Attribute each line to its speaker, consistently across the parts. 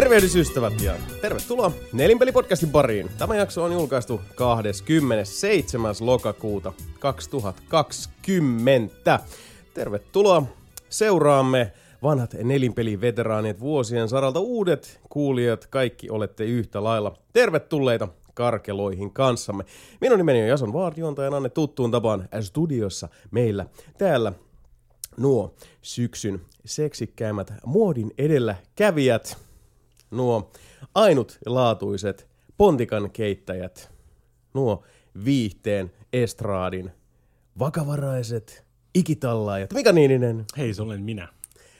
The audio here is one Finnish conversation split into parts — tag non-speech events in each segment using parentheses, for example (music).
Speaker 1: Tervehdys ystävät ja tervetuloa Nelinpeli-podcastin pariin. Tämä jakso on julkaistu 27. lokakuuta 2020. Tervetuloa seuraamme vanhat nelinpeli-veteraanit vuosien saralta uudet kuulijat, kaikki olette yhtä lailla tervetulleita karkeloihin kanssamme. Minun nimeni on Jason ja Anne tuttuun tapaan studiossa meillä täällä nuo syksyn seksikkäimmät muodin edellä kävijät, nuo ainutlaatuiset pontikan keittäjät, nuo viihteen, estraadin, vakavaraiset, ikitallaajat, Mika Niininen,
Speaker 2: Hei, se olen minä.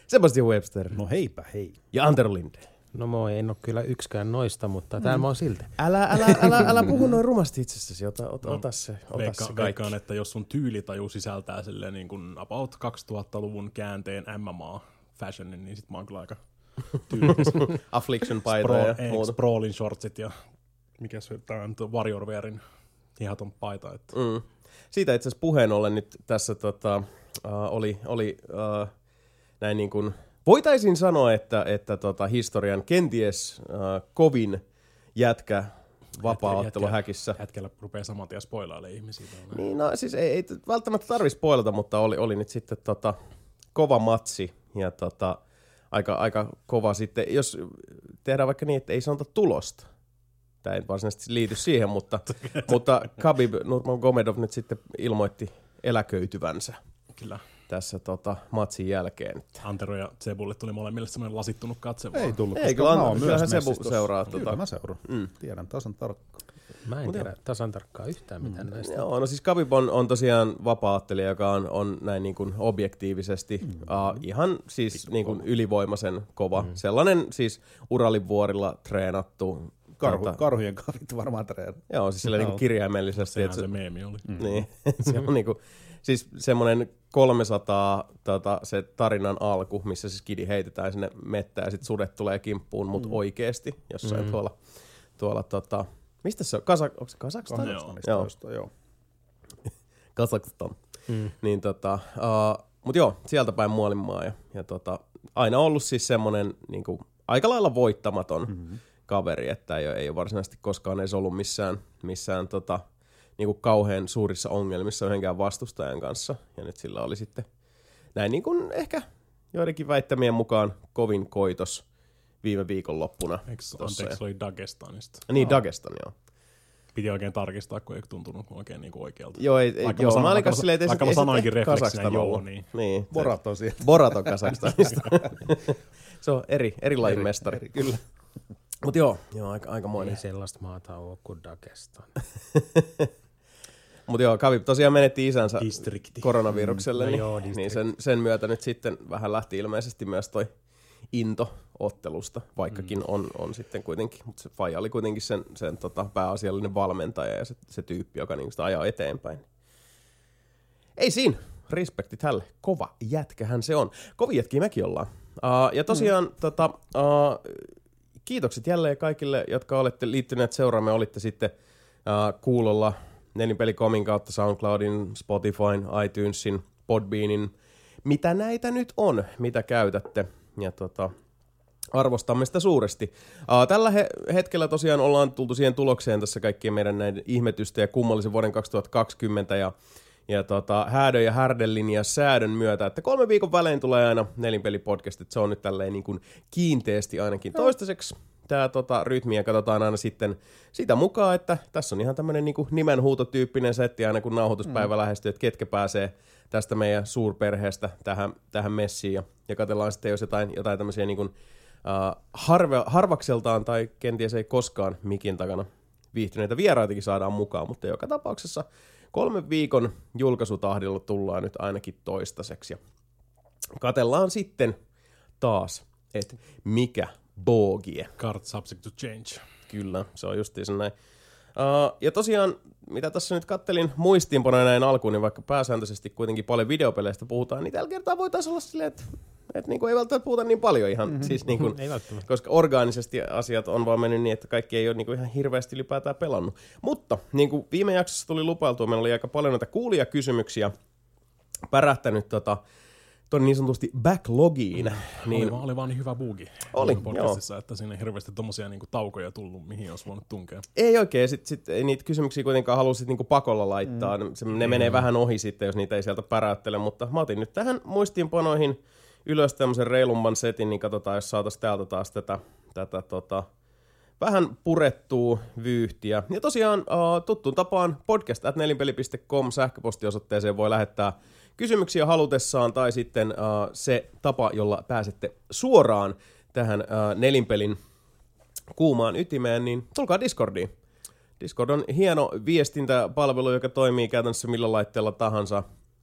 Speaker 1: Sebastian Webster
Speaker 3: No heipä hei.
Speaker 1: ja Antero Linde.
Speaker 4: No moi, en ole kyllä yksikään noista, mutta täällä mä oon silti.
Speaker 1: Älä, älä, älä, älä puhu noin rumasti itsestäsi, ota, ota, ota se, ota
Speaker 2: Veikka,
Speaker 1: se kaikki.
Speaker 2: veikkaan, että jos sun tyylitaju sisältää silleen niin kuin about 2000-luvun käänteen MMA fashionin, niin sit mä oon kyllä aika tyylikäs.
Speaker 1: Affliction paita
Speaker 2: Pro,
Speaker 1: ja muuta.
Speaker 2: Sprawlin shortsit ja mikä se tää on, Warrior Wearin hihaton paita. Että
Speaker 1: Mm. Siitä itse asiassa puheen ollen nyt tässä tota, uh, oli, oli uh, näin niin kuin, voitaisiin sanoa, että, että tota, historian kenties uh, kovin jätkä vapaa-ottelu häkissä.
Speaker 2: Jätkellä rupeaa saman tien spoilailemaan ihmisiä.
Speaker 1: Niin, no siis ei, ei välttämättä tarvitse spoilata, mutta oli, oli nyt sitten tota, kova matsi ja tota, aika, aika kova sitten, jos tehdään vaikka niin, että ei sanota tulosta. Tämä ei varsinaisesti liity siihen, mutta, (laughs) mutta Khabib Nurmagomedov nyt sitten ilmoitti eläköityvänsä
Speaker 2: Kyllä.
Speaker 1: tässä tota, matsin jälkeen.
Speaker 2: Antero ja Zebulle tuli molemmille semmoinen lasittunut katse.
Speaker 3: Ei tullut,
Speaker 1: Ei,
Speaker 3: koska
Speaker 1: kyllä
Speaker 3: mä
Speaker 1: on-
Speaker 3: oon myös
Speaker 1: Sebu
Speaker 3: messissä
Speaker 1: seuraa tota-
Speaker 3: Kyllä mä seuraan.
Speaker 1: Mm.
Speaker 3: Tiedän tasan tarkkaan.
Speaker 4: Mä en
Speaker 1: Mut
Speaker 4: tiedä tasan tarkkaan yhtään mitään mm. näistä.
Speaker 1: Joo, no siis Khabib on, on tosiaan vapaa-ottelija, joka on, on näin niin kuin objektiivisesti mm. uh, ihan siis niin kuin ylivoimaisen kova. Mm. Sellainen siis Uralin vuorilla treenattu.
Speaker 3: Karhu,
Speaker 1: tota,
Speaker 3: karhujen kavit varmaan treenaa.
Speaker 1: joo, siis sillä niin kuin
Speaker 3: Joo.
Speaker 1: kirjaimellisesti.
Speaker 2: Sehän
Speaker 1: Että
Speaker 2: se
Speaker 1: se,
Speaker 2: meemi oli.
Speaker 1: mm. niin, (laughs) se on niin kuin, siis semmoinen 300 tota, se tarinan alku, missä siis kidi heitetään sinne mettään ja sitten sudet tulee kimppuun, mutta mm. oikeesti jossain mm. tuolla, tuolla tota, mistä se on? Kasa, onko se Kazakstan?
Speaker 2: Joo.
Speaker 1: Joo. (laughs) Kazakstan.
Speaker 4: Mm.
Speaker 1: Niin tota, uh, mut joo, sieltä päin Muolinmaa ja, ja tota, aina ollut siis semmonen niinku, aika lailla voittamaton mm-hmm. kaveri, että ei, ei ole varsinaisesti koskaan edes ollut missään, missään tota, niinku kauhean suurissa ongelmissa yhdenkään vastustajan kanssa. Ja nyt sillä oli sitten näin niin kuin ehkä joidenkin väittämien mukaan kovin koitos viime viikonloppuna.
Speaker 2: Eikö,
Speaker 1: tossa.
Speaker 2: anteeksi, se oli Dagestanista.
Speaker 1: Niin, Dagestan, joo.
Speaker 2: Piti oikein tarkistaa, kun ei tuntunut oikein niin kuin oikealta.
Speaker 1: Joo, ei, ei,
Speaker 2: Vaikka
Speaker 1: joo,
Speaker 2: mä sanon-
Speaker 1: mä
Speaker 2: vaikka
Speaker 1: silleen,
Speaker 2: vaikka
Speaker 1: se-
Speaker 2: mä sanoinkin refleksinä joo,
Speaker 1: ollut.
Speaker 2: niin.
Speaker 1: niin.
Speaker 3: Borat on siellä.
Speaker 1: Borat on Kazakstanista. (laughs) se on eri, eri lajin
Speaker 3: Eri-
Speaker 1: mestari.
Speaker 3: eri,
Speaker 1: kyllä. Mutta joo, joo aika, aikamoinen.
Speaker 4: Ei sellaista maata ole kuin Dagestan. (laughs)
Speaker 1: Mutta joo, Kavip tosiaan menetti isänsä
Speaker 2: Distrikti.
Speaker 1: koronavirukselle,
Speaker 4: No
Speaker 1: niin,
Speaker 4: joo,
Speaker 1: niin sen, sen myötä nyt sitten vähän lähti ilmeisesti myös toi into ottelusta, vaikkakin
Speaker 4: Mm.
Speaker 1: on, on sitten kuitenkin, mutta se Faija oli kuitenkin sen, sen tota pääasiallinen valmentaja ja se, se tyyppi, joka niinku sitä ajaa eteenpäin. Ei siinä, respektit hälle. Kova jätkähän se on. Kovin jätkiä mekin ollaan. Uh, ja tosiaan mm. tota, uh, kiitokset jälleen kaikille, jotka olette liittyneet seuraamme. Olitte sitten uh, kuulolla Nelinpelikomin kautta SoundCloudin, Spotifyn, iTunesin, Podbeanin, mitä näitä nyt on, mitä käytätte. Ja tota, arvostamme sitä suuresti. Tällä he- hetkellä tosiaan ollaan tultu siihen tulokseen tässä kaikkien meidän näiden ihmetysten ja kummallisen vuoden 2020 ja ja tota, häädön ja härdellin ja säädön myötä, että kolme viikon välein tulee aina nelinpelipodcast, että se on nyt tälleen niin kuin kiinteästi ainakin toistaiseksi tämä tota, rytmi ja katsotaan aina sitten sitä mukaan, että tässä on ihan tämmöinen niin nimenhuutotyyppinen setti aina kun nauhoituspäivä mm. lähestyy, että ketkä pääsee tästä meidän suurperheestä tähän, tähän messiin ja, ja katsellaan sitten, jos jotain, jotain tämmöisiä niin kuin, uh, harve, harvakseltaan tai kenties ei koskaan mikin takana viihtyneitä vieraitakin saadaan mukaan, mutta joka tapauksessa kolmen viikon julkaisutahdilla tullaan nyt ainakin toistaiseksi. Ja katellaan sitten taas, että mikä boogie.
Speaker 2: Card subject to change.
Speaker 1: Kyllä, se on justiin näin. Uh, ja tosiaan, mitä tässä nyt kattelin muistiinpanoja näin alkuun, niin vaikka pääsääntöisesti kuitenkin paljon videopeleistä puhutaan, niin tällä kertaa voitaisiin olla silleen, että, että niinku ei välttämättä puhuta niin paljon ihan, mm-hmm. siis niinku,
Speaker 4: Ei välttämättä.
Speaker 1: koska orgaanisesti asiat on vaan mennyt niin, että kaikki ei ole niinku ihan hirveästi ylipäätään pelannut. Mutta niin kuin viime jaksossa tuli lupailtua, meillä oli aika paljon näitä kuulijakysymyksiä pärähtänyt tota, ton niin sanotusti backlogiin.
Speaker 2: Niin.
Speaker 1: Niin,
Speaker 2: Oli, vaan, oli vaan niin hyvä bugi
Speaker 1: Oli,
Speaker 2: podcastissa, että siinä ei hirveästi tommosia niinku taukoja tullut, mihin olisi voinut tunkea.
Speaker 1: ei oikein, sit, sit, ei niitä kysymyksiä kuitenkaan halua sit niinku pakolla laittaa. Mm. Se, ne menee vähän ohi sitten, jos niitä ei sieltä päräyttele, mutta mä otin nyt tähän muistiinpanoihin ylös tämmöisen reilumman setin, niin katsotaan, jos saataisiin täältä taas tätä, tätä tota, vähän purettua vyyhtiä. Ja tosiaan uh, tuttuun tapaan podcast at nelinpeli.com sähköpostiosoitteeseen voi lähettää kysymyksiä halutessaan tai sitten uh, se tapa, jolla pääsette suoraan tähän uh, nelinpelin kuumaan ytimeen, niin tulkaa Discordiin. Discord on hieno viestintäpalvelu, joka toimii käytännössä millä laitteella tahansa.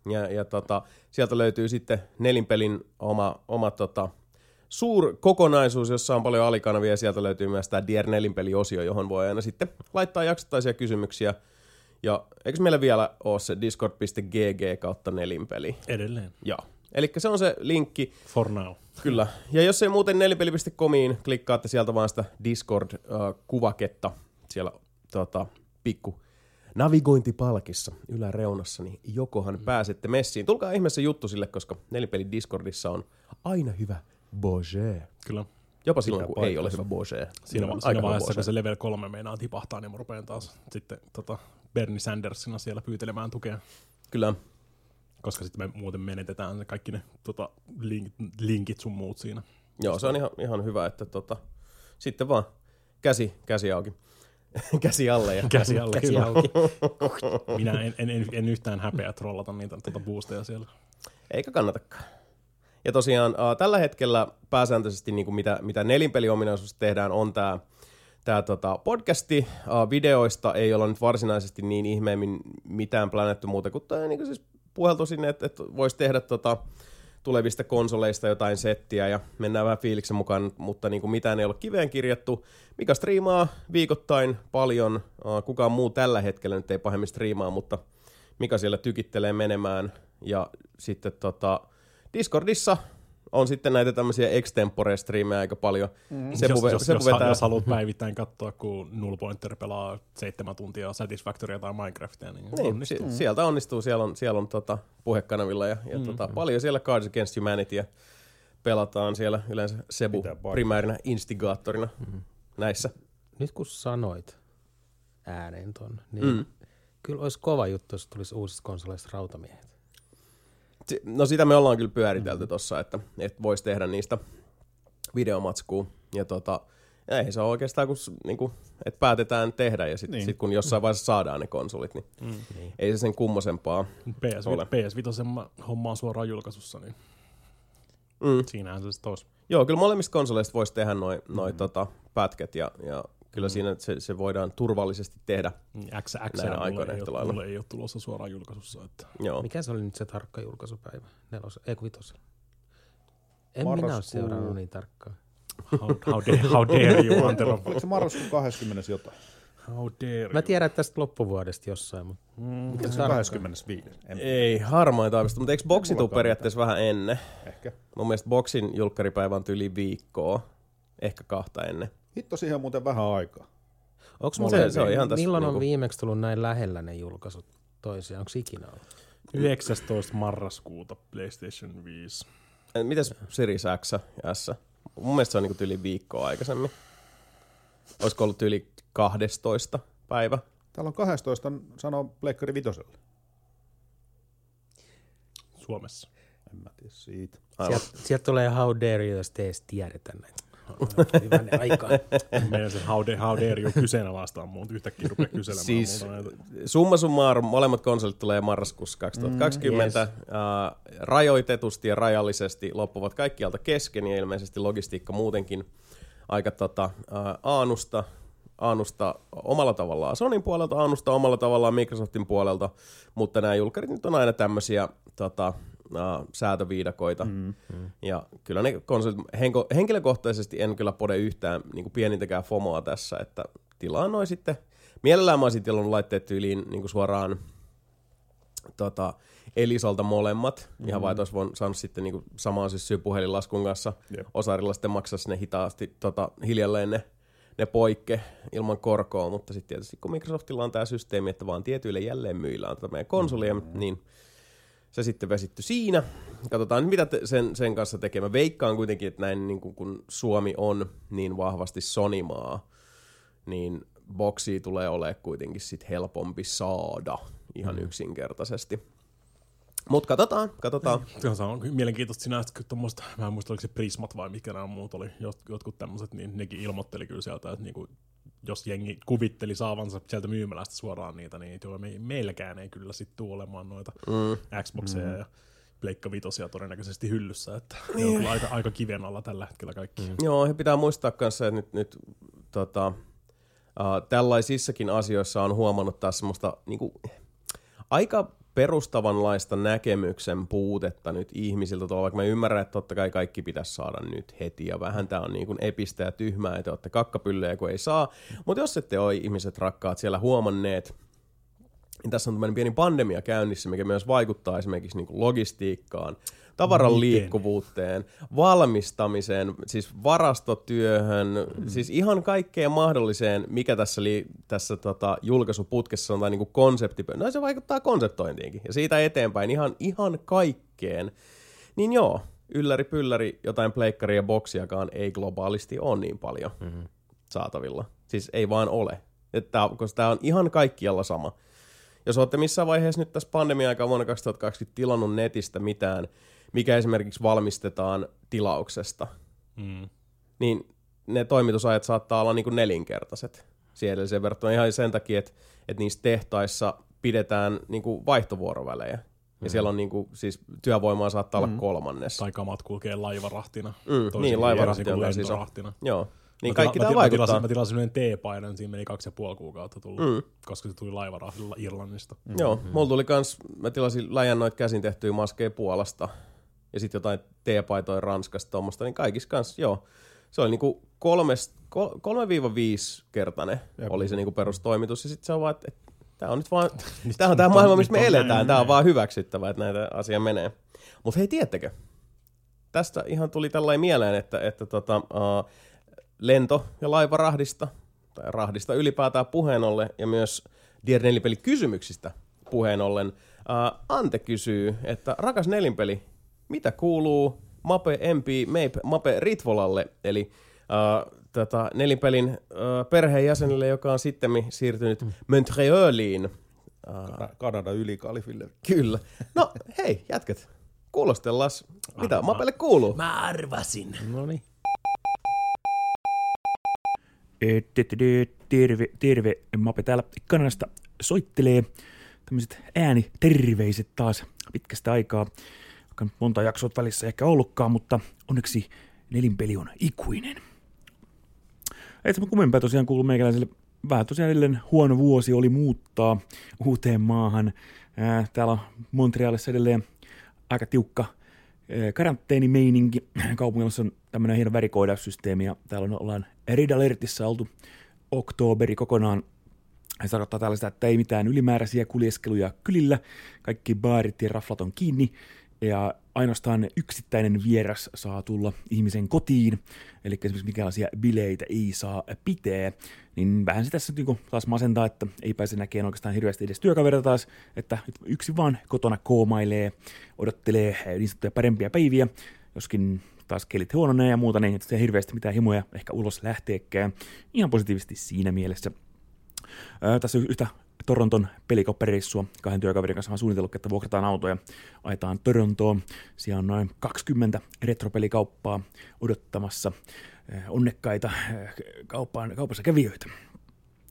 Speaker 1: Ja, ja tota, sieltä löytyy sitten nelinpelin oma, oma tota, suur kokonaisuus, jossa on paljon alikanavia, sieltä löytyy myös tämä Dier nelinpeli-osio, johon voi aina sitten laittaa jaksottaisia kysymyksiä. Ja eikö meillä vielä ole se discord.gg kautta nelinpeli?
Speaker 2: Edelleen.
Speaker 1: Joo. Eli se on se linkki,
Speaker 2: For now.
Speaker 1: Kyllä. Ja jos ei muuten nelipeli.comiin, klikkaatte sieltä vaan sitä Discord-kuvaketta siellä tota, pikku navigointipalkissa yläreunassa, niin jokohan mm. pääsette messiin. Tulkaa ihmeessä juttu sille, koska nelipeli Discordissa on aina hyvä Bože.
Speaker 2: Kyllä.
Speaker 1: Jopa silloin,
Speaker 3: Pitää
Speaker 1: kun ei ole hyvä Bože.
Speaker 2: Siinä,
Speaker 1: on
Speaker 2: va- siinä vaiheessa, kun se level 3 meinaa tipahtaa, niin mä rupean taas sitten tota, Bernie Sandersina siellä pyytelemään tukea.
Speaker 1: Kyllä.
Speaker 2: Koska sitten me muuten menetetään ne kaikki ne tota, linkit, linkit sun muut siinä.
Speaker 1: Joo, se on ihan, ihan hyvä, että tota, sitten vaan käsi, käsi auki. (laughs) käsi alle. Ja
Speaker 2: Käsi alle,
Speaker 4: Käsi auki.
Speaker 2: Minä en, en, en, en, yhtään häpeä trollata niitä tota boosteja siellä.
Speaker 1: Eikä kannatakaan. Ja tosiaan äh, tällä hetkellä pääsääntöisesti niin kuin mitä, mitä nelinpeliominaisuus tehdään on tämä tää, tota, podcasti. Äh, videoista ei olla nyt varsinaisesti niin ihmeemmin mitään plänetty muuta kuin tää, niin kuin siis puheltu sinne, että, että voisi tehdä tota, tulevista konsoleista jotain settiä ja mennään vähän fiiliksen mukaan, mutta niin kuin mitään ei ole kiveen kirjattu. Mika striimaa viikoittain paljon, kukaan muu tällä hetkellä nyt ei pahemmin striimaa, mutta Mika siellä tykittelee menemään ja sitten tota, Discordissa on sitten näitä tämmöisiä extempore-striimejä aika paljon. Mm.
Speaker 2: jos, jos, jos, jos haluat päivittäin katsoa, kun Nullpointer pelaa seitsemän tuntia Satisfactorya tai Minecraftia, niin,
Speaker 1: Niin,
Speaker 2: onnistuu.
Speaker 1: si- sieltä onnistuu. Siellä on, siellä on tota, puhekanavilla ja, ja mm. tota, paljon siellä Cards Against Humanitya pelataan siellä yleensä Sebu primäärinä instigaattorina mm. näissä.
Speaker 4: Nyt kun sanoit ääneen ton, niin
Speaker 1: Mm.
Speaker 4: mm. kyllä olisi kova juttu, jos tulisi uusista konsoleista rautamiehet.
Speaker 1: No sitä me ollaan kyllä pyöritelty mm. tossa, että, että voisi tehdä niistä videomatskua. Ja tota, ei se ole oikeastaan, kun, niinku, että päätetään tehdä ja sitten
Speaker 3: Niin.
Speaker 1: niin. sit kun jossain vaiheessa saadaan ne konsolit, niin
Speaker 2: Mm.
Speaker 1: ei se sen kummosempaa.
Speaker 2: PS,
Speaker 1: Ole.
Speaker 2: PS5 mä hommaan suoraan julkaisussa, niin
Speaker 1: Mm.
Speaker 2: siinähän se sitten olisi.
Speaker 1: Joo, kyllä molemmista konsoleista voisi tehdä noin noi, mm. tota, pätkät ja, ja kyllä mm. siinä se, se voidaan turvallisesti tehdä.
Speaker 2: Niin X, X
Speaker 1: Näinä aikoina
Speaker 2: ei
Speaker 1: yhtä
Speaker 2: ole,
Speaker 1: lailla.
Speaker 2: mulle ei ole tulossa suoraan julkaisussa. Että.
Speaker 1: Joo.
Speaker 4: Mikä se oli nyt se tarkka julkaisupäivä? Nelos, ei kun vitosella. En minä
Speaker 3: Marraskuu.
Speaker 4: ole seurannut niin tarkkaan.
Speaker 2: How, how, dare, how dare you, Antero?
Speaker 3: Oliko se marraskuun 20. jotain?
Speaker 2: How dare
Speaker 4: Mä
Speaker 2: you?
Speaker 4: tiedän tästä loppuvuodesta jossain, mutta
Speaker 2: Mm.
Speaker 3: Mikä se
Speaker 4: tarkkaan?
Speaker 3: 25. En,
Speaker 1: Ei, harmain taivasta, mutta eikö boksi tuu periaatteessa vähän ennen?
Speaker 3: ehkä.
Speaker 1: Mun mielestä boksin julkkaripäivä on yli viikkoa, ehkä kahta ennen.
Speaker 3: Hitto siihen on muuten vähän aikaa.
Speaker 4: onko
Speaker 1: Se- se on ihan tässä
Speaker 4: milloin on
Speaker 1: niinku-
Speaker 4: viimeksi tullut näin lähellä ne julkaisut toisiaan? Onko ikinä ollut?
Speaker 2: 19. marraskuuta PlayStation 5.
Speaker 1: Eh, Mites Series X ja S? Mun mielestä se on niinku yli viikkoa aikaisemmin. Olisiko ollut yli 12 päivä?
Speaker 3: Täällä on 12, sanoo Pleikkari Vitoselle.
Speaker 2: Suomessa.
Speaker 3: En mä tiedä siitä.
Speaker 4: Sieltä, sieltä tulee how dare you, jos te edes tiedetä näitä. Aika.
Speaker 2: Meidän se how, dare, how dare you kyseenalaistaa muut yhtäkkiä rupeaa kyselemään
Speaker 1: Siis
Speaker 2: näitä.
Speaker 1: summa summarum, molemmat konsolit tulee marraskuussa 2020. Mm, yes. uh, rajoitetusti ja rajallisesti loppuvat kaikkialta kesken ja ilmeisesti logistiikka muutenkin aika tota, uh, aanusta, aanusta omalla tavallaan Sonin puolelta, aanusta omalla tavallaan Microsoftin puolelta, mutta nämä julkarit nyt on aina tämmöisiä tota, uh, säätöviidakoita. Mm. Ja kyllä ne konsolit, henko, henkilökohtaisesti en kyllä pode yhtään niin kuin pienintäkään FOMOa tässä, että tilaa noin sitten. Mielellään mä olisin tilannut laitteet tyyliin niin kuin suoraan tota, Elisolta molemmat. Mm-hmm. Ihan vaan, että olisi voinut saanut sitten niin samaan syssyyn puhelinlaskun kanssa.
Speaker 3: Jep.
Speaker 1: Osarilla sitten maksaisi ne hitaasti tota, hiljalleen ne, ne poikke ilman korkoa, mutta sitten tietysti kun Microsoftilla on tämä systeemi, että vaan tietyille jälleenmyillä on tätä meidän konsolia, mm-hmm. niin se sitten vesitty siinä. katsotaan nyt, mitä te, sen, sen kanssa tekee. Mä veikkaan kuitenkin, että näin niin kuin, kun Suomi on niin vahvasti Sonimaa, niin boksi tulee olemaan kuitenkin sit helpompi saada ihan mm. yksinkertaisesti. Mutta katsotaan, katsotaan.
Speaker 2: Se on mielenkiintoista sinänsä, kun tuommoista, mä en muista oliko se Prismat vai mikä nämä muut oli, jot- jotkut tämmöiset, niin nekin ilmoitteli kyllä sieltä, että niinku, jos jengi kuvitteli saavansa sieltä myymälästä suoraan niitä, niin joo, me, meilläkään ei kyllä sitten tule olemaan noita
Speaker 1: Mm.
Speaker 2: Xboxeja ja Pleikka Vitosia todennäköisesti hyllyssä, että ne on kyllä aika, aika kiven alla tällä hetkellä kaikki. Mm.
Speaker 1: Joo, he pitää muistaa kanssa, että nyt, nyt tota, uh, tällaisissakin asioissa on huomannut taas semmoista niinku, aika perustavanlaista näkemyksen puutetta nyt ihmisiltä tuolla, vaikka mä ymmärrän, että totta kai kaikki pitäisi saada nyt heti, ja vähän tää on niin kuin epistä ja tyhmää, että olette kakkapyllejä, kun ei saa, mutta jos ette ole ihmiset rakkaat siellä huomanneet, niin tässä on tämmöinen pieni pandemia käynnissä, mikä myös vaikuttaa esimerkiksi niin kuin logistiikkaan, tavaran
Speaker 2: Miten?
Speaker 1: liikkuvuuteen, valmistamiseen, siis varastotyöhön, mm. siis ihan kaikkeen mahdolliseen, mikä tässä, li, tässä tota, julkaisuputkessa on tai niin kuin konsepti, no se vaikuttaa konseptointiinkin, ja siitä eteenpäin ihan, ihan kaikkeen. Niin joo, ylläri pylläri, jotain pleikkaria ja boksiakaan ei globaalisti ole niin paljon mm-hmm. saatavilla. Siis ei vaan ole. Että, koska tämä on ihan kaikkialla sama. Jos olette missään vaiheessa nyt tässä pandemia-aikaa vuonna 2020 tilannut netistä mitään, mikä esimerkiksi valmistetaan tilauksesta,
Speaker 2: Mm.
Speaker 1: niin ne toimitusajat saattaa olla niin kuin nelinkertaiset siihen verrattuna ihan sen takia, että, että niissä tehtaissa pidetään niin kuin vaihtovuoroväleja. Ja siellä on niin kuin, siis työvoimaa saattaa olla kolmannes.
Speaker 2: Tai kamat kulkee laivarahtina.
Speaker 1: Mm, niin,
Speaker 2: kuin
Speaker 1: laivarahti
Speaker 2: Helsinki
Speaker 1: on. Joo. Niin
Speaker 2: Mä
Speaker 1: kaikki
Speaker 2: tila-
Speaker 1: tämä
Speaker 2: mä,
Speaker 1: vaikuttaa.
Speaker 2: tilasin, mä tilasin yhden teepaidan, siinä meni kaksi ja puoli kuukautta tullut,
Speaker 1: Mm.
Speaker 2: mm. koska se tuli laivarahdilla Irlannista. Mm.
Speaker 1: Joo, mulla tuli kans, mä tilasin läjän noita käsin tehtyjä maskeja Puolasta ja sitten jotain teepaitoja Ranskasta tuommoista, niin kaikissa kans, joo. Se oli niinku kolmes, kol, 3-5 kertainen
Speaker 3: Jep.
Speaker 1: oli se niinku perustoimitus ja sitten se on vaan, että et, tää on nyt vaan, (laughs) tää on tää maailma, missä me eletään, tää on vaan hyväksyttävä, että näitä asia menee. Mutta hei, tiedättekö, tästä ihan tuli tällainen mieleen, että, että tota, uh, lento- ja laivarahdista, tai rahdista ylipäätään puheen ollen, ja myös Nelinpeli kysymyksistä puheen ollen, uh, Ante kysyy, että rakas nelinpeli, mitä kuuluu Mape MP Mape, Mape Ritvolalle, eli uh, tota, nelinpelin uh, perheenjäsenelle, joka on sitten siirtynyt mm. Montrealiin. Uh,
Speaker 3: Ka- Kanada yli Kalifille.
Speaker 1: kyllä. No hei, jätkät, kuulostellaan, mitä Mapelle kuuluu?
Speaker 2: Mä arvasin.
Speaker 4: No niin.
Speaker 5: Te- te- te- Terve, terve, Mape täällä Kanadasta soittelee tämmöiset ääni-terveiset taas pitkästä aikaa, vaikka nyt monta jaksoa välissä ehkä ollutkaan, mutta onneksi nelinpeli on ikuinen. Ei se kummempaa tosiaan kuulu meikäläiselle. Vähän tosiaan edelleen huono vuosi oli muuttaa uuteen maahan. Ää, Täällä on Montrealissa edelleen aika tiukka karanteenimeininki. Kaupungissa on tämmöinen hieno värikoodaussysteemi ja täällä on, ollaan Red Alertissa oltu oktoberi kokonaan. Se tarkoittaa tällaista, että ei mitään ylimääräisiä kuljeskeluja kylillä, kaikki baarit ja raflat on kiinni, ja ainoastaan yksittäinen vieras saa tulla ihmisen kotiin, eli esimerkiksi mikälaisia bileitä ei saa pitää, niin vähän se tässä niinku taas masentaa, että ei pääse näkemään oikeastaan hirveästi edes työkavereita taas, että yksi vaan kotona koomailee, odottelee niin sanottuja parempia päiviä, joskin taas kelit huononee ja muuta, niin että ei hirveästi mitään himoja ehkä ulos lähteekään. Ihan positiivisesti siinä mielessä. Ää, tässä yhtä Toronton pelikoppereissua kahden työkaverin kanssa on suunnitellut, että vuokrataan autoja, ajetaan Torontoon. Siellä on noin 20 retropelikauppaa odottamassa ää, onnekkaita ää, kauppaan, kaupassa kävijöitä.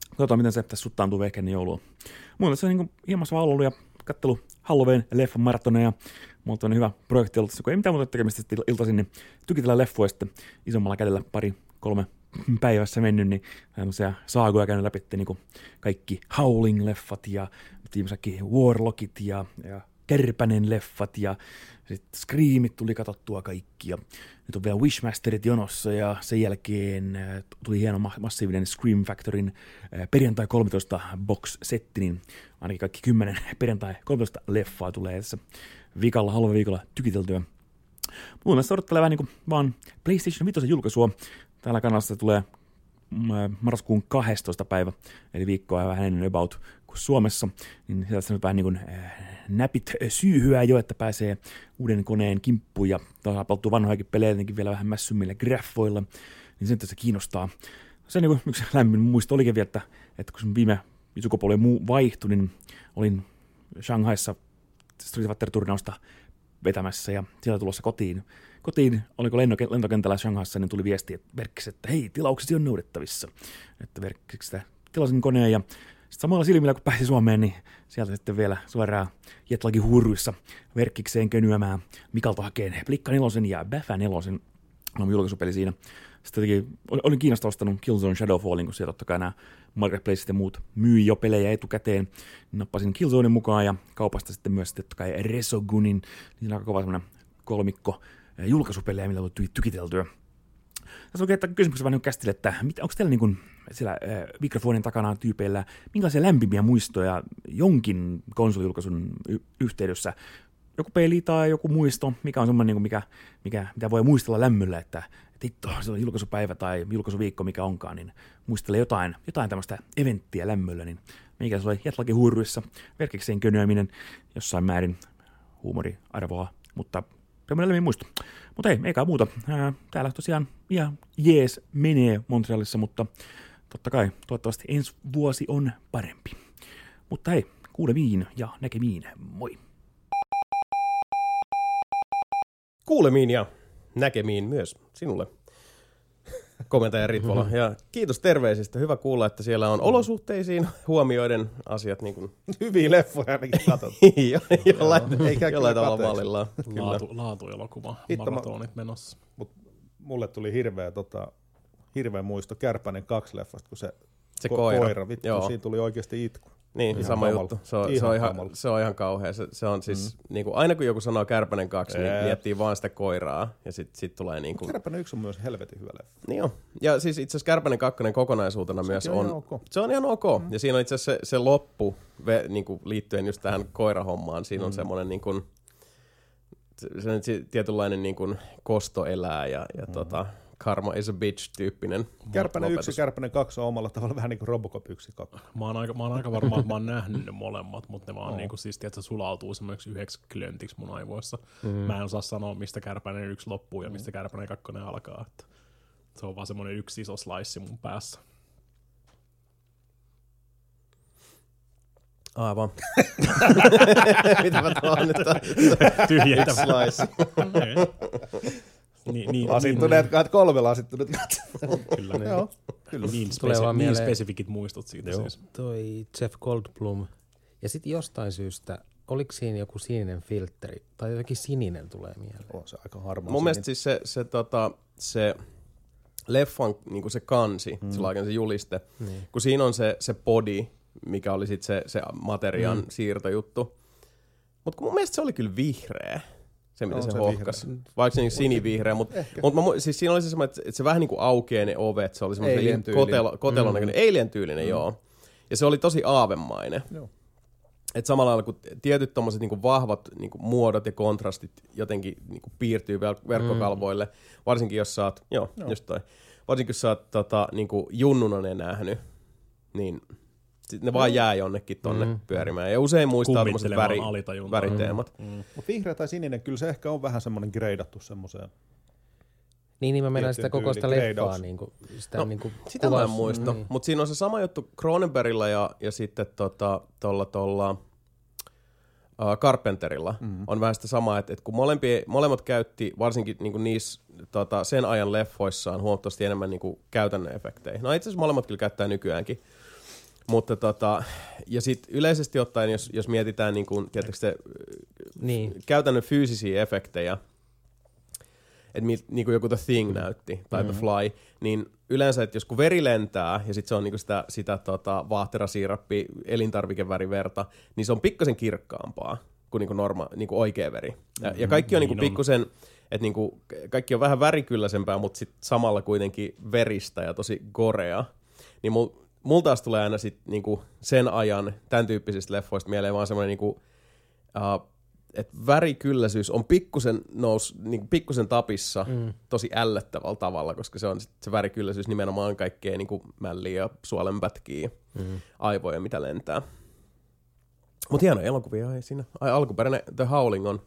Speaker 5: Katsotaan, miten se tässä suttaantuu ehkä ennen joulua. Mulla on niin ilmassa vaan ollut ja kattelu Halloween leffan maratoneja. Mulla on hyvä projekti ollut, kun ei mitään muuta tekemistä iltaisin, niin tykitellään leffoja sitten isommalla kädellä pari, kolme (clears throat) päivässä mennyt, niin tämmöisiä saagoja käynyt läpi, niin kuin kaikki Howling-leffat ja viimeisäkin Warlockit ja, ja Kärpänen-leffat ja sitten Screamit tuli katsottua kaikki ja nyt on vielä Wishmasterit jonossa ja sen jälkeen äh, tuli hieno ma- massiivinen Scream Factorin äh, perjantai 13 box-setti, niin ainakin kaikki 10 (laughs) perjantai 13 leffaa tulee tässä viikolla, halva viikolla tykiteltyä. Mun mielestä odottelee vähän niin kuin vaan PlayStation 5 julkaisua. Täällä kanavassa tulee mm, marraskuun 12. päivä, eli viikkoa vähän ennen about, kuin Suomessa, niin sieltä nyt vähän niin kuin äh, näpit syyhyää jo, että pääsee uuden koneen kimppuun ja taas palttuu vanhojakin pelejä jotenkin vielä vähän mässymmillä graffoilla, niin sen tässä kiinnostaa. Se niin kuin, yksi lämmin muisto olikin vielä, että, että kun viime sukupolven muu vaihtui, niin olin Shanghaissa Street Fighter-turnausta vetämässä ja siellä tulossa kotiin. Kotiin, oliko lennoke- lentokentällä Shanghaissa, niin tuli viesti että verkkis, että hei, tilauksesi on noudettavissa. Että verkkistä tilasin koneen ja sitten samalla silmillä, kun pääsi Suomeen, niin sieltä sitten vielä suoraan Jetlagin huuruissa verkkikseen könyämään Mikalta hakeen Plikka nelosen ja Bäfä nelosen on julkaisupeli siinä. Sitten jotenkin, ol- olin Kiinasta ostanut Killzone Shadowfallin, kun siellä totta kai nämä Marketplaceit ja muut myy jo pelejä etukäteen. Nappasin Killzonein mukaan ja kaupasta sitten myös totta kai Resogunin, niin aika kova semmoinen kolmikko julkaisupelejä, millä tuli tykiteltyä. Tässä on että kysymys vähän niin kästille, että onko teillä niin kuin siellä äh, mikrofonin takana tyypeillä minkälaisia lämpimiä muistoja jonkin konsolijulkaisun y- yhteydessä? Joku peli tai joku muisto, mikä on semmoinen, niin mikä, mikä, mitä voi muistella lämmöllä, että hitto, se on julkaisupäivä tai julkaisuviikko, mikä onkaan, niin muistele jotain, jotain tämmöistä eventtiä lämmöllä, niin mikä se oli Jetlakin huuruissa, verkikseen könöäminen, jossain määrin huumoriarvoa, mutta tämmöinen lämmin muisto. Mutta ei, eikä muuta. Ää, täällä tosiaan ihan jees menee Montrealissa, mutta totta kai toivottavasti ensi vuosi on parempi. Mutta hei, kuulemiin ja näkemiin. Moi!
Speaker 1: Kuulemiin ja näkemiin myös sinulle, komentaja Ritvola. Ja kiitos terveisistä. Hyvä kuulla, että siellä on olosuhteisiin huomioiden asiat niin kuin, (laughs)
Speaker 3: Hyviä leffoja ainakin katsot. (laughs)
Speaker 1: jo, jollain, jollain tavalla mallillaan.
Speaker 2: Laatu, laatuelokuva, maratonit menossa.
Speaker 3: Mut mulle tuli hirveä, tota, hirveä muisto Kärpänen kaksi leffasta, kun se,
Speaker 1: Se
Speaker 3: ko-
Speaker 1: koira.
Speaker 3: koira vittu,
Speaker 1: Joo.
Speaker 3: siinä tuli oikeasti itku.
Speaker 1: Niin,
Speaker 3: Ihan
Speaker 1: sama
Speaker 3: kamala.
Speaker 1: juttu. Se on, se,
Speaker 3: Ihan
Speaker 1: on ihan,
Speaker 3: kamala.
Speaker 1: se on ihan kauhea. Se, se on siis, mm. niin kuin, aina kun joku sanoo Kärpänen kaksi, niin miettii vaan sitä koiraa. Ja sitten sit tulee niin kuin...
Speaker 3: Kärpänen yksi on myös helvetin hyvä leffa.
Speaker 1: Niin on. Ja siis itse asiassa Kärpänen kakkonen kokonaisuutena
Speaker 3: Sekin
Speaker 1: myös
Speaker 3: on
Speaker 1: on...
Speaker 3: ok.
Speaker 1: Se on ihan ok. Mm. Ja siinä on itse asiassa se, se loppu ve, niin kuin liittyen just tähän koirahommaan. Siinä on semmoinen niin kuin, se, se tietynlainen niin kuin kosto elää ja, ja mm. tota, karma is a bitch tyyppinen
Speaker 3: Kärpänen
Speaker 1: lopetus.
Speaker 3: yksi Kärpänen kaksi on omalla tavalla vähän niin kuin Robocop yksi kakko.
Speaker 2: Mä oon aika, mä oon aika varma, että mä oon nähnyt ne molemmat, mutta ne vaan
Speaker 3: Oo.
Speaker 2: niinku siis, että sulautuu semmoiksi yhdeksi klöntiksi mun aivoissa. Mm. Mä en osaa sanoa, mistä kärpänen yksi loppuu ja mistä kärpänen kakkonen alkaa. Että se on vaan semmoinen yksi iso slice mun päässä.
Speaker 1: Aivan. (laughs) Mitä mä tuon nyt?
Speaker 2: Tyhjentävä.
Speaker 1: Slice. (laughs)
Speaker 2: niin, niin,
Speaker 3: Lasittuneet kahdet kolme lasittuneet katsomaan. (laughs)
Speaker 2: Kyllä, ne,
Speaker 3: Joo, kyllä.
Speaker 2: niin,
Speaker 4: Tulee
Speaker 2: spesi- niin
Speaker 4: mieleen-
Speaker 2: spesifikit muistot siitä
Speaker 3: Joo.
Speaker 2: siis.
Speaker 4: Toi Jeff Goldblum. Ja sitten jostain syystä, oliko siinä joku sininen filtteri? Tai jotenkin sininen tulee mieleen.
Speaker 3: On se aika harmaa.
Speaker 1: Mun mielestä siis se, se, tota, se leffan niin se kansi, mm. sillä se juliste,
Speaker 4: Niin.
Speaker 1: kun siinä on se, se body, mikä oli sit se, se materiaan mm. siirtojuttu. Mutta mun mielestä se oli kyllä vihreä, se mitä se,
Speaker 3: se
Speaker 1: hohkas. Vaikka se niin sinivihreä, mutta mut mä, siis siinä oli se semmoinen, että se vähän niin kuin aukeaa ne ovet, se oli semmoinen
Speaker 3: Alien
Speaker 1: kotelo, kotelon näköinen, mm. alien tyylinen, mm. joo. Ja se oli tosi aavemainen.
Speaker 3: Joo.
Speaker 1: Et samalla lailla kun tietyt tommoset niinku vahvat niinku muodot ja kontrastit jotenkin niinku piirtyy vel- verkkokalvoille, mm. varsinkin jos sä oot, joo, joo. just toi, varsinkin jos sä oot tota, niinku junnuna ne nähnyt, niin sit ne vaan jää jonnekin tonne mm. pyörimään. Ja usein muistaa
Speaker 2: Kummittelemaan
Speaker 1: väri, väriteemat.
Speaker 2: Mm.
Speaker 3: Mutta vihreä tai sininen, kyllä se ehkä on vähän semmoinen greidattu semmoiseen.
Speaker 4: Niin, niin mä menen sitä koko sitä leffaa. Niin kuin, sitä
Speaker 1: No,
Speaker 4: niin kuin
Speaker 1: Sitä mä en muista, niin. mutta siinä on se sama juttu Cronenbergilla ja, ja sitten tota, tolla, tolla, uh, Carpenterilla mm-hmm. on vähän sitä samaa, että, että kun molempi, molemmat käytti varsinkin niin niissä tota, sen ajan leffoissaan huomattavasti enemmän niin käytännön efektejä. No itse asiassa molemmat kyllä käyttää nykyäänkin. Mutta tota, ja sitten yleisesti ottaen, jos, jos mietitään niin kuin, tiedättekö te,
Speaker 4: Niin.
Speaker 1: käytännön fyysisiä efektejä, että niin kuin joku The Thing näytti, tai mm-hmm. The Fly, niin yleensä, että jos kun veri lentää, ja sitten se on niin kuin sitä, sitä tota, vaahterasiirappi, elintarvikeväriverta, niin se on pikkasen kirkkaampaa kuin, niin kuin, norma, niin kuin oikea veri. Ja, ja kaikki on niin kuin
Speaker 2: Niin on.
Speaker 1: pikkusen, että niin kuin, kaikki on vähän värikylläisempää, mutta sit samalla kuitenkin veristä ja tosi gorea. Niin mul, mulla taas tulee aina sit niinku sen ajan tämän tyyppisistä leffoista mieleen vaan semmoinen niinku, uh, että värikylläisyys on pikkusen, nous, niinku pikkusen tapissa mm. tosi ällöttävällä tavalla, koska se on sit se värikylläisyys nimenomaan kaikkea niinku mälliä ja suolenpätkiä, mm. aivoja, mitä lentää. Mutta hieno elokuvia ei siinä. Ai, alkuperäinen The Howling on,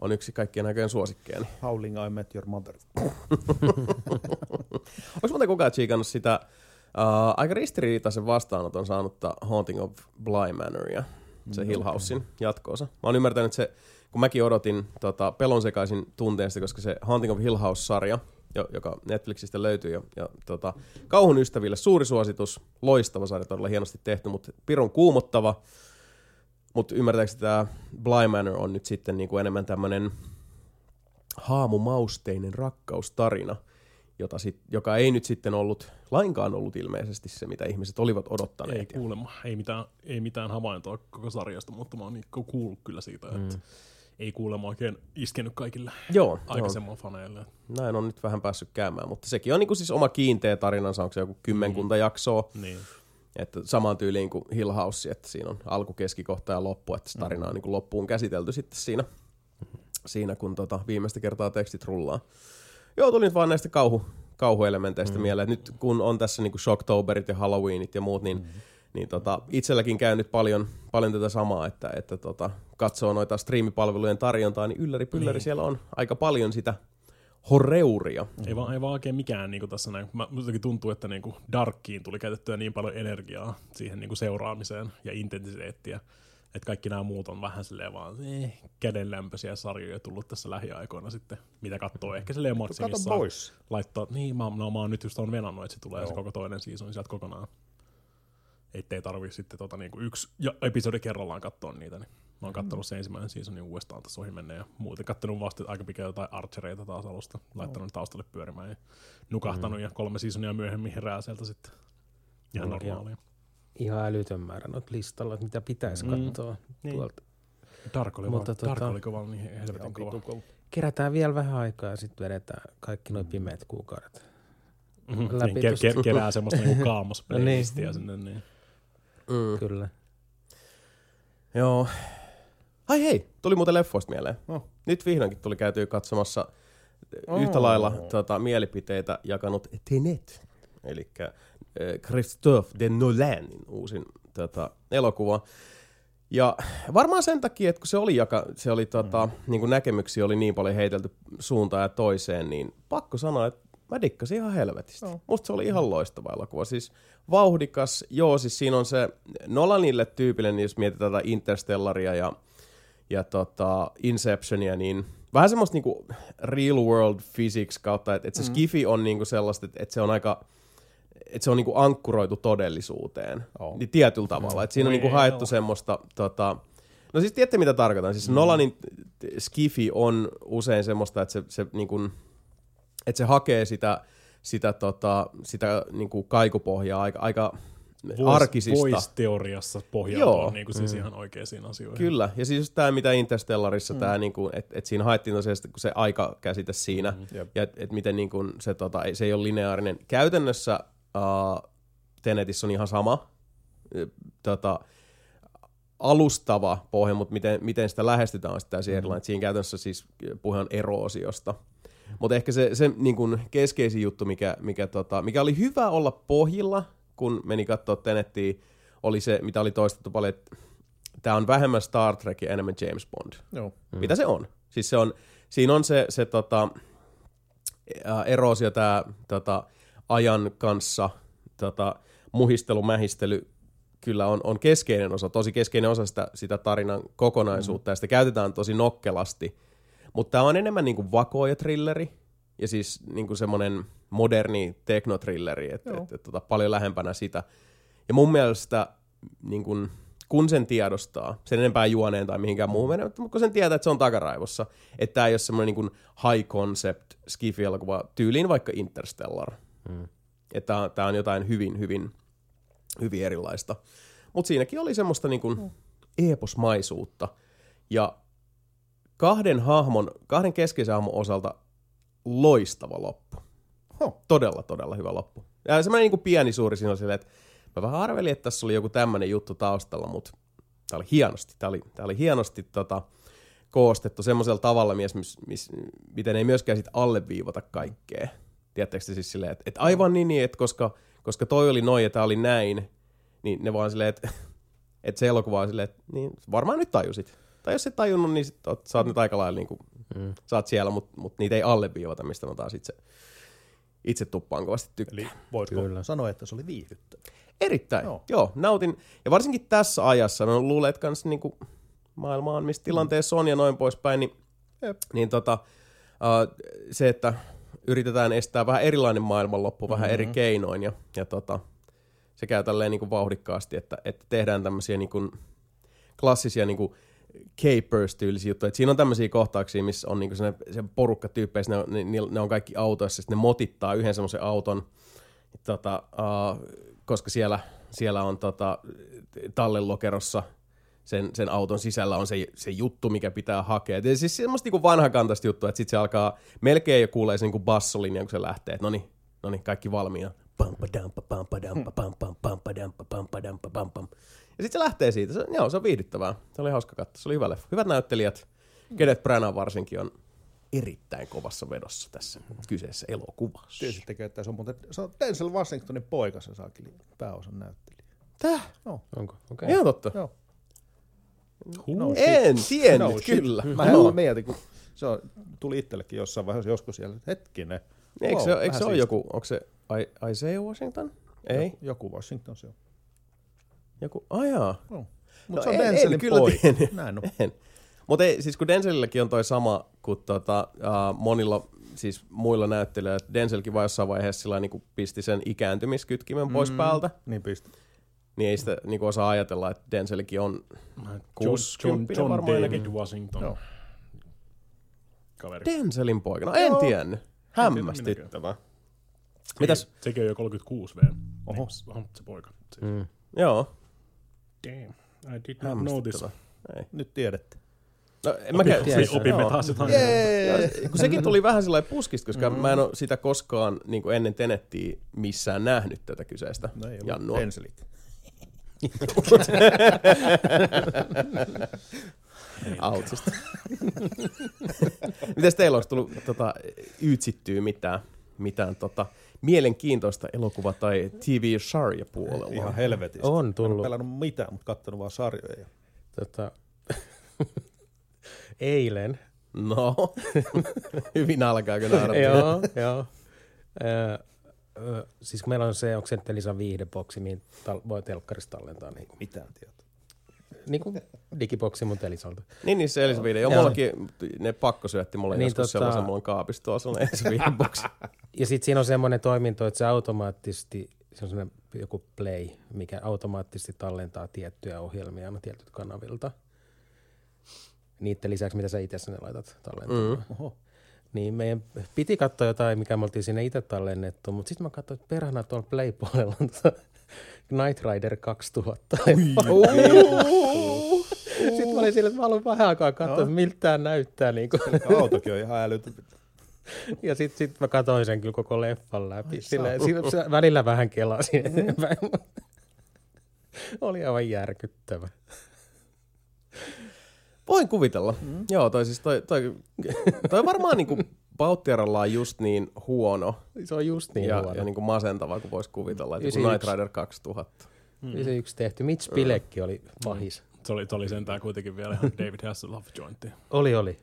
Speaker 1: on yksi kaikkien aikojen suosikkeja. Niin.
Speaker 3: Howling I Met Your Mother. (laughs)
Speaker 1: Onko muuten kukaan tsiikannut sitä uh, aika ristiriitaisen vastaanoton saanutta Haunting of Bly Manoria, se Hill Housein jatkoosa. Mä oon ymmärtänyt, että se, kun mäkin odotin tota, pelon sekaisin tunteesta, koska se Haunting of Hill House-sarja, jo, joka Netflixistä löytyy, ja, ja tota, kauhun ystäville suuri suositus, loistava sarja, todella hienosti tehty, mutta pirun kuumottava. Mutta ymmärtääkseni tämä Bly Manor on nyt sitten niinku enemmän tämmöinen haamumausteinen rakkaustarina, jota sit, joka ei nyt sitten ollut lainkaan ollut ilmeisesti se, mitä ihmiset olivat
Speaker 2: Ei
Speaker 1: odottaneet. Ja-
Speaker 2: kuulemma, ei mitään, ei mitään havaintoa koko sarjasta, mutta mä oon niin kuullut kyllä siitä, että ei kuulemma oikein iskenyt kaikille
Speaker 1: Joo,
Speaker 2: aikaisemman faneille.
Speaker 1: näin on nyt vähän päässyt käymään, mutta sekin on niinku siis oma kiinteä tarinansa, onko se joku kymmenkunta jaksoa,
Speaker 2: Niin.
Speaker 1: että samaan tyyliin kuin Hill House, että siinä on alku, keskikohta ja loppu, että se tarina on niinku loppuun käsitelty sitten siinä, siinä kun tota viimeistä kertaa tekstit rullaa. Joo, tuli nyt vaan näistä kauhu, kauhuelementeistä mm. mieleen, nyt kun on tässä niinku Shocktoberit ja Halloweenit ja muut, niin, mm. niin tota, itselläkin käy nyt paljon, paljon tätä samaa, että, että tota, katsoo noita striimipalvelujen tarjontaa, niin ylläri pylläri
Speaker 2: Niin.
Speaker 1: siellä on aika paljon sitä horreuria.
Speaker 2: Ei, vaan, ei vaan oikein mikään niin tässä näin. Mä, tuntuu, että niin Darkkiin tuli käytettyä niin paljon energiaa siihen niin seuraamiseen ja intensiteettiä, että kaikki nämä muut on vähän silleen vaan eh, kädenlämpöisiä sarjoja tullut tässä lähiaikoina sitten, mitä katsoo ehkä silleen maksimissaan.
Speaker 3: pois.
Speaker 2: Laittaa, niin mä, no, mä oon nyt just on venannut, että se tulee se koko toinen season sieltä kokonaan. Ettei tarvi sitten tota, niinku yksi ja episodi kerrallaan katsoa niitä. Niin. Mä oon kattonut sen ensimmäinen seasonin uudestaan tässä ohi menneen ja muuten kattonut vasta aika pitkään jotain archereita taas alusta. Laittanut ne taustalle pyörimään ja nukahtanut ja kolme seasonia myöhemmin herää sieltä sitten. Ihan
Speaker 4: on.
Speaker 2: normaalia.
Speaker 4: Ihan älytön määrä noita listalla, että mitä pitäisi
Speaker 2: Mm.
Speaker 4: katsoa
Speaker 2: Niin.
Speaker 4: tuolta.
Speaker 2: Dark oli,
Speaker 4: Mutta
Speaker 2: Mutta, Dark
Speaker 4: tota-
Speaker 2: oli kova, niin helvetin kova.
Speaker 4: Kerätään vielä vähän aikaa ja sitten vedetään kaikki noin pimeät kuukaudet.
Speaker 2: Mm-hmm.
Speaker 4: läpi
Speaker 2: Niin, ke- ke- kerää semmoista niinku (laughs) kaamos
Speaker 4: No niin.
Speaker 2: sinne. Niin.
Speaker 1: Mm.
Speaker 4: Kyllä.
Speaker 1: Joo. Ai hei, tuli muuten leffoista mieleen.
Speaker 3: Oh.
Speaker 1: Nyt vihdoinkin tuli käytyä katsomassa
Speaker 3: Oh.
Speaker 1: yhtä lailla tota, mielipiteitä jakanut Tenet. Eli Christophe de Nolanin uusin tota, elokuva. Ja varmaan sen takia, että kun se oli, jaka, se oli tota, mm. niin kuin näkemyksiä oli niin paljon heitelty suuntaan ja toiseen, niin pakko sanoa, että mä dikkasin ihan helvetistä.
Speaker 3: Joo.
Speaker 1: Musta se oli ihan loistava elokuva. Siis vauhdikas, joo, siis siinä on se Nolanille tyypillinen, jos mietitään tätä Interstellaria ja, ja tota Inceptionia, niin vähän semmoista niinku real world physics kautta, että, että se skifi on niinku sellaista, että, että se on aika että se on niinku ankkuroitu todellisuuteen.
Speaker 3: Joo.
Speaker 1: Niin tietyllä tavalla. Että siinä on
Speaker 2: Oi,
Speaker 1: niinku haettu semmoista... Tota, no siis tiedätte mitä tarkoitan. Siis mm. Nolanin skifi on usein semmoista, että se, se, niinku, että se hakee sitä, sitä, tota, sitä niinku kaikupohjaa aika, aika arkisista.
Speaker 2: Voice-teoriassa pohjautuu
Speaker 1: Joo.
Speaker 2: niin kuin siis ihan oikeisiin asioihin.
Speaker 1: Kyllä, ja siis tämä, mitä Interstellarissa, mm. tää, niinku, että et siinä haettiin tosiaan kun se aikakäsite siinä, mm. Ja että et miten niinku, se, tota, ei- se ei ole lineaarinen. Käytännössä uh, Tenetissä on ihan sama tota, alustava pohja, mutta miten, miten sitä lähestytään täysin erilainen. Et Siinä käytännössä siis puhe on eroosiosta. Mutta ehkä se, se niin kun keskeisin juttu, mikä, mikä, tota, mikä oli hyvä olla pohjilla, kun meni katsoa Tenettiä, oli se, mitä oli toistettu paljon, että tämä on vähemmän Star Trek ja enemmän James Bond.
Speaker 3: Joo.
Speaker 1: Mm. Mitä se on? Siis se on, siinä on se, se tota, ää, eroosio tämä tota, ajan kanssa, tota, muhistelu, mähistely, kyllä on, on keskeinen osa, tosi keskeinen osa sitä, sitä tarinan kokonaisuutta, mm. ja sitä käytetään tosi nokkelasti. Mutta tämä on enemmän niinku vakoja trilleri, ja siis niinku semmoinen moderni teknotrilleri, että et, et, tota, paljon lähempänä sitä. Ja mun mielestä niin kun, kun sen tiedostaa, sen enempää juoneen tai mihinkään muuhun menee, mutta kun sen tietää, että se on takaraivossa, että tämä ei ole semmoinen niin high concept skifi-elokuva tyyliin vaikka Interstellar.
Speaker 4: Mm.
Speaker 1: Että tämä on jotain hyvin, hyvin, hyvin erilaista. Mutta siinäkin oli semmoista niin kuin eeposmaisuutta. Ja kahden hahmon, kahden keskeisen hahmon osalta loistava loppu.
Speaker 3: Huh.
Speaker 1: Todella, todella hyvä loppu. Ja semmoinen niin kuin pieni suuri siinä oli silleen, että mä vähän arvelin, että tässä oli joku tämmöinen juttu taustalla, mutta tämä oli hienosti. Tämä oli, tää oli hienosti tota, koostettu semmoisella tavalla, mies, mis, mis, miten ei myöskään sit alleviivata kaikkea. Tiedättekö te siis silleen, että, että aivan niin, niin että koska, koska toi oli noin ja tämä oli näin, niin ne vaan silleen, että (laughs) Että se elokuva on silleen, että niin, varmaan nyt tajusit. Tai jos et tajunnut, niin sit oot, sä oot nyt aika lailla niin kuin,
Speaker 4: Mm.
Speaker 1: sä oot siellä, mutta mut niitä ei alleviivata, mistä mä taas itse, itse tuppaan kovasti tykkään.
Speaker 3: Eli voisiko
Speaker 4: Kyllä.
Speaker 3: sanoa, että se oli viihdyttävä?
Speaker 1: Erittäin, joo.
Speaker 3: Joo.
Speaker 1: nautin. Ja varsinkin tässä ajassa, no luulen, että kans niinku maailma on, missä tilanteessa on ja noin poispäin, niin,
Speaker 3: Jep.
Speaker 1: niin tota, uh, se, että yritetään estää vähän erilainen maailmanloppu vähän eri keinoin ja, ja tota, se käy tälleen niinku vauhdikkaasti, että, että tehdään tämmöisiä niinku klassisia niinku capers-tyylisiä juttuja. Et siinä on tämmöisiä kohtauksia, missä on niinku se, se porukka tyyppeissä, ne, on- ne, ne on kaikki autoissa, sitten ne motittaa yhden semmoisen auton, tota, uh, koska siellä, siellä on tota, tallenlokerossa sen, sen auton sisällä on se, se juttu, mikä pitää hakea. Et siis semmoista niinku vanhakantaista juttua, että sitten se alkaa, melkein jo kuulee sen niinku bassolinja, kun se lähtee, että no niin, no niin, kaikki valmiina. Pam. Ja sitten se lähtee siitä. Se, joo, se on viihdyttävää. Se oli hauska katsoa. Se oli hyvä leffa. Hyvät näyttelijät. Kenneth Branagh varsinkin on erittäin kovassa vedossa tässä kyseessä elokuvassa.
Speaker 3: Tiesittekö, että se on muuten, se on Denzel Washingtonin poika se saakin pääosan näyttelijä.
Speaker 1: Täh?
Speaker 4: Onko? Okei.
Speaker 1: Okay. Ihan totta.
Speaker 3: Joo.
Speaker 2: Huh.
Speaker 1: En tiennyt,
Speaker 3: No
Speaker 1: no,
Speaker 3: shit.
Speaker 1: kyllä.
Speaker 3: Mä no. mietin, kun se on, tuli itsellekin jossain vaiheessa joskus siellä, että hetkinen.
Speaker 1: Eikö se, eikö se ole joku, onko se I- Isaiah Washington? Ei,
Speaker 3: Joku, joku Washington se on.
Speaker 1: joku, ajaa.
Speaker 3: Mutta
Speaker 1: No
Speaker 3: se on
Speaker 1: en- en
Speaker 3: Denzelin
Speaker 1: kyllä
Speaker 3: poika.
Speaker 1: tiennyt.
Speaker 3: Näin on.
Speaker 1: En. Mutta siis kun Denzelilläkin on toi sama kuin tota, uh, monilla siis muilla näyttelijöillä, että Denzelkin vaan jossain vaiheessa sillä niin pisti sen ikääntymiskytkimen pois päältä,
Speaker 3: Niin pisti.
Speaker 1: Niin ei sitä niin osaa ajatella, että Denzelkin on
Speaker 2: John, John,
Speaker 1: 60
Speaker 2: John
Speaker 1: varmaan
Speaker 2: David. Washington.
Speaker 3: Joo.
Speaker 2: Kaveri.
Speaker 1: Denzelin poika. No en
Speaker 3: Joo.
Speaker 1: tiennyt. Hämmästyttävää. Mitäs?
Speaker 2: Sekin, sekin on jo 36 V.
Speaker 3: Oho.
Speaker 2: Niin, on se poika. Siis.
Speaker 4: Mm.
Speaker 1: Joo,
Speaker 2: Damn. I did not know this.
Speaker 1: Ei.
Speaker 3: Nyt tiedätte.
Speaker 1: No, en mä käy,
Speaker 4: tiedä.
Speaker 2: Opimme taas jotain.
Speaker 1: Kun sekin tuli vähän sellainen puskista, koska mm. mä en ole sitä koskaan niin kuin ennen Tenettiä missään nähnyt tätä kyseistä
Speaker 3: No ei
Speaker 1: Jannua.
Speaker 3: ollut Denzelit.
Speaker 1: Autsista. Mites teillä olisi tullut tota, ytsittyä mitään, mitään tota, mielenkiintoista elokuva- tai TV-sarja puolella?
Speaker 3: Ihan helvetistä.
Speaker 4: On
Speaker 3: Mä en ole
Speaker 4: tullut.
Speaker 3: pelannut mitään, mutta kattonut vaan sarjoja.
Speaker 4: Tota, (laughs) eilen.
Speaker 1: No, (laughs) hyvin alkaa kyllä
Speaker 4: joo, joo. Ö, ö, siis kun meillä on se, onko se nyt Elisan viihdeboksi, mihin tal- voi telkkarista tallentaa niin kuin,
Speaker 3: Mitään tietoa.
Speaker 4: niin kuin digiboksi mun Elisalta.
Speaker 1: Niin, niin se Elisa Video.
Speaker 4: Joo.
Speaker 1: Mullakin ne pakko syötti mulle niin, joskus
Speaker 4: tota-
Speaker 1: sellaisen, mulla on kaapissa tuolla sellainen Elisa box. (laughs)
Speaker 4: Ja sitten siinä on semmoinen toiminto, että se automaattisesti, se on semmoinen joku play, mikä automaattisesti tallentaa tiettyjä ohjelmia aina tietyt kanavilta. Niiden lisäksi, mitä sä itse sinne laitat tallentamaan. Mm.
Speaker 3: Oho.
Speaker 4: Niin meidän piti katsoa jotain, mikä me oltiin sinne itse tallennettu, mutta sitten mä katsoin, että perhana tuolla Play-puolella on tota Night Rider 2000. sitten (laughs) mä olin sillä, että mä haluan vähän aikaa katsoa, että miltä tämä näyttää. Niin kuin.
Speaker 3: Autokin on ihan älytön. (laughs)
Speaker 4: Ja sitten sit mä katsoin sen kyllä koko leffan läpi. Silleen, si- se välillä vähän kelasin eteenpäin. (laughs) mutta Oli aivan järkyttävä.
Speaker 1: Voin kuvitella. Mm. Joo, toi siis toi, toi, toi varmaan niinku Bauttiaralla just niin huono
Speaker 4: Se on just niin
Speaker 1: ja,
Speaker 4: huono.
Speaker 1: ja niinku masentava kuin voisi kuvitella. Että joku
Speaker 4: 91.
Speaker 1: Night Rider 2000.
Speaker 4: Mm. Se yksi tehty. Mitch Pilekki oli pahis.
Speaker 2: Se oli, se oli sentään kuitenkin vielä ihan David Hasselhoff jointti.
Speaker 4: Oli, oli.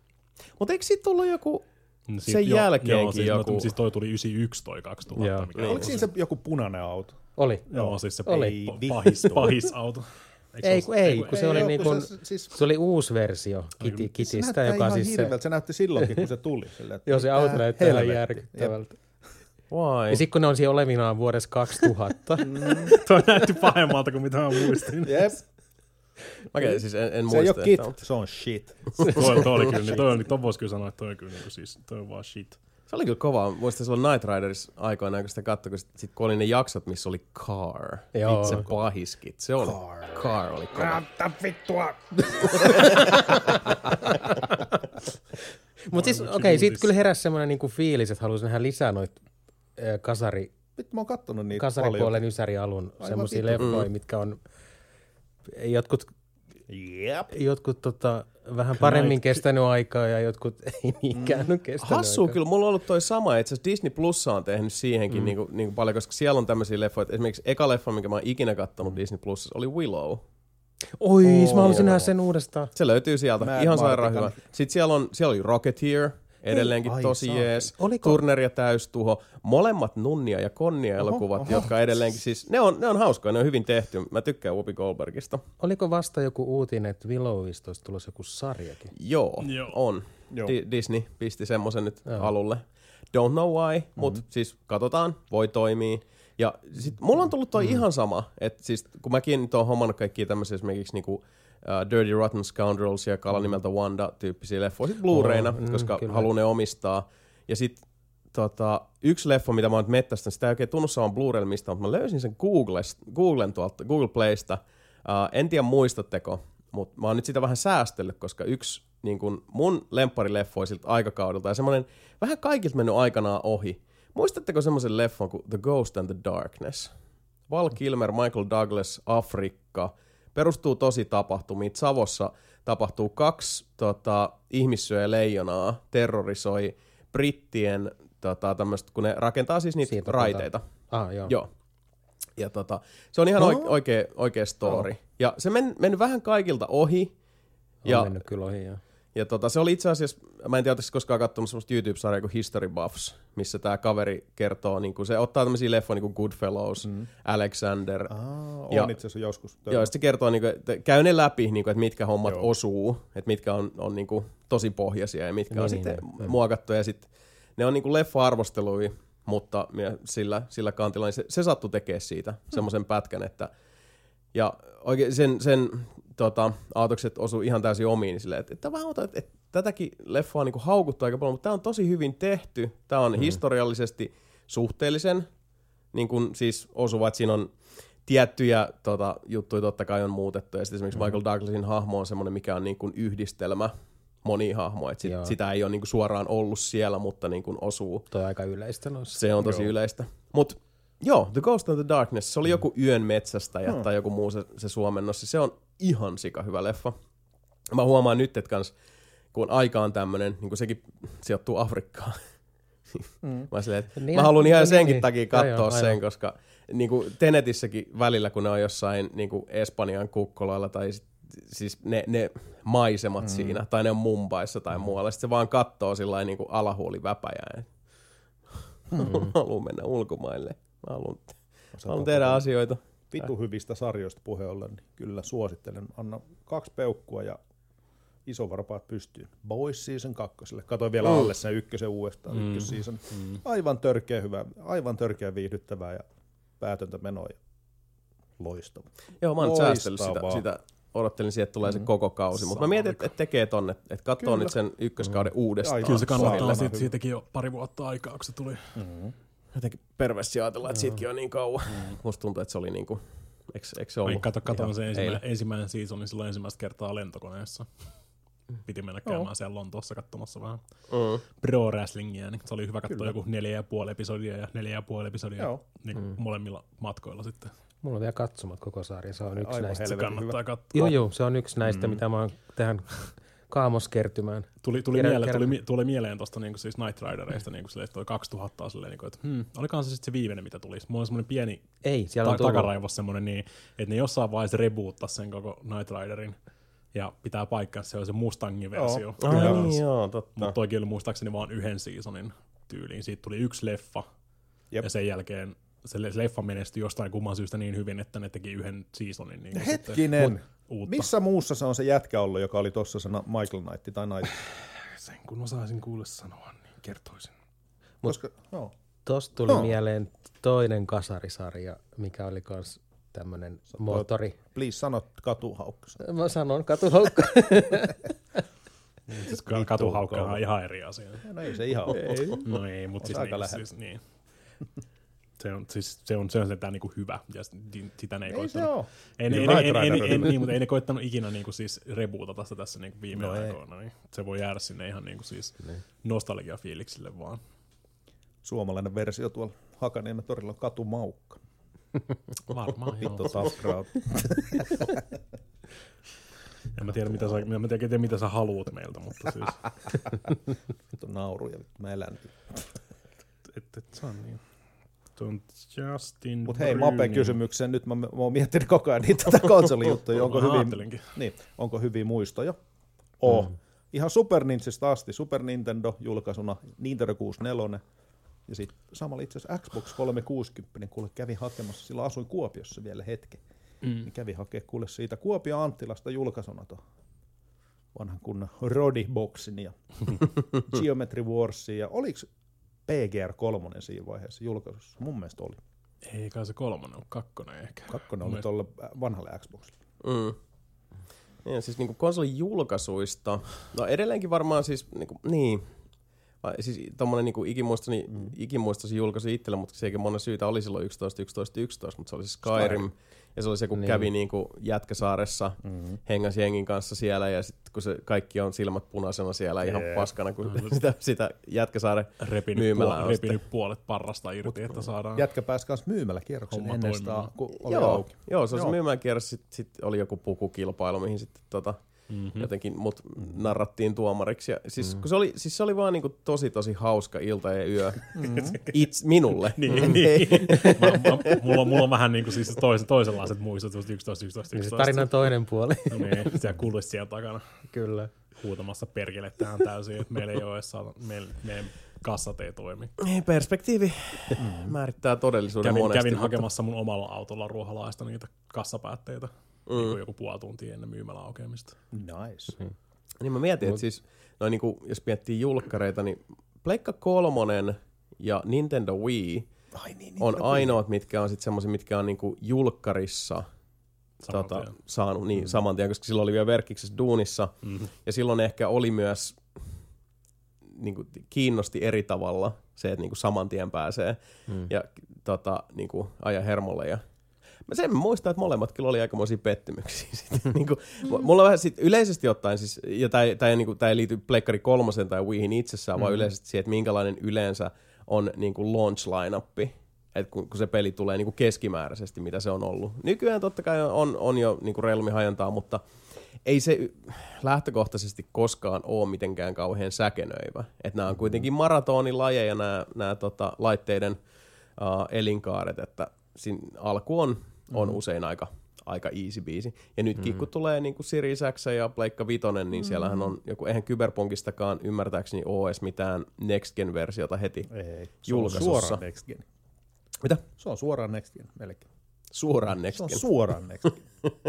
Speaker 1: Mutta eikö siitä tullut joku...
Speaker 2: No
Speaker 1: Sen jälkeenkin
Speaker 2: siis,
Speaker 1: joku-
Speaker 2: No, siis toi tuli 91 toi 2000.
Speaker 4: Joo.
Speaker 2: Mikä
Speaker 1: Niin.
Speaker 3: Oliko siinä se joku punainen auto?
Speaker 4: Oli.
Speaker 2: Joo, siis se
Speaker 4: Oli.
Speaker 2: pa- pahis, pahis auto. Eikö
Speaker 4: Ei,
Speaker 2: se
Speaker 4: kun ei, kun se oli
Speaker 3: oo,
Speaker 4: niin
Speaker 3: kun
Speaker 4: kuin,
Speaker 3: se, siis,
Speaker 4: se oli uusi versio
Speaker 3: se
Speaker 4: Kitistä,
Speaker 3: näyttää
Speaker 4: joka
Speaker 3: ihan
Speaker 4: siis se,
Speaker 3: hirveältä. Se näytti silloinkin, kun se tuli. Sille, että
Speaker 4: joo, se auto näyttää ihan järkyttävältä.
Speaker 1: Why?
Speaker 4: Ja sitten kun ne on siellä olevinaan vuodessa 2000, (laughs)
Speaker 2: Toi näytti pahemmalta kuin mitä mä muistin.
Speaker 3: Jep.
Speaker 1: Okei, siis en, en
Speaker 3: Se
Speaker 1: muista.
Speaker 3: ei ole kit,
Speaker 1: että-
Speaker 3: se on shit.
Speaker 2: toi, toi oli kyllä, niin toi, oli, toi voisi kyllä sanoa, että toi, on kyllä, niin siis, toi on vaan shit.
Speaker 1: Se oli kyllä kova. Muistan silloin Night Riderissa aikoinaan, kun sitä katsoi, kun, sit, sit, kun oli ne jaksot, missä oli Car.
Speaker 4: Joo.
Speaker 1: Itse pahiskit. Se oli. Car, car oli kova.
Speaker 4: Mutta siis okei, okay, siitä kyllä heräsi semmoinen niinku fiilis, että haluaisin nähdä lisää noita äh, kasari,
Speaker 3: Nyt mä oon kattonut niitä
Speaker 4: kasaripuolen ysärialun semmoisia leffoja, mitkä on jotkut,
Speaker 3: Jep.
Speaker 4: jotkut tota, vähän paremmin kestänyt aikaa ja jotkut (laughs) ei niinkään mm. kestänyt
Speaker 1: Hassua
Speaker 4: aikaa.
Speaker 1: kyllä, mulla on ollut toi sama. Itse asiassa Disney Plussa on tehnyt siihenkin mm. niinku, niinku paljon, koska siellä on tämmöisiä leffoja. että Esimerkiksi eka leffa, minkä mä oon ikinä kattonut Disney Plussa, oli Willow.
Speaker 4: Oi,
Speaker 3: Oo,
Speaker 4: mä haluaisin nähdä sen uudestaan.
Speaker 1: Se löytyy sieltä.
Speaker 3: Mad
Speaker 1: Ihan sairaan hyvä. Sitten siellä, on, siellä oli Rocketeer, edelleenkin
Speaker 3: ai
Speaker 1: tosi jees.
Speaker 4: Oliko-
Speaker 1: Turner ja Täystuho. Molemmat Nunnia ja Konnia elokuvat,
Speaker 3: oho.
Speaker 1: jotka edelleenkin siis, ne on, ne on hauskoja, ne on hyvin tehty. Mä tykkään Whoopi Goldbergista.
Speaker 4: Oliko vasta joku uutinen, että Willowista olisi tulossa joku sarjakin?
Speaker 1: Joo,
Speaker 2: Joo.
Speaker 1: on.
Speaker 3: Joo.
Speaker 1: Di- Disney pisti semmoisen nyt
Speaker 4: Joo.
Speaker 1: alulle. Don't know why, mm-hmm. mutta siis katsotaan, voi toimii. Ja sit mulla on tullut toi mm. ihan sama, että siis kun mäkin nyt oon hommannut kaikkia tämmöisiä esimerkiksi niinku uh, Dirty Rotten Scoundrels ja Kala nimeltä Wanda tyyppisiä leffoja sit Blu-rayna,
Speaker 4: Oh, mm,
Speaker 1: koska
Speaker 4: kyllä.
Speaker 1: haluan ne omistaa. Ja sit tota, yksi leffa, mitä mä oon nyt mettästänyt, sitä ei oikein tunnu saavan Blu-raylla mistä, mutta mä löysin sen Googlesta, Googlen tuolta, Google Playsta. Uh, en tiedä muistatteko, mutta mä oon nyt sitä vähän säästellyt, koska yksi niin kun mun lempparileffoisilta aikakaudelta ja semmoinen vähän kaikilta mennyt aikanaan ohi. Muistatteko semmoisen leffon kuin The Ghost and the Darkness? Val Kilmer, Michael Douglas, Afrikka. Perustuu tosi tapahtumiin. Savossa tapahtuu kaksi tota, ihmissyöjä leijonaa, terrorisoi brittien, tota, tämmöstä, kun ne rakentaa siis niitä
Speaker 4: Siitä
Speaker 1: raiteita.
Speaker 4: Ah, joo.
Speaker 1: Joo. Ja tota, se on ihan oike- oikea, oikea story. Ja se men, meni vähän kaikilta ohi.
Speaker 4: On
Speaker 1: Ja,
Speaker 4: mennyt kyllä ohi, joo.
Speaker 1: ja tota, se oli itse asiassa, mä en tiedä, koskaan katsonut semmoista YouTube-sarjaa kuin History Buffs, missä tämä kaveri kertoo, niin kuin, se ottaa tämmöisiä leffoja niin kuin Goodfellows, mm. Alexander.
Speaker 3: Aa, on
Speaker 1: Ja-
Speaker 3: itse asiassa joskus.
Speaker 1: Joo, ja sit se kertoo, niin kuin, että käy ne läpi, niin kuin, että mitkä hommat
Speaker 3: Joo.
Speaker 1: Joo. osuu, että mitkä on, on niin kuin, tosi pohjaisia ja mitkä
Speaker 4: Niin,
Speaker 1: on
Speaker 4: niin,
Speaker 1: sitten
Speaker 4: niin.
Speaker 1: muokattu. Ja sit, ne on niin kuin leffa-arvosteluja, mutta mie- sillä, sillä kantilla niin se, se sattui tekemään siitä semmoisen pätkän, että ja oikein sen, sen tota, aatokset osu ihan täysin omiin, niin silleen, että, että, että, että tätäkin leffaa on niin haukuttu aika paljon, mutta tämä on tosi hyvin tehty. Tämä on mm. historiallisesti suhteellisen niin kuin siis osuva, että siinä on tiettyjä tota, juttuja totta kai on muutettu. Ja sitten esimerkiksi mm. Michael Douglasin hahmo on semmoinen, mikä on niin kuin yhdistelmä moni hahmo. Että sit,
Speaker 4: Joo.
Speaker 1: sitä ei ole niin kuin suoraan ollut siellä, mutta niin kuin osuu.
Speaker 4: Toi aika yleistä noissa.
Speaker 1: Se on tosi
Speaker 3: Joo.
Speaker 1: yleistä. Mutta joo, The Ghost of the Darkness, se oli joku yön metsästäjä tai joku muu se, se suomennos. Se on ihan sika hyvä leffa. Mä huomaan nyt, että kans, kun aika on tämmönen, niin kuin sekin sijoittuu Afrikkaan. Mm. mä, silleen, että
Speaker 4: Niin,
Speaker 1: mä haluan ihan
Speaker 4: niin,
Speaker 1: senkin
Speaker 4: niin.
Speaker 1: takia katsoa sen,
Speaker 4: aivan.
Speaker 1: koska niin kuin Tenetissäkin välillä, kun ne on jossain niin kuin Espanjan kukkoloilla tai sit, siis ne, ne maisemat mm. siinä, tai ne on Mumbaissa tai muualla, sitten se vaan kattoo sillä niin kuin alahuoli väpäjää. Mm. (laughs) haluan mennä ulkomaille. Mä haluan, mä haluan tehdä asioita.
Speaker 3: Vitu hyvistä sarjoista puheen ollen, niin kyllä suosittelen. Anna kaksi peukkua ja isovarpaat pystyyn. Boys Season kakkoselle. Katoin vielä alle sen ykkösen uudestaan, mm. ykkösseason. Mm. Aivan törkeä hyvä, aivan törkeä viihdyttävää ja päätöntä menoa. Loistava.
Speaker 1: Joo, mä oon säästellyt sitä, sitä odottelin siihen, että tulee se koko kausi, mutta mä mietin, että, että tekee tonne, että katsoo nyt sen ykköskauden uudestaan.
Speaker 3: Aivan.
Speaker 2: Kyllä se kannattaa, siitä, siitäkin jo pari vuotta aikaa, kun se tuli.
Speaker 1: Jotenkin perversi ajatella, että siitäkin on niin kauan. (laughs) Musta tuntuu, että se oli niinku, eikö, eikö se ollut?
Speaker 2: kato,
Speaker 1: ihan
Speaker 2: sen ensimmäinen, ensimmäinen seasonin silloin ensimmäistä kertaa lentokoneessa. Piti mennä käymään siellä Lontoossa katsomassa vähän
Speaker 1: Mm.
Speaker 2: pro wrestlingia, niin se oli hyvä katsoa joku neljä ja puoli episodia ja neljä ja puoli episodia
Speaker 3: Joo.
Speaker 2: niin mm. molemmilla matkoilla sitten.
Speaker 4: Mulla on vielä katsomat koko sarja. Se on yksi
Speaker 3: Aivan
Speaker 4: näistä.
Speaker 2: Se kannattaa katsoa.
Speaker 4: Joo, joo, se on yksi näistä, mm. mitä mä oon tähän kaamoskertymään.
Speaker 2: Tuli, tuli,
Speaker 4: Kerran-
Speaker 2: mieleen,
Speaker 4: kerran.
Speaker 2: tuli, tuli mieleen tuosta niin siis Night Ridereista, niin silleen, toi 2000 on silleen, niin kuin, että hmm, olikohan se sitten se viimeinen, mitä tulisi. Mulla on semmoinen pieni
Speaker 4: Ei, siellä
Speaker 2: ta-
Speaker 4: on tullut.
Speaker 2: takaraivos semmoinen, niin, että ne jossain vaiheessa reboottaa sen koko Night Riderin. Ja pitää paikkaa, se on se Mustangin versio.
Speaker 3: Joo.
Speaker 1: Ai
Speaker 3: Kyllä.
Speaker 1: niin, joo, totta.
Speaker 2: Mutta toikin oli muistaakseni vaan yhden seasonin tyyliin. Siitä tuli yksi leffa,
Speaker 3: Jep.
Speaker 2: ja sen jälkeen se le- leffa menestyi jostain kumman syystä niin hyvin, että ne teki yhden seasonin. Niin sitten
Speaker 3: Hetkinen.
Speaker 2: uutta.
Speaker 3: Missä muussa se on se jätkä ollut, joka oli tossa se Michael Knight tai Knight? (sighs)
Speaker 2: Sen kun osaisin kuulle sanoa, niin kertoisin.
Speaker 3: Koska, joo.
Speaker 4: Tosta tuli
Speaker 3: Joo.
Speaker 4: mieleen toinen kasarisarja, mikä oli kans tämmönen moottori.
Speaker 3: Please sano katuhaukka.
Speaker 4: Mä sanon katuhaukka. (laughs)
Speaker 2: Siis katuhaukka on ihan eri asia.
Speaker 3: No ei se ihan ole.
Speaker 2: No ei, mutta
Speaker 3: On
Speaker 2: siis, niin,
Speaker 3: lähellä.
Speaker 2: siis niin. (laughs) Se on, siis, se on, se on sentään niinku hyvä, ja sitä ne ei,
Speaker 3: Ei
Speaker 2: koittanut. Ei, ei, ei, ei, ei, ei,
Speaker 3: on
Speaker 2: niin, mutta ei ne koittanut ikinä niinku siis rebootata sitä tässä niinku viime
Speaker 3: No ei.
Speaker 2: aikoina. Niin se voi jäädä sinne ihan niinku siis nostalgiafiiliksille vaan.
Speaker 3: Suomalainen versio tuolla Hakaniemen torilla on katumaukka.
Speaker 2: Varmaan joo.
Speaker 3: Vittu crowd. (laughs)
Speaker 2: En mä tiedä, mitä sä, mä tiedä, mitä sä haluat meiltä, mutta siis, (laughs)
Speaker 3: Vittu nauru ja vittu mä elän.
Speaker 2: et, et, se on niin. Justin
Speaker 3: Mutta hei,
Speaker 2: Brynin.
Speaker 3: Mape kysymykseen. Nyt mä, mä oon miettinyt koko ajan niitä tätä konsolijuttuja. (laughs) Onko
Speaker 2: ajattelinkin.
Speaker 3: niin, onko hyviä muistoja? Oo. Mm. Ihan Super Nintendistä asti. Super Nintendo julkaisuna, Nintendo 64. Ja sitten samalla itse asiassa Xbox 360, kuule kävi hakemassa, silloin asuin Kuopiossa vielä hetken. Mm. Niin kävi hakea kuule siitä Kuopio Anttilasta julkaisuna tuon vanhan kunnan Rodi-boksin ja (laughs) Geometry Warsin. Ja oliko PGR 3 siinä vaiheessa julkaisussa? Mun mielestä oli.
Speaker 2: Ei kai se kolmonen on kakkonen ehkä.
Speaker 3: Kakkonen oli tuolla vanhalle Xboxille.
Speaker 1: Mm. Niin, siis niinku konsolin julkaisuista, no edelleenkin varmaan siis, niinku, niin, Vai, siis tommonen niinku ikimuistoni, mm. ikimuistosi julkaisu itselle, mutta se eikä monen syytä oli silloin 11, 11, 11, mutta se oli se Skyrim. Skyrim. Ja se oli se, kun niin. kävi niinku Jätkäsaaressa, mm-hmm. hengas jengin kanssa siellä, ja sitten kun se kaikki on silmät punaisena siellä ihan
Speaker 3: Jep.
Speaker 1: paskana, kun (laughs) sitä, sitä Jätkäsaaren
Speaker 2: repinyt,
Speaker 1: myymälää
Speaker 2: puol-
Speaker 1: on sitten.
Speaker 2: repinyt puolet parrasta irti, että saadaan...
Speaker 3: Jätkä pääsi kanssa myymällä kierroksen
Speaker 2: Homma
Speaker 3: ennen
Speaker 2: toimii.
Speaker 3: sitä, kun oli
Speaker 1: Joo,
Speaker 3: auki.
Speaker 1: joo, se oli se
Speaker 3: Joo.
Speaker 1: myymäläkierros, sitten sit oli joku pukukilpailu, mihin sitten tota, mm-hmm. jotenkin mut narrattiin tuomariksi. Ja siis, mm. kun se, oli, siis se oli vaan niinku tosi tosi hauska ilta ja yö. It's minulle. (laughs)
Speaker 2: Niin, niin. (laughs) mä, mä, mulla, on- mulla on vähän niinku siis toisen, toisenlaiset muistot, just 11, 11,
Speaker 4: Niin se
Speaker 2: 11.
Speaker 4: tarinan toinen puoli. (laughs)
Speaker 2: Niin, siellä kuuluisi siellä takana
Speaker 4: Kyllä.
Speaker 2: huutamassa perkele tähän täysin, että meillä ei ole edes saada, meillä, meidän kassat ei toimi.
Speaker 1: Niin, perspektiivi määrittää todellisuuden
Speaker 2: Kävin,
Speaker 1: monesti.
Speaker 2: kävin
Speaker 1: mutta-
Speaker 2: hakemassa mun omalla autolla ruoholaista niitä kassapäätteitä mm. niin kuin joku puoli tuntia ennen myymälä aukeamista.
Speaker 3: Nice.
Speaker 1: Niin mä mietin, että siis, no niin kuin, jos miettii julkkareita, niin Pleikka kolmonen ja Nintendo Wii
Speaker 3: Ai niin,
Speaker 1: on ainoat, mitkä on sitten semmoisia, mitkä on niinku julkkarissa
Speaker 2: Saman
Speaker 1: tota,
Speaker 2: tien.
Speaker 1: saanut niin, saman tien, koska silloin oli vielä verkkiksessä duunissa.
Speaker 2: Mhm.
Speaker 1: Ja silloin ehkä oli myös niin kuin, kiinnosti eri tavalla se, että niin kuin saman tien pääsee mm. ja tota, niin kuin, aja hermolle. Ja... Mä sen muistan, että molemmat kyllä oli aikamoisia pettymyksiä. (laughs) Sitten, niin kuin, mulla on vähän sit, yleisesti ottaen, siis, ja tämä ei, niin ei liity Pleikkari kolmosen tai Wiihin itsessään, mm. vaan yleisesti siihen, että minkälainen yleensä on niin kuin launch lineupi että kun, kun se peli tulee niin kuin keskimääräisesti, mitä se on ollut. Nykyään totta kai on, on jo niin kuin reilummin hajontaa, mutta ei se lähtökohtaisesti koskaan ole mitenkään kauhean säkenöivä. Että nämä on kuitenkin maratonilajeja nämä, nämä tota, laitteiden uh, elinkaaret, että siinä alku on, on usein aika, aika easy biisi. Ja nytkin kun tulee niin kuin Series X ja Pleikka Vitonen, niin siellähän on joku, eihän Cyberpunkistakaan ymmärtääkseni ole edes mitään Next Gen-versiota heti
Speaker 3: Ei, se on
Speaker 1: julkaisussa.
Speaker 3: suoraan Next Gen.
Speaker 1: Mitä?
Speaker 3: Se on suoraan Next Gen, melkein.
Speaker 1: Suoraan Next
Speaker 3: Se on
Speaker 1: Gen.
Speaker 3: suoraan Next Gen. (laughs)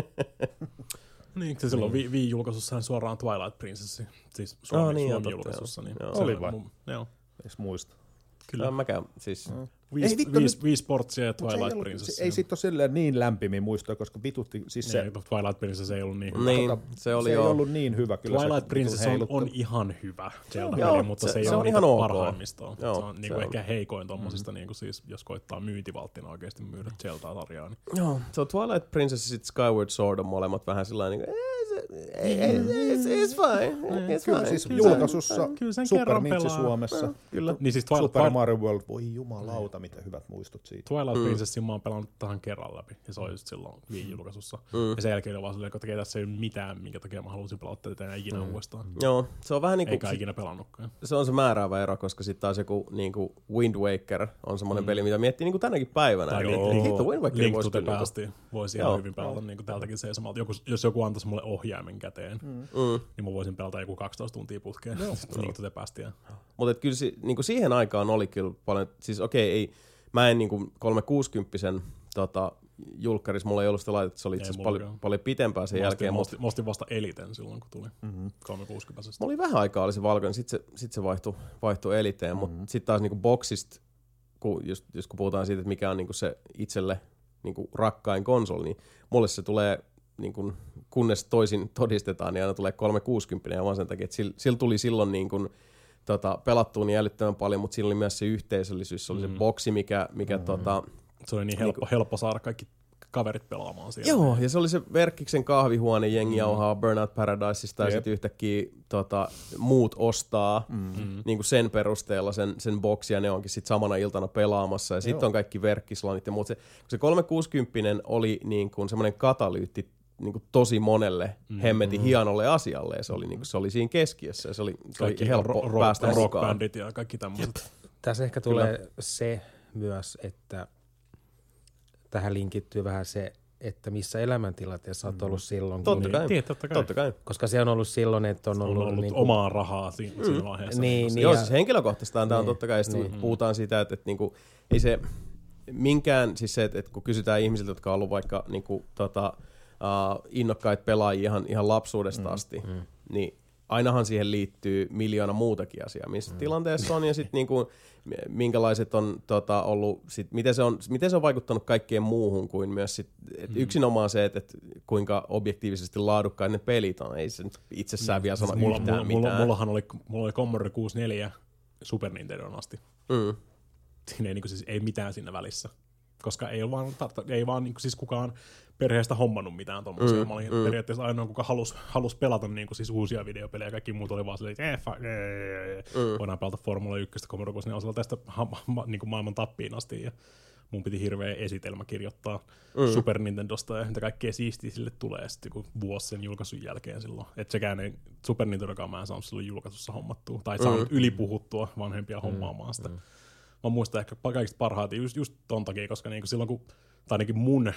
Speaker 2: Niin, se silloin Wii, Wii julkaisussahan suoraan Twilight Princess, siis Suomi,
Speaker 1: Ah, niin,
Speaker 2: Suomi julkaisussa. Niin
Speaker 1: joo.
Speaker 3: Oli
Speaker 2: on
Speaker 3: vai?
Speaker 2: mun- Joo.
Speaker 3: Eikö muista?
Speaker 2: Kyllä.
Speaker 1: Kyllä. Mäkään, siis,
Speaker 2: Wii,
Speaker 3: Ei vittu
Speaker 2: Wii,
Speaker 3: nyt-
Speaker 2: Wii Sportsia ja
Speaker 3: ei,
Speaker 2: Twilight
Speaker 3: ollut,
Speaker 2: Princess.
Speaker 3: se, ei sit ole silleen niin lämpimiä muistoja, koska vitutti, siis se,
Speaker 2: Niin, Twilight Princess ei ollut niin hyvä.
Speaker 1: niin,
Speaker 3: tota,
Speaker 1: se oli
Speaker 3: se ei
Speaker 1: jo.
Speaker 3: ollut niin hyvä kyllä.
Speaker 2: Twilight
Speaker 3: se,
Speaker 2: Princess on, on ihan hyvä
Speaker 1: Joo,
Speaker 2: Zelda-peli, mutta
Speaker 1: se-
Speaker 2: se, ei
Speaker 1: se
Speaker 2: ole
Speaker 1: on
Speaker 2: niitä
Speaker 1: ihan ok.
Speaker 2: parhaimmistoa.
Speaker 1: Joo,
Speaker 2: se on
Speaker 1: se
Speaker 2: niinku
Speaker 1: on.
Speaker 2: ehkä heikoin tommosista, niinku siis, jos koittaa myyntivalttina oikeasti myydä Zelda-sarjaa. Niin.
Speaker 1: Joo, se on Twilight Princess ja Skyward Sword on molemmat vähän sillä niin kuin, ei, ei, it's, it's fine, it's
Speaker 3: Kyllä
Speaker 1: fine.
Speaker 3: siis julkaisussa Super
Speaker 2: pelaa.
Speaker 3: Suomessa.
Speaker 1: Kyllä.
Speaker 2: Niin siis Twilight,
Speaker 3: Super Mario World, voi jumalauta, mitä hyvät muistot siitä.
Speaker 2: Twilight mm. Princessin mä oon pelannut tähän kerran läpi, ja se oli just silloin julkaisussa. Mm. Ja sen jälkeen oli vaan silleen, että tässä ei ole mitään, minkä takia mä halusin pelata tätä enää ikinä mm. uudestaan.
Speaker 1: Joo, se on vähän niin
Speaker 2: Eikä
Speaker 1: kuin,
Speaker 2: ikinä pelannutkaan.
Speaker 1: se on se määräävä ero, koska sitten taas joku niin kuin Wind Waker on semmoinen mm. peli, mitä miettii niin kuin tänäkin päivänä.
Speaker 2: Tai
Speaker 1: Wind Waker
Speaker 2: Link
Speaker 1: voisi
Speaker 2: to the
Speaker 1: niin
Speaker 2: Past voisi
Speaker 1: Joo.
Speaker 2: ihan hyvin pelata niin tältäkin seisomalta. Joku, jos joku antaisi mulle ohjaimen käteen, mm. niin mä voisin pelata joku 12 tuntia putkeen Link to the Pastia.
Speaker 1: Mutta kyllä si, niinku siihen aikaan oli kyllä paljon, siis okei, ei, mä en niinku 360 tota, julkkaris, mulla ei ollut sitä laitetta, se oli itse paljon, paljon pitempää sen
Speaker 2: Mä
Speaker 1: jälkeen,
Speaker 2: ostin,
Speaker 1: mutta
Speaker 2: ostin, ostin vasta Eliten silloin, kun tuli mm-hmm. 360.
Speaker 1: mulla oli vähän aikaa oli se valkoinen, sitten se, sit se vaihtui, vaihtui eliteen, mm-hmm. mutta sitten taas niinku boksista, kun, just, just kun puhutaan siitä, että mikä on niinku se itselle niinku rakkain konsoli, niin mulle se tulee niin kunnes toisin todistetaan, niin aina tulee 360 ja vaan sen takia, että sillä, sillä tuli silloin niin kuin, tota, pelattua niin älyttömän paljon, mutta siinä oli myös se yhteisöllisyys, se oli mm. se boksi, mikä, mikä mm. tota,
Speaker 2: Se oli niin helppo, helppo saada kaikki kaverit pelaamaan siellä.
Speaker 1: Joo, ja se oli se Verkkiksen kahvihuone, jengi mm. jauhaa Burnout Paradiseista ja sitten yhtäkkiä tota, muut ostaa mm. niin kuin sen perusteella sen, sen boksi ja ne onkin sitten samana iltana pelaamassa ja sitten on kaikki verkkislanit ja muut. Se, kun se 360 oli niin kuin semmoinen katalyytti niin kuin tosi monelle mm. hemmetin hienolle asialle ja se oli, niin kuin, se oli siinä keskiössä ja se oli, se oli
Speaker 2: Kaikki
Speaker 1: helppo
Speaker 2: ro-
Speaker 1: päästä
Speaker 2: rock,
Speaker 1: mukaan.
Speaker 2: ja kaikki tämmöiset.
Speaker 4: Tässä ehkä tulee se myös, että tähän linkittyy vähän se, että missä elämäntilanteessa olet ollut silloin.
Speaker 1: Totta
Speaker 4: kun,
Speaker 1: kai.
Speaker 2: Tiedät, totta kai.
Speaker 1: Totta kai.
Speaker 4: Koska se on ollut silloin, että on
Speaker 2: On
Speaker 4: ollut,
Speaker 2: ollut
Speaker 4: niin kuin,
Speaker 2: omaa rahaa siinä, siinä vaiheessa.
Speaker 4: Niin,
Speaker 2: niin,
Speaker 4: niin.
Speaker 1: Joo,
Speaker 4: ja-
Speaker 1: siis henkilökohtaisesti tämä on
Speaker 4: Niin,
Speaker 1: totta kai.
Speaker 4: Niin.
Speaker 1: puhutaan siitä, että, että niinku, ei se minkään, siis se, että, että kun kysytään ihmisiltä, jotka on ollut vaikka niinku, tota, uh, innokkaita pelaajia ihan, ihan lapsuudesta mm, asti, mm. niin ainahan siihen liittyy miljoona muutakin asiaa, missä mm. tilanteessa on ja sitten (laughs) niinku, minkälaiset on tota, ollut, sit, miten, se on, miten se on vaikuttanut kaikkeen muuhun kuin myös sit, et mm. yksinomaan se, että, että kuinka objektiivisesti laadukkaat ne pelit on. Ei se itsessään vielä sano
Speaker 2: Siis mulla,
Speaker 1: yhtään
Speaker 2: mulla, mulla,
Speaker 1: mitään.
Speaker 2: mullahan oli, mulla oli Commodore 64 Super Nintendo asti.
Speaker 1: Mm.
Speaker 2: Siinä ei, niin siis, ei mitään siinä välissä. Koska ei, ole vaan, ei vaan niin siis kukaan perheestä hommannut mitään tommosia. Mm, Mä olin mm. periaatteessa ainoa, kuka halusi halus pelata niin siis uusia videopelejä ja kaikki muut oli vaan silleen, että eh, fa- eh, mm. voidaan pelata Formula 1 Commodore 64 tästä ha- ma- niin kuin maailman tappiin asti. Ja mun piti hirveä esitelmä kirjoittaa mm. Super Nintendosta ja mitä kaikkea siistiä sille tulee sitten kun vuosi sen julkaisun jälkeen silloin. Että sekään ei, Super Nintendokaan mä en saanut silloin julkaisussa hommattua, tai saanut mm. ylipuhuttua vanhempia mm. hommaamaan sitä. Mm. Mä muistan ehkä kaikista parhaiten just, just ton takia, koska niinku silloin kun, tai ainakin mun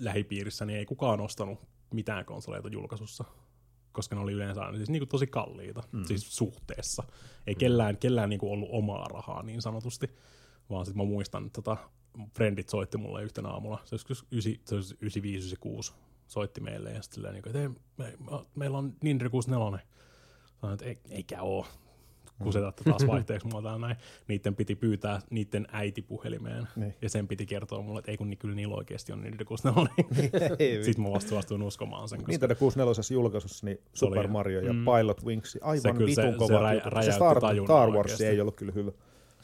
Speaker 2: lähipiirissä, niin ei kukaan ostanut mitään konsoleita julkaisussa koska ne oli yleensä aina siis niinku tosi kalliita, mm. siis suhteessa. Ei kellään, kellään niinku ollut omaa rahaa niin sanotusti, vaan sitten mä muistan, että tota, frendit soitti mulle yhtenä aamulla, se olisi 95-96, soitti meille ja sitten niin että ei, me, me, meillä on Nintendo 64. Sanoin, että ei, eikä oo. Kusetatte taas (laughs) vaihteeksi mua täällä näin. Niiden piti pyytää niiden äiti puhelimeen.
Speaker 3: Niin.
Speaker 2: Ja sen piti kertoa mulle, että ei kun ni- kyllä niillä oikeasti on Nintendo 64. (laughs)
Speaker 3: Ei
Speaker 2: Sitten mä vasta suostuin uskomaan sen. Koska
Speaker 3: Nintendo 64 julkaisussa niin
Speaker 2: Se oli-
Speaker 3: Super Mario ja
Speaker 2: mm.
Speaker 3: Pilot Wings,
Speaker 2: Se
Speaker 3: aivan
Speaker 2: se-
Speaker 3: vitun
Speaker 2: se
Speaker 3: kova
Speaker 2: rä-
Speaker 3: juttu. Se Star, Star Wars
Speaker 2: oikeasti.
Speaker 3: ei ollut kyllä hyvä.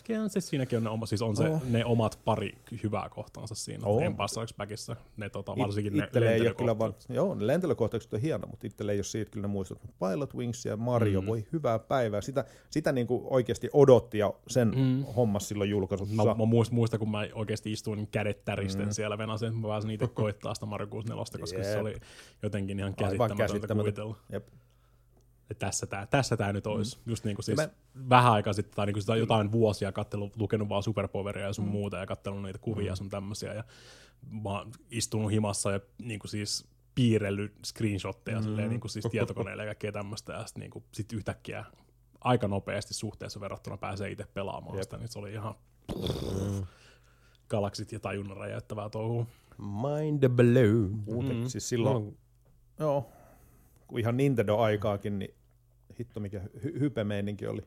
Speaker 2: Kyllä se siinäkin on ne, oma, siis on se,
Speaker 3: Oh.
Speaker 2: ne omat pari hyvää kohtaansa siinä
Speaker 3: Oh.
Speaker 2: Empire Backissa. Ne, tota, varsinkin
Speaker 3: It,
Speaker 2: ne
Speaker 3: itselle ei ole kyllä vaan,
Speaker 2: lentelökohtaukset.
Speaker 3: joo, ne lentelökohtaukset on hieno, mutta itselle ei ole siitä kyllä ne muistot. Pilot Wings ja Mario, mm. voi hyvää päivää. Sitä, sitä niin kuin oikeasti odotti ja sen mm. hommas silloin julkaisussa.
Speaker 2: Mä, mä muistan, muistan, kun mä oikeasti istuin kädet täristen mm. siellä venasin, että mä pääsin itse koittaa sitä Mario 64, koska
Speaker 3: Jep.
Speaker 2: se oli jotenkin ihan käsittämätöntä
Speaker 3: käsittämätöntä.
Speaker 2: kuvitella.
Speaker 3: Jep.
Speaker 2: Että tässä tämä tässä tää nyt olisi. Mm. Just niin kuin siis
Speaker 3: Ja
Speaker 2: vähän aikaa sitten, tai niin kuin sitä jotain vuosia kattellut, lukenut vaan Superpoweria ja sun mm. muuta, ja kattellut niitä kuvia ja sun tämmöisiä, ja mä oon istunut himassa ja niin kuin siis piirrellyt screenshotteja mm. silleen, niin kuin siis tietokoneelle ja kaikkea tämmöistä, ja sitten niin kuin, sit yhtäkkiä aika nopeasti suhteessa verrattuna pääsee itse pelaamaan
Speaker 3: Jep.
Speaker 2: sitä, niin se oli ihan galaksit ja tajunnan räjäyttävää touhua.
Speaker 1: Mind blown.
Speaker 3: Muuten,
Speaker 2: Mm.
Speaker 3: siis silloin,
Speaker 4: No,
Speaker 3: joo, kun ihan Nintendo-aikaakin, niin hitto mikä hy- hypemeininki oli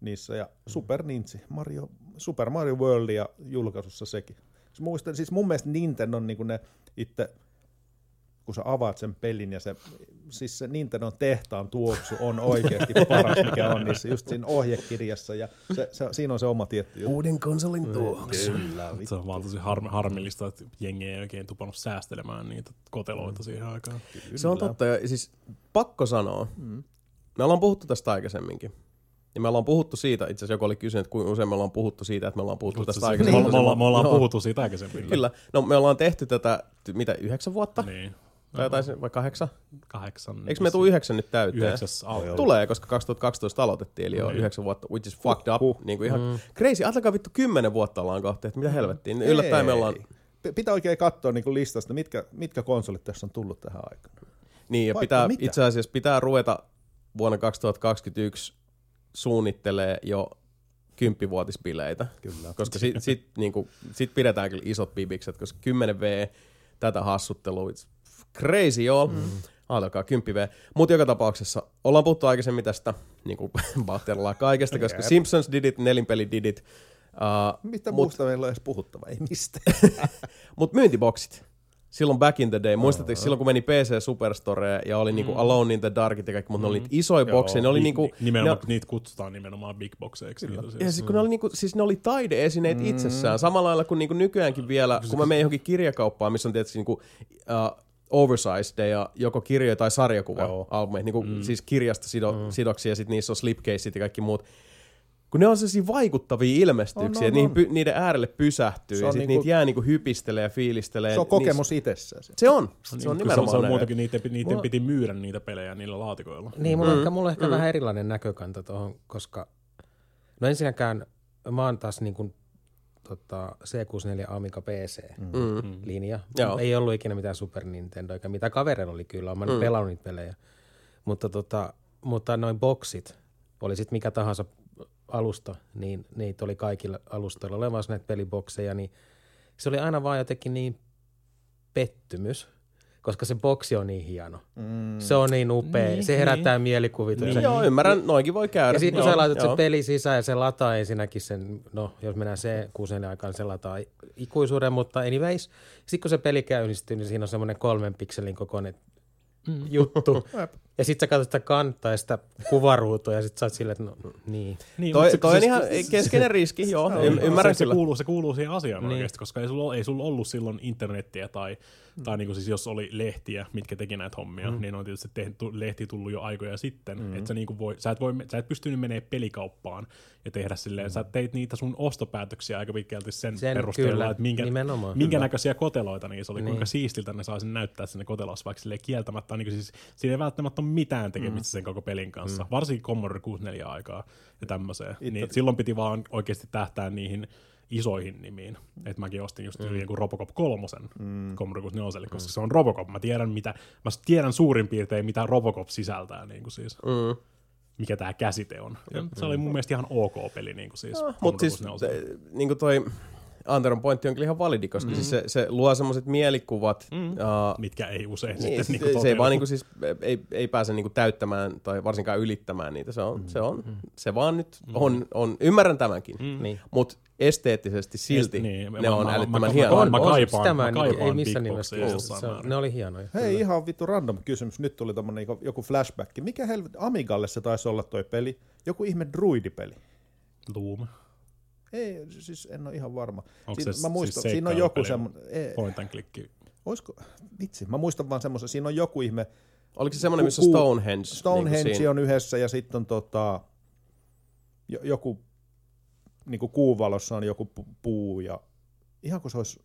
Speaker 3: niissä. Ja Super Nintsi, Mario, Super Mario World ja julkaisussa sekin. Siis Muistan, siis mun mielestä Nintendo on niin ne itse, kun sä avaat sen pelin ja se, siis se Nintendon tehtaan tuoksu on oikeasti (laughs) paras, mikä on niissä just siinä ohjekirjassa. Ja se, se, siinä on se oma tietty juttu.
Speaker 1: Uuden konsolin tuoksu.
Speaker 3: Kyllä, vittu.
Speaker 2: Se on vaan tosi harmi, harmillista, että jengi ei oikein tupannut säästelemään niitä koteloita siihen aikaan.
Speaker 1: Se on totta. Ja siis pakko sanoa, mm. Me ollaan puhuttu tästä aikaisemminkin. Ja me ollaan puhuttu siitä, itse asiassa joku oli kysynyt, että kuinka usein me ollaan puhuttu siitä, että me ollaan puhuttu tästä
Speaker 2: Me,
Speaker 1: aikaisemmin.
Speaker 2: me, ollaan, me ollaan
Speaker 1: Joo,
Speaker 2: puhuttu siitä aikaisemmin.
Speaker 1: Kyllä. No me ollaan tehty tätä, ty- mitä, yhdeksän vuotta?
Speaker 2: Niin.
Speaker 1: Tai jotain, se- vai kahdeksan?
Speaker 2: Kahdeksan.
Speaker 1: Eikö me tule yhdeksän nyt täyteen?
Speaker 2: Yhdeksäs alku.
Speaker 1: Tulee, koska 2012 aloitettiin, eli jo
Speaker 2: Niin.
Speaker 1: yhdeksän vuotta, which is fucked up.
Speaker 3: Huh.
Speaker 1: Niin kuin ihan crazy. Ajatelkaa vittu kymmenen vuotta ollaan kohta, että mitä helvettiin. Yllättäen me ollaan...
Speaker 3: Ei. P- Pitää oikein katsoa niin listasta, mitkä, mitkä konsolit tässä on tullut tähän aikaan.
Speaker 1: Niin, ja
Speaker 3: Vaikka
Speaker 1: pitää,
Speaker 3: mitä.
Speaker 1: itse asiassa pitää ruveta vuonna 2021 suunnittelee jo kymppivuotispileitä.
Speaker 3: Kyllä.
Speaker 1: Koska sit, sit, niinku, sit pidetään kyllä isot bibikset, koska 10V, tätä hassuttelua, it's crazy all. Mm. Ajatelkaa, 10V. Mutta joka tapauksessa, ollaan puhuttu aikaisemmin tästä, (laughs) niin kuin kaikesta, koska
Speaker 3: Jep.
Speaker 1: Simpsons did it, nelinpeli did it. Uh,
Speaker 3: Mitä
Speaker 1: Mut-
Speaker 3: muusta meillä on edes puhuttava? Ei mistään. (laughs)
Speaker 1: Mutta myyntiboksit. Silloin back in the day. Muistatteko silloin, kun meni PC Superstore ja oli niinku Alone in the Darkit ja kaikki, mutta ne oli niitä isoja
Speaker 3: Joo.
Speaker 1: bokseja. Ne oli niinku...
Speaker 2: Nimenomaan,
Speaker 1: ne,
Speaker 2: niitä kutsutaan nimenomaan big boxeiksi. Niitä
Speaker 1: ja
Speaker 2: siis.
Speaker 1: siis kun ne oli, niinku, siis ne oli taideesineet mm. itsessään. Samalla lailla kuin niinku nykyäänkin vielä, kun mä menen johonkin kirjakauppaan, missä on tietysti niinku, uh, oversized ja joko kirjoja tai sarjakuva
Speaker 3: Joo.
Speaker 1: albumeita, niinku, mm. siis kirjasta sido, mm. sidoksia ja sitten niissä on slipcaseit ja kaikki muut. Kun ne on sellaisia vaikuttavia ilmestyksiä,
Speaker 3: On, on,
Speaker 1: että niihin
Speaker 3: on.
Speaker 1: py, niiden äärelle pysähtyy
Speaker 3: Se
Speaker 1: ja
Speaker 3: on
Speaker 1: sitten
Speaker 3: niinku-
Speaker 1: niitä jää niinku hypistelee ja fiilistelee.
Speaker 3: Se on kokemus itsessään. se.
Speaker 1: Se on. Se on
Speaker 2: Niin, kun
Speaker 1: nimenomaan
Speaker 2: se on
Speaker 1: näin.
Speaker 2: muutenkin, niiden, niiden
Speaker 4: Mulla-
Speaker 2: piti myydä niitä pelejä niillä laatikoilla.
Speaker 4: Niin, mulla, mm. on ehkä, mulla on ehkä mm. vähän erilainen näkökanta tuohon, koska no ensinnäkään mä oon taas niin kuin tota, C64 Amiga PC-linja.
Speaker 1: Mm. Joo.
Speaker 4: Ei ollut ikinä mitään Super Nintendo, eikä mitä kavereilla oli kyllä, olen mm. pelannut niitä pelejä. Mutta, tota, mutta noin boksit, oli sitten mikä tahansa alusta, niin niitä oli kaikilla alustoilla olemassa näitä pelibokseja, niin se oli aina vaan jotenkin niin pettymys, koska se boksi on niin hieno. Mm. Se on niin upea,
Speaker 2: Niin,
Speaker 4: se herättää mielikuvituksen.
Speaker 1: Niin, joo, ymmärrän, noinkin voi käydä.
Speaker 4: Ja sitten kun
Speaker 1: Joo,
Speaker 4: sä laitat
Speaker 1: joo.
Speaker 4: se peli sisään ja se lataa ensinnäkin sen, no jos mennään se kuusen aikaan, niin se lataa ikuisuuden, mutta anyways. Sitten kun se peli käynnistyy, niin siinä on semmoinen kolmen pikselin kokoinen
Speaker 1: Mm.
Speaker 4: juttu. (laughs) ja sitten sä katsot sitä kantaa ja sitä kuvaruutua ja sitten sä oot silleen, että no niin.
Speaker 2: Niin,
Speaker 1: Toi,
Speaker 2: se-
Speaker 1: toi on
Speaker 2: siis-
Speaker 1: ihan keskeinen riski, joo, y- ymmärrän
Speaker 2: se, se,
Speaker 1: kyllä.
Speaker 2: kuuluu, se kuuluu siihen asiaan
Speaker 4: Niin.
Speaker 2: oikeasti, koska ei sulla, ei sulla ollut silloin internettiä tai, mm. tai niin kuin siis jos oli lehtiä, mitkä teki näitä hommia, mm. niin on tietysti tehty, lehti tullut jo aikoja sitten. Mm. Että sä, niin kuin voi, sä, et voi, sä et pystynyt menemään pelikauppaan ja tehdä silleen, mm. sä teit niitä sun ostopäätöksiä aika pitkälti sen,
Speaker 4: Sen
Speaker 2: perusteella,
Speaker 4: kyllä,
Speaker 2: että minkä,
Speaker 4: nimenomaan.
Speaker 2: minkä näköisiä koteloita niissä oli,
Speaker 4: Niin.
Speaker 2: kuinka siistiltä ne saa sen näyttää sinne kotelossa, vaikka silleen kieltämättä on niin kuin siis, siinä ei välttämättä ole mitään tekemistä mm. sen koko pelin kanssa, mm. varsinkin Commodore 64 aikaa ja tämmöiseen. Niin silloin piti vaan oikeasti tähtää niihin isoihin nimiin. Että mäkin ostin just mm. joku Robocop 3 mm. Commodore 64, koska se on Robocop. Mä tiedän, mitä, mä tiedän suurin piirtein, mitä Robocop sisältää, niin kuin siis,
Speaker 1: Mm.
Speaker 2: mikä tämä käsite on. Ja se oli mun mielestä ihan ok peli, niin kuin siis.
Speaker 1: Mutta
Speaker 2: Commodore
Speaker 1: siis
Speaker 2: 64.
Speaker 1: te- niin kuin toi Anteron pointti on kyllä ihan validi, koska mm. siis se, se luo semmoiset mielikuvat, mm. uh,
Speaker 2: mitkä ei usein
Speaker 1: niin,
Speaker 2: sitten
Speaker 1: se,
Speaker 2: niin
Speaker 1: se ei vaan niinku siis, ei, ei pääse niinku täyttämään tai varsinkaan ylittämään niitä. Se on, mm. se, on se vaan nyt on, on, ymmärrän tämänkin, mm.
Speaker 4: Niin.
Speaker 1: mutta esteettisesti silti
Speaker 2: niin,
Speaker 1: ne
Speaker 2: mä-
Speaker 1: on
Speaker 2: mä-
Speaker 1: älyttömän
Speaker 2: mä-
Speaker 1: hienoja.
Speaker 2: mä- mä
Speaker 4: on,
Speaker 2: kaipaan-
Speaker 4: sitä mä
Speaker 2: kaipaan
Speaker 4: ei missään nimessä.
Speaker 2: Jossain
Speaker 4: Se on-. Ne oli hienoja.
Speaker 3: Hei,
Speaker 4: kyllä.
Speaker 3: ihan vittu random kysymys. Nyt tuli tommonen joku, joku flashback. Mikä helvetti, Amigalle se taisi olla toi peli? Joku ihme druidipeli.
Speaker 2: Loom.
Speaker 3: Ei, siis en ole ihan varma.
Speaker 2: Onko
Speaker 3: Siin,
Speaker 2: se
Speaker 3: mä muistan,
Speaker 2: siis
Speaker 3: siinä on joku semmoinen,
Speaker 2: Point and click.
Speaker 3: olisiko, vitsi, mä muistan vaan semmoisen, siinä on joku ihme,
Speaker 1: Oliko se semmoinen, missä Stonehenge?
Speaker 3: Stonehenge
Speaker 1: niinku siinä?
Speaker 3: on yhdessä ja sitten on tota, jo, joku, niinku kuuvalossa on joku pu- puu ja ihan kuin se olisi,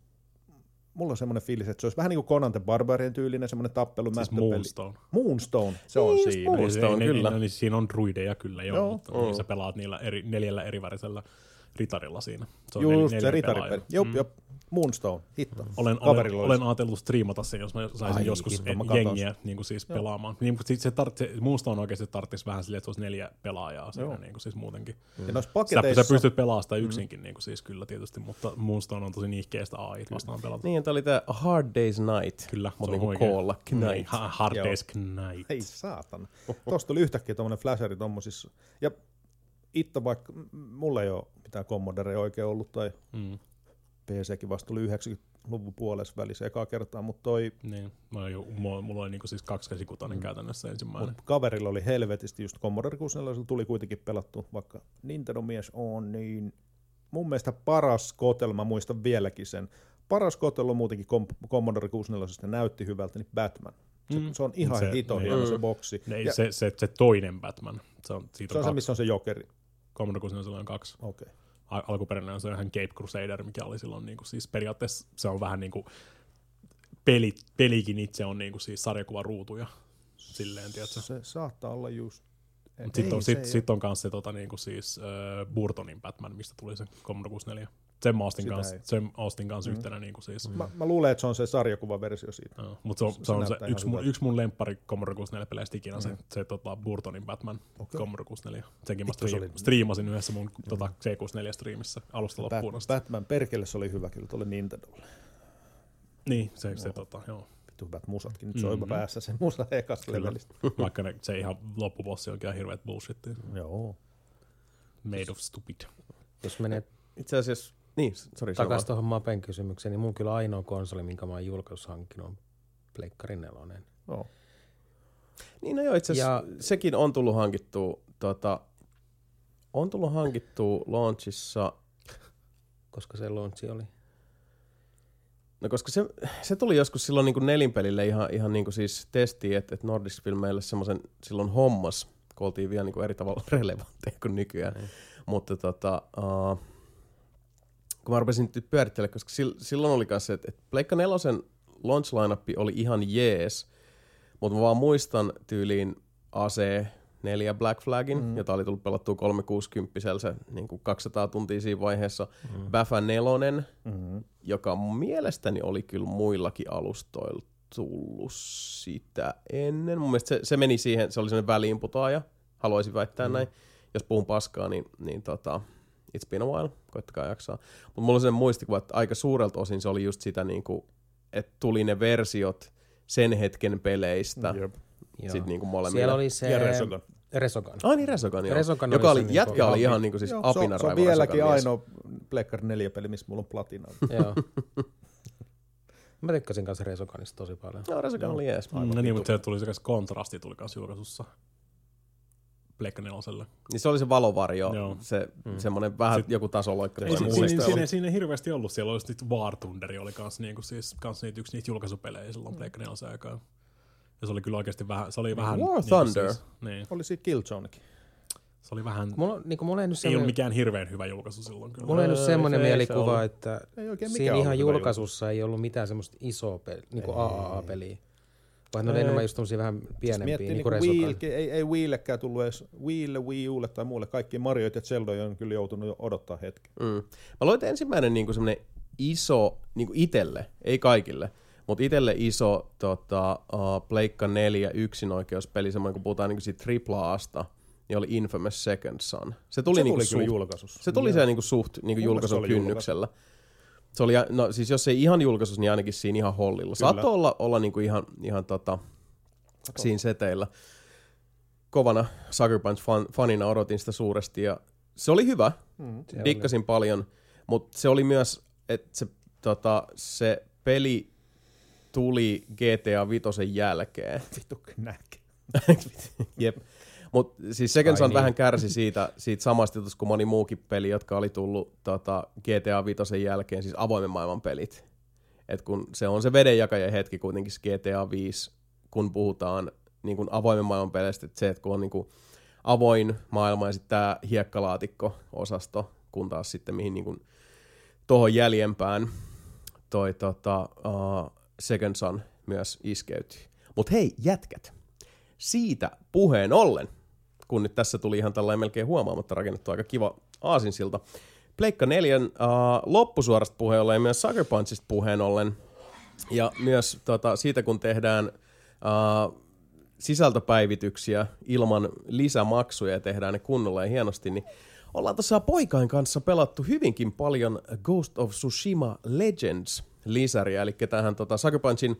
Speaker 3: mulla on semmoinen fiilis, että se olisi vähän niin kuin Conan the Barbarian tyylinen semmoinen tappelu
Speaker 2: Siis. Moonstone.
Speaker 3: Moonstone, se on
Speaker 1: Niin,
Speaker 3: siinä.
Speaker 1: Moonstone.
Speaker 2: Niin, niin,
Speaker 1: kyllä.
Speaker 2: niin, niin, siinä on druideja kyllä joo,
Speaker 3: Joo.
Speaker 2: mutta niin, sä pelaat niillä eri, neljällä erivärisellä ritarilla siinä. Se on
Speaker 3: Just
Speaker 2: nel-
Speaker 3: se
Speaker 2: neljä
Speaker 3: ritaripeli. Jop, jop. Moonstone, hitto.
Speaker 2: Olen, olen, olen ajatellut striimata sen, jos mä saisin
Speaker 3: Ai,
Speaker 2: joskus
Speaker 3: hitto, mä
Speaker 2: jengiä niin kuin siis pelaamaan. Niin, mutta sit se, tar- se Moonstone oikeasti tarvitsisi vähän silleen, että se olisi neljä pelaajaa siinä niin kuin siis muutenkin.
Speaker 3: Ja noissa
Speaker 2: Sä,
Speaker 3: paketeissa...
Speaker 2: sä pystyt pelaamaan sitä yksinkin niin kuin siis kyllä tietysti, mutta Moonstone on tosi niihkeestä AI vastaan pelata.
Speaker 1: Niin, tämä oli tämä Hard Day's Night.
Speaker 2: Kyllä,
Speaker 1: mutta
Speaker 2: se on oikein.
Speaker 1: koolla.
Speaker 2: Niin,
Speaker 1: Knight.
Speaker 2: ha- Hard
Speaker 3: Joo.
Speaker 2: Day's Night.
Speaker 3: Ei saatana. Tuosta tuli yhtäkkiä tuommoinen flasheri tommosissa. Ja itse vaikka, mulla ei ole mitään Commodore oikein ollut, tai
Speaker 2: Mm.
Speaker 3: PCkin vasta tuli 90-luvun puolessa välissä ekaa kertaa, mutta toi
Speaker 2: Niin, mä oon jo, mulla, mulla oli niinku siis kaksikäsikutainen mm. käytännössä ensimmäinen.
Speaker 3: mut kaverilla oli helvetisti just Commodore 64, tuli kuitenkin pelattu, vaikka Nintendo-mies on, niin mun mielestä paras kotel, mä muistan vieläkin sen, paras kotel on muutenkin Kom- Commodore 64, näytti hyvältä, niin Batman. Se,
Speaker 2: Mm.
Speaker 3: se on ihan
Speaker 2: Se-
Speaker 3: hito
Speaker 2: niin.
Speaker 3: hieno se
Speaker 1: Mm.
Speaker 3: boksi.
Speaker 2: Ei,
Speaker 3: Ja
Speaker 2: se, se, se, toinen Batman. Se on, siitä
Speaker 3: se on
Speaker 2: on
Speaker 3: se, missä on se jokeri.
Speaker 2: Commodore 64 on kaksi.
Speaker 3: Okei. Okay.
Speaker 2: Al- alkuperäinen on se ihan Cape Crusader, mikä oli silloin niinku, siis periaatteessa se on vähän niinku peli, pelikin itse on niinku siis sarjakuvaruutuja. Silleen, tiedätkö?
Speaker 3: Se saattaa olla just.
Speaker 2: Mut Sitten on, sit, sit on kanssa se tota, niinku siis, äh, Burtonin Batman, mistä tuli se Commodore 64. Sen
Speaker 3: Sitä
Speaker 2: kanssa,
Speaker 3: ei.
Speaker 2: sen mä ostin kanssa mm. yhtenä niinku siis.
Speaker 3: Mä, mä luulen, että se on se sarjakuvaversio siitä.
Speaker 2: Joo, mutta se on, se,
Speaker 3: se
Speaker 2: on se yksi, mun, yksi mun lemppari Commodore 64 peleistä ikinä, se, se tota, Burtonin Batman okay. Commodore 64. Senkin mä striim,
Speaker 3: oli-
Speaker 2: striimasin yhdessä mun tota, C64-striimissä alusta loppuun
Speaker 3: Batman,
Speaker 2: asti.
Speaker 3: Batman, perkele se oli hyvä kyllä tuolle Nintendolle.
Speaker 2: Niin, se, se tota, joo.
Speaker 3: Hyvät musatkin, nyt soiva
Speaker 2: Mhm.
Speaker 3: päässä se musa ekasta levelistä. (laughs)
Speaker 2: Vaikka ne, se ihan loppupossi onkin ihan hirveet bullshittia.
Speaker 3: Joo.
Speaker 2: Made of stupid.
Speaker 4: Jos menee
Speaker 1: Itse asiassa, niin, sori.
Speaker 4: takaisin tuohon Mapen kysymykseen, niin mun kyllä ainoa konsoli, minkä mä oon julkaisussa hankkinut, on Pleikkari 4.
Speaker 3: Joo.
Speaker 1: Niin no joo, itse asiassa sekin on tullut hankittua, tota, on tullut hankittua launchissa,
Speaker 4: koska se launchi oli.
Speaker 1: no koska se, se tuli joskus silloin niin kuin nelinpelille ihan, ihan niin kuin siis testiin, että, että Nordisk Film meille semmoisen silloin hommas, kun oltiin vielä niin kuin eri tavalla (laughs) relevantteja kuin nykyään.
Speaker 4: Niin.
Speaker 1: Mutta tota, uh, kun mä rupesin nyt pyörittelemään, koska sil, silloin oli kanssa se, että, että Pleikka nelosen launch lineup oli ihan jees, mutta mä vaan muistan tyyliin AC, 4 Black Flagin, mm. jota oli tullut pelattua 360 se niin kuin 200 tuntia siinä vaiheessa. Mm. Baffa 4,
Speaker 3: Mm-hmm.
Speaker 1: joka mielestäni oli kyllä muillakin alustoilla tullut sitä ennen. Mun mielestä se, se meni siihen, se oli sellainen väliinputoaja, haluaisin väittää mm. näin. Jos puhun paskaa, niin, niin tota, it's been a while, koittakaa jaksaa. Mutta mulla on sellainen muistikuva, että aika suurelta osin se oli just sitä, niin kuin, että tuli ne versiot sen hetken peleistä,
Speaker 3: Jep.
Speaker 1: Sitten niin kuin molemmille.
Speaker 4: Siellä oli se...
Speaker 3: Ja Resogun.
Speaker 4: Resogun.
Speaker 1: Ah niin, Resogun, joo.
Speaker 4: Resogun
Speaker 1: Joka
Speaker 4: oli
Speaker 1: oli,
Speaker 4: se
Speaker 1: jätkä
Speaker 4: niinku-
Speaker 1: oli ihan niinku siis
Speaker 3: Joo, se, on, se
Speaker 1: apinaraivo
Speaker 3: on vieläkin ainoa Plekkar 4 peli, missä mulla on platina. (laughs)
Speaker 4: Joo. Mä tykkäsin kanssa Resogunista tosi paljon.
Speaker 1: Joo, Resogun oli jees.
Speaker 2: No niin, mutta se tuli se kanssa kontrasti tuli kanssa julkaisussa. Pleikka neloselle.
Speaker 1: Niin se oli se valovarjo,
Speaker 2: Joo.
Speaker 1: se semmoinen vähän
Speaker 2: Sit-
Speaker 1: joku tasoloikka.
Speaker 2: Ei, siinä,
Speaker 1: muista.
Speaker 2: siinä, siinä, ei hirveästi ollut. Siellä olisi nyt War Thunderi oli kans, niinku, siis, kans niitä, yksi niitä julkaisupelejä silloin Pleikka nelosen aikaan. Ja se oli kyllä oikeasti vähän, se oli vähän...
Speaker 1: War
Speaker 2: niinku
Speaker 1: Thunder.
Speaker 2: Siis, niin,
Speaker 3: Oli siinä Killzonekin.
Speaker 2: se oli vähän...
Speaker 4: Mulla, niinku, mulla ei nyt
Speaker 2: Ei ollut
Speaker 4: semmoinen,
Speaker 2: mikään hirveän hyvä julkaisu silloin kyllä.
Speaker 4: mulla ei nyt
Speaker 1: Öö,
Speaker 4: semmoinen
Speaker 1: se se
Speaker 4: mielikuva,
Speaker 1: ollut.
Speaker 4: että
Speaker 3: Ei oikein mikään
Speaker 4: siinä
Speaker 3: ollut
Speaker 4: ihan julkaisussa ei ollut mitään semmoista isoa peli, niinku AAA-peliä. Vaan ne oli
Speaker 1: Ei.
Speaker 4: enemmän just tommosia vähän
Speaker 3: Siis
Speaker 4: pienempiä,
Speaker 3: miettii
Speaker 4: niin
Speaker 3: niinku
Speaker 4: kuin
Speaker 3: Wii,
Speaker 4: Resogun.
Speaker 3: ei, ei Wiillekään tullut edes, Wiille, Wii Ulle tai muulle, kaikki Marioit ja Zelda on kyllä joutunut jo odottaa hetken.
Speaker 1: Mm. Mä että ensimmäinen niin semmoinen iso, niin itelle, ei kaikille, mutta itelle iso tota, uh, Pleikka 4 yksinoikeuspeli, semmoinen kun puhutaan niin siitä AAA-sta, niin oli Infamous Second Son. Se tuli,
Speaker 3: se
Speaker 1: niin
Speaker 3: tuli
Speaker 1: suht,
Speaker 3: kyllä julkaisussa.
Speaker 1: se tuli siellä niin suht niin
Speaker 3: mielestä
Speaker 1: julkaisun kynnyksellä. Se oli, no siis jos ei ihan julkaisussa, niin ainakin siinä ihan hollilla. Saattoi olla, olla niin kuin ihan, ihan tota, siinä seteillä. Kovana Sucker Punch fan, fanina odotin sitä suuresti ja se oli hyvä.
Speaker 3: Mm.
Speaker 4: Se
Speaker 1: Dikkasin paljon, mutta se oli myös, että se, tota, se peli tuli GTA 5 jälkeen.
Speaker 3: Vittu näkee. (laughs)
Speaker 1: Jep. Mutta siis Second Son
Speaker 4: niin.
Speaker 1: vähän kärsi siitä, siitä samasta jutusta kuin moni muukin peli, jotka oli tullut tota, GTA 5 jälkeen, siis avoimen maailman pelit. Et kun se on se vedenjakajan hetki kuitenkin se GTA 5, kun puhutaan niin kun avoimen maailman peleistä, että se, että kun on niin kun avoin maailma ja sitten tämä hiekkalaatikko-osasto, kun taas sitten mihin niin kun tuohon jäljempään toi tota, uh, Second Son myös iskeytyi. Mutta hei, jätkät, siitä puheen ollen, kun nyt tässä tuli ihan tällainen melkein huomaamatta rakennettu aika kiva aasinsilta. Pleikka 4 uh, loppusuorasta puheen ollen ja myös Sucker Punchista puheen ollen. Ja myös tota, siitä, kun tehdään uh, sisältöpäivityksiä ilman lisämaksuja ja tehdään ne kunnolla ja hienosti, niin ollaan tuossa poikain kanssa pelattu hyvinkin paljon Ghost of Tsushima Legends lisäriä, eli tähän tota, Sucker Punchin uh,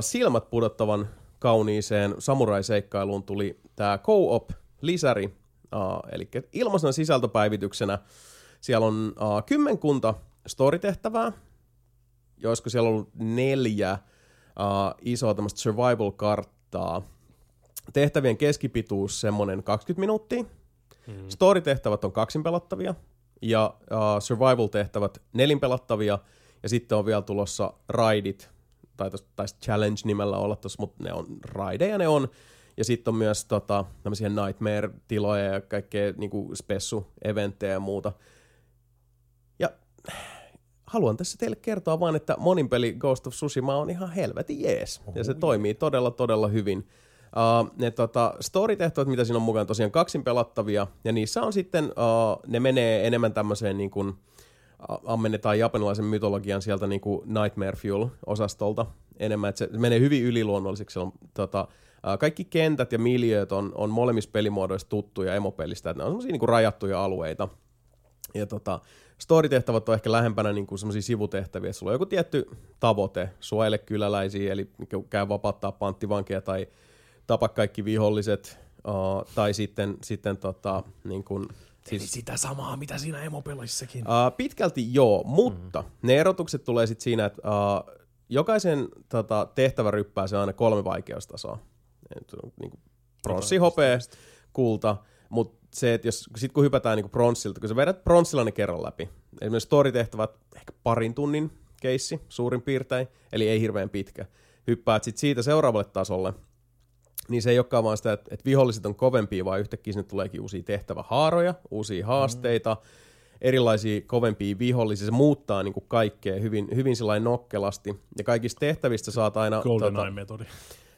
Speaker 1: silmät pudottavan kauniiseen samurai-seikkailuun tuli tämä co-op lisäri, uh, eli ilmaisena sisältöpäivityksenä siellä on uh, kymmenkunta story-tehtävää, joisiko siellä ollut neljä uh, isoa tämmöistä survival-karttaa. Tehtävien keskipituus semmoinen 20 minuuttia. Mm. Story-tehtävät on kaksin pelattavia ja uh, survival-tehtävät nelin pelattavia. Ja sitten on vielä tulossa raidit, tai taisi challenge-nimellä olla tuossa, mutta ne on raideja ne on. Ja sitten on myös tota, tämmöisiä nightmare-tiloja ja kaikkea niinku spessu-eventtejä ja muuta. Ja haluan tässä teille kertoa vain, että monin peli Ghost of Tsushima on ihan helvetin jees. Ja se toimii todella, todella hyvin. Uh, ne tota, story-tehtävät, mitä siinä on mukana, tosiaan kaksin pelattavia, ja niissä on sitten, uh, ne menee enemmän tämmöiseen niin kuin, uh, ammennetaan japanilaisen mytologian sieltä niin kuin Nightmare Fuel-osastolta enemmän, että se menee hyvin yliluonnolliseksi. Siellä on, tota, kaikki kentät ja miljööt on, on molemmissa pelimuodoissa tuttuja emopelistä, että ne on semmoisia niin rajattuja alueita. Ja tota, story-tehtävät on ehkä lähempänä niin semmoisia sivutehtäviä, sulla on joku tietty tavoite, suojele kyläläisiä, eli niinku käy vapauttaa panttivankeja tai tapa kaikki viholliset, uh, tai sitten, sitten tota, niin kuin, siis,
Speaker 2: sitä samaa, mitä siinä emopelissäkin.
Speaker 1: Uh, pitkälti joo, mutta mm. ne erotukset tulee sitten siinä, että uh, jokaisen tota, se on aina kolme vaikeustasoa. Niin kuin pronssi, hopea, kulta, mutta se, että jos, sit kun hypätään niin pronssilta, kun sä vedät pronssilla ne kerran läpi, esimerkiksi story-tehtävät ehkä parin tunnin keissi suurin piirtein, eli ei hirveän pitkä, hyppäät sit siitä seuraavalle tasolle, niin se ei olekaan vaan sitä, että, että viholliset on kovempia, vaan yhtäkkiä sinne tuleekin uusia tehtävähaaroja, uusia haasteita, mm. erilaisia kovempia vihollisia. Se muuttaa niin kuin kaikkea hyvin, hyvin nokkelasti. Ja kaikista tehtävistä saat aina...
Speaker 2: GoldenEye-metodi.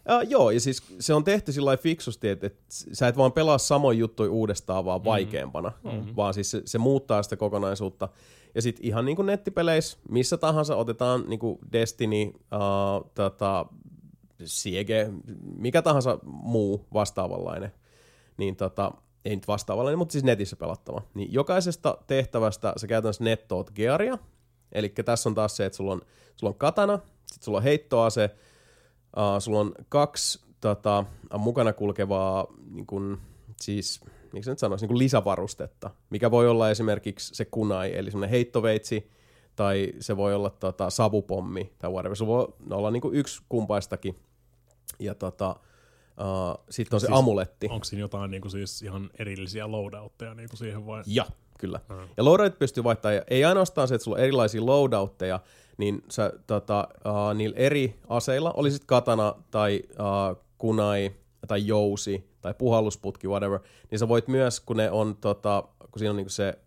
Speaker 1: Uh, joo, ja siis se on tehty sillä fiksusti, että, että sä et vaan pelaa samoin juttuja uudestaan vaan vaikeampana, mm-hmm. vaan siis se, se muuttaa sitä kokonaisuutta. Ja sitten ihan niin kuin nettipeleissä, missä tahansa otetaan niin kuin Destiny, uh, tota, Siege, mikä tahansa muu vastaavanlainen, niin tota, ei nyt vastaavanlainen, mutta siis netissä pelattava. Niin jokaisesta tehtävästä sä käytännössä nettoot gearia, eli tässä on taas se, että sulla on, sulla on katana, sitten sulla on heittoase, uh, sulla on kaksi tota, mukana kulkevaa niin kun, siis miksi nyt sanoisi, niin kuin lisävarustetta, mikä voi olla esimerkiksi se kunai, eli semmoinen heittoveitsi, tai se voi olla tota, savupommi tai whatever. Se voi olla niin kuin yksi kumpaistakin. Ja tota, uh, sitten on se
Speaker 2: Siis
Speaker 1: amuletti.
Speaker 2: Onko siinä jotain niin kuin siis ihan erillisiä loadoutteja niin kuin siihen vai?
Speaker 1: Ja, kyllä. Mm. Ja loadoutit pystyy vaihtamaan, ei ainoastaan se, että sulla on erilaisia loadoutteja, niin sä tota, uh, niillä eri aseilla, oli sit katana tai uh, kunai tai jousi tai puhallusputki, whatever, niin sä voit myös, kun ne on, tota, kun siinä on niinku se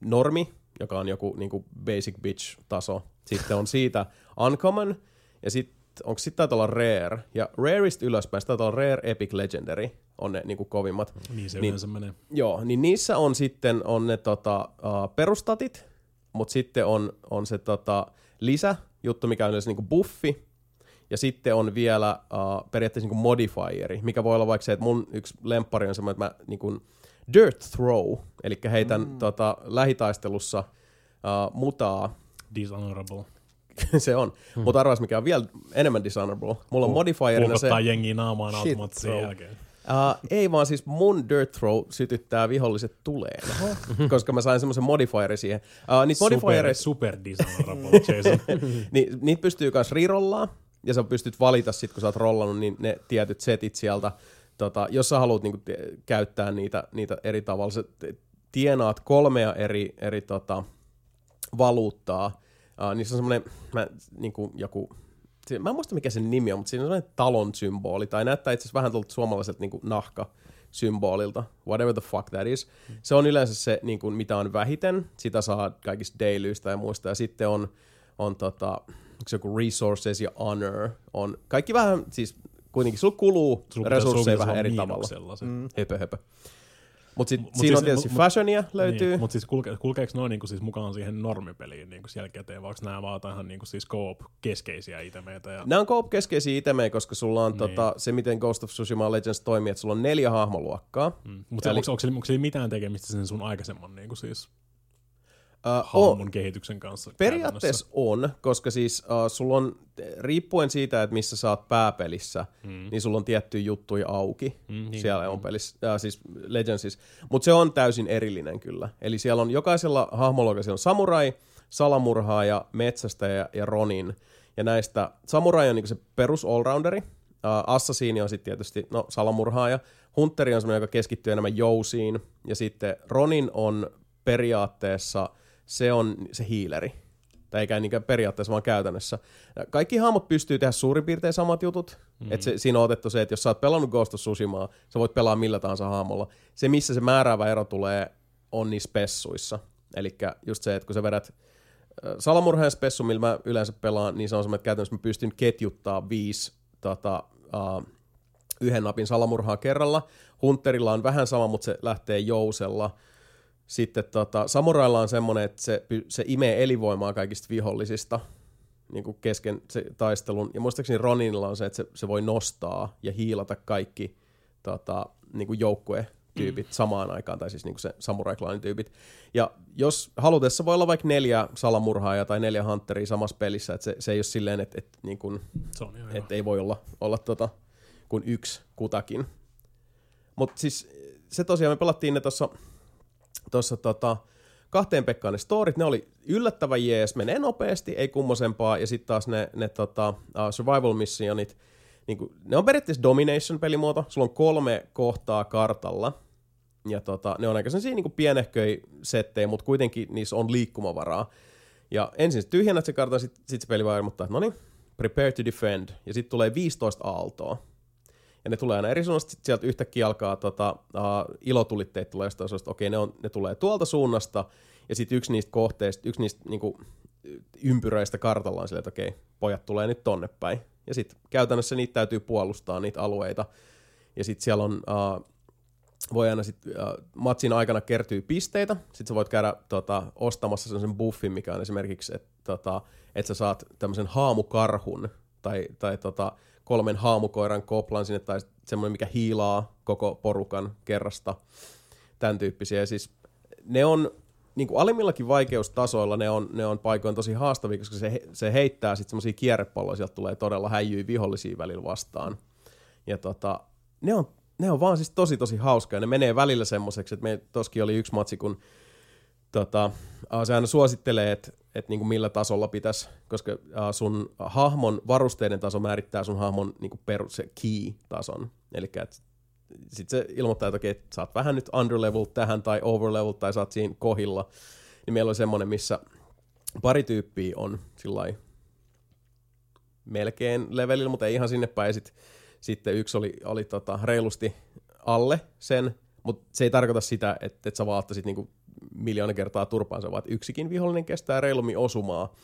Speaker 1: normi, joka on joku niinku basic bitch-taso, sitten on siitä uncommon, ja sitten onko sitten taitaa olla rare, ja rareista ylöspäin, sitten taitaa olla rare, epic, legendary, on ne niinku kovimmat.
Speaker 2: Niin se
Speaker 1: Niin.
Speaker 2: yleensä menee.
Speaker 1: Joo, niin niissä on sitten on ne tota, uh, perustatit, mutta sitten on, on se tota, lisäjuttu, mikä on yleensä niinku buffi, ja sitten on vielä uh, periaatteessa niinku modifieri, mikä voi olla vaikka se, että mun yksi lemppari on semmoinen, että mä niinku dirt throw, eli heitän mm. tota, lähitaistelussa uh, mutaa,
Speaker 2: Dishonorable. (laughs)
Speaker 1: se on, hmm. mutta arvas mikä on vielä enemmän dishonorable. Mulla on modifierina se...
Speaker 2: Jengiä naamaan automaattisen jälkeen.
Speaker 1: Uh, ei vaan siis mun Dirt Throw sytyttää viholliset tuleen, koska mä sain semmoisen modifierin siihen. Uh, niitä
Speaker 2: Super,
Speaker 1: modifiereita,
Speaker 2: super Jason. (laughs)
Speaker 1: niin, niitä pystyy myös rirollaa, ja sä pystyt valita sit, kun sä oot rollannut, niin ne tietyt setit sieltä, tota, jos sä haluat niinku, käyttää niitä, niitä eri tavalla. Sä tienaat kolmea eri, eri tota, valuuttaa. Uh, niissä on semmoinen, mä, niinku, joku, mä en muista mikä sen nimi on, mutta siinä on semmoinen talon symboli, tai näyttää itse asiassa vähän tuolta suomalaiselta niinku, nahka symbolilta, whatever the fuck that is. Se on yleensä se, niin kuin, mitä on vähiten, sitä saa kaikista dailyistä ja muista, ja sitten on, on tota, se joku resources ja honor, on kaikki vähän, siis kuitenkin sulla kuluu
Speaker 2: Sulla
Speaker 1: resursseja vähän eri tavalla.
Speaker 2: se.
Speaker 1: Mm. Höpö, höpö. Mutta sitten
Speaker 2: Mut
Speaker 1: siinä
Speaker 2: siis-
Speaker 1: on tietysti
Speaker 2: mut-
Speaker 1: fashionia löytyy.
Speaker 2: Niin, mutta siis kulke, kulkeeko noin niinku siis mukaan siihen normipeliin niinku jälkikäteen, vai onko nämä vaan ihan niinku siis co-op-keskeisiä itemeitä? Ja...
Speaker 1: Nämä on Coop-keskeisiä itemejä, koska sulla on
Speaker 2: Niin.
Speaker 1: tota, se, miten Ghost of Tsushima Legends toimii, että sulla on neljä hahmoluokkaa.
Speaker 2: Mm. Mutta
Speaker 1: Eli-
Speaker 2: onko, onko, onko sillä mitään tekemistä sen sun aikaisemman niinku siis hahmon kehityksen kanssa?
Speaker 1: Periaatteessa on, koska siis uh, sulla on, riippuen siitä, että missä sä oot pääpelissä, mm. niin sulla on tiettyjä juttuja auki Mm,
Speaker 2: niin.
Speaker 1: niin. siellä on pelissä, äh, siis Legendsissa. Mutta se on täysin erillinen kyllä. Eli siellä on jokaisella hahmolla, siellä on samurai, salamurhaaja, metsästäjä ja ronin. Ja näistä samurai on niinku se perus allrounderi, uh, assassini on sitten tietysti no, salamurhaaja, hunteri on semmoinen, joka keskittyy enemmän jousiin, ja sitten ronin on periaatteessa, se on se hiileri tai eikä niinkään periaatteessa, vaan käytännössä. Kaikki hahmot pystyy tehdä suurin piirtein samat jutut. Mm-hmm. Et se, siinä on otettu se, että jos sä oot pelannut Ghost of Tsushimaa, sä voit pelaa millä tahansa hahmolla. Se, missä se määräävä ero tulee, on niissä spessuissa. Eli just se, että kun sä vedät salamurhaajan spessu, millä mä yleensä pelaan, niin se on semmoinen, että käytännössä mä pystyn ketjuttaa viisi tota, uh, yhden napin salamurhaa kerralla. Hunterilla on vähän sama, mutta se lähtee jousella. Sitten tota, samurailla on semmoinen, että se, se imee elinvoimaa kaikista vihollisista niin kuin kesken se taistelun. Ja muistaakseni Roninilla on se, että se, se voi nostaa ja hiilata kaikki tota, niin kuin joukkuetyypit mm. samaan aikaan, tai siis niin kuin se samurai tyypit. Ja jos halutessa voi olla vaikka neljä salamurhaajaa tai neljä hunteria samassa pelissä, että se, se ei ole silleen, että, että, niin kuin,
Speaker 2: Se on
Speaker 1: että ei voi olla, olla tota, kuin yksi kutakin. Mutta siis se tosiaan, me pelattiin ne tuossa tossa, tota, kahteen Pekkaan ne storit, ne oli yllättävän jees, menee nopeasti, ei kummosempaa, ja sitten taas ne, ne tota, uh, survival missionit, niin kuin, ne on periaatteessa domination-pelimuoto, sulla on kolme kohtaa kartalla, ja tota, ne on aika sellaisia niin pienehköjä settejä, mutta kuitenkin niissä on liikkumavaraa. Ja ensin tyhjennät se kartan, sitten sit se peli vaan ilmoittaa, että no niin, prepare to defend, ja sitten tulee 15 aaltoa. Ja ne tulee aina eri suunnasta, sieltä yhtäkkiä alkaa tota, uh, ilotulitteet tulee jostain suunnasta, okei, ne, on, ne tulee tuolta suunnasta, ja sitten yksi niistä kohteista, yksi niistä niinku, ympyröistä kartalla on silleen, että okei, pojat tulee nyt tonne päin. ja sitten käytännössä niitä täytyy puolustaa, niitä alueita. Ja sitten siellä on, uh, voi aina sit, uh, matsin aikana kertyy pisteitä, sitten sä voit käydä tota, ostamassa sellaisen buffin, mikä on esimerkiksi, että tota, et sä saat tämmöisen haamukarhun, tai, tai tota, kolmen haamukoiran koplan sinne, tai semmoinen, mikä hiilaa koko porukan kerrasta, tämän tyyppisiä. Siis ne on, niin kuin alimmillakin vaikeustasoilla ne on, ne on paikoin tosi haastavia, koska se, se heittää sitten semmoisia kierrepalloja, sieltä tulee todella häijyjä vihollisia välillä vastaan. Ja tota, ne on, ne on vaan siis tosi tosi hauskaa, ne menee välillä semmoiseksi, että me toskin oli yksi matsi, kun tota, se aina suosittelee, että et niinku millä tasolla pitäisi, koska sun hahmon varusteiden taso määrittää sun hahmon niinku perus, key-tason. Eli sitten se ilmoittaa, että okei, sä oot vähän nyt underlevel tähän tai overlevel tai sä oot siinä kohilla. Niin meillä oli semmonen, missä pari tyyppiä on sillä melkein levelillä, mutta ei ihan sinne päin. Ja sit, sitten yksi oli, oli tota, reilusti alle sen, mutta se ei tarkoita sitä, että, että sä vaan ottaisit niinku miljoona kertaa turpaansa, vaan että yksikin vihollinen kestää reilummin osumaa.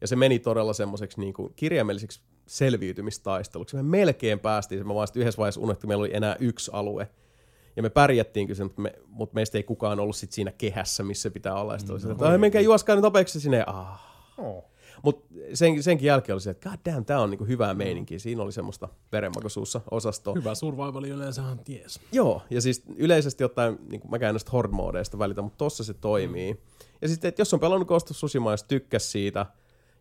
Speaker 1: Ja se meni todella semmoiseksi niinku kirjaimelliseksi selviytymistaisteluksi. Me melkein päästiin, me vaan yhdessä vaiheessa unohti, meillä oli enää yksi alue. Ja me pärjättiin kyllä, mutta, me, mutta meistä ei kukaan ollut sit siinä kehässä, missä pitää olla. Ja sitten oli se, että "Ai, menkää juoskaa nyt nopeaksi sinne. Ah.
Speaker 3: Oh.
Speaker 1: Mutta sen, senkin jälkeen oli se, että god damn, tää on niinku hyvää meininkiä. Siinä oli semmoista verenmakoisuussa osastoa.
Speaker 2: Hyvä survivali yleensä on ties.
Speaker 1: Joo, ja siis yleisesti ottaen, niin mäkään näistä horde-moodeista välitä, mutta tossa se toimii. Mm. Ja sitten, että jos on pelannut Ghost of Tsushima ja sit tykkäs siitä,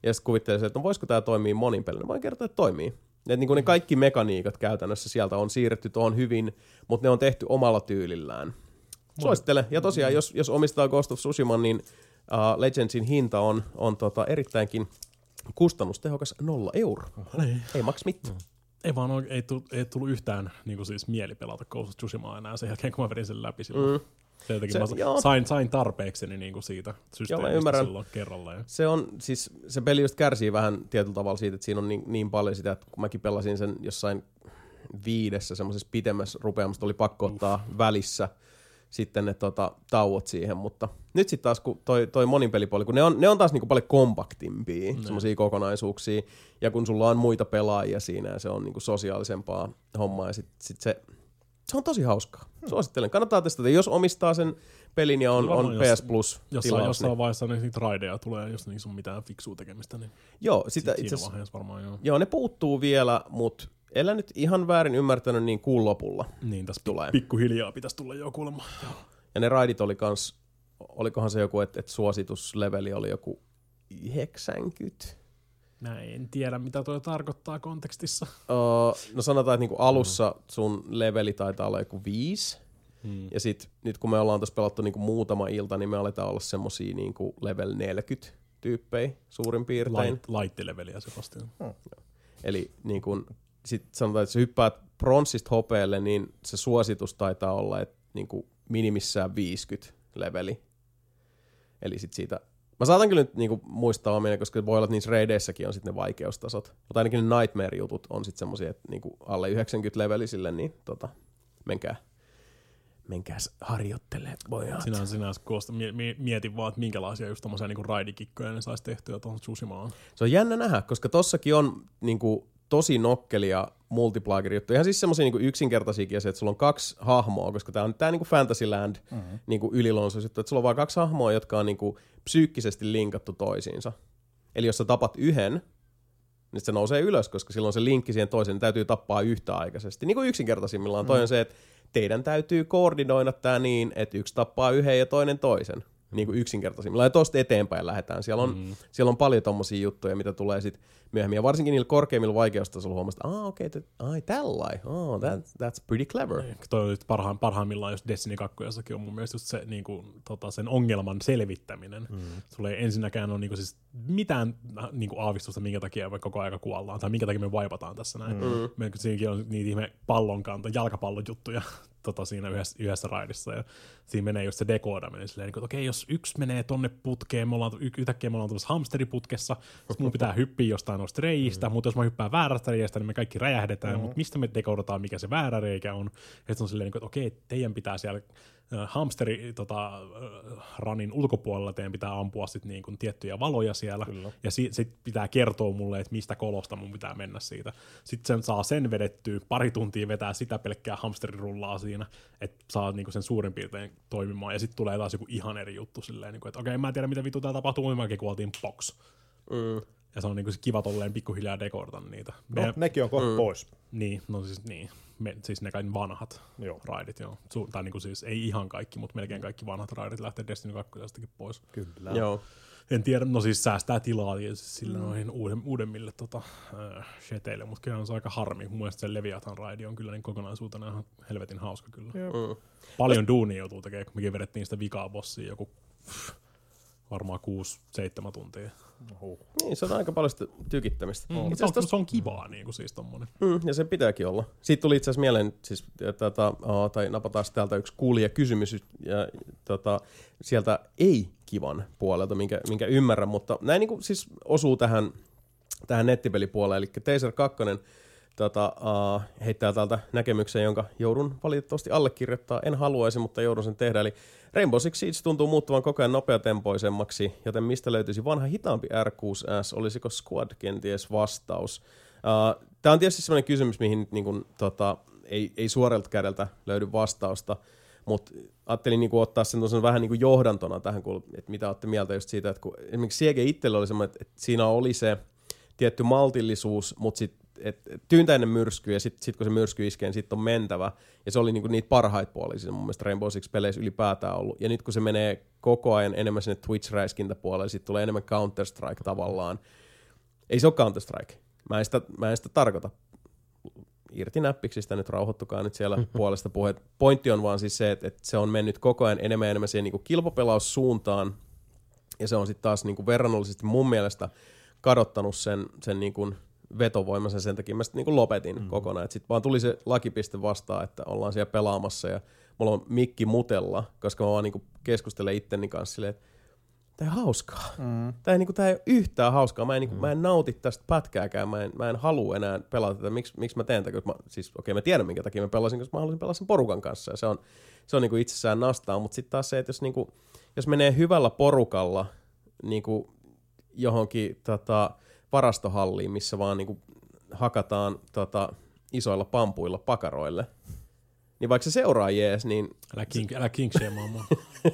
Speaker 1: ja sitten kuvittelee, että no voisiko tämä toimia monin pelin, niin voin kertoa, että toimii. Et niin kuin ne kaikki mekaniikat käytännössä sieltä on siirretty tuohon hyvin, mutta ne on tehty omalla tyylillään. Suosittelen. Ja tosiaan, jos, jos omistaa Ghost of Tsushima, niin uh, Legendsin hinta on, on tota erittäinkin kustannustehokas nolla euroa. Ei maks mitään.
Speaker 2: Ei vaan oike- ei, tullut, ei tullut yhtään niin kuin siis mieli pelata Ghost of Tsushimaa enää sen jälkeen, kun mä vedin sen läpi silloin. Mm. Sen jotenkin
Speaker 1: Se-
Speaker 2: mä sa-
Speaker 1: joo.
Speaker 2: sain, sain tarpeekseni niin kuin siitä systeemistä
Speaker 1: ymmärrän.
Speaker 2: silloin kerralla. Ja...
Speaker 1: Se on, siis se peli just kärsii vähän tietyllä tavalla siitä, että siinä on niin, niin paljon sitä, että kun mäkin pelasin sen jossain viidessä semmoisessa pitemmässä rupeamassa, oli pakko ottaa välissä sitten ne tota, tauot siihen, mutta nyt sitten taas kun toi, toi monin pelipuoli, kun ne on, ne on taas niinku paljon kompaktimpia semmoisia kokonaisuuksia, ja kun sulla on muita pelaajia siinä, ja se on niinku sosiaalisempaa hommaa, ja sitten sit se, se on tosi hauskaa. Suosittelen, kannattaa testata, jos omistaa sen pelin ja on, on
Speaker 2: jos-
Speaker 1: PS Plus
Speaker 2: Jossain,
Speaker 1: tilaus,
Speaker 2: jossain
Speaker 1: niin,
Speaker 2: vaiheessa niin niitä raideja tulee, jos niissä on mitään fiksua tekemistä, niin
Speaker 1: joo, sitä
Speaker 2: sit
Speaker 1: itse
Speaker 2: varmaan joo.
Speaker 1: Joo, ne puuttuu vielä, mutta ellä nyt ihan väärin ymmärtänyt, niin kuun lopulla
Speaker 2: Niin, tässä
Speaker 1: tulee.
Speaker 2: pikkuhiljaa pitäisi tulla jo kuulemma.
Speaker 1: Ja ne raidit oli kans, olikohan se joku, että et suositusleveli oli joku 90?
Speaker 2: Mä en tiedä, mitä toi tarkoittaa kontekstissa.
Speaker 1: Uh, no sanotaan, että niinku alussa sun leveli taitaa olla joku 5.
Speaker 2: Hmm.
Speaker 1: Ja sit nyt kun me ollaan tässä pelattu niinku muutama ilta, niin me aletaan olla semmosia niinku level 40 tyyppejä suurin piirtein.
Speaker 2: Light, light-leveliä se vasta.
Speaker 1: Eli niin kun, sit sanotaan, että sä hyppäät pronssista hopealle, niin se suositus taitaa olla, että niin kuin minimissään 50 leveli. Eli sit siitä, mä saatan kyllä nyt niin muistaa omia, koska voi olla, että niissä reideissäkin on sitten ne vaikeustasot. Mutta ainakin ne Nightmare-jutut on sitten semmosia, että niin kuin alle 90 levelisille, niin tota, menkää, menkääs harjoittele, pojat.
Speaker 2: Sinä, sinä koosta, mie- mie- mietin vaan, että minkälaisia just tommosia niinku raidikikkoja ne saisi tehtyä tuohon Tsushimaan.
Speaker 1: Se on jännä nähdä, koska tossakin on niinku, tosi nokkelia multiplager juttu. Ihan siis semmoisia niinku yksinkertaisiakin asioita, että sulla on kaksi hahmoa, koska tämä on tää niinku Fantasyland mm-hmm. niinku ylilonsuus juttu, että sulla on vaan kaksi hahmoa, jotka on niinku psyykkisesti linkattu toisiinsa. Eli jos sä tapat yhden, niin se nousee ylös, koska silloin se linkki siihen toiseen niin täytyy tappaa yhtäaikaisesti. Niin kuin yksinkertaisimmillaan. Mm. Toi on se, että teidän täytyy koordinoida tämä niin, että yksi tappaa yhden ja toinen toisen. Niin kuin yksinkertaisimmillaan. Ja tosta eteenpäin lähdetään. Siellä on, mm. siellä on paljon tommosia juttuja, mitä tulee sitten myöhemmin. Ja varsinkin niillä korkeimmilla vaikeustasoilla huomasta, että ah, okei, okay, ai tällai, oh, that, that's pretty clever.
Speaker 2: Toi on nyt parhaan, parhaimmillaan just Destiny 2 on mun mielestä just se niinku, tota, sen ongelman selvittäminen. Mm. Sulla ei ensinnäkään ole niinku, siis mitään äh, niinku, aavistusta, minkä takia me koko aika kuollaan, tai minkä takia me vaipataan tässä näin. Mm. Meillä siinäkin on niitä ihme pallonkanto, jalkapallon juttuja tota, siinä yhdessä, yhdessä raidissa. Ja siinä menee just se dekoodaminen silleen, niin että okei, jos yksi menee tonne putkeen, me ollaan, yhtäkkiä me ollaan tuossa hamsteriputkessa, sit mun pitää hyppiä jostain noista reijistä, mm. mutta jos mä hyppään väärästä reiästä, niin me kaikki räjähdetään, mm. mutta mistä me dekoodataan, mikä se väärä reikä on. Ja sit on silleen, niin että okei, teidän pitää siellä hamsteri tota, ranin ulkopuolella teidän pitää ampua sit niin kuin tiettyjä valoja siellä, Kyllä. ja sitten sit pitää kertoa mulle, että mistä kolosta mun pitää mennä siitä. Sitten sen saa sen vedettyä, pari tuntia vetää sitä pelkkää hamsterirullaa siinä, että saa niin kuin sen suurin piirtein toimimaan, ja sitten tulee taas joku ihan eri juttu silleen, niin kuin, että okei, mä en tiedä mitä vittu täällä tapahtuu, mutta mäkin kuoltiin box.
Speaker 1: Mm.
Speaker 2: Ja se on niinku se kiva tolleen pikkuhiljaa dekorata niitä.
Speaker 3: No, nekin on kohta mm. pois.
Speaker 2: Niin, no siis niin. Me, siis ne kaikki vanhat
Speaker 3: Joo.
Speaker 2: raidit, joo. Su, tai niinku siis ei ihan kaikki, mutta melkein kaikki vanhat raidit lähtee Destiny 2 pois.
Speaker 3: Kyllä.
Speaker 1: Joo.
Speaker 2: En tiedä, no siis säästää tilaa tietysti sillä mm. noihin uuden, uudemmille tota, äh, sheteille, mutta kyllä on se aika harmi. Mun mielestä se Leviathan raidi on kyllä niin kokonaisuutena ihan helvetin hauska kyllä.
Speaker 1: Mm.
Speaker 2: Paljon duunia joutuu tekemään, kun mekin vedettiin sitä vikaa bossia joku pff, varmaan 6-7 tuntia.
Speaker 3: Oho.
Speaker 1: Niin, se on aika paljon sitä tykittämistä.
Speaker 2: Mm,
Speaker 1: Itse asiassa
Speaker 2: se on kivaa niin kuin siis tommonen.
Speaker 1: Mm, ja se pitääkin olla. Siitä tuli itse asiassa mieleen, siis, tätä, uh, tai napataan täältä yksi kuulija kysymys, ja tota, sieltä ei-kivan puolelta, minkä, minkä ymmärrän, mutta näin niin kuin, siis osuu tähän, tähän nettipelipuoleen, eli Taser 2 tota, uh, heittää täältä näkemyksen, jonka joudun valitettavasti allekirjoittaa. En haluaisi, mutta joudun sen tehdä. Eli Rainbow Six Siege tuntuu muuttuvan koko ajan nopeatempoisemmaksi, joten mistä löytyisi vanha hitaampi R6S? Olisiko Squad kenties vastaus? Uh, Tämä on tietysti sellainen kysymys, mihin niin kun, tota, ei, ei suorelta kädeltä löydy vastausta, mutta ajattelin niin ottaa sen vähän niin johdantona tähän, että mitä olette mieltä just siitä, että kun esimerkiksi Siege itsellä oli semmoinen, että siinä oli se tietty maltillisuus, mutta sitten et, et tyyntä ennen myrskyä ja sitten sit kun se myrsky iskee, niin sitten on mentävä. Ja se oli niinku niitä parhaita puolia siinä mun mielestä Rainbow Six-peleissä ylipäätään ollut. Ja nyt kun se menee koko ajan enemmän sinne Twitch-räiskintäpuolelle, sitten tulee enemmän Counter-Strike tavallaan. Ei se ole Counter-Strike. Mä en sitä, mä en sitä tarkoita. Irti näppiksistä nyt rauhoittukaa nyt siellä puolesta puheet. Pointti on vaan siis se, että, että se on mennyt koko ajan enemmän ja enemmän siihen niinku kilpapelaussuuntaan. Ja se on sitten taas niinku verrannollisesti mun mielestä kadottanut sen, sen niinku vetovoimansa sen takia mä sitten niin lopetin mm. kokonaan. Sitten vaan tuli se lakipiste vastaan, että ollaan siellä pelaamassa ja mulla on mikki mutella, koska mä vaan niin keskustelen itteni kanssa silleen, että tämä ei hauskaa. Mm. Tämä ei, niin kuin, tämä ei ole yhtään hauskaa. Mä en, niin kuin, mm. mä en nauti tästä pätkääkään. Mä en, mä en halua enää pelata tätä. Miks, miksi mä teen tätä? Mä, siis okei, okay, mä tiedän minkä takia mä pelasin, koska mä haluaisin pelata sen porukan kanssa. Ja se on, se on niin kuin itsessään nastaa. Mutta sitten taas se, että jos, niin kuin, jos menee hyvällä porukalla niin kuin johonkin tota, varastohalliin, missä vaan niinku hakataan tota, isoilla pampuilla pakaroille. Niin vaikka se seuraa jees, niin...
Speaker 2: Älä, king, älä kinksiemaa mua.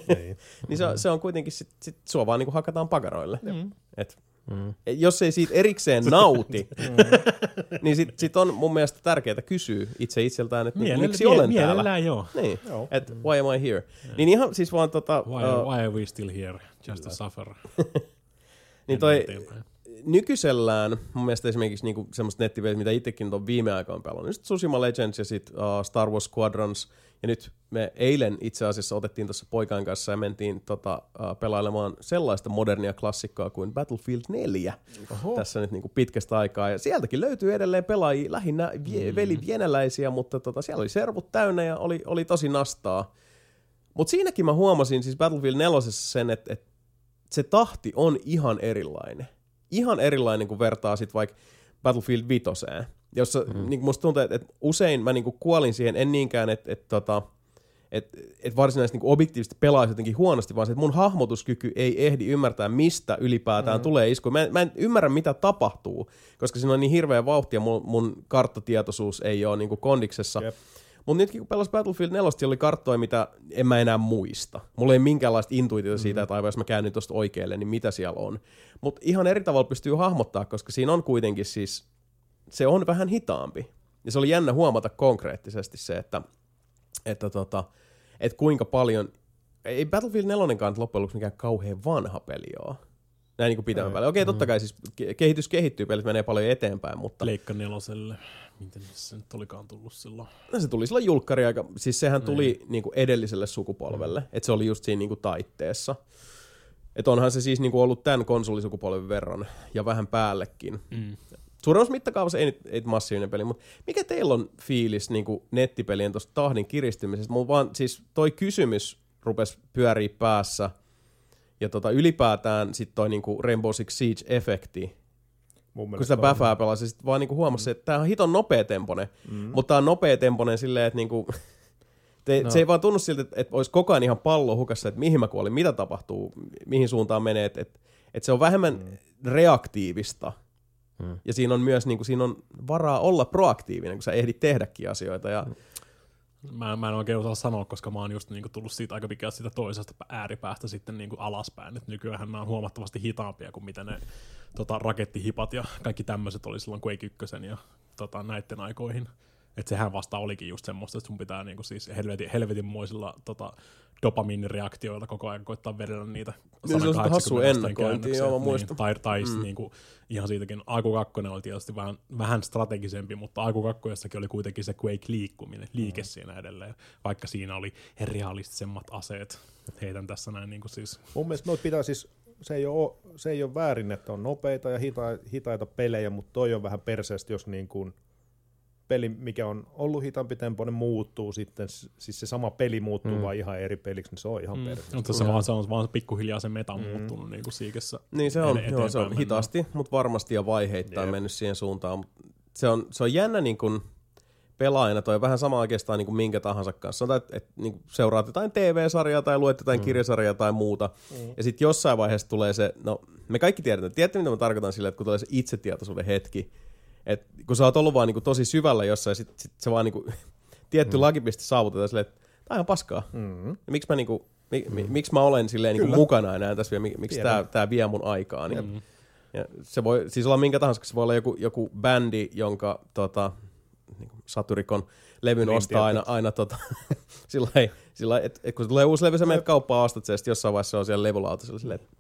Speaker 2: (laughs)
Speaker 1: niin se, se on kuitenkin, sit, sit sua vaan niinku hakataan pakaroille. Mm. Et, mm. Jos ei siitä erikseen (laughs) nauti, niin sit, sit on mun mielestä tärkeää kysyä itse itseltään, että
Speaker 2: Mielellä,
Speaker 1: miksi olen
Speaker 2: mie-
Speaker 1: täällä.
Speaker 2: Mielellään joo.
Speaker 1: Niin, että why am I here? Niin ihan siis vaan tota...
Speaker 2: Why, uh, why are we still here? Just to suffer. (laughs)
Speaker 1: niin toi, nykyisellään mun mielestä esimerkiksi niinku semmoista nettipelit, mitä itsekin on viime aikoina pelannut, just Tsushima Legends ja sitten uh, Star Wars Squadrons, ja nyt me eilen itse asiassa otettiin tuossa poikain kanssa ja mentiin tota, uh, pelailemaan sellaista modernia klassikkoa kuin Battlefield 4 Oho. tässä nyt niinku pitkästä aikaa, ja sieltäkin löytyy edelleen pelaajia, lähinnä vie, mm. veli vieneläisiä, mutta tota, siellä oli servut täynnä ja oli, oli tosi nastaa. Mutta siinäkin mä huomasin siis Battlefield 4 sen, että et se tahti on ihan erilainen ihan erilainen kuin vertaa sitten vaikka Battlefield 5, jossa mm. niin musta tuntuu, että, että usein mä niin kuolin siihen, en niinkään, että, että, tota, että, että varsinaisesti niin objektiivisesti pelaisi jotenkin huonosti, vaan se, että mun hahmotuskyky ei ehdi ymmärtää, mistä ylipäätään mm. tulee isku. Mä, mä en ymmärrä, mitä tapahtuu, koska siinä on niin hirveä vauhti ja mun, mun karttatietoisuus ei ole niin kondiksessa. Yep. Mutta nytkin kun pelasin Battlefield 4, oli karttoja, mitä en mä enää muista. Mulla ei minkäänlaista intuitiota siitä, mm-hmm. että aivan jos mä käännyn tuosta oikealle, niin mitä siellä on. Mutta ihan eri tavalla pystyy hahmottaa, koska siinä on kuitenkin siis, se on vähän hitaampi. Ja se oli jännä huomata konkreettisesti se, että, että, tota, että kuinka paljon, ei Battlefield 4 kanssa loppujen lopuksi mikään kauhean vanha peli ole. Näin niin kuin pitemmän päälle. Okei, totta kai siis kehitys kehittyy, pelit menee paljon eteenpäin, mutta...
Speaker 2: Leikka neloselle. Miten se nyt olikaan tullut silloin?
Speaker 1: No se tuli silloin julkkari aika, siis sehän mm. tuli niin kuin edelliselle sukupolvelle, mm. että se oli just siinä niin kuin taitteessa. Että onhan se siis niin kuin ollut tämän konsolisukupolven verran ja vähän päällekin. Mm. Suurimmassa mittakaavassa ei ei massiivinen peli, mutta mikä teillä on fiilis niin kuin nettipelien tuosta tahdin kiristymisestä? Mulla vaan siis toi kysymys rupesi pyörii päässä. Ja tota, ylipäätään sitten toi niinku Rainbow Six Siege-efekti, kun sitä bäfää pelasi, sit vaan niinku huomasi, että tää on hiton nopea tempone, mm. mutta tää on nopea temponen silleen, että niinku, (laughs) te, no. Se ei vaan tunnu siltä, että, että olisi koko ajan ihan pallo hukassa, että mihin mä kuolin, mitä tapahtuu, mihin suuntaan menee, että, että, että se on vähemmän mm. reaktiivista.
Speaker 4: Mm.
Speaker 1: Ja siinä on myös niinku, siinä on varaa olla proaktiivinen, kun sä ehdit tehdäkin asioita. Ja,
Speaker 2: Mä, mä en oikein osaa sanoa, koska mä oon just niinku tullut siitä aika pitkälti sitä toisesta pä- ääripäästä sitten niinku alaspäin. Et nykyään mä oon huomattavasti hitaampia kuin mitä ne tota, rakettihipat ja kaikki tämmöiset oli silloin Quake 1 ja tota, näiden aikoihin. Et sehän vasta olikin just semmoista, että sun pitää niinku siis helvetin, helvetinmoisilla tota, dopamiinireaktioilla koko ajan koittaa vedellä niitä
Speaker 1: Niin, se on sitä
Speaker 2: 180
Speaker 1: hassua
Speaker 2: asteen
Speaker 1: ennakointia,
Speaker 2: käännöksiä.
Speaker 1: joo, mä muistan.
Speaker 2: Tai, tai mm. niinku, ihan siitäkin, Aiku 2 oli tietysti vähän, vähän strategisempi, mutta Aiku 2 oli kuitenkin se Quake-liikkuminen, liike mm. siinä edelleen, vaikka siinä oli realistisemmat aseet. Et heitän tässä näin niinku siis,
Speaker 3: Mun mielestä noit pitää siis, se ei, ole, se ei ole väärin, että on nopeita ja hita, hitaita pelejä, mutta toi on vähän perseestä, jos niin kuin peli, mikä on ollut hitaampi tempoinen, muuttuu sitten, siis se sama peli muuttuu mm. vaan ihan eri peliksi, niin se on ihan mm. perseestä.
Speaker 2: mutta se, vaan, se on vaan pikkuhiljaa se meta mm. muuttunut niinku siikessä.
Speaker 1: niin se on, joo, se on hitaasti, mutta varmasti ja vaiheittain
Speaker 3: Jep.
Speaker 1: mennyt siihen suuntaan. Mut Se on, se on jännä niin kun pelaajana, toi vähän sama oikeastaan niin kuin minkä tahansa kanssa. Sanotaan, että, että niin kuin seuraat jotain TV-sarjaa tai luet jotain mm. kirjasarjaa tai muuta. Mm. Ja sitten jossain vaiheessa tulee se, no me kaikki tiedetään, tiedätte mitä mä tarkoitan sillä, että kun tulee se itsetietoisuuden hetki, että kun sä oot ollut vaan niin kuin tosi syvällä jossain, sit, sit se vaan niin kuin, (laughs) tietty mm. lakipiste saavutetaan silleen, että tää on ihan paskaa.
Speaker 3: Mm.
Speaker 1: Ja miksi mä, niinku, mi, mi, miksi mä olen silleen niinku mukana enää tässä vielä, mi- miksi
Speaker 3: Tiedän.
Speaker 1: tää, tää vie mun aikaa. Niin, ja se voi siis olla minkä tahansa, se voi olla joku, joku bändi, jonka tota, niinku Satyricon levyn
Speaker 3: Niin,
Speaker 1: ostaa aina, aina tota, (laughs) sillä lailla, että et kun se tulee uusi levy, sä menet kauppaan ostat sen, jossain vaiheessa se on siellä levylautasella silleen, että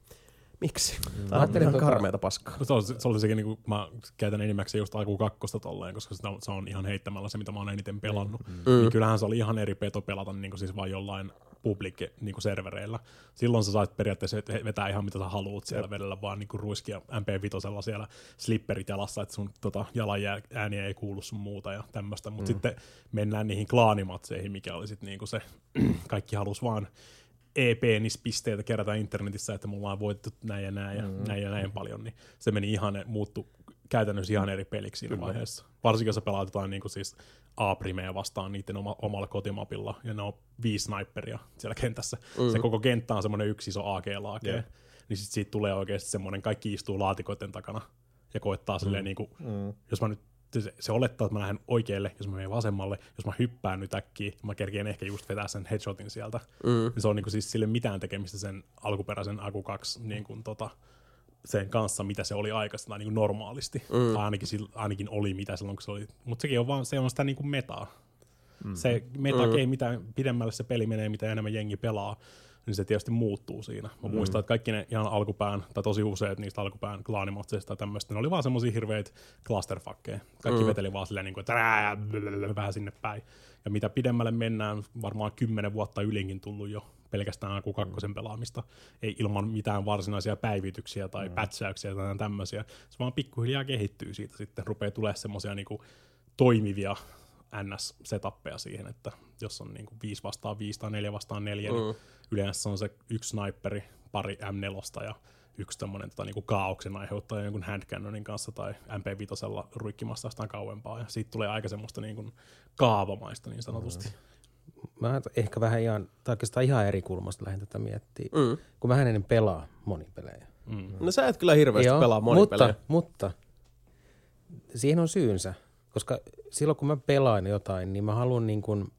Speaker 1: miksi? Tää on ihan
Speaker 4: tota-
Speaker 1: karmeata paskaa.
Speaker 2: No Se oli, se oli sekin, niin kuin, mä käytän enimmäkseen just Aiku 2 tolleen, koska sitä, se on ihan heittämällä se, mitä mä oon eniten pelannut. Mm. Niin kyllähän se oli ihan eri peto pelata niin kuin siis vaan jollain public niin kuin servereillä. Silloin sä sait periaatteessa vet- vetää ihan mitä sä haluut siellä vedellä, vaan niin kuin ruiskia MP5 siellä slipperit jalassa, että sun tota, jalanjääniä ei kuulu sun muuta ja tämmöistä. Mutta mm. sitten mennään niihin klaanimatseihin, mikä oli sitten niin kuin se, (clears throat) kaikki halus vaan e-peenispisteitä kerätä internetissä, että mulla on voitettu näin ja näin ja mm. näin ja näin paljon, niin se meni ihan, muuttu käytännössä ihan eri peliksi siinä Kyllä. vaiheessa. Varsinkin jos sä pelaat jotain niin siis A-primeja vastaan niiden oma, omalla kotimapilla, ja ne on viisi sniperia siellä kentässä. Mm. Se koko kenttä on semmoinen yksi iso AG-laake,
Speaker 3: Jep.
Speaker 2: niin sit siitä tulee oikeasti semmoinen, kaikki istuu laatikoiden takana ja koettaa silleen niin kuin,
Speaker 3: Mm.
Speaker 2: jos mä nyt se, se olettaa, että mä lähden oikealle, jos mä menen vasemmalle, jos mä hyppään nyt äkkiä, mä kerkeen ehkä just vetää sen headshotin sieltä. Mm. Niin se on niinku siis sille mitään tekemistä sen alkuperäisen Aku 2 niin kuin tota, sen kanssa, mitä se oli aikaisemmin niin kuin normaalisti. Mm. Tai ainakin, ainakin oli mitä silloin, kun se oli. Mutta sekin on vaan, se on sitä niin kuin metaa. Mm. Se meta, mm. ei mitään pidemmälle se peli menee, mitä enemmän jengi pelaa, niin se tietysti muuttuu siinä. Mä mm. muistan, että kaikki ne ihan alkupään, tai tosi useat niistä alkupään klaanimatseista tai tämmöistä, ne oli vaan semmosia hirveitä clusterfuckeja. Kaikki mm. veteli vaan silleen, niin kuin, että rää, vähän sinne päin. Ja mitä pidemmälle mennään, varmaan kymmenen vuotta ylinkin tullut jo pelkästään Aku 2 mm. pelaamista, ei ilman mitään varsinaisia päivityksiä tai mm. pätsäyksiä tai tämmöisiä. Se vaan pikkuhiljaa kehittyy siitä sitten, rupeaa tulemaan semmoisia niinku toimivia NS-setappeja siihen, että jos on niinku 5 vastaan 5 tai 4 vastaan 4, mm. niin yleensä on se yksi sniperi, pari M4 ja yksi tämmöinen tota, niinku kaauksen aiheuttaja jonkun handcannonin kanssa tai MP5 ruikkimassa jostain kauempaa. Ja siitä tulee aika semmoista niinku kaavamaista niin sanotusti. Mm.
Speaker 4: Mä ehkä vähän ihan, tai oikeastaan ihan eri kulmasta lähden tätä miettiä,
Speaker 1: Mm.
Speaker 4: kun mä en pelaa monipelejä.
Speaker 2: Mm.
Speaker 1: No sä et kyllä hirveästi
Speaker 4: Joo,
Speaker 1: pelaa monipelejä.
Speaker 4: mutta, mutta siihen on syynsä, koska silloin kun mä pelaan jotain, niin mä haluan niin kuin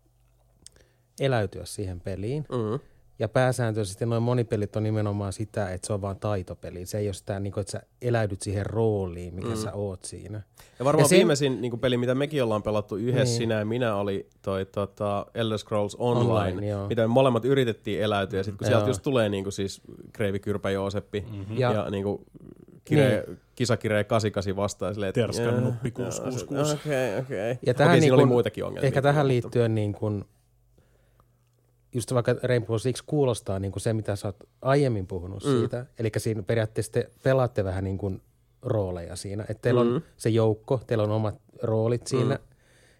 Speaker 4: eläytyä siihen peliin.
Speaker 1: Mm.
Speaker 4: Ja pääsääntöisesti noin monipelit on nimenomaan sitä, että se on vaan taitopeli. Se ei ole sitä, niin kuin, että sä eläydyt siihen rooliin, mikä mm. sä oot siinä.
Speaker 1: Ja varmaan
Speaker 4: Ja sen-
Speaker 1: viimeisin niin peli, mitä mekin ollaan pelattu yhdessä,
Speaker 4: Niin.
Speaker 1: sinä ja minä, oli toi tota, Elder Scrolls Online,
Speaker 4: Online, joo.
Speaker 1: mitä me molemmat yritettiin eläytyä. Ja sitten kun
Speaker 4: Joo.
Speaker 1: sieltä just tulee niin kuin siis Kreivi Kyrpä Jooseppi mm-hmm. ja,
Speaker 4: Ja-
Speaker 1: niin kuin kire, niin. kisakiree 88 vastaan. Silleen, että-
Speaker 2: Terskan nuppi
Speaker 1: jää,
Speaker 2: 666.
Speaker 1: Okei, okei.
Speaker 4: Ja tähän
Speaker 1: siinä
Speaker 4: niin
Speaker 1: oli
Speaker 4: kun-
Speaker 1: muitakin ongelmia.
Speaker 4: Ehkä tähän
Speaker 1: mutta-
Speaker 4: liittyen niin kuin, just vaikka Rainbow Six kuulostaa niin kuin se, mitä sä oot aiemmin puhunut mm. siitä. Eli siinä periaatteessa te pelaatte vähän niin kuin rooleja siinä. Että teillä mm. on se joukko, teillä on omat roolit siinä. Mm.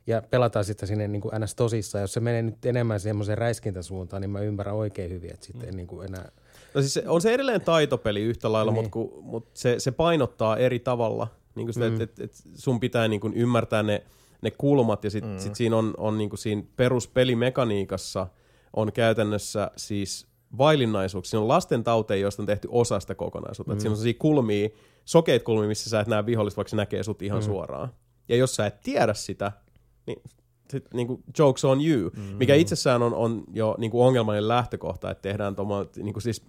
Speaker 4: ja pelataan sitä sinne niin kuin ns. tosissaan. Jos se menee nyt enemmän semmoiseen räiskintäsuuntaan, niin mä ymmärrän oikein hyvin, että sitten mm. niin kuin enää...
Speaker 1: No siis on se edelleen taitopeli yhtä lailla,
Speaker 4: Niin.
Speaker 1: mutta mut se, se painottaa eri tavalla. Niin kuin sitä,
Speaker 4: Mm.
Speaker 1: että et, et sun pitää niin kuin ymmärtää ne, ne kulmat ja sitten mm. sit siinä on, on niin kuin siinä peruspelimekaniikassa on käytännössä siis vaillinnaisuuksia. Siinä on lasten tauteja, joista on tehty osa sitä kokonaisuutta. Mm. Siinä on sellaisia kulmia, sokeita kulmia, missä sä et näe vihollista, vaikka se näkee sut ihan mm. suoraan. Ja jos sä et tiedä sitä, niin sit, niin kuin jokes on you, mm. mikä itsessään on, on jo niin kuin ongelmallinen lähtökohta, että tehdään tuoma, niin kuin siis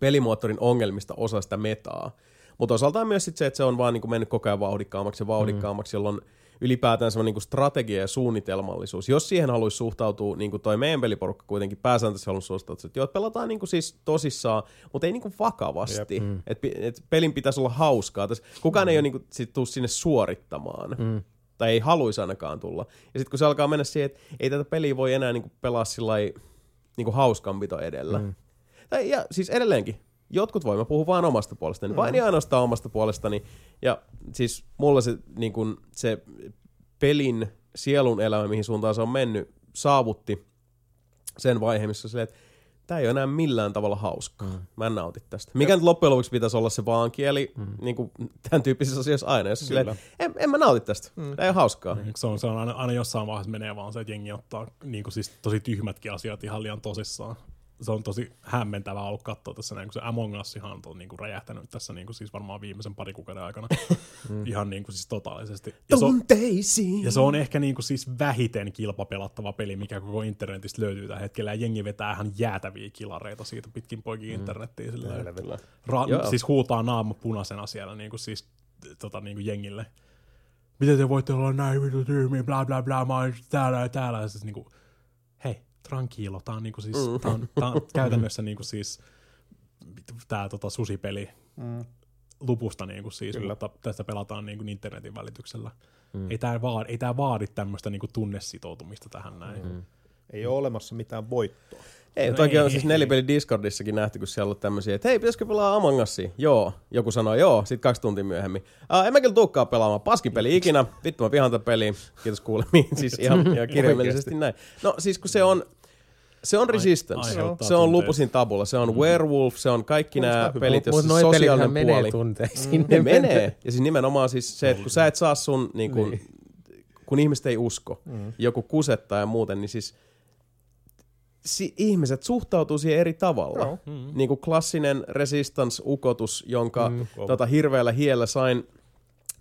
Speaker 1: pelimoottorin ongelmista osa sitä metaa. Mutta osaltaan myös sit se, että se on vaan niin kuin mennyt koko ajan vauhdikkaammaksi ja vauhdikkaammaksi, mm. jolloin ylipäätään semmoinen niin strategia ja suunnitelmallisuus. Jos siihen haluaisi suhtautua, niin kuin toi meidän peliporukka kuitenkin pääsääntöisesti haluaisi suhtautua, että joo, pelataan niin kuin siis tosissaan, mutta ei niin kuin vakavasti.
Speaker 4: Mm.
Speaker 1: Että et pelin pitäisi olla hauskaa. Tässä kukaan mm. ei ole niin kuin, sit tuu sinne suorittamaan.
Speaker 4: Mm.
Speaker 1: Tai ei haluaisi ainakaan tulla. Ja sitten kun se alkaa mennä siihen, että ei tätä peliä voi enää niin kuin pelaa sillä niin hauskanpito edellä. Mm. Tai, ja siis edelleenkin, jotkut voi, mä puhun vain omasta puolestani, mm. vain ja ainoastaan omasta puolestani. Ja siis mulla se, niin kun, se pelin sielun elämä, mihin suuntaan se on mennyt, saavutti sen vaiheen, missä silleen, että tämä ei ole enää millään tavalla hauskaa. Mm. Mä en nauti tästä. Mikä nyt loppujen lopuksi pitäisi olla se vaankieli, mm. niin kuin tämän tyyppisissä asioissa aina. Jos silleen, en, en mä nauti tästä. Mm. Tämä ei ole hauskaa.
Speaker 2: Se on, se on aina, aina jossain vaiheessa menee vaan se, että jengi ottaa niin kuin siis tosi tyhmätkin asiat ihan liian tosissaan. Se on tosi hämmentävää ollut katsoa tässä näin, kun se Among Us ihan on niin kuin räjähtänyt tässä niin kuin siis varmaan viimeisen pari kuukauden aikana. (laughs) ihan niin kuin siis totaalisesti. Ja se, on, ja se on ehkä niin kuin siis vähiten kilpapelattava peli, mikä koko internetistä löytyy tällä hetkellä. Ja jengi vetää ihan jäätäviä kilareita siitä pitkin poikin internettiin. Silleen,
Speaker 1: Joo.
Speaker 2: Ra- siis huutaa naama punaisena siellä niin kuin siis, tota, niin kuin jengille. Miten te voitte olla näin vittu tyhmiä, bla bla bla, mä oon täällä ja täällä. Ja siis niin kuin, tranquilo, tää on, niin kuin siis,
Speaker 1: Mm.
Speaker 2: tää on, tää on (laughs) käytännössä niin kuin siis tää tota, susipeli
Speaker 3: Mm.
Speaker 2: lupusta niin kuin siis,
Speaker 3: Kyllä.
Speaker 2: mutta tästä pelataan niin kuin internetin välityksellä. Mm. Ei tää vaadi, ei tää vaadi tämmöistä niin kuin tunnesitoutumista tähän näin. Mm.
Speaker 3: Ei ole olemassa mitään voittoa.
Speaker 1: Ei,
Speaker 2: No
Speaker 1: toki on siis nelipeli Discordissakin nähty, kun siellä on tämmöisiä, että hei, pitäisikö pelaa Among Usia? Joo. Joku sanoi joo, sitten kaksi tuntia myöhemmin. Uh, en mä kyllä tuukkaa pelaamaan. Paskin peli ikinä. Vittu mä vihaan tätä peliä. Kiitos kuulemiin. (laughs) siis ihan, ihan kirjaimellisesti näin. No siis kun se on, se on Resistance. Se on
Speaker 2: tunteita.
Speaker 1: Lupusin tabulla. Se on Werewolf. Se on kaikki nämä pelit, joissa
Speaker 4: pelithän
Speaker 1: sosiaalinen
Speaker 4: menee
Speaker 1: puoli.
Speaker 4: tunteisiin.
Speaker 1: Ne menee. Ja siis nimenomaan siis se, että kun sä et saa sun, niin kun,
Speaker 4: Niin.
Speaker 1: kun ihmiset ei usko, mm. joku kusettaa ja muuten, niin siis si- ihmiset suhtautuu siihen eri tavalla.
Speaker 3: Joo.
Speaker 1: Mm. Niin kuin klassinen resistance-ukotus, jonka mm. tota, hirveällä hiellä sain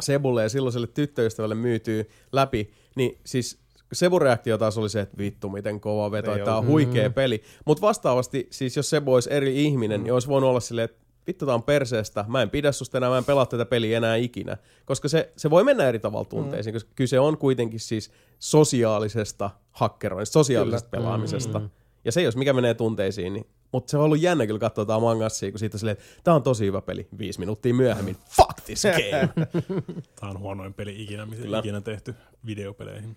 Speaker 1: Sebulle ja silloiselle tyttöystävälle myytyy läpi, niin siis Sebun reaktio taas oli se, että vittu miten kova veto, että tämä on huikea peli. Mutta vastaavasti, siis jos Sebu olisi eri ihminen, mm. niin olisi voinut olla silleen, että vittu tää on perseestä, mä en pidä susta enää, mä en pelaa tätä peliä enää ikinä. Koska se, se voi mennä eri tavalla tunteisiin, mm. koska kyse on kuitenkin siis sosiaalisesta hakkeroinnista, sosiaalisesta
Speaker 3: Kyllä.
Speaker 1: pelaamisesta. Mm. Ja se, jos mikä menee tunteisiin, niin mutta se on ollut jännä kyllä katsoa tämä mangassia, kun siitä on silleen, että tämä on tosi hyvä peli. Viisi minuuttia myöhemmin, fuck this game! (laughs)
Speaker 2: Tää on huonoin peli ikinä, mitä
Speaker 1: Kyllä.
Speaker 2: ikinä tehty videopeleihin.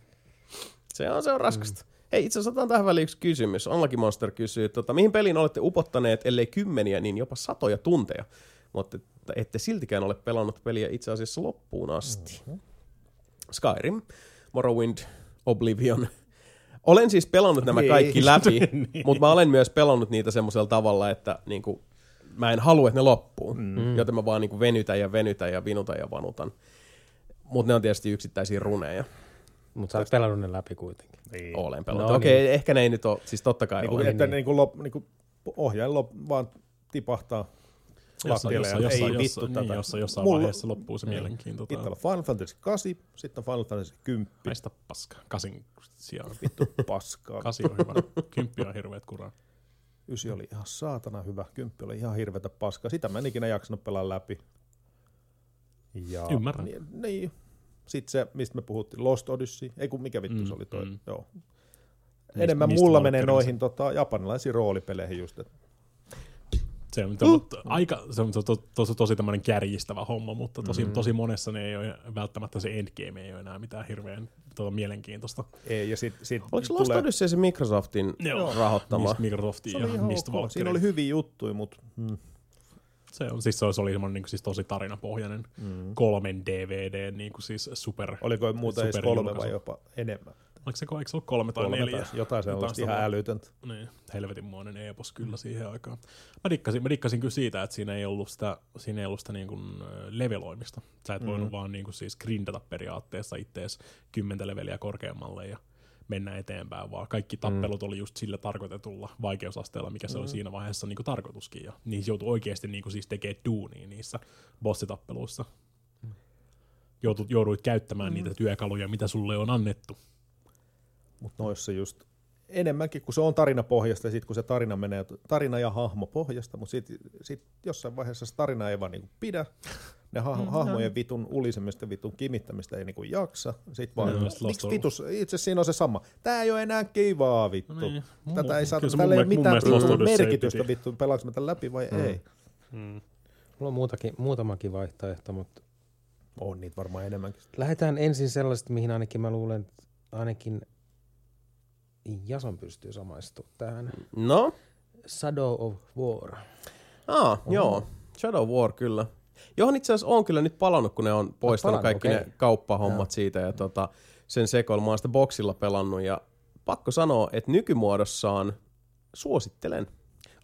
Speaker 1: Se on, se on raskasta. Mm. Hei, itse asiassa otetaan tähän väliin yksi kysymys. Unlucky Monster kysyy, tota, mihin peliin olette upottaneet, ellei kymmeniä, niin jopa satoja tunteja, mutta että ette siltikään ole pelannut peliä itse asiassa loppuun asti. Mm-hmm. Skyrim, Morrowind, Oblivion. Olen siis pelannut nämä
Speaker 3: Niin.
Speaker 1: kaikki läpi, (laughs) mutta mä olen myös pelannut niitä semmoisella tavalla, että niinku, mä en halua, että ne loppuu. Mm. Joten mä vaan niinku venytän ja venytän ja vinutan ja vanutan. Mutta ne on tietysti yksittäisiä runeja.
Speaker 4: Mutta sä oot pelannut ne läpi kuitenkin.
Speaker 3: Niin.
Speaker 1: Olen pelannut.
Speaker 4: No
Speaker 1: Okei, okay, ehkä ne ei nyt ole, siis totta kai
Speaker 3: Niin
Speaker 1: niin
Speaker 3: kuin,
Speaker 1: olen.
Speaker 3: että niin kuin lop, niin kuin ohjaaja lop, vaan tipahtaa lattialle
Speaker 2: jossain,
Speaker 3: ja
Speaker 2: jossain,
Speaker 3: ei
Speaker 2: jossain,
Speaker 3: vittu
Speaker 2: niin,
Speaker 3: tätä.
Speaker 2: jossain, jossain
Speaker 3: Mulla-
Speaker 2: vaiheessa loppuu se mielenkiinto.
Speaker 3: Pitää
Speaker 2: tää.
Speaker 3: olla Final Fantasy 8, sitten Final Fantasy 10,
Speaker 2: Meistä paska. Kasin sijaan.
Speaker 3: vittu paskaa.
Speaker 2: Kasi on hyvä. Kymppi on hirveet kuraa.
Speaker 3: Ysi oli ihan saatana hyvä, kymppi oli ihan hirvetä paskaa. Sitä mä en ikinä jaksanut pelaa läpi. Ja,
Speaker 2: Ymmärrän.
Speaker 3: Niin, niin. Sitten se, mistä me puhuttiin, Lost Odyssey, ei kun mikä vittu
Speaker 2: Mm,
Speaker 3: se oli toi.
Speaker 2: mm.
Speaker 3: Joo. Enemmän
Speaker 2: mistä
Speaker 3: mulla menee noihin tota, japanilaisiin roolipeleihin just, että
Speaker 2: Se on, to, to, aika, se on to, to, tosi, tosi tämmöinen kärjistävä homma, mutta tosi,
Speaker 3: Mm-hmm.
Speaker 2: mm. tosi monessa ne ei ole välttämättä se endgame ei ole enää mitään hirveän tuota, mielenkiintoista.
Speaker 3: ei, ja sit, sit
Speaker 1: Oliko Lost Odyssey se Microsoftin
Speaker 2: Joo.
Speaker 1: rahoittama?
Speaker 2: Mist- Microsoftin
Speaker 3: se
Speaker 2: ja
Speaker 3: ihan
Speaker 2: Mist
Speaker 3: ok. Siinä oli hyviä juttuja, mutta mm,
Speaker 2: Se on, siis se oli semmoinen niin siis tosi tarinapohjainen mm. kolmen DVD, niin kuin siis super...
Speaker 3: Oliko muuta edes kolme vai
Speaker 2: superjulkaisu.
Speaker 3: jopa enemmän?
Speaker 2: Oliko se, se ollut kolme tai
Speaker 3: Kolme
Speaker 2: neljä?
Speaker 3: taisi, jotain sellaista ihan älytöntä.
Speaker 2: Niin, helvetinmoinen epos kyllä siihen aikaan. Mä dikkasin, mä dikkasin kyllä siitä, että siinä ei ollut sitä, siinä ei ollut sitä niin kuin leveloimista. Sä et voinut vaan niin kuin siis grindata periaatteessa ittees kymmentä leveliä korkeammalle ja mennä eteenpäin, vaan kaikki tappelut oli just sillä tarkoitetulla vaikeusasteella, mikä se oli siinä vaiheessa niin kuin tarkoituskin. Ja niin joutui oikeasti niin kuin siis tekemään duunia niissä bossitappeluissa. Joutut, jouduit käyttämään niitä työkaluja, mitä sulle on annettu.
Speaker 3: Mutta noissa just enemmänkin, kun se on tarinapohjasta ja sitten kun se tarina menee, tarina ja hahmo pohjasta, mutta sitten sit jossain vaiheessa se tarina ei vaan niinku pidä, ne ha- hahmojen vitun ulisemista, vitun kimittämistä ei niinku jaksa. Sitten vaan, no, miksi vitus, itse asiassa siinä on se sama. Tää ei ole enää kivaa vittu.
Speaker 2: No niin.
Speaker 3: Tätä ei
Speaker 2: Mu-
Speaker 3: saa, tällä
Speaker 2: mun
Speaker 3: ei ole
Speaker 2: mun
Speaker 3: mitään
Speaker 2: Lost Odyssey
Speaker 3: merkitystä vittu, pelaanko mä tämän läpi vai ei.
Speaker 4: Mulla on muutakin, muutamakin vaihtoehto, mutta
Speaker 3: On niitä varmaan enemmänkin.
Speaker 4: lähdetään ensin sellaista, mihin ainakin mä luulen, että ainakin Jason pystyy samaistumaan tähän.
Speaker 1: No,
Speaker 4: Shadow of War.
Speaker 1: Aa, joo. Shadow War kyllä. Johon itse asiassa on kyllä nyt palannut, kun ne on poistanut
Speaker 4: palannut,
Speaker 1: kaikki
Speaker 4: okei.
Speaker 1: ne kauppahommat siitä ja tota, sen sekoilla. Mä oon sitä boksilla pelannut ja pakko sanoa, että nykymuodossaan suosittelen.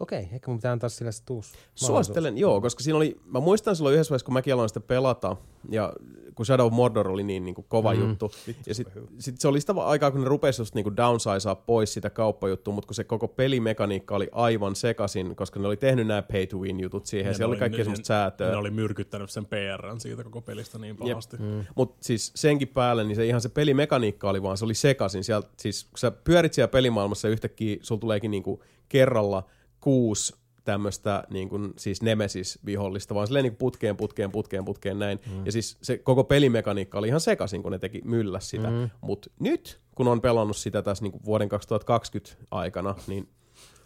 Speaker 4: Okei, ehkä mun pitää antaa sille sit uusi
Speaker 1: Suosittelen, joo, koska siinä oli, mä muistan silloin yhdessä vaiheessa, kun mäkin aloin sitä pelata, ja kun Shadow of Mordor oli niin, niin kuin kova mm. juttu, ja sitten sit se oli sitä aikaa, kun ne rupesi just niin kuin downsizea pois sitä kauppajuttua, mutta kun se koko pelimekaniikka oli aivan sekasin, koska ne oli tehnyt nämä pay to win jutut siihen, ja siellä oli kaikkea
Speaker 2: ne-
Speaker 1: semmoista säätöä.
Speaker 2: Ne oli myrkyttänyt sen PRn siitä koko pelistä niin pahasti.
Speaker 1: Mm. Mutta siis senkin päälle, niin se ihan se pelimekaniikka oli vaan, se oli sekasin. Sieltä, siis kun sä pyörit siellä pelimaailmassa yhtäkkiä, sulla tuleekin niinku kerralla kuusi tämmöistä niin kuin, siis Nemesis-vihollista, vaan silleen niin putkeen, putkeen, putkeen, putkeen näin. Mm. Ja siis se koko pelimekaniikka oli ihan sekasin, kun ne teki mylläs sitä. Mm. Mutta nyt, kun on pelannut sitä tässä niin kuin vuoden 2020 aikana, niin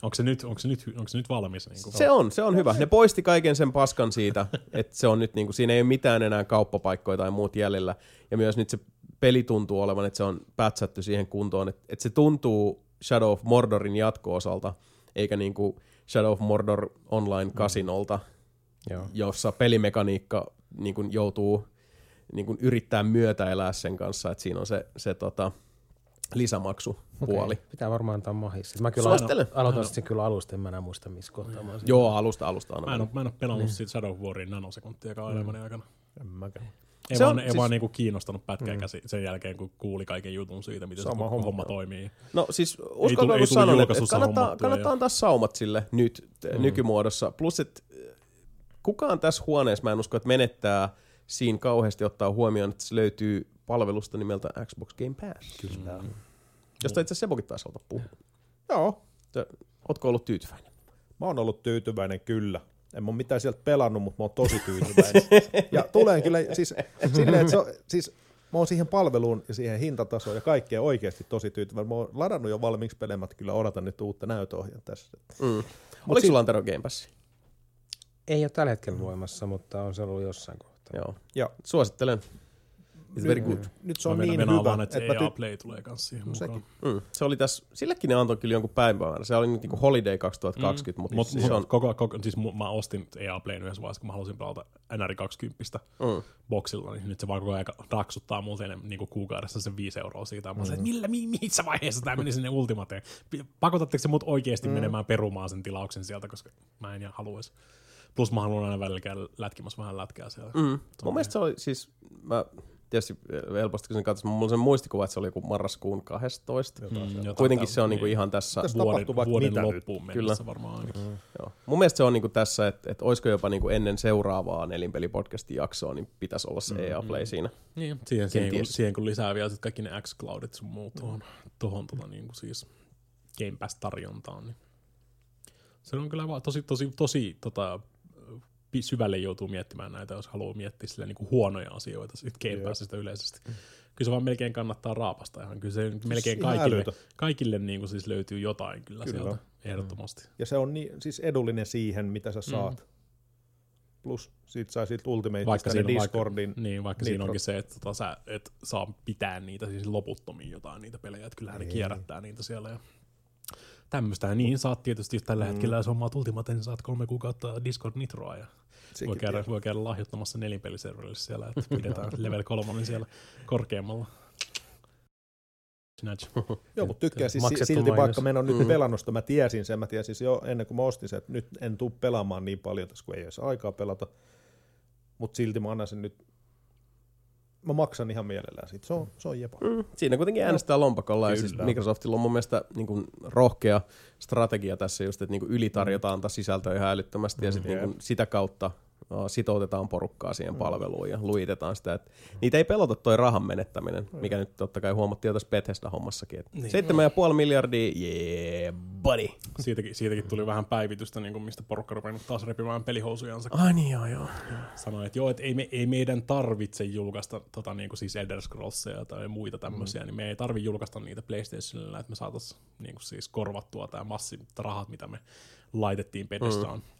Speaker 2: Onko se nyt, onko se nyt, onko se nyt valmis? Niin kuin?
Speaker 1: se on, se on hyvä. Ne poisti kaiken sen paskan siitä, (laughs) että se on nyt niinku, siinä ei ole mitään enää kauppapaikkoja tai muut jäljellä. Ja myös nyt se peli tuntuu olevan, että se on pätsätty siihen kuntoon, että, että se tuntuu Shadow of Mordorin jatko-osalta, eikä niinku Shadow of Mordor online kasinolta,
Speaker 4: Joo.
Speaker 1: jossa pelimekaniikka niinku joutuu niinku yrittää myötäelää sen kanssa, että siinä on se, se tota, lisämaksupuoli.
Speaker 4: Okei, Pitää varmaan antaa mahis. Mä kyllä alo- aloitan sen kyllä alusta, en mä enää muista missä kohtaa mä
Speaker 1: Joo, alusta alusta
Speaker 2: Mä en,
Speaker 1: aina.
Speaker 2: ole, mä en ole pelannut niin. siitä Shadow of Warin nanosekuntiakaan mm. elämäni aikana.
Speaker 3: En mäkään.
Speaker 2: Ei
Speaker 1: Se
Speaker 2: vaan,
Speaker 1: on
Speaker 2: ei
Speaker 1: siis-
Speaker 2: vaan niinku kiinnostanut pätkääkään mm. sen jälkeen, kun kuuli kaiken jutun siitä, miten
Speaker 3: Sama
Speaker 2: se
Speaker 3: homma.
Speaker 2: homma toimii.
Speaker 1: No siis
Speaker 2: tule-
Speaker 1: uskallan
Speaker 2: ei
Speaker 1: kun
Speaker 2: tule
Speaker 1: sanon, että, kannattaa, kannattaa antaa saumat sille nyt mm. nykymuodossa. Plus, että äh, kukaan tässä huoneessa, mä en usko, että menettää siinä kauheasti ottaa huomioon, että se löytyy palvelusta nimeltä Xbox Game Pass. Kyllä. Josta itse asiassa Sebokin taisi haluta puhua.
Speaker 3: Joo,
Speaker 1: Ootko ollut tyytyväinen?
Speaker 3: Mä oon ollut tyytyväinen kyllä. En mä oon mitään sieltä pelannut, mutta mä oon tosi tyytyväinen. (laughs) ja tulen kyllä siis silleen, että se on, siis mä oon siihen palveluun ja siihen hintatasoon ja kaikkeen oikeasti tosi tyytyväinen. Mä oon ladannut jo valmiiksi pelemät, kyllä odotan nyt uutta näytöohjaa tässä.
Speaker 1: Mm. Oliko sulla Antero Game Pass?
Speaker 4: Ei ole tällä hetkellä voimassa, mutta on se ollut jossain kohtaa.
Speaker 1: Joo.
Speaker 3: Ja
Speaker 1: Suosittelen. It's very good.
Speaker 3: nyt se on niin hyvä,
Speaker 2: vaan, että
Speaker 3: että
Speaker 2: EA
Speaker 3: ty-
Speaker 2: Play tulee kanssa siihen
Speaker 3: sekin.
Speaker 2: mukaan.
Speaker 1: Mm. Se oli tässä, sillekin ne antoi kyllä jonkun päivämäärän. Se oli nyt niinku Holiday 2020, mm. mutta
Speaker 2: Mut,
Speaker 1: siis
Speaker 2: mut,
Speaker 1: se on...
Speaker 2: koko, koko, siis mä ostin EA Playn yhdessä vaiheessa, kun mä halusin pelata NR 20
Speaker 1: Mm.
Speaker 2: boksilla, niin nyt se vaan koko ajan raksuttaa multa enemmän niin kuukaudessa sen 5 euroa siitä. Mä mm. että millä, mi, missä vaiheessa tämä meni sinne ultimateen? Pakotatteko se mut oikeasti mm. menemään perumaan sen tilauksen sieltä, koska mä en ihan haluaisi. Plus mä haluan aina välillä käydä lätkimässä vähän lätkää siellä.
Speaker 1: Mm. Mun mielestä se oli siis, mä tietysti helposti kun sen katsoin, mulla on sen muistikuva, että se oli joku marraskuun 12.
Speaker 2: Mm, jotain
Speaker 1: Kuitenkin se on
Speaker 2: niin.
Speaker 1: ihan tässä,
Speaker 3: Tässä
Speaker 2: vuoden, vuoden
Speaker 3: mitä nyt.
Speaker 2: loppuun
Speaker 1: Kyllä.
Speaker 2: mennessä varmaan ainakin. Mm.
Speaker 1: joo. Mun mielestä se on niinku tässä, että, että olisiko jopa niinku ennen seuraavaa nelinpelipodcastin jaksoa, niin pitäisi olla se mm. EA Play siinä.
Speaker 2: Niin, siihen, siihen, kun, siihen kun lisää vielä sit kaikki ne X-Cloudit sun muut tuohon, tuohon tota, niin kuin siis Game Pass-tarjontaan, niin se on kyllä vaan tosi, tosi, tosi tota, syvälle joutuu miettimään näitä, jos haluaa miettiä sille niin kuin huonoja asioita siitä Game Passista yleisesti. Kyllä se vaan melkein kannattaa raapasta ihan. Kyllä se melkein
Speaker 3: ihan
Speaker 2: kaikille, kaikille niin kuin siis löytyy jotain
Speaker 3: kyllä,
Speaker 2: Kyllä. sieltä ehdottomasti.
Speaker 3: Ja se on niin, siis edullinen siihen, mitä sä saat. Mm. Plus sit sai siitä Ultimateista
Speaker 2: Vaikka
Speaker 3: ne
Speaker 2: siinä,
Speaker 3: Discordin.
Speaker 2: vaikka, niin, vaikka
Speaker 3: Nitro.
Speaker 2: siinä onkin se, että tota, sä et saa pitää niitä siis loputtomiin jotain niitä pelejä, että kyllähän ne kierrättää niitä siellä. Ja tämmöistä. Niin saat tietysti tällä hetkellä, jos hommaat Ultimaten, niin saat kolme kuukautta Discord Nitroa ja voi käydä, voi käydä lahjoittamassa nelinpeliserverille siellä, että pidetään (laughs) level kolmonen siellä korkeammalla. Snatch. (laughs)
Speaker 3: Joo, mutta tykkää siis
Speaker 4: Maksettu
Speaker 3: silti,
Speaker 4: mainos.
Speaker 3: vaikka mä en ole nyt pelannut sitä, mä tiesin sen, mä tiesin se jo ennen kuin mä ostin sen, että nyt en tuu pelaamaan niin paljon tässä, kun ei olisi aikaa pelata, mutta silti mä annan sen nyt, mä maksan ihan mielellään siitä, se on, se on jepa.
Speaker 1: Mm, siinä kuitenkin äänestää lompakolla ja siis
Speaker 3: Kyllä.
Speaker 1: Microsoftilla on mun mielestä niin kuin rohkea strategia tässä just, että niin kuin ylitarjotaan taas sisältöä ihan älyttömästi ja sit niin kuin sitä kautta sitoutetaan porukkaa siihen palveluun ja luitetaan sitä. Että niitä ei pelota toi rahan menettäminen, mikä nyt totta kai huomattiin jo tässä Bethesda-hommassakin.
Speaker 2: Niin.
Speaker 1: 7,5 miljardia, yeah, buddy.
Speaker 2: Siitäkin, siitäkin tuli vähän päivitystä, niin kuin mistä porukka rupennut taas repimään pelihousujansa.
Speaker 1: Ai niin joo joo.
Speaker 2: Sanoi, että joo, että ei, me, ei meidän tarvitse julkaista tota, niin kuin siis Elder Scrollsia tai muita tämmöisiä, mm. niin me ei tarvi julkaista niitä PlayStationilla, että me saataisiin niin kuin siis korvattua tämä massi rahat, mitä me laitettiin Bethesdaan. Mm.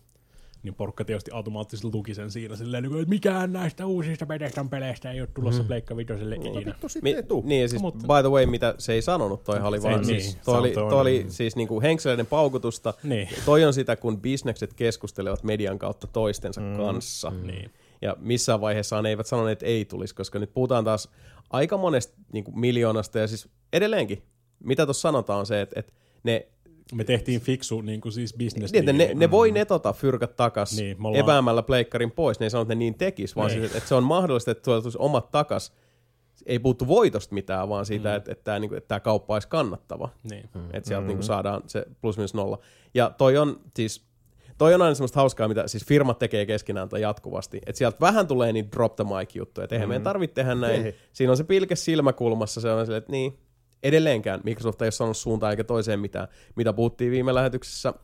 Speaker 2: Niin porukka tietysti automaattisesti luki sen siinä silleen, niin että mikään näistä uusista Bethesdan peleistä ei ole tulossa mm. Pleikka Vitoselle ikinä.
Speaker 3: Sitten ei tuu.
Speaker 1: Niin, ja siis
Speaker 2: Mutta-
Speaker 1: by the way, mitä se ei sanonut, toihan oli vaan,
Speaker 2: niin,
Speaker 1: siis,
Speaker 2: se
Speaker 1: toi, oli, toi oli siis niinku henkseleiden paukutusta.
Speaker 2: Niin.
Speaker 1: Toi on sitä, kun bisnekset keskustelevat median kautta toistensa mm. kanssa.
Speaker 2: Niin.
Speaker 1: Ja missään vaiheessa ne eivät sanoneet, että ei tulisi, koska nyt puhutaan taas aika monesta niin kuin miljoonasta, ja siis edelleenkin, mitä tuossa sanotaan on se, että, että ne,
Speaker 2: Me tehtiin fiksu niin kuin siis business
Speaker 1: niin, ne, ne voi netota fyrkat takas
Speaker 2: Niin, ollaan-
Speaker 1: epäämällä pleikkarin pois, ne ei sano, että ne niin tekis, vaan
Speaker 2: Niin.
Speaker 1: siis, että, se on mahdollista, että tuolla tulisi omat takas, ei puuttu voitosta mitään, vaan siitä, mm. että, että, tämä, niin kuin, että tämä kauppa olisi kannattava.
Speaker 2: Niin.
Speaker 1: Mm. Että sieltä mm. niin saadaan se plus minus nolla. Ja toi on siis, toi on aina semmoista hauskaa, mitä siis firmat tekee keskenään tai jatkuvasti. Että sieltä vähän tulee niin drop the mic juttuja, että eihän mm. meidän tarvitse tehdä näin.
Speaker 3: Ei.
Speaker 1: Siinä on se pilke silmäkulmassa, se on silleen, että niin, edelleenkään Microsoft ei ole sanonut suuntaan eikä toiseen mitään. Mitä puhuttiin viime lähetyksessä,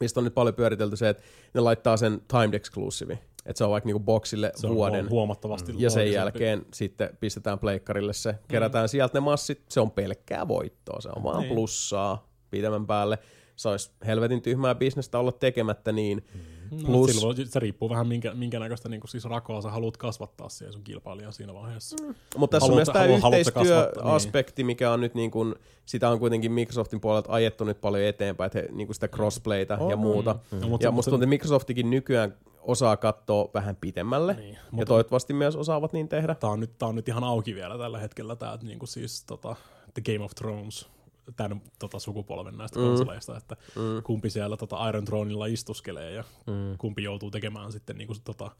Speaker 1: mistä on nyt paljon pyöritelty se, että ne laittaa sen timed exclusive. Että se on vaikka niinku boxille
Speaker 2: Se
Speaker 1: vuoden.
Speaker 2: huomattavasti
Speaker 1: Ja sen jälkeen sitten pistetään pleikkarille se, kerätään mm. sieltä ne massit, se on pelkkää voittoa, se on vaan
Speaker 2: Niin.
Speaker 1: plussaa pitemmän päälle. Se olisi helvetin tyhmää bisnestä olla tekemättä niin.
Speaker 2: No,
Speaker 1: Plus,
Speaker 2: silloin se riippuu vähän minkä, minkä näköistä niin siis rakoa sä haluat kasvattaa siihen sun kilpailijan siinä vaiheessa. Mm.
Speaker 1: mutta tässä on
Speaker 2: haluat-
Speaker 1: myös tämä
Speaker 2: sä
Speaker 1: yhteistyöaspekti, mikä on nyt niin kuin, sitä on kuitenkin Microsoftin puolelta ajettu nyt paljon eteenpäin, että he, niin kuin sitä crossplayta ja muuta.
Speaker 2: No,
Speaker 1: Ja
Speaker 2: mutta-
Speaker 1: musta tuntuu, että Microsoftikin nykyään osaa katsoa vähän pitemmälle,
Speaker 2: Niin,
Speaker 1: ja toivottavasti myös osaavat niin tehdä.
Speaker 2: Tää on, nyt, tää on nyt ihan auki vielä tällä hetkellä, tää, että niinku siis tota, The Game of Thrones, tämän tota, sukupolven näistä mm. konsoleista, että mm. kumpi siellä tota, Iron Throneilla istuskelee ja mm. kumpi joutuu tekemään sitten niinku, tota,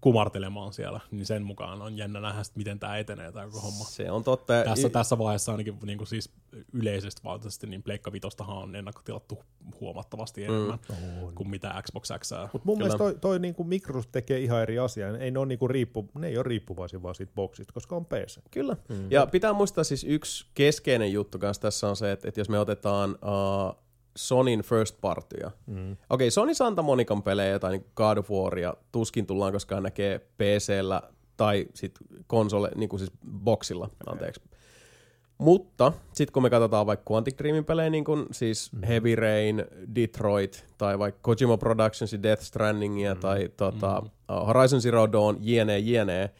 Speaker 2: kumartelemaan siellä, niin sen mukaan on jännä nähdä, sit, miten tämä etenee tämä koko homma.
Speaker 1: Se on totta.
Speaker 2: Tässä, tässä vaiheessa ainakin niin kuin siis yleisesti valtaisesti, niin Pleikka Vitostahan on ennakkotilattu huomattavasti enemmän mm. kuin mitä Xbox X.
Speaker 3: Mutta mun mielestä toi, toi niinku Microsoft tekee ihan eri asiaa. Ei ne, ole niinku riippu, ne ei ole riippuvaisia vaan siitä boksista, koska on PC.
Speaker 1: Kyllä. Mm. Ja pitää muistaa siis yksi keskeinen juttu kanssa tässä on se, että, että jos me otetaan uh, Sonin first partya. Mm. Okei, okay, Sony Santa Monican pelejä tai niin God of Waria tuskin tullaan koskaan näkee PCllä tai sit konsole, niin kuin siis boxilla, anteeksi. Mutta sitten kun me katsotaan vaikka Quantic Dreamin pelejä, niin kuin siis mm. Heavy Rain, Detroit, tai vaikka Kojima Productionsin Death Strandingia, mm. tai tota, mm. uh, Horizon Zero Dawn, jne, jne,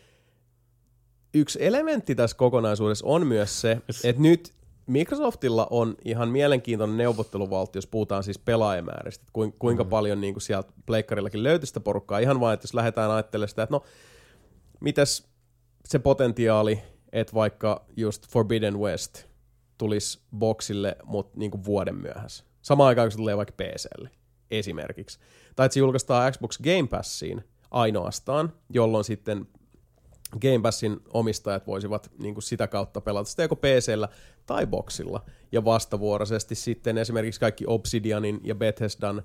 Speaker 1: yksi elementti tässä kokonaisuudessa on myös se, että nyt Microsoftilla on ihan mielenkiintoinen neuvotteluvaltti, jos puhutaan siis pelaajamääristä, että kuinka, mm. paljon niin kuin sieltä pleikkarillakin löytyy sitä porukkaa. Ihan vain, että jos lähdetään ajattelemaan sitä, että no, mitäs se potentiaali, että vaikka just Forbidden West tulisi boxille, mutta niin kuin vuoden myöhässä. Samaan aikaan, kun se tulee vaikka PClle, esimerkiksi. Tai että se julkaistaan Xbox Game Passiin ainoastaan, jolloin sitten Game Passin omistajat voisivat niin kuin sitä kautta pelata sitä joko PCllä tai boxilla. Ja vastavuoroisesti sitten esimerkiksi kaikki Obsidianin ja Bethesdan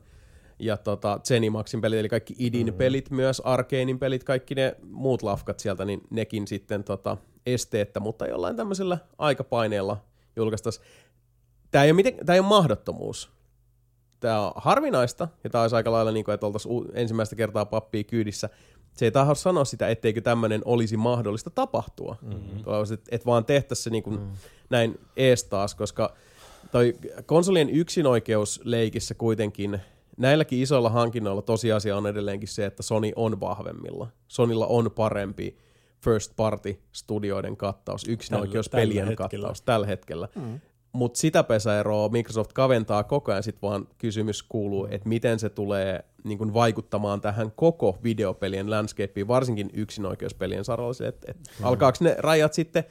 Speaker 1: ja tota, Zenimaxin pelit, eli kaikki idin mm-hmm. pelit, myös Arkanein pelit, kaikki ne muut lafkat sieltä, niin nekin sitten tota, esteettä, mutta jollain tämmöisellä aikapaineella julkaistaisiin. Tämä ei ole, miten, tämä ei ole mahdottomuus. Tämä on harvinaista, ja tämä olisi aika lailla niin kuin, että oltaisiin ensimmäistä kertaa pappia kyydissä. Se ei tahdo sanoa sitä, etteikö tämmöinen olisi mahdollista tapahtua. Mm-hmm. Että et vaan tehtäisiin se niin kuin mm-hmm. näin ees taas, koska toi konsolien yksinoikeus leikissä kuitenkin, näilläkin isoilla hankinnoilla tosiasia on edelleenkin se, että Sony on vahvemmilla. Sonilla on parempi first party studioiden kattaus, yksinoikeus
Speaker 2: Tällä- tällä
Speaker 1: pelien
Speaker 2: hetkellä.
Speaker 1: kattaus tällä hetkellä. Mm. Mutta sitä pesäeroa Microsoft kaventaa koko ajan, sitten vaan kysymys kuuluu, että miten se tulee niin kuin vaikuttamaan tähän koko videopelien landscapeen, varsinkin yksinoikeuspelien saralla, että et, mm. alkaako ne rajat sitten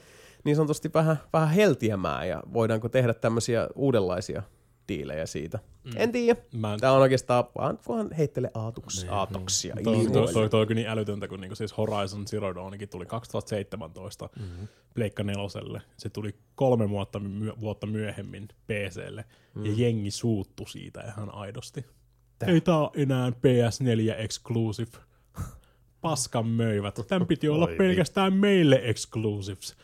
Speaker 1: niin sanotusti vähän, vähän heltiämään ja voidaanko tehdä tämmöisiä uudenlaisia diilejä siitä. Mm. En tiedä.
Speaker 2: Mä,
Speaker 1: Tämä on oikeastaan vaan, vaan heittele aatuks, aatoksia.
Speaker 2: Toi, toi,
Speaker 1: ilmoille.
Speaker 2: toi, toi on kyllä niin älytöntä, kun niinku siis Horizon Zero Dawnikin tuli 2017 mm-hmm. Pleikka neloselle. Se tuli kolme vuotta, myö, vuotta myöhemmin PClle, mm. ja jengi suuttu siitä ihan aidosti. Tää. Ei tää ole enää PS4 exclusive. Paskan möivät. Tämän piti olla
Speaker 3: Oi
Speaker 2: pelkästään meille exclusives.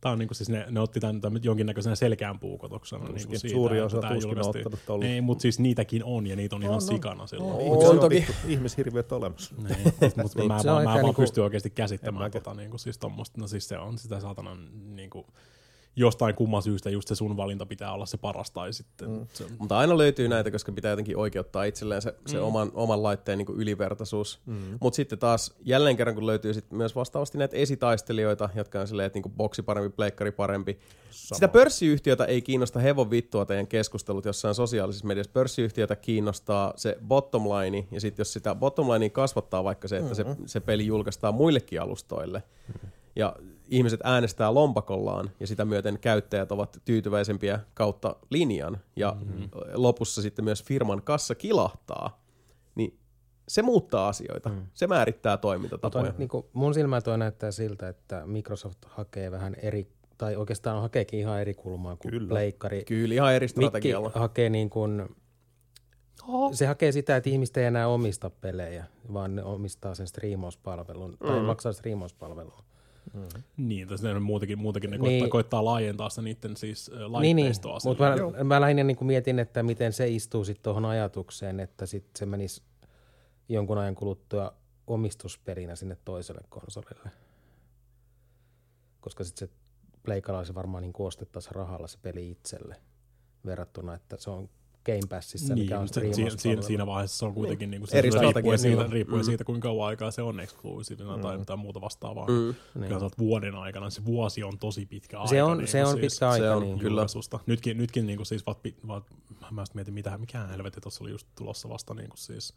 Speaker 2: Tää on niinku siis ne, ne otti tämän, tämän jonkinnäköisenä selkeään puukotuksena. Niinku
Speaker 3: Tuskin
Speaker 2: siitä,
Speaker 3: suuri
Speaker 2: että
Speaker 3: osa
Speaker 2: tää
Speaker 3: tuskin on ottanut tolleen.
Speaker 2: Ei, mutta siis niitäkin on, ja niitä on ihan sikana silloin.
Speaker 3: No,
Speaker 1: On
Speaker 3: on
Speaker 1: toki.
Speaker 3: ihmishirviöt olemassa. (laughs)
Speaker 2: Niin, mutta
Speaker 4: Niin,
Speaker 2: mä, mä, mä vaan
Speaker 4: niinku-
Speaker 2: pystyn oikeasti käsittämään tota, niinku, siis tommosta, no siis se on sitä saatanan niinku, jostain kumman syystä just se sun valinta pitää olla se paras tai sitten mm. se on,
Speaker 1: Mutta aina löytyy näitä, koska pitää jotenkin oikeuttaa itselleen se, se mm. oman, oman laitteen niin ylivertaisuus. Mm. Mutta sitten taas jälleen kerran, kun löytyy sit myös vastaavasti näitä esitaistelijoita, jotka on silleen, että niin boksi parempi, pleikkari parempi. Sama. Sitä pörssiyhtiötä ei kiinnosta hevon vittua teidän keskustelut jossain sosiaalisessa mediassa. Pörssiyhtiötä kiinnostaa se bottom line, ja sitten jos sitä bottom linea kasvattaa vaikka se, että mm-hmm. se, se peli julkaistaan muillekin alustoille, mm-hmm. ja ihmiset äänestää lompakollaan, ja sitä myöten käyttäjät ovat tyytyväisempiä kautta linjan, ja mm-hmm. lopussa sitten myös firman kassa kilahtaa, niin se muuttaa asioita. Mm. Se määrittää
Speaker 4: Mutta
Speaker 1: toimintatapoja.
Speaker 4: niin kuin mun silmään toi näyttää siltä, että Microsoft hakee vähän eri, tai oikeastaan hakeekin ihan eri kulmaa kuin
Speaker 3: Kyllä.
Speaker 4: pleikkari.
Speaker 1: Kyllä, ihan eri
Speaker 4: Mikki
Speaker 1: strategialla.
Speaker 4: hakee niin kuin, se hakee sitä, että ihmiset ei enää omista pelejä, vaan ne omistaa sen striimauspalvelun, mm. tai maksaa striimauspalvelun.
Speaker 2: niin, tässä ne muutakin, muutakin ne
Speaker 4: Niin.
Speaker 2: koittaa, koittaa laajentaa sitä niiden siis äh,
Speaker 4: Niin, niin.
Speaker 2: laitteistoa.
Speaker 4: mutta mä, mä lähinnä niin kuin mietin, että miten se istuu sitten tuohon ajatukseen, että sit se menisi jonkun ajan kuluttua omistusperinä sinne toiselle konsolille. Koska sitten se pleikalla se varmaan niin ostettaisiin rahalla se peli itselle verrattuna, että se on Game Passissa,
Speaker 2: niin,
Speaker 4: mikä on
Speaker 2: se- siinä, siinä, siinä vaiheessa se on kuitenkin niin.
Speaker 1: Eri
Speaker 2: se riippuen,
Speaker 1: strategia
Speaker 2: siitä,
Speaker 1: silloin.
Speaker 2: riippuen
Speaker 1: Mm.
Speaker 2: siitä, kuinka kauan aikaa se on eksklusiivina mm. tai jotain muuta vastaavaa.
Speaker 1: Mm.
Speaker 4: Niin.
Speaker 2: Kyllä vuoden aikana, se vuosi on tosi pitkä aika.
Speaker 4: Se on,
Speaker 2: niin
Speaker 4: se
Speaker 2: kuin
Speaker 4: on
Speaker 2: siis
Speaker 4: pitkä aika,
Speaker 1: se on
Speaker 4: niin.
Speaker 1: kyllä.
Speaker 2: Nytkin, nytkin niin kuin siis, vaat, vaat, mä mietin, mitä, mikä helvetti tuossa oli just tulossa vasta niin kuin siis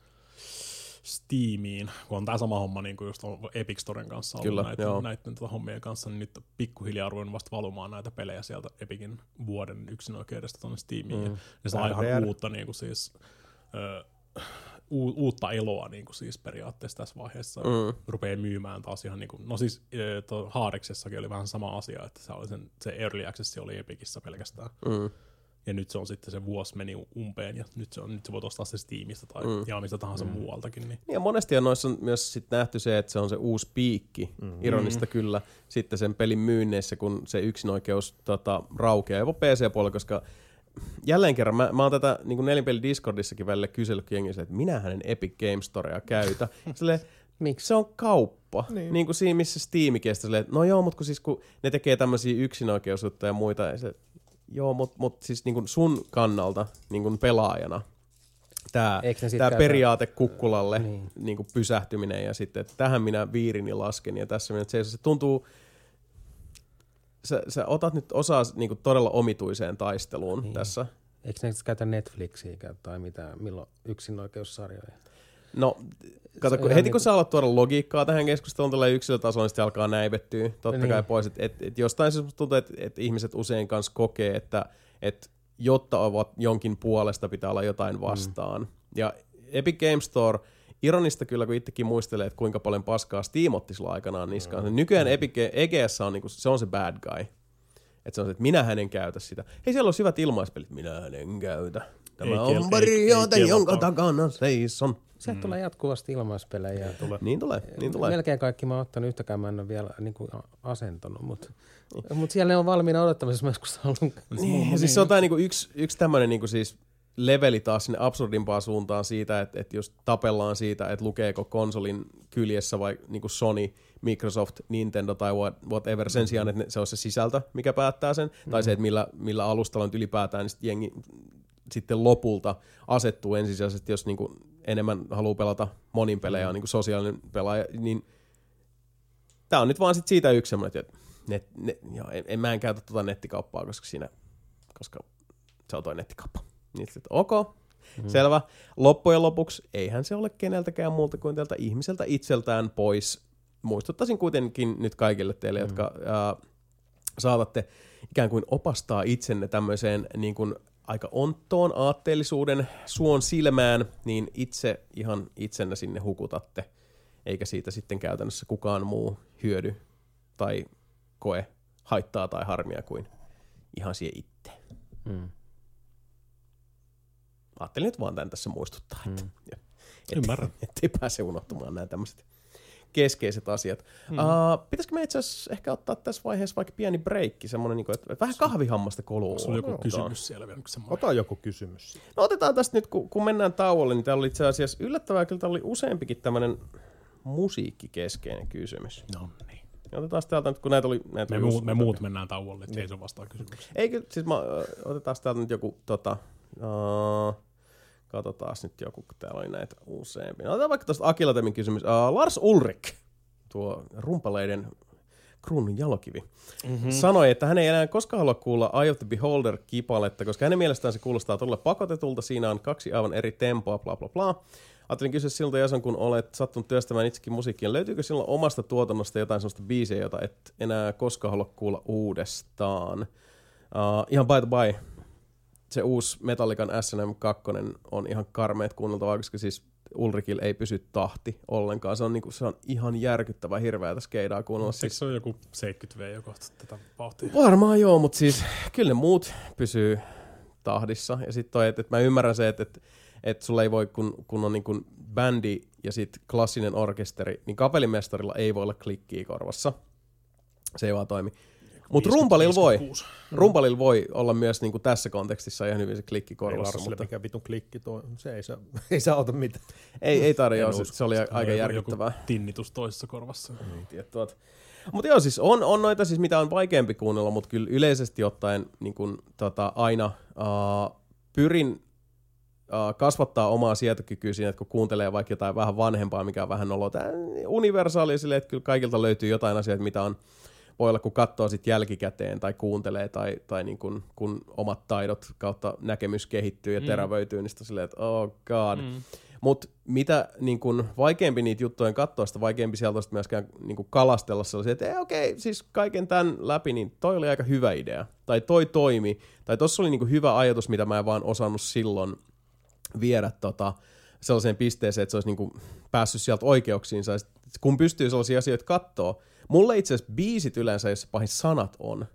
Speaker 2: Steamiin, kun on tämä sama homma niin kuin just on Epic Storen kanssa ollut
Speaker 1: Kyllä,
Speaker 2: näiden,
Speaker 1: joo.
Speaker 2: näiden tota hommien kanssa, niin nyt pikkuhiljaa ruvennut vasta valumaan näitä pelejä sieltä Epicin vuoden yksinoikeudesta tuonne Steamiin. Mm. Ja ne saa ihan uutta niin kuin siis, ö, u- uutta eloa niin kuin siis periaatteessa tässä vaiheessa. Mm. Rupeaa myymään taas ihan niin kuin, no siis Haadeksessakin oli vähän sama asia, että se, oli sen, se Early Access oli Epicissä pelkästään.
Speaker 1: Mm.
Speaker 2: Ja nyt se on sitten se vuosi meni umpeen ja nyt se, on, nyt se voi ostaa se Steamista tai mm. ja mistä tahansa mm. muualtakin. Niin.
Speaker 1: Ja monesti noissa on myös sit nähty se, että se on se uusi piikki, mm. ironista mm. kyllä, sitten sen pelin myynneissä, kun se yksinoikeus tota, raukeaa jopa PC-puolella, koska jälleen kerran, mä, mä oon tätä niin nelinpeli Discordissakin välillä kysellyt jengissä, että minähän en Epic Game Storea käytä. (laughs) Silleen,
Speaker 4: Miksi?
Speaker 1: se on kauppa. Niin. niin kuin siinä, missä Steam kestää no joo, mutta kun, siis, kun ne tekee tämmöisiä yksinoikeusjuttuja ja muita, ja se, joo, mutta mut siis niin sun kannalta niin pelaajana, tämä
Speaker 4: käytä-
Speaker 1: periaate kukkulalle niin.
Speaker 4: Niin.
Speaker 1: Pysähtyminen ja sitten, että tähän minä viirini lasken ja tässä minä se, se tuntuu, sä, sä otat nyt osaa niin todella omituiseen taisteluun niin. tässä.
Speaker 4: Eikö ne käytä Netflixiä tai mitä, milloin yksinoikeussarjoja?
Speaker 1: No, kato, kun, heti
Speaker 4: ihan
Speaker 1: kun sä alat tuoda logiikkaa tähän keskusteluun tällä yksilötasolla, niin sitten alkaa näivettyä totta
Speaker 4: Niin.
Speaker 1: kai pois. Että et, et jostain musta tuntuu, että et ihmiset usein kanssa kokee, että et jotta ovat jonkin puolesta, pitää olla jotain vastaan. Mm. Ja Epic Game Store, ironista kyllä, kun itsekin muistelee, että kuinka paljon paskaa Steam otti silloin aikanaan niskaan. Mm. Nykyään Epic, EGS on, niinku, se on se bad guy. Että se on se, että minä hänen käytä sitä. Hei, siellä on hyvät ilmaispelit. Minä hänen käytä. Tämä
Speaker 2: Ei
Speaker 1: on
Speaker 2: kiel- ei
Speaker 1: jonka takana seison.
Speaker 4: Sieltä mm. tulee jatkuvasti ilmaispelejä. Tulee.
Speaker 1: Niin tulee, niin tulee.
Speaker 4: Melkein kaikki mä oon ottanut yhtäkään, mä en ole vielä niin kuin asentanut, mutta mut siellä ne on valmiina odottamassa, jos mä joskus haluan.
Speaker 1: Niin, ja siis se on tää niinku yksi, yksi tämmöinen niinku siis leveli taas sinne absurdimpaan suuntaan siitä, että, että jos tapellaan siitä, että lukeeko konsolin kyljessä vai niinku Sony, Microsoft, Nintendo tai what- whatever, sen sijaan, että ne- se on se sisältö, mikä päättää sen, mm. tai se, että millä, millä alustalla nyt ylipäätään niin sit jengi sitten lopulta asettuu ensisijaisesti, jos niinku enemmän haluaa pelata monin pelejä, mm. niin kuin sosiaalinen pelaaja, niin tämä on nyt vaan sit siitä yksi semmoinen, että net, ne, joo, en, en, mä en käytä tuota nettikauppaa, koska siinä, koska se on toi nettikauppa. Niin sitten, ok, mm. selvä. Loppujen lopuksi eihän se ole keneltäkään muulta kuin tältä ihmiseltä itseltään pois. Muistuttaisin kuitenkin nyt kaikille teille, mm. jotka äh, saatatte ikään kuin opastaa itsenne tämmöiseen niin kuin aika onttoon aatteellisuuden suon silmään, niin itse ihan itsenne sinne hukutatte, eikä siitä sitten käytännössä kukaan muu hyödy tai koe haittaa tai harmia kuin ihan siihen itse.
Speaker 4: Mm.
Speaker 1: Ajattelin nyt vaan tämän tässä muistuttaa, että
Speaker 4: Mm.
Speaker 1: et,
Speaker 2: Ymmärrän. (laughs)
Speaker 1: ettei pääse unohtumaan nämä tämmöiset keskeiset asiat. Mm. Uh, pitäisikö me itse asiassa ehkä ottaa tässä vaiheessa vaikka pieni breikki, semmoinen, niin kuin, että vähän kahvihammasta kolua.
Speaker 2: Sulla on joku kysymys siellä vielä, onko semmoinen?
Speaker 3: Ota joku kysymys.
Speaker 1: No otetaan tästä nyt, kun, kun mennään tauolle, niin täällä oli itse asiassa yllättävää, kyllä täällä oli useampikin tämmöinen musiikkikeskeinen kysymys.
Speaker 2: No niin.
Speaker 1: Otetaan täältä nyt, kun näitä oli... Näitä
Speaker 2: Me,
Speaker 1: oli
Speaker 2: muut, me muut mennään tauolle, että Jason vastaa kysymyksiin.
Speaker 1: Eikö, siis mä, otetaan täältä nyt joku, tota, uh, katsotaan nyt joku, kun täällä oli näitä useampia. No, otetaan vaikka tuosta Akilatemin kysymys. Uh, Lars Ulrik, tuo rumpaleiden kruunun jalokivi, mm-hmm. sanoi, että hän ei enää koskaan halua kuulla Eye of the Beholder-kipaletta, koska hänen mielestään se kuulostaa todella pakotetulta. Siinä on kaksi aivan eri tempoa, bla bla bla. Ajattelin kysyä siltä, Jason, kun olet sattunut työstämään itsekin musiikkia, löytyykö silloin omasta tuotannosta jotain sellaista biisiä, jota et enää koskaan halua kuulla uudestaan? Uh, ihan by the by, se uusi Metallican S&M 2 on ihan karmeet kuunneltavaa, koska siis Ulrikilla ei pysy tahti ollenkaan. Se on, niinku, se on ihan järkyttävä hirveätä skeidaa kuunnella.
Speaker 2: Eikö
Speaker 1: Siis,
Speaker 2: se ole joku 70 V jo kohta tätä vauhtia?
Speaker 1: varmaan joo, mutta siis kyllä ne muut pysyy tahdissa. Ja sitten toi, että et mä ymmärrän se, että et, et sulla ei voi, kun, kun on niinku bändi ja sitten klassinen orkesteri, niin kapellimestarilla ei voi olla klikkiä korvassa. Se ei vaan toimi. Mutta
Speaker 2: 50,
Speaker 1: rumpalilla voi.
Speaker 2: 56.
Speaker 1: Rumpalilla voi olla myös niinku tässä kontekstissa ihan hyvin se klikki
Speaker 3: Ei
Speaker 1: korvassa,
Speaker 3: Larsille
Speaker 1: mutta
Speaker 3: mikä vitun klikki tuo, se ei saa, (laughs) ei saa auta mitään.
Speaker 1: ei, ei tarjoa, se, se oli aika järkyttävää.
Speaker 2: Joku tinnitus toisessa korvassa.
Speaker 1: Tuot. Mutta joo, siis on, on noita siis, mitä on vaikeampi kuunnella, mutta kyllä yleisesti ottaen niin kun, tota, aina uh, pyrin uh, kasvattaa omaa sietokykyä siinä, että kun kuuntelee vaikka jotain vähän vanhempaa, mikä on vähän noloa. Tämä universaali sille, että kyllä kaikilta löytyy jotain asioita, mitä on voi olla, kun katsoo sit jälkikäteen tai kuuntelee tai, tai niin kun, kun omat taidot kautta näkemys kehittyy ja terävöityy, niin sitten silleen, että oh god. Mm. Mutta mitä niin kun, vaikeampi niitä juttuja katsoa, sitä vaikeampi sieltä myöskään niin kun kalastella sellaisia, että ei, okei, siis kaiken tämän läpi, niin toi oli aika hyvä idea. Tai toi toimi. Tai tossa oli niin kun, hyvä ajatus, mitä mä en vaan osannut silloin viedä tota, sellaiseen pisteeseen, että se olisi niin kuin päässyt sieltä oikeuksiinsa. Ja kun pystyy sellaisia asioita kattoo, mulle itse asiassa biisit yleensä, jos pahin sanat on,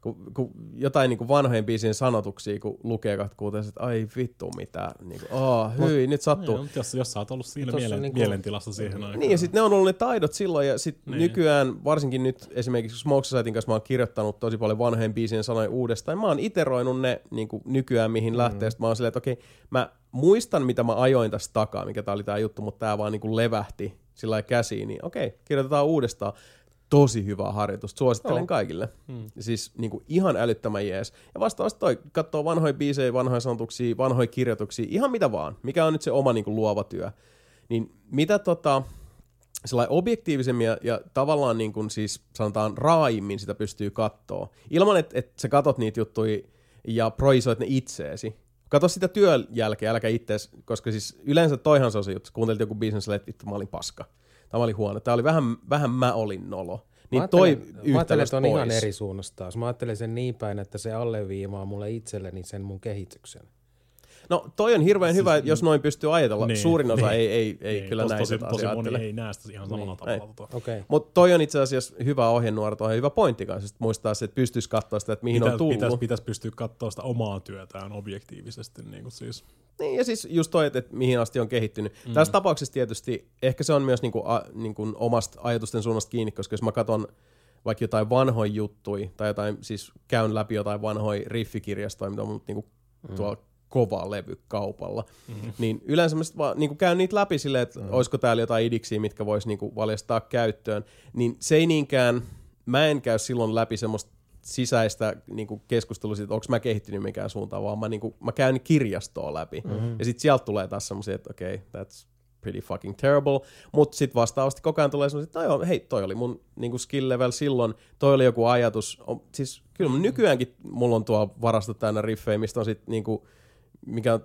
Speaker 1: kun, kun jotain niin kuin vanhojen biisien sanotuksia, kun lukee katkuuteen, että ai vittu mitä, niin kuin, oh, hyi, nyt sattuu.
Speaker 2: Mutta jos, jos sä oot ollut siinä mielen,
Speaker 4: on niinku-
Speaker 2: mielentilassa siihen aikaan.
Speaker 1: Niin, ja sitten ne on ollut ne taidot silloin, ja sitten
Speaker 2: Niin.
Speaker 1: nykyään, varsinkin nyt esimerkiksi Smoke Societyn kanssa mä oon kirjoittanut tosi paljon vanhojen biisien sanoja uudestaan, ja mä oon iteroinut ne niin kuin nykyään mihin mm. lähtee, Sit mä oon silleen, että okei, mä muistan mitä mä ajoin tästä takaa, mikä tää oli tää juttu, mutta tää vaan niin kuin levähti sillä lailla käsiin, niin okei, kirjoitetaan uudestaan. Tosi hyvä harjoitus, suosittelen
Speaker 3: Joo.
Speaker 1: kaikille. Hmm. Siis niin kuin ihan älyttömän jees. Ja vastaavasti toi katsoo vanhoja biisejä, vanhoja sanotuksia, vanhoja kirjoituksia, ihan mitä vaan. Mikä on nyt se oma niin kuin luova työ. Niin mitä tota, sellainen objektiivisemmin ja, ja tavallaan niin kuin siis sanotaan raaimmin sitä pystyy kattoo. Ilman, että, että sä katot niitä juttuja ja projisoit ne itseesi. Kato sitä työn jälkeen, äläkä itseäsi, koska siis yleensä toihan se on se juttu, kuuntelit joku silleen, että vittu mä olin paska. Tämä oli huono. Tämä oli vähän, vähän mä olin nolo. Niin
Speaker 4: mä
Speaker 1: toi
Speaker 4: mä ajattelen, että on
Speaker 1: pois.
Speaker 4: ihan eri suunnasta. Mä ajattelen sen niin päin, että se alleviimaa mulle itselleni sen mun kehityksen.
Speaker 1: No toi on hirveän hyvä, jos noin pystyy ajatella.
Speaker 2: Niin,
Speaker 1: Suurin osa
Speaker 2: niin.
Speaker 1: ei, ei, ei
Speaker 2: Niin,
Speaker 1: kyllä
Speaker 2: tosi,
Speaker 1: näin
Speaker 2: tosi,
Speaker 1: sitä
Speaker 2: tosi moni ei näe sitä ihan samalla
Speaker 1: Ei.
Speaker 2: tavalla. Tota.
Speaker 4: Okei. Okay.
Speaker 1: Mutta toi on itse asiassa hyvä ohjenuora, toi on hyvä pointti kanssa, että muistaa se, että pystyisi katsoa sitä, että mihin on
Speaker 2: Pitäisi
Speaker 1: tullut.
Speaker 2: pitäis, pitäis pystyä katsoa sitä omaa työtään objektiivisesti. Niin kuin siis.
Speaker 1: Niin, ja siis just toi, että, että mihin asti on kehittynyt. Mm. Tässä tapauksessa tietysti ehkä se on myös niinku, a, niinku omasta ajatusten suunnasta kiinni, koska jos mä katson vaikka jotain vanhoja juttuja, tai jotain, siis käyn läpi jotain vanhoja riffikirjastoja, mitä on niinku mm. tuolla kova levy kaupalla, mm-hmm. niin yleensä mä vaan niinku käyn niitä läpi silleen, että mm. olisiko täällä jotain idiksiä, mitkä vois niinku valjastaa käyttöön, niin se ei niinkään, mä en käy silloin läpi semmoista sisäistä niinku keskustelua siitä, että onko mä kehittynyt mikään suuntaan, vaan mä, niinku, mä käyn kirjastoa läpi. Mm-hmm. Ja sitten sieltä tulee taas semmoisia, että okei, okay, that's pretty fucking terrible. Mutta sitten vastaavasti koko ajan tulee semmoisia, että joo, hei, toi oli mun niinku skill level silloin, toi oli joku ajatus. On, siis kyllä mun nykyäänkin mulla on tuo varasto täynnä riffejä, mistä on sitten niinku, mikä on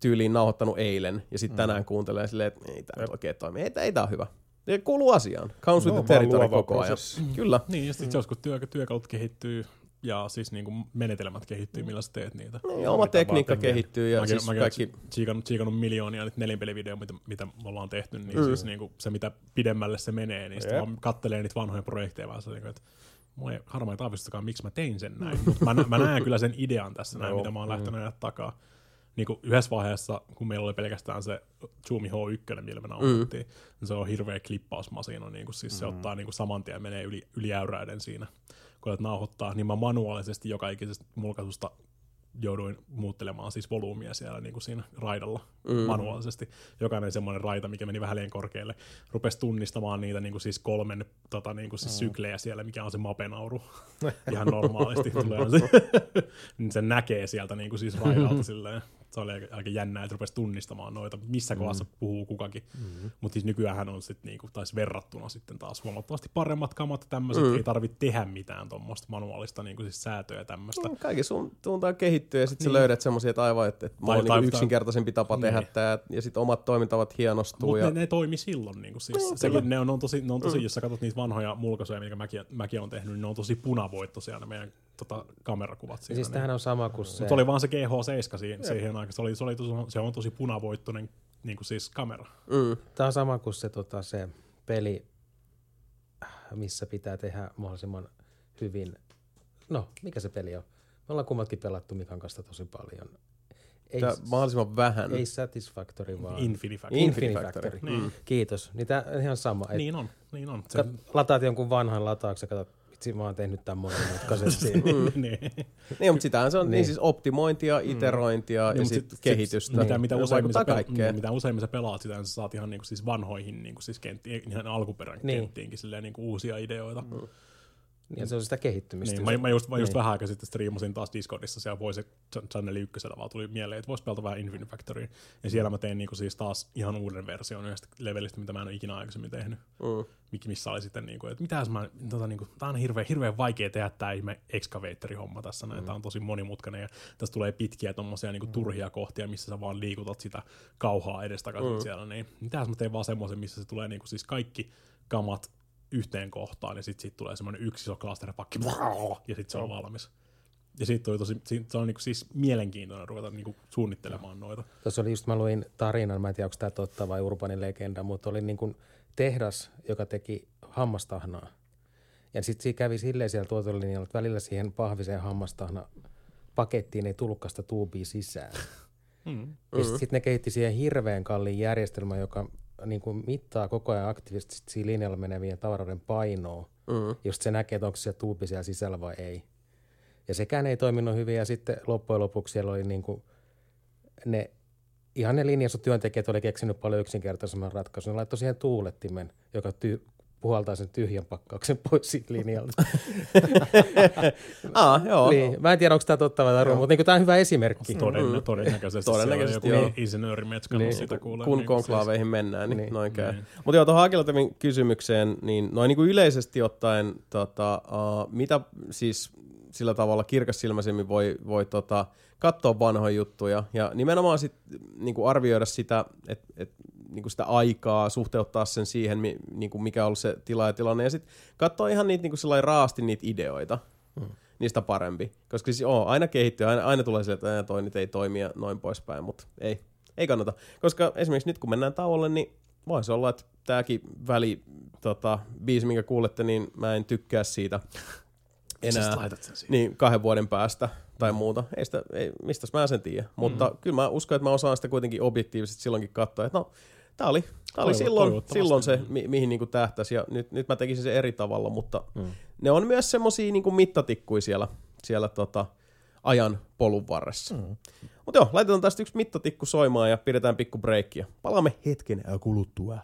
Speaker 1: tyyliin nauhoittanut eilen, ja sitten tänään kuuntelee silleen, että ei tämä oikein toimi, ei, ei tämä on hyvä. Ja kuuluu asiaan. Counts with
Speaker 3: No,
Speaker 1: the territory koko ajan.
Speaker 3: prosessi.
Speaker 1: Kyllä.
Speaker 2: Niin, ja sitten joskus työ, työkalut kehittyy ja siis niinku menetelmät kehittyy, millä sä teet niitä.
Speaker 1: Niin, oma tekniikka kehittyy ja
Speaker 2: Mäkin,
Speaker 1: siis
Speaker 2: mäkin
Speaker 1: kaikki...
Speaker 2: tsiikannut, tsiikannut miljoonia nyt nelinpelivideoita, mitä, mitä me ollaan tehty, niin
Speaker 1: Mm.
Speaker 2: mm. siis niinku se mitä pidemmälle se menee, niin sitten vaan kattelee niitä vanhoja projekteja vaan se, niinku, että mulla ei harmaita aavistustakaan, miksi mä tein sen näin. (laughs) Mutta mä, mä näen kyllä sen idean tässä näin,
Speaker 3: Joo.
Speaker 2: mitä mä oon lähtenyt ajat takaa. Niin kuin yhdessä vaiheessa, kun meillä oli pelkästään se Zoomi H1, millä me nauhoitettiin, niin se on hirveä klippausmasina, niin kuin, siis se ottaa niin kuin saman tien menee yli, yli äyräiden siinä, kun alat nauhoittaa, niin mä manuaalisesti joka ikisestä mulkaisusta jouduin muuttelemaan siis volyymia siellä niin kuin siinä raidalla mm. manuaalisesti. Jokainen semmoinen raita, mikä meni vähän liian korkealle, rupesi tunnistamaan niitä niin kuin siis kolmen tota, niin kuin siis syklejä siellä, mikä on se mapenauru. (laughs) Ihan normaalisti tulee (laughs) se, (laughs) niin se näkee sieltä niin kuin siis raidalta silleen. Se oli aika, aika jännää, että rupesi tunnistamaan noita, missä kohdassa puhuu kukakin. Mm. Mutta siis nykyään on sitten niinku, taas verrattuna sitten taas huomattavasti paremmat kamat ja tämmöiset. Mm. Ei tarvitse tehdä mitään tuommoista manuaalista niinku siis säätöä ja tämmöistä.
Speaker 1: Mm, Kaikki sun suuntaan kehittyy ja sitten
Speaker 2: Niin.
Speaker 1: sä löydät semmoisia, että aivan, että, että
Speaker 2: Tai-
Speaker 1: on
Speaker 2: tai-
Speaker 1: niinku yksinkertaisempi tapa tehdä
Speaker 2: Niin.
Speaker 1: tämä ja sitten omat toimintavat hienostuu.
Speaker 2: Mutta
Speaker 1: Ja...
Speaker 2: ne, ne, toimi silloin. Niin siis,
Speaker 1: Niin,
Speaker 2: sekin, ne on, on tosi, ne on tosi jos sä katsot niitä vanhoja mulkaisuja, mitä mäkin, mäkin on tehnyt, niin ne on tosi punavoittoisia ne meidän tota, kamerakuvat siinä.
Speaker 4: siis
Speaker 2: niin.
Speaker 4: tämähän on sama kuin se.
Speaker 2: Mutta oli vaan se GH7 siihen, siihen aikaan. Se, oli, se, oli tosi, se on tosi punavoittoinen niin kuin siis kamera.
Speaker 1: Mm.
Speaker 4: Tämä on sama kuin se, tota, se peli, missä pitää tehdä mahdollisimman hyvin. No, mikä se peli on? Me ollaan kummatkin pelattu Mikan kanssa tosi paljon. Ei,
Speaker 1: Tää mahdollisimman vähän.
Speaker 4: ei Satisfactory, vaan
Speaker 2: Infinifactory.
Speaker 4: Infinifactory.
Speaker 1: Factory.
Speaker 4: Mm. Kiitos. Niin tämä on ihan sama. Et
Speaker 2: Niin on, niin on. Se,
Speaker 4: kat, lataat jonkun vanhan latauksen, katsot, vitsi mä oon tehnyt tämän monimutkaisesti. (laughs) (laughs)
Speaker 2: niin.
Speaker 1: Niin, mutta sitähän se on niin.
Speaker 4: Niin.
Speaker 1: siis optimointia, iterointia ja
Speaker 2: Niin, mut
Speaker 1: sitten
Speaker 2: sit-
Speaker 1: kehitystä.
Speaker 2: Sit, mitä, mitä,
Speaker 1: Ja
Speaker 2: useimmin sä,
Speaker 1: vaikuttaa
Speaker 2: pel-
Speaker 1: kaikkeen.
Speaker 2: mm, mitä useimmin sä pelaat sitä, niin sä saat ihan niinku siis vanhoihin niinku siis kenttiin, ihan alkuperän
Speaker 4: Niin.
Speaker 2: kenttiinkin silleen niinku uusia ideoita. Mm.
Speaker 4: Ja se on sitä kehittymistä.
Speaker 2: Niin, mä, mä, just, mä just
Speaker 4: Niin.
Speaker 2: vähän aikaa sitten striimasin taas Discordissa, siellä voisi Channel 1 vaan tuli mieleen, että voisi pelata vähän Infinite Factoryin. Ja siellä mä tein niinku siis taas ihan uuden version yhdestä levelistä, mitä mä en ole ikinä aikaisemmin tehnyt.
Speaker 1: Mm.
Speaker 2: Mik- missä oli sitten, niinku, että mitäs mä, tota, niinku, tää on hirveän, hirveän vaikea tehdä tää ihme excavator-homma tässä, näin. tää on tosi monimutkainen ja tässä tulee pitkiä tommosia niinku, turhia kohtia, missä sä vaan liikutat sitä kauhaa edestakaisin mm. siellä, niin mitäs mä teen vaan semmoisen, missä se tulee niinku, siis kaikki kamat yhteen kohtaan ja sitten sit tulee semmoinen yksi iso klasteripakki ja sitten se on valmis. Ja siitä oli tosi, si- se on niinku siis mielenkiintoinen ruveta niinku suunnittelemaan noita.
Speaker 4: Tuossa oli just, mä luin tarinan, mä en tiedä onko tämä totta vai urbanin legenda, mutta oli niin kuin tehdas, joka teki hammastahnaa. Ja sitten siinä kävi silleen siellä tuotolinjalla, että välillä siihen pahviseen hammastahna pakettiin ei tullutkaan sitä tuubia sisään. (laughs)
Speaker 2: Mm.
Speaker 4: Ja sitten sit ne kehitti siihen hirveän kalliin järjestelmän, joka niin kuin mittaa koko ajan aktiivisesti linjalla menevien tavaroiden painoa.
Speaker 1: Mm.
Speaker 4: Just se näkee, että onko se tuubi siellä sisällä vai ei. Ja sekään ei toiminut hyvin ja sitten loppujen lopuksi siellä oli niin kuin ne, ihan ne linjassa työntekijät oli keksinyt paljon yksinkertaisemman ratkaisun. Ne laittoi siihen tuulettimen, joka ty- puhaltaa sen tyhjän pakkauksen pois siitä linjalta. (laughs)
Speaker 1: Ah, joo.
Speaker 4: niin, mä en tiedä, onko tämä totta vai tarua, mutta niin tämä on hyvä esimerkki.
Speaker 2: Toden, todennäköisesti,
Speaker 1: Todennäköisesti,
Speaker 2: siellä on
Speaker 1: joo.
Speaker 2: joku insinöörimetskannut
Speaker 4: Niin.
Speaker 2: sitä kuulee.
Speaker 1: kun
Speaker 2: niin,
Speaker 1: konklaaveihin mennään, niin,
Speaker 4: Niin.
Speaker 1: noin käy.
Speaker 2: Niin.
Speaker 1: Mutta joo, tuohon Hakeltavin kysymykseen, niin noin niin kuin yleisesti ottaen, tota, uh, mitä siis sillä tavalla kirkassilmäisemmin voi, voi tota, katsoa vanhoja juttuja ja nimenomaan sit, niin kuin arvioida sitä, että et, niin kuin sitä aikaa, suhteuttaa sen siihen, niin kuin mikä on ollut se tila ja tilanne, ja sitten katsoa ihan niitä niin kuin raasti niitä ideoita, hmm. niistä parempi. Koska siis oo, aina kehittyy, aina, aina tulee sieltä, että "Ää, toi nyt ei toimi ja noin poispäin, mutta ei, ei kannata. Koska esimerkiksi nyt kun mennään tauolle, niin voisi olla, että tämäkin väli tota, biisi, minkä kuulette, niin mä en tykkää siitä enää niin, kahden vuoden päästä tai muuta. Ei sitä, ei, mistäs mä sen tiedän. Mutta mm. kyllä mä uskon, että mä osaan sitä kuitenkin objektiivisesti silloinkin katsoa, että no, tää oli, tää oli
Speaker 2: Toivo-
Speaker 1: silloin, silloin se, mi, mihin niinku tähtäisi. Ja nyt, nyt mä tekisin sen eri tavalla, mutta mm. ne on myös semmosia niinku mittatikkuja siellä, siellä tota, ajan polun varressa. Mm. Mutta joo, laitetaan tästä yksi mittatikku soimaan ja pidetään pikku breikkiä. Palaamme hetken kuluttua.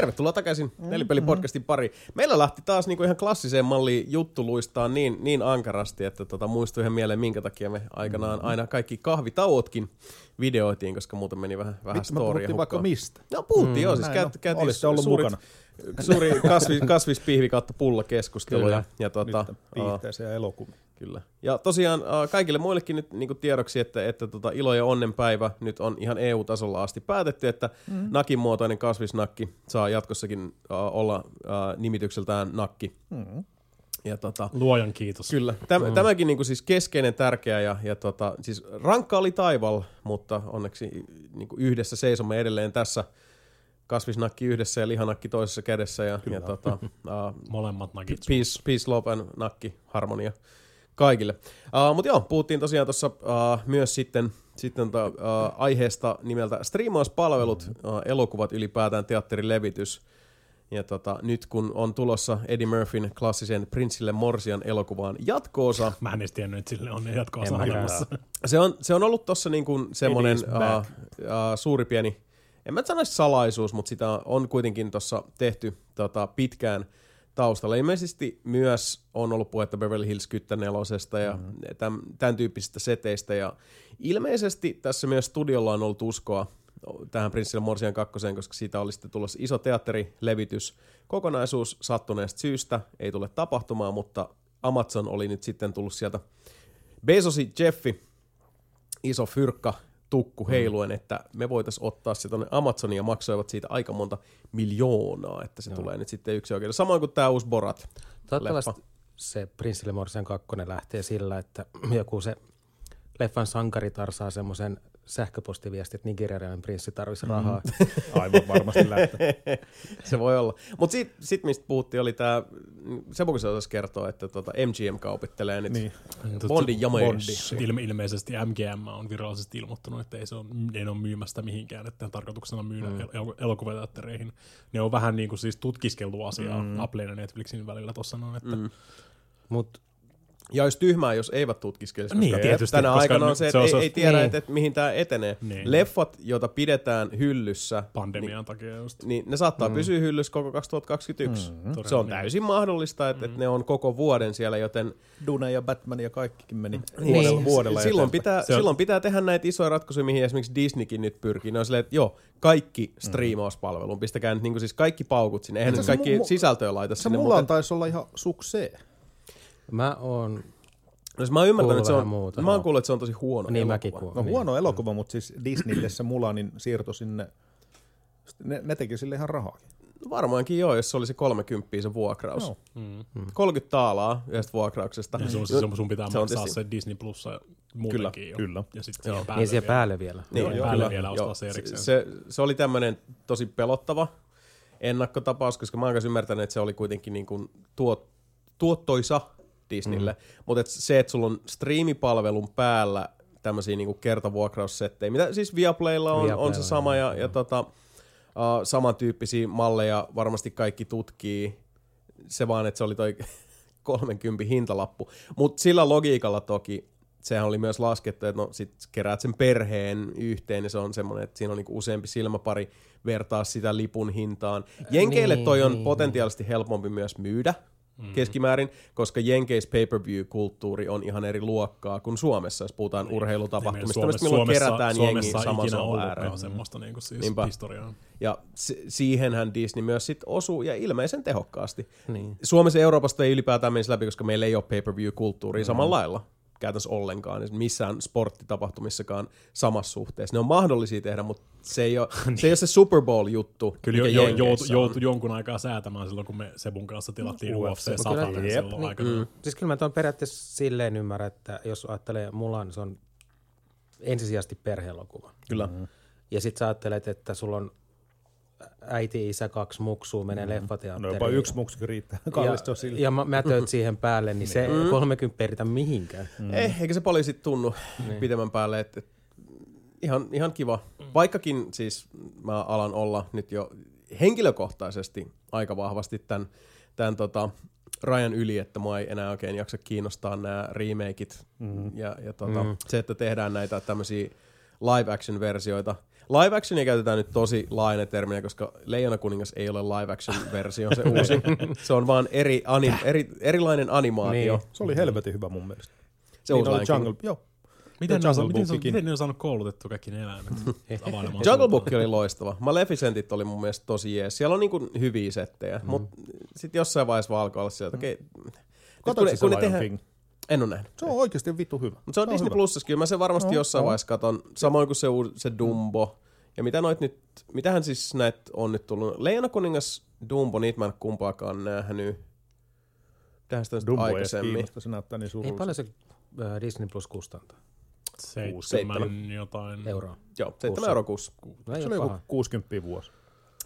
Speaker 1: Tervetuloa takaisin Nelipeli-podcastin pari. Meillä lähti taas niinku ihan klassiseen malliin juttu luistaa niin, niin ankarasti, että tota, muistui ihan mieleen, minkä takia me aikanaan aina kaikki kahvitauotkin videoitiin, koska muuten meni vähän, vähän
Speaker 3: Vittu, me
Speaker 1: storia
Speaker 3: puhuttiin vaikka mistä.
Speaker 1: No puhuttiin mm, joo, siis käyt,
Speaker 3: on.
Speaker 1: käytiin
Speaker 3: Olisitte ollut
Speaker 1: suurit,
Speaker 3: mukana.
Speaker 1: suuri kasvi, kasvispihvi kautta pulla keskustelu.
Speaker 4: Kyllä.
Speaker 1: Ja, ja tota,
Speaker 3: Nyt
Speaker 1: aa,
Speaker 3: viihteeseen ja elokuviin.
Speaker 1: Kyllä. Ja tosiaan äh, kaikille muillekin nyt niin tiedoksi, että, että tota, ilo ja onnenpäivä nyt on ihan EU-tasolla asti päätetty, että mm. nakin muotoinen kasvisnakki saa jatkossakin äh, olla äh, nimitykseltään nakki.
Speaker 3: Mm.
Speaker 1: Ja tota,
Speaker 2: Luojan kiitos.
Speaker 1: Kyllä. Täm, mm. Tämäkin niinku siis keskeinen, tärkeä ja, ja tota, siis rankka oli taival, mutta onneksi niinku yhdessä seisomme edelleen tässä kasvisnakki yhdessä ja lihanakki toisessa kädessä ja, ja tota, uh, (laughs)
Speaker 2: Molemmat nakit.
Speaker 1: peace, peace, love and nakki, harmonia kaikille. Uh, Mutta joo, puhuttiin tosiaan tuossa uh, myös sitten, sitten ta, uh, aiheesta nimeltä striimauspalvelut, uh, elokuvat ylipäätään, teatterilevitys. Ja tota, nyt kun on tulossa Eddie Murphyn klassisen Prinssille Morsian elokuvaan jatko-osa, (laughs)
Speaker 2: Mä en edes tiennyt, että sille on
Speaker 4: mäkään.
Speaker 2: olemassa.
Speaker 1: se on, se on ollut tuossa niin kuin semmoinen uh, uh, suuri pieni, en mä sanoisi salaisuus, mutta sitä on kuitenkin tuossa tehty tota, pitkään taustalla. Ilmeisesti myös on ollut puhetta Beverly Hills 10 ja mm. tämän, tämän tyyppisistä seteistä. Ja ilmeisesti tässä myös studiolla on ollut uskoa tähän Prinssille Morsian kakkoseen, koska siitä oli sitten tulossa iso teatterilevitys. Kokonaisuus sattuneesta syystä ei tule tapahtumaan, mutta Amazon oli nyt sitten tullut sieltä Bezosi Jeffi, iso fyrkka, tukku heiluen, että me voitaisiin ottaa se tuonne Amazoniin ja maksoivat siitä aika monta miljoonaa, että se Joo. tulee nyt sitten yksi oikein. Samoin kuin tämä uusi Borat.
Speaker 4: Toivottavasti se Prinssille Morsian kakkonen lähtee sillä, että (clears throat) joku se leffan sankaritar saa semmoisen sähköpostiviesti, että nigerialainen prinssi tarvisi rahaa. (laughs)
Speaker 3: Aivan varmasti lähtee. (laughs)
Speaker 1: se voi olla. Mutta sitten sit, mistä puhuttiin, oli tämä, se osasi kertoa, että tota MGM kaupittelee nyt
Speaker 3: Niin.
Speaker 1: Bondin jameissa.
Speaker 2: Ilme, ilmeisesti MGM on virallisesti ilmoittanut, että ei se on, ne ole myymästä mihinkään, että tarkoituksena myydä mm. el- el- elokuvateattereihin. Ne on vähän niin kuin siis tutkiskeltu asiaa mm. Applen ja Netflixin välillä tuossa noin, että mm.
Speaker 4: Mutta
Speaker 1: Ja olisi tyhmää, jos eivät tutkiskelisi, koska
Speaker 2: Niin, tietysti,
Speaker 1: tänä
Speaker 2: koska
Speaker 1: aikana on se,
Speaker 2: se
Speaker 1: että
Speaker 2: on
Speaker 1: ei,
Speaker 2: se-
Speaker 1: ei tiedä,
Speaker 4: niin.
Speaker 1: että, että mihin tämä etenee.
Speaker 2: Niin.
Speaker 1: Leffat, joita pidetään hyllyssä,
Speaker 2: pandemian takia just.
Speaker 1: niin ne saattaa mm. pysyä hyllyssä koko 2021. Mm. Se on täysin mahdollista, että, mm. että ne on koko vuoden siellä, joten
Speaker 3: Dune ja Batman ja kaikkikin meni
Speaker 4: Niin.
Speaker 3: vuodella, vuodella
Speaker 1: silloin, pitää,
Speaker 2: Se on-
Speaker 1: silloin pitää tehdä näitä isoja ratkaisuja, mihin esimerkiksi Disneykin nyt pyrkii. Ne on silleen, että joo, kaikki striimauspalveluun, pistäkää nyt niin siis kaikki paukut sinne. Eihän nyt kaikki
Speaker 3: mu-
Speaker 1: sisältöä laita
Speaker 3: Se
Speaker 1: sinne.
Speaker 3: mulla
Speaker 1: Mutta,
Speaker 3: taisi olla ihan suksee.
Speaker 4: Mä oon,
Speaker 1: no, siis mä oon ymmärtänyt, että se on,
Speaker 4: muuta.
Speaker 1: mä oon kuullut, että se on tosi huono
Speaker 4: Niin
Speaker 1: elokuva.
Speaker 4: mäkin kuulin.
Speaker 3: No
Speaker 4: Niin.
Speaker 3: huono elokuva, mutta siis Disneylle se Mulanin siirto sinne, ne, ne teki sille ihan rahaa.
Speaker 1: Varmaankin joo, jos se oli se 30 se vuokraus.
Speaker 3: Joo.
Speaker 2: Mm.
Speaker 1: 30 taalaa yhdestä vuokrauksesta.
Speaker 2: Ja sun, sun, sun pitää
Speaker 1: Se on
Speaker 2: maksaa se Disney Plussa muutenkin jo.
Speaker 3: kyllä.
Speaker 2: Ja sitten siihen päälle
Speaker 4: niin siihen
Speaker 2: vielä.
Speaker 4: päälle vielä.
Speaker 1: Niin,
Speaker 2: Joo,
Speaker 1: joo,
Speaker 2: päälle
Speaker 1: kyllä.
Speaker 2: vielä ostaa
Speaker 1: Joo,
Speaker 2: se erikseen.
Speaker 1: Se, se oli tämmöinen tosi pelottava ennakkotapaus, koska mä oon ymmärtänyt, että se oli kuitenkin niin kuin tuot, tuottoisa Disneylle. Mm. Mutta et se, että sulla on striimipalvelun päällä tämmöisiä niin kertavuokraussettejä, mitä siis Viaplaylla on,
Speaker 4: Viaplaylla,
Speaker 1: on se sama, ja, ja tota, uh, samantyyppisiä malleja varmasti kaikki tutkii. Se vaan, että se oli toi (laughs) 30 hintalappu. Mutta sillä logiikalla toki, sehän oli myös laskettu, että no sit keräät sen perheen yhteen, ja se on semmoinen, että siinä on niinku useampi silmäpari vertaa sitä lipun hintaan. Jenkeille toi on
Speaker 4: niin,
Speaker 1: potentiaalisesti helpompi myös myydä mm. keskimäärin, koska Jenkeis pay-per-view-kulttuuri on ihan eri luokkaa kuin Suomessa, jos puhutaan niin. urheilutapahtumista, tämmöistä, milloin kerätään jengi
Speaker 2: Suomessa
Speaker 1: saman
Speaker 2: ikinä
Speaker 1: sohvan
Speaker 2: ollutkaan
Speaker 1: ääreen.
Speaker 2: semmoista niin kuin siis
Speaker 1: Niinpä.
Speaker 2: historiaa.
Speaker 1: Ja si- siihenhän Disney myös sit osuu ja ilmeisen tehokkaasti.
Speaker 4: Niin.
Speaker 1: Suomessa ja Euroopasta ei ylipäätään menisi läpi, koska meillä ei ole pay-per-view-kulttuuria mm. samalla lailla käytännössä ollenkaan, niin missään sporttitapahtumissakaan samassa suhteessa. Ne on mahdollisia tehdä, mutta se ei ole (laughs) se, ei ole se Super Bowl-juttu,
Speaker 2: Kyllä jo,
Speaker 1: mikä
Speaker 2: jo, joutu,
Speaker 1: on.
Speaker 2: jonkun aikaa säätämään silloin, kun me Sebun kanssa tilattiin
Speaker 3: UFC.
Speaker 2: UFC
Speaker 4: Mutta
Speaker 2: 100
Speaker 4: kyllä-
Speaker 2: silloin
Speaker 4: niin,
Speaker 2: aikana.
Speaker 1: mm.
Speaker 4: Siis kyllä mä tuon periaatteessa silleen ymmärrän, että jos ajattelee Mulan, se on ensisijaisesti perheelokuva.
Speaker 1: Kyllä.
Speaker 3: Mm.
Speaker 4: Ja sit sä ajattelet, että sulla on äiti, isä, kaksi muksua, menee mm.
Speaker 3: No
Speaker 4: leffateatteriin.
Speaker 3: jopa yksi muksikin riittää.
Speaker 4: Ja, ja mä, mä tööt siihen päälle, niin se 30 ei ritä mihinkään.
Speaker 1: Mm. Eh, eikä se paljon sit tunnu niin. pitemmän päälle, että et, ihan, ihan kiva. Vaikkakin siis mä alan olla nyt jo henkilökohtaisesti aika vahvasti tämän, tämän tota, rajan yli, että mua ei enää oikein jaksa kiinnostaa nämä remakeit mm. ja, ja tota, mm. se, että tehdään näitä tämmöisiä live action versioita. Live actionia käytetään nyt tosi laajana terminä, koska Leijona kuningas ei ole live action versio, se (laughs) uusi. se on vaan eri, anim, eri, erilainen animaatio.
Speaker 4: Niin.
Speaker 3: Se oli helvetin hyvä mun mielestä.
Speaker 1: Se
Speaker 3: niin
Speaker 1: uusi
Speaker 3: oli. Jungle, joo.
Speaker 2: Miten, ne on, miten, se, miten ne on saanut koulutettua kaikki ne eläimet? (laughs)
Speaker 1: Jungle? Book oli loistava. Maleficentit oli mun mielestä tosi jees. Siellä on niinku hyviä settejä, mm. mutta sitten jossain vaiheessa vaan alkoi olla sieltä, okei. Okay.
Speaker 3: Katoiko se Lion King?
Speaker 1: En ole nähnyt.
Speaker 3: Se on oikeasti vittu hyvä.
Speaker 1: Mutta se on,
Speaker 3: Se on
Speaker 1: Disney
Speaker 3: hyvä.
Speaker 1: Plusassa, kyllä mä sen varmasti
Speaker 3: No,
Speaker 1: jossain
Speaker 3: no.
Speaker 1: vaiheessa katon. Samoin kuin se, se Dumbo. Ja mitä noit nyt, mitähän siis näitä on nyt tullut? Leijona kuningas, Dumbo, niitä mä en kumpaakaan nähnyt. Mitähän sitä on
Speaker 3: Dumbo ei
Speaker 1: aikaisemmin?
Speaker 3: kiinnosta, se näyttää niin
Speaker 4: Ei
Speaker 3: surulliselta.
Speaker 4: paljon se äh, Disney Plus kustantaa
Speaker 2: Seitsemän
Speaker 1: Seitsemän.
Speaker 2: jotain.
Speaker 4: euroa.
Speaker 1: Joo, 7
Speaker 4: Kuussa.
Speaker 1: euroa kuussa.
Speaker 4: No ei
Speaker 3: Se oli joku
Speaker 4: paha.
Speaker 3: 60 vuosi.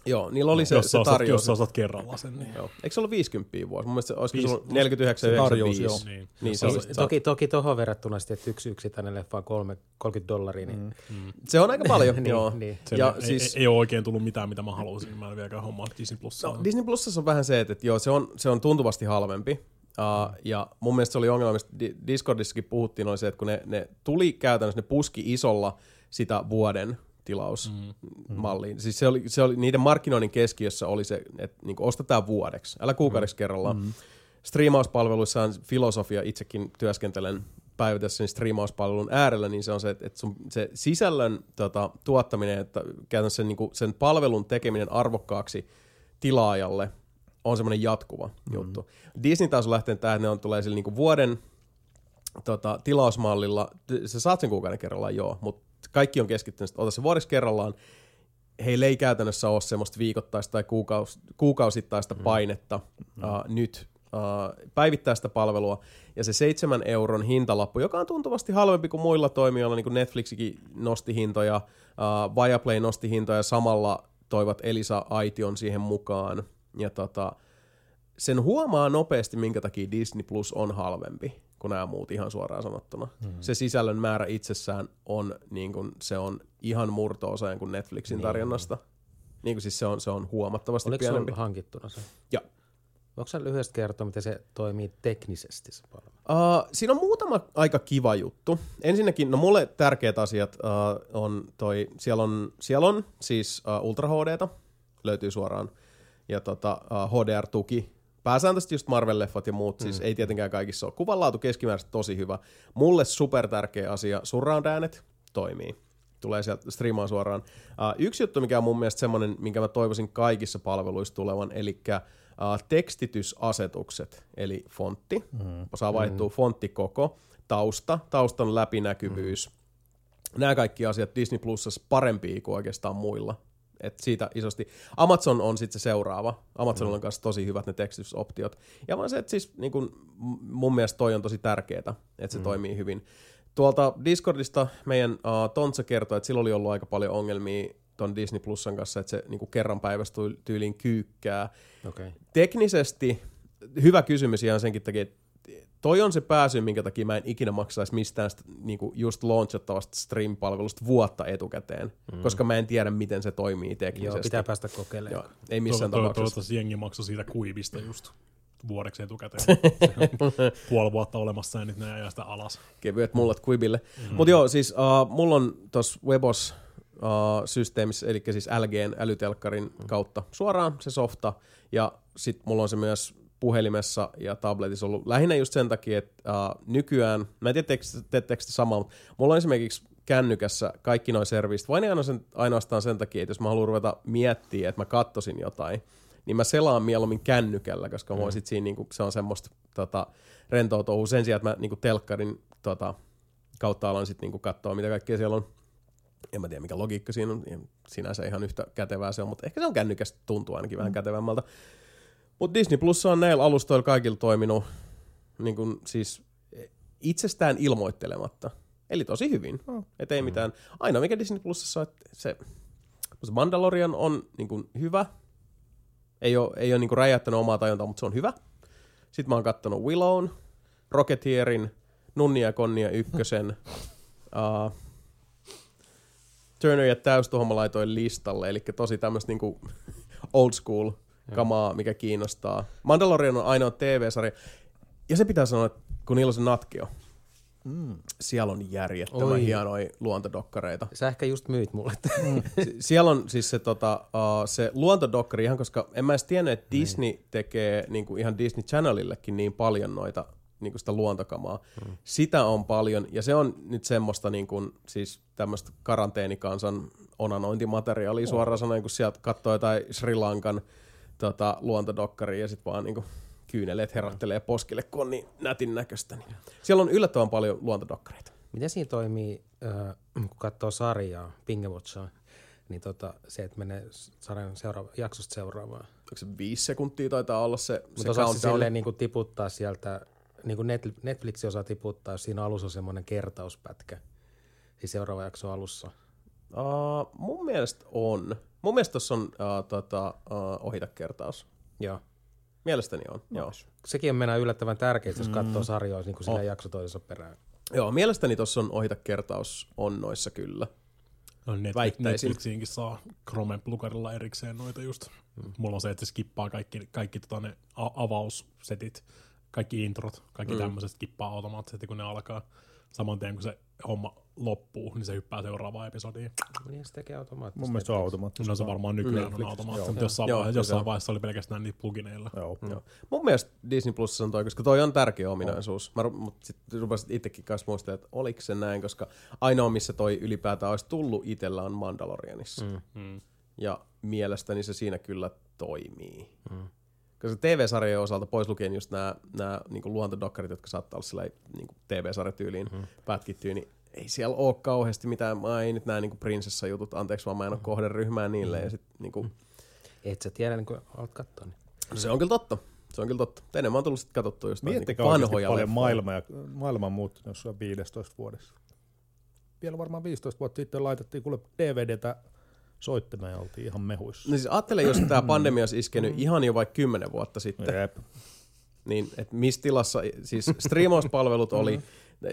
Speaker 1: Joo, niillä oli se,
Speaker 2: jos,
Speaker 1: se tarjous.
Speaker 2: jos sä ostat kerralla sen, niin...
Speaker 1: Joo. Eikö se ollut 50 vuosi? Mun mielestä se se ollut 49
Speaker 3: se tarjous,
Speaker 1: 95.
Speaker 2: Niin.
Speaker 1: Niin, se,
Speaker 2: Jos
Speaker 1: oli,
Speaker 2: ostat-
Speaker 4: Toki, toki tuohon verrattuna sitten, että yksi yksittäinen leffa on kolme, 30 dollaria, niin, mm.
Speaker 1: se on aika paljon, (laughs)
Speaker 4: niin,
Speaker 1: joo.
Speaker 4: niin.
Speaker 2: Se
Speaker 1: Ja
Speaker 2: ei,
Speaker 1: siis-
Speaker 2: ei, ei, ole oikein tullut mitään, mitä mä halusin. Mä en vieläkään hommaa Disney Plussa.
Speaker 1: No, Disney Plusassa on vähän se, että, että joo, se on, se on tuntuvasti halvempi. Uh, ja mun mielestä se oli ongelma, mistä Di- Discordissakin puhuttiin, oli se, että kun ne, ne tuli käytännössä, ne puski isolla sitä vuoden tilausmalliin. Mm. Siis se oli, se oli, niiden markkinoinnin keskiössä oli se, että niin ostetaan vuodeksi, älä kuukaudeksi mm. kerrallaan. Mm. Striimauspalveluissa on filosofia, itsekin työskentelen päivittäessä sen striimauspalvelun äärellä, niin se on se, että sun, se sisällön tota, tuottaminen, että käytännössä sen, niin kuin, sen palvelun tekeminen arvokkaaksi tilaajalle on semmoinen jatkuva mm. juttu. Disney taas on lähtenyt tähän, että ne on, tulee sille niin vuoden tota, tilausmallilla, sä saat sen kuukauden kerrallaan, joo, mutta kaikki on keskittynyt, että ota se vuodeksi kerrallaan, heillä ei käytännössä ole semmoista viikoittaista tai kuukaus, kuukausittaista mm. painetta mm. Uh, nyt uh, päivittää sitä palvelua, ja se seitsemän euron hintalappu, joka on tuntuvasti halvempi kuin muilla toimijoilla, niin kuin Netflixikin nosti hintoja, uh, Viaplay nosti hintoja, samalla toivat Elisa Aition siihen mukaan, ja tota, sen huomaa nopeasti, minkä takia Disney Plus on halvempi kuin nämä muut ihan suoraan sanottuna. Mm. Se sisällön määrä itsessään on, niin kuin, se on ihan murto-osa kuin Netflixin
Speaker 4: Niin.
Speaker 1: tarjonnasta. Niin kuin siis se on, se on huomattavasti
Speaker 4: Oliko
Speaker 1: pienempi.
Speaker 4: sulla hankittuna se?
Speaker 1: Joo.
Speaker 4: Voiko sä lyhyesti kertoa, miten se toimii teknisesti se palvelu?
Speaker 1: Uh, siinä on muutama aika kiva juttu. Ensinnäkin, no mulle tärkeät asiat uh, on toi, siellä on, siellä on siis uh, Ultra HDta, löytyy suoraan, ja tota, uh, HDR-tuki. Pääsääntöisesti just Marvel-leffat ja muut, siis ei tietenkään kaikissa ole. Kuvanlaatu keskimääräisesti tosi hyvä. Mulle super tärkeä asia, surround äänet toimii. Tulee sieltä striimaan suoraan. Uh, yksi juttu, mikä on mun mielestä semmoinen, minkä mä toivoisin kaikissa palveluissa tulevan, eli uh, tekstitysasetukset, eli fontti, mm. saa vaihtua mm. fonttikoko, tausta, taustan läpinäkyvyys. Mm. Nämä kaikki asiat Disney Plusassa parempia kuin oikeastaan muilla. Et siitä isosti. Amazon on sitten se seuraava. Amazonilla on kanssa tosi hyvät ne tekstitysoptiot. Ja vaan se, että siis niin kun, mun mielestä toi on tosi tärkeää, että se mm. toimii hyvin. Tuolta Discordista meidän uh, Tontsa kertoi, että sillä oli ollut aika paljon ongelmia ton Disney Plusan kanssa, että se niin kerran päivästä tyy- tyyliin kyykkää.
Speaker 4: Okay.
Speaker 1: Teknisesti hyvä kysymys ihan senkin takia, että toi on se pääsy, minkä takia mä en ikinä maksaisi mistään sitä, niin kuin just launchattavasta stream-palvelusta vuotta etukäteen, mm. koska mä en tiedä, miten se toimii teknisesti.
Speaker 4: Joo, pitää päästä kokeilemaan.
Speaker 1: Joo, ei missään
Speaker 2: to, to,
Speaker 1: tapauksessa.
Speaker 2: Toivottavasti jengi maksoi siitä kuivista just vuodeksi etukäteen. (laughs) Puoli vuotta olemassa ja nyt ne ajaa sitä alas.
Speaker 1: kevyet mullat Quibille. Mm. Mutta joo, siis uh, mulla on tuossa Webos uh, systeemissä, eli siis LGn älytelkkarin mm. kautta suoraan se softa, ja sitten mulla on se myös puhelimessa ja tabletissa ollut lähinnä just sen takia, että uh, nykyään, mä en tiedä teettekö- te samaa, mutta mulla on esimerkiksi kännykässä kaikki noin servisit, vain ainoastaan- ainoastaan sen takia, että jos mä haluan ruveta miettiä, että mä kattosin jotain, niin mä selaan mieluummin kännykällä, koska mm. mä sit siinä, niinku, se on semmoista tota, rentoa touhua sen sijaan, että mä niinku, telkkarin tota, kautta alan sitten niinku, katsoa, mitä kaikkea siellä on. En mä tiedä, mikä logiikka siinä on. Sinänsä ihan yhtä kätevää se on, mutta ehkä se on kännykästä tuntuu ainakin vähän kätevämmältä. Mutta Disney Plus on näillä alustoilla kaikilla toiminut niin kuin, siis itsestään ilmoittelematta. Eli tosi hyvin.
Speaker 3: Oh.
Speaker 1: Et ei mitään. Ainoa mikä Disney Plusassa on, se, se Mandalorian on niin kuin, hyvä. Ei ole, ei ole niin kuin, räjäyttänyt omaa tajuntaa, mutta se on hyvä. Sitten mä oon kattonut Willown, Rocketeerin, Nunnia ja Konnia ykkösen. (laughs) Uh, Turner ja Täys tuohon mä laitoin listalle, eli tosi tämmöistä niinku (laughs) old school kamaa, mikä kiinnostaa. Mandalorian on ainoa TV-sarja, ja se pitää sanoa, että kun niillä on se natkio,
Speaker 3: Mm.
Speaker 1: Siellä on järjettömän
Speaker 4: Oi.
Speaker 1: hienoja luontodokkareita.
Speaker 4: Sä ehkä just myyt mulle. (laughs)
Speaker 1: Si- Siellä on siis se, tota, uh, se luontodokkari ihan, koska en mä edes tiennyt, että Disney tekee niin kuin ihan Disney Channelillekin niin paljon noita niin kuin sitä luontokamaa. Mm. Sitä on paljon, ja se on nyt semmoista niin kuin, siis tämmöistä karanteenikansan onanointimateriaalia suoraan sanoen, kun sieltä katsoo jotain Sri Lankan tota, luontodokkaria ja sitten vaan niin kuin kyyneleet herättelee poskille, kun on niin nätin näköistä. Niin. Siellä on yllättävän paljon luontodokkareita.
Speaker 4: Miten siinä toimii, äh, kun katsoo sarjaa, Pingewatchaa, niin tota, se, että menee sarjan seuraava, jaksosta seuraavaan.
Speaker 1: Onko se viisi sekuntia taitaa olla se,
Speaker 4: Mutta se
Speaker 1: countdown?
Speaker 4: silleen niin kuin tiputtaa sieltä, niin kuin Net- Netflix osaa tiputtaa, jos siinä alussa on semmoinen kertauspätkä. Siis seuraava jakso alussa.
Speaker 1: Uh, mun mielestä on. Mun mielestä tuossa on uh, tota, uh, ohitakertaus.
Speaker 4: Joo.
Speaker 1: Mielestäni on, joo.
Speaker 4: Sekin on mennä yllättävän tärkeää, jos katsoo sarjoja niin kuin sillä jakso toisensa perään.
Speaker 1: Joo, mielestäni tuossa on ohitakertaus on noissa kyllä.
Speaker 2: No Netflix,
Speaker 1: Väittäisin.
Speaker 2: Netflixiinkin saa Chromen plugarilla erikseen noita just. Mm. Mulla on se, että se skippaa kaikki, kaikki tota ne avaussetit, kaikki introt, kaikki mm. tämmöiset skippaa automaattisesti, kun ne alkaa. Saman tien, kun se homma loppuu, niin se hyppää seuraavaan episodiin.
Speaker 4: Niin se tekee automaattisesti.
Speaker 3: Mun mielestä se on automaattisesti.
Speaker 2: No se varmaan nykyään
Speaker 1: Netflix,
Speaker 2: on automaattisesti, mutta jossain,
Speaker 1: Joo,
Speaker 2: vaiheessa, jossain
Speaker 1: on.
Speaker 2: vaiheessa oli pelkästään niitä plugineilla.
Speaker 3: Joo.
Speaker 1: Joo. Mun mielestä Disney Plus on toi, koska toi on tärkeä ominaisuus. Mä, ru- mut sit rupesin itsekin kanssa muistelemaan, että oliko se näin, koska ainoa missä toi ylipäätään olisi tullut itsellä on Mandalorianissa. Mm.
Speaker 2: Mm.
Speaker 1: Ja mielestäni se siinä kyllä toimii. Mm. Koska TV-sarjojen osalta, pois lukien just nämä, nämä niin luontodokkarit, jotka saattaa olla sillä niin TV-sarjatyyliin mm. pätkittyä, niin ei siellä ole kauheasti mitään, mä ei nyt nämä niin prinsessa-jutut, anteeksi vaan mä en ole kohderyhmää niille. Ja sit, niin kuin,
Speaker 4: Et sä tiedä, niin kun alat katsoa. Niin.
Speaker 1: se on kyllä totta. Se on kyllä totta. Enemmän on tullut sitten katsottua just noita
Speaker 3: Miettikää
Speaker 1: niin vanhoja
Speaker 3: paljon
Speaker 1: leffoja.
Speaker 3: maailma, ja, maailma on muuttunut jossain 15 vuodessa. Vielä varmaan 15 vuotta sitten laitettiin kuule DVDtä soittimeen ja oltiin ihan mehuissa.
Speaker 1: No siis ajattele, jos tämä pandemia olisi iskenyt ihan jo vaikka kymmenen vuotta sitten,
Speaker 3: Jep.
Speaker 1: niin että missä tilassa, siis striimauspalvelut oli,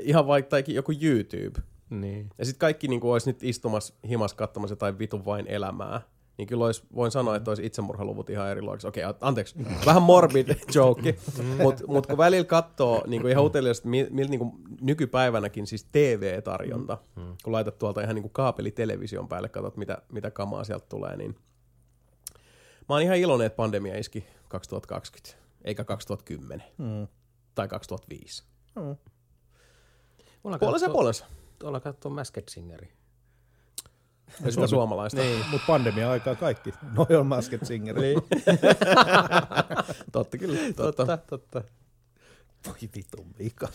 Speaker 1: ihan vaikka joku YouTube,
Speaker 4: niin.
Speaker 1: ja sitten kaikki niin olisi nyt istumassa himas katsomassa jotain vitun vain elämää, niin kyllä olisi, voin sanoa, että olisi itsemurhaluvut ihan erilaisia. Okei, okay, anteeksi, (laughs) vähän morbid (laughs) joke, mutta mut kun välillä katsoo niin ihan uteliaasti, miltä mil, niin nykypäivänäkin siis TV-tarjonta, kun laitat tuolta ihan niin kaapelitelevision päälle, katsot mitä, mitä kamaa sieltä tulee, niin mä oon ihan iloinen, että pandemia iski 2020, eikä 2010
Speaker 3: Mm.
Speaker 1: tai 2005.
Speaker 4: Mulla
Speaker 1: Puolensa ja puolensa.
Speaker 4: Tuolla katsoo Masked Singeri.
Speaker 1: Ja sitä suomalaista.
Speaker 3: Niin. Mutta pandemia-aikaa kaikki. Noi on Masked Singer. Niin. (laughs)
Speaker 1: Totta kyllä. Totta.
Speaker 4: totta.
Speaker 3: Voi vitun vika.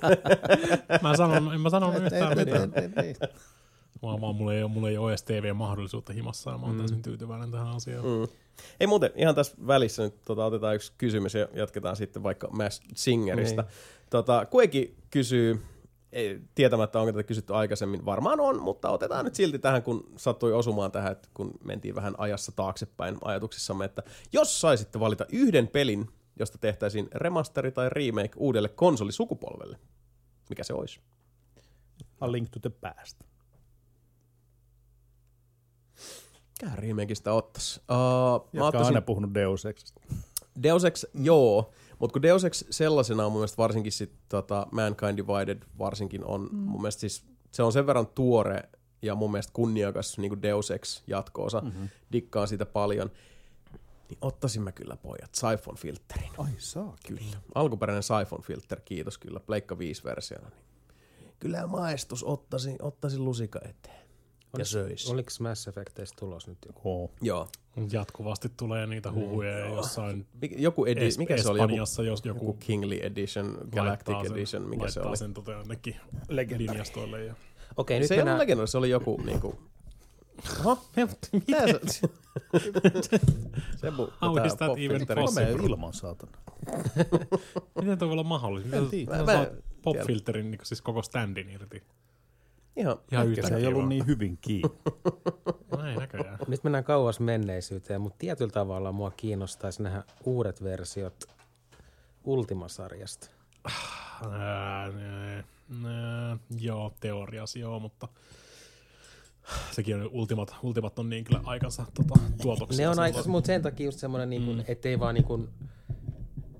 Speaker 3: (laughs)
Speaker 2: Mä sanon, en mä sanonut
Speaker 3: Ei,
Speaker 2: yhtään
Speaker 3: ei,
Speaker 2: mitään.
Speaker 3: ei, ei, ei.
Speaker 2: Vaan, vaan mulla, ei ole, mulla ei ole edes TV-mahdollisuutta himassa ja mä oon täysin tyytyväinen tähän asiaan.
Speaker 1: Mm. Ei muuten, ihan tässä välissä nyt tota, otetaan yksi kysymys ja jatketaan sitten vaikka Mass Singeristä.
Speaker 4: Niin.
Speaker 1: Tota, Kueki kysyy, ei, tietämättä onko tätä kysytty aikaisemmin, varmaan on, mutta otetaan nyt silti tähän, kun sattui osumaan tähän, että kun mentiin vähän ajassa taaksepäin ajatuksissamme, että jos saisitte valita yhden pelin, josta tehtäisiin remasteri tai remake uudelle konsolisukupolvelle, mikä se olisi?
Speaker 3: A Link to the Past.
Speaker 1: Mikä remakeista ottais? Uh,
Speaker 3: Jotka
Speaker 1: ottaisin
Speaker 3: aina puhunut Deus Exista.
Speaker 1: Deus Ex, joo, mutta kun Deus Ex sellaisena on mun mielestä varsinkin sit, tota, Mankind Divided varsinkin on mm. mun mielestä siis, se on sen verran tuore ja mun mielestä kunniakas niin kuin Deus Ex jatkoosa, mm-hmm. dikkaan siitä paljon, niin ottaisin mä kyllä pojat Siphon filterin.
Speaker 3: Ai saa.
Speaker 1: Kyllä. Alkuperäinen Siphon filter, kiitos kyllä, Pleikka 5 versiona. Niin. Kyllä maistus ottaisin, ottaisin lusika eteen. Ja söis.
Speaker 4: Oliko Mass Effecteista tulos nyt joku?
Speaker 3: Oh.
Speaker 1: Joo.
Speaker 2: Jatkuvasti tulee niitä huhuja ja jossain
Speaker 1: Joku edi-
Speaker 2: es-
Speaker 1: mikä se oli? Joku,
Speaker 2: Espanjassa, jos
Speaker 1: joku
Speaker 2: joku
Speaker 1: Kingly Edition, Galactic
Speaker 2: sen,
Speaker 1: Edition, mikä se
Speaker 2: laittaa
Speaker 1: oli?
Speaker 2: sen tota jonnekin. Ja...
Speaker 4: Okei, nyt
Speaker 1: se ei
Speaker 4: mennään...
Speaker 1: legendaari, se oli joku niinku... (laughs) Oho, mitä se... (laughs) se bu,
Speaker 2: How is that even possible?
Speaker 3: Ilman, saatana. (laughs)
Speaker 2: Miten toi voi olla mahdollista?
Speaker 3: En
Speaker 2: Miten
Speaker 3: tiedä.
Speaker 2: sä saat popfilterin niin siis koko standin irti?
Speaker 1: Ihan,
Speaker 2: Ihan
Speaker 3: Ehkä se ei ollut niin hyvin kiinni. (laughs)
Speaker 2: No ei näköjään.
Speaker 4: Nyt mennään kauas menneisyyteen, mutta tietyllä tavalla mua kiinnostaisi nähdä uudet versiot Ultima-sarjasta.
Speaker 2: Ää, nää, nää, joo, teoriassa joo, mutta sekin on Ultimat, Ultimat on niin kyllä aikansa tota, tuotoksia.
Speaker 4: Ne on aika, mutta sen takia just semmoinen, niin kuin,
Speaker 2: Mm.
Speaker 4: ettei vaan niin kuin,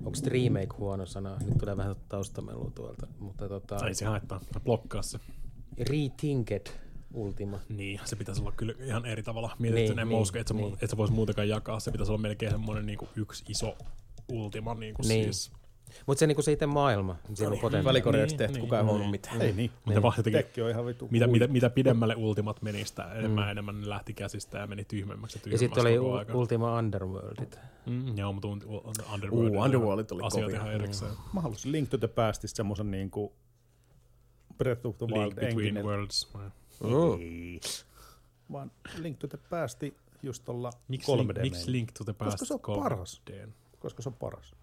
Speaker 4: onko remake huono sana? Nyt tulee vähän taustamelua tuolta, mutta tota,
Speaker 2: Ei se haittaa, blokkaa se.
Speaker 4: Rethinked Ultima.
Speaker 2: Niin, se pitäisi olla kyllä ihan eri tavalla mietitty.
Speaker 4: Niin,
Speaker 2: Niin,
Speaker 4: niin,
Speaker 2: niin, usko, että,
Speaker 4: niin.
Speaker 2: niin. et sä vois muutenkaan jakaa. Se pitäisi olla melkein semmoinen niin yksi iso ultima. Niin kuin
Speaker 4: Niin.
Speaker 2: siis.
Speaker 4: Mutta se, niinku se itse maailma, niin siellä on potentiaalia.
Speaker 1: Välikorjaukset
Speaker 2: Niin,
Speaker 1: tehty,
Speaker 2: niin,
Speaker 1: kukaan ei
Speaker 2: niin.
Speaker 1: huomannut mitään.
Speaker 3: Ei niin.
Speaker 2: Mutta vaan jotenkin,
Speaker 3: Tekki on ihan vitu.
Speaker 2: mitä, mitä, mitä pidemmälle ultimat meni, sitä enemmän, mm. enemmän ne lähti käsistä ja meni tyhmemmäksi ja
Speaker 4: Ja sitten oli u-
Speaker 2: aika.
Speaker 4: Ultima Underworldit.
Speaker 2: Mm, joo, mutta un- un- Underworld,
Speaker 1: Uu, Underworldit oli
Speaker 2: asiat
Speaker 1: kovia.
Speaker 2: ihan erikseen.
Speaker 3: Mä halusin Link to the Pastista semmosen niinku Breath of the Wild
Speaker 2: Link Between
Speaker 3: enkinen.
Speaker 2: Worlds.
Speaker 3: Ei. Vaan Link to the Pasti just tuolla
Speaker 2: Miksi
Speaker 3: 3D
Speaker 2: link, miksi link to the past
Speaker 3: Koska se on
Speaker 2: 3D?
Speaker 3: paras. koska se on paras.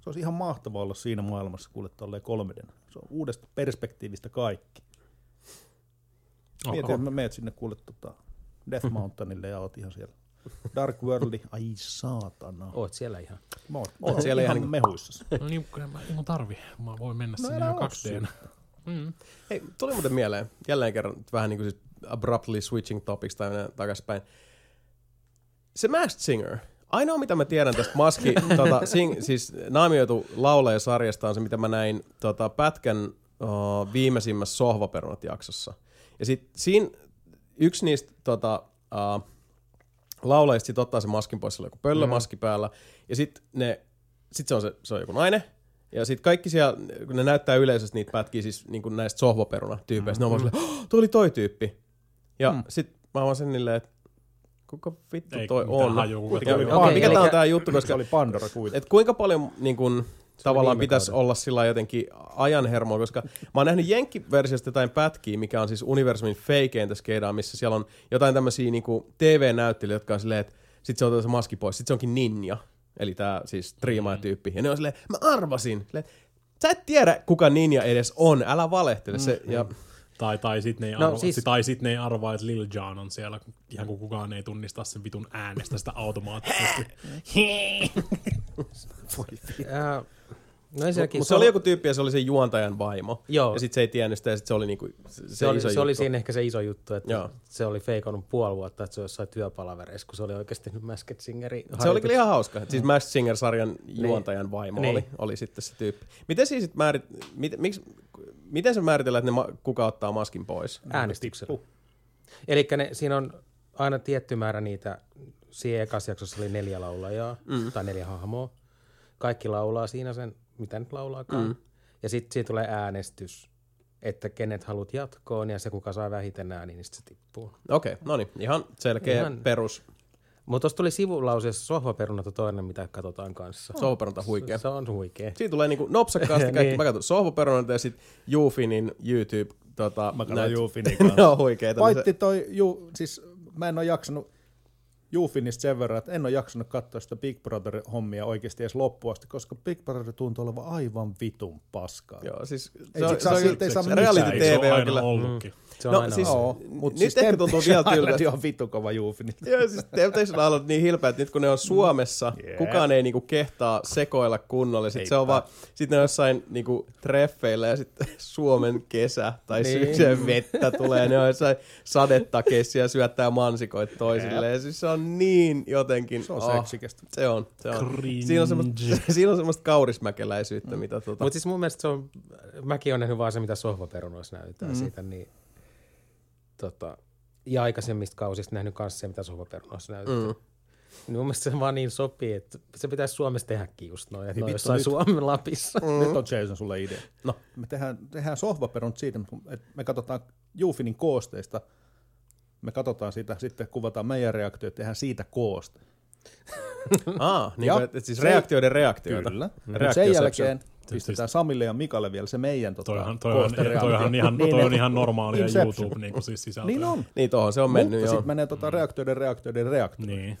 Speaker 3: Se olisi ihan mahtavaa olla siinä maailmassa kuule tolleen 3D. Se on uudesta perspektiivistä kaikki.
Speaker 2: Oho.
Speaker 3: Mietin, että mä meet sinne kuule tota Death (laughs) Mountainille ja oot ihan siellä. Dark Worldi, ai saatana.
Speaker 4: Oot siellä ihan.
Speaker 3: Mä
Speaker 1: Oot
Speaker 3: oon
Speaker 1: siellä
Speaker 3: ihan
Speaker 1: ihan-
Speaker 3: mehuissa.
Speaker 2: No niin, kun en mä mun tarvi. Mä voin mennä
Speaker 3: No
Speaker 2: sinne ihan
Speaker 3: oo
Speaker 2: 2D. Mm.
Speaker 1: Hei, tuli muuten mieleen, jälleen kerran vähän niin kuin siis abruptly switching topics tai takaspäin. Se Masked Singer, ainoa mitä mä tiedän tästä maski, (laughs) tota, sing, siis naamioitu laulee sarjasta on se, mitä mä näin tota, pätkän uh, viimeisimmässä Sohvaperunat jaksossa. Ja sit siinä yksi niistä tota, uh, laulajista sit ottaa sen maskin pois, sillä on joku pöllömaski mm. päällä, ja sit, ne, sit se, on se, se on joku nainen, ja sitten kaikki siellä, kun ne näyttää yleisesti niitä pätkiä siis niin kuin näistä sohvaperuna-tyypeistä, mm. ne on vaan silleen, oh, toi oli toi tyyppi. Ja mm.
Speaker 3: Mm.
Speaker 1: sit mä oon sen niilleen, että kuka vittu
Speaker 2: Ei
Speaker 1: toi on?
Speaker 2: kuka
Speaker 1: Ja,
Speaker 2: toi
Speaker 4: on.
Speaker 1: mikä
Speaker 4: Okei,
Speaker 1: tää on tää juttu,
Speaker 3: Se
Speaker 1: koska
Speaker 3: oli Pandora kuitenkin.
Speaker 1: et kuinka paljon niin kun, tavallaan pitäisi olla sillä jotenkin ajanhermoa, koska mä oon nähnyt Jenkki-versiosta jotain pätkiä, mikä on siis universumin fakeintä skedaa, missä siellä on jotain tämmöisiä niin TV-näyttelijöitä, jotka on silleen, että sit se otetaan se maski pois, sit se onkin ninja, eli tää siis striimaaja-tyyppi, ja ne on silleen, mä arvasin, silleen, sä et tiedä, kuka ninja edes on, älä valehtele. Se, ja,
Speaker 2: Tai, tai sitten ne, ei
Speaker 4: No,
Speaker 2: arva,
Speaker 4: siis-
Speaker 2: tai sit ne ei arvaa, että Lil Jon on siellä, ihan kun kukaan ei tunnista sen vitun äänestä sitä automaattisesti. (laughs) (laughs)
Speaker 4: Äh, no
Speaker 1: Mutta se oli joku tyyppi ja se oli sen juontajan vaimo.
Speaker 4: Joo.
Speaker 1: Ja sitten se ei tiennyt sitä ja sit se oli niinku se,
Speaker 4: se, oli,
Speaker 1: iso
Speaker 4: se oli
Speaker 1: juttu.
Speaker 4: siinä ehkä se iso juttu, että
Speaker 1: Joo.
Speaker 4: se oli feikannut puoli vuotta, että se oli jossain työpalavereissa, kun se oli oikeasti nyt Masked Singeri.
Speaker 1: Se oli kyllä ihan hauska. Siis Masked Singer-sarjan juontajan vaimo
Speaker 4: Niin.
Speaker 1: oli, oli sitten se tyyppi. Miten siis sit määrit, mit, miksi, miten se määritellään, että ne ma, kuka ottaa maskin pois?
Speaker 4: äänestyksellä. Eli siinä on aina tietty määrä niitä, siinä ekassa jaksossa oli neljä laulajaa, mm. tai neljä hahmoa. Kaikki laulaa siinä sen, mitä nyt laulaakaan. Mm. Ja sitten siitä tulee äänestys, että kenet haluat jatkoon, ja se kuka saa vähiten ääniä, niin sit se tippuu.
Speaker 1: Okei, no niin, ihan selkeä
Speaker 4: Ihan-
Speaker 1: perus.
Speaker 4: Mutta tuossa tuli sivulauseessa sohvaperunat on toinen, mitä katsotaan kanssa.
Speaker 1: Sohvaperunta huikea.
Speaker 4: Se on huikea.
Speaker 1: Siitä tulee niinku nopsakkaasti (laughs) kaikki.
Speaker 4: Niin.
Speaker 1: Mä katson sohvaperunat ja sitten Jufinin YouTube. Tota,
Speaker 3: Mä katson Jufinin (laughs)
Speaker 1: ne
Speaker 3: kanssa.
Speaker 1: on huikeita.
Speaker 3: Paitti toi, ju, siis mä en oo jaksanut Jufinista sen verran, että en ole jaksanut katsoa sitä Big Brother-hommia oikeasti edes loppuun asti, koska Big Brother tuntuu olevan aivan vitun paskaa.
Speaker 1: Joo, siis
Speaker 3: Ei saa- siltä ei saa
Speaker 1: se reality
Speaker 2: Ei se
Speaker 1: TV
Speaker 2: ole
Speaker 1: on
Speaker 2: aina
Speaker 1: kyllä.
Speaker 2: ollutkin.
Speaker 4: Se on
Speaker 1: No,
Speaker 4: aina
Speaker 1: siis-
Speaker 4: ollut.
Speaker 3: Mutta siis
Speaker 1: ehkä tuntuu vielä (laughs) tylsältä.
Speaker 3: On vittu kova Jufinista. (laughs)
Speaker 1: Joo, siis Temptation Island niin hilpeä, että nyt kun ne on Suomessa,
Speaker 3: Yeah. (laughs)
Speaker 1: yeah. kukaan ei niinku kehtaa sekoilla kunnolla. Sitten se on vaan, sit ne on jossain niinku treffeillä ja sitten Suomen kesä tai
Speaker 4: Niin.
Speaker 1: syksyn vettä tulee. Ne on jossain sadetakeissa ja syöttää mansikoita toisilleen. Ja siis se on niin jotenkin...
Speaker 3: Se on
Speaker 1: oh,
Speaker 3: seksikästä.
Speaker 1: Se on, se on.
Speaker 2: Cringe.
Speaker 1: Siinä on semmoista, (laughs) siinä on semmoista kaurismäkeläisyyttä, mitä tota...
Speaker 4: Mutta siis mun mielestä se on, mäkin olen nähnyt vaan se, mitä sohvaperunoissa näytetään
Speaker 1: Mm.
Speaker 4: mm. siitä, niin tota, ja aikaisemmista kausista nähnyt kanssa se, mitä sohvaperunoissa näytetään.
Speaker 1: Mm.
Speaker 4: Niin mun mielestä se vaan niin sopii, että se pitäisi Suomessa tehdäkin just noin, että
Speaker 3: Niin
Speaker 4: on jossain
Speaker 3: nyt.
Speaker 4: Suomen Lapissa.
Speaker 3: Mm. Nyt on Jason sulle idea.
Speaker 1: No.
Speaker 3: Me tehdään, tehdään sohvaperunut siitä, että me katsotaan Jufinin koosteista, me katsotaan sitä, sitten kuvataan meidän reaktioita, tehdään siitä kooste. (laughs)
Speaker 1: Aa, niin kuin, et, et siis
Speaker 3: se-
Speaker 1: reaktioiden reaktioita.
Speaker 3: Kyllä. Mut sen
Speaker 1: Reactioception.
Speaker 3: jälkeen pistetään Samille ja Mikalle vielä se meidän tota,
Speaker 2: Toihan, toihan, toihan, ihan,
Speaker 3: Niin
Speaker 2: toi on
Speaker 3: ne-
Speaker 2: ihan normaalia
Speaker 3: Inception.
Speaker 2: YouTube niin kuin siis sisältöä.
Speaker 3: Niin on.
Speaker 1: Niin tohon se on mennyt,
Speaker 3: Mutta sitten menee tota reaktioiden, reaktioiden, reaktioiden.
Speaker 2: Niin.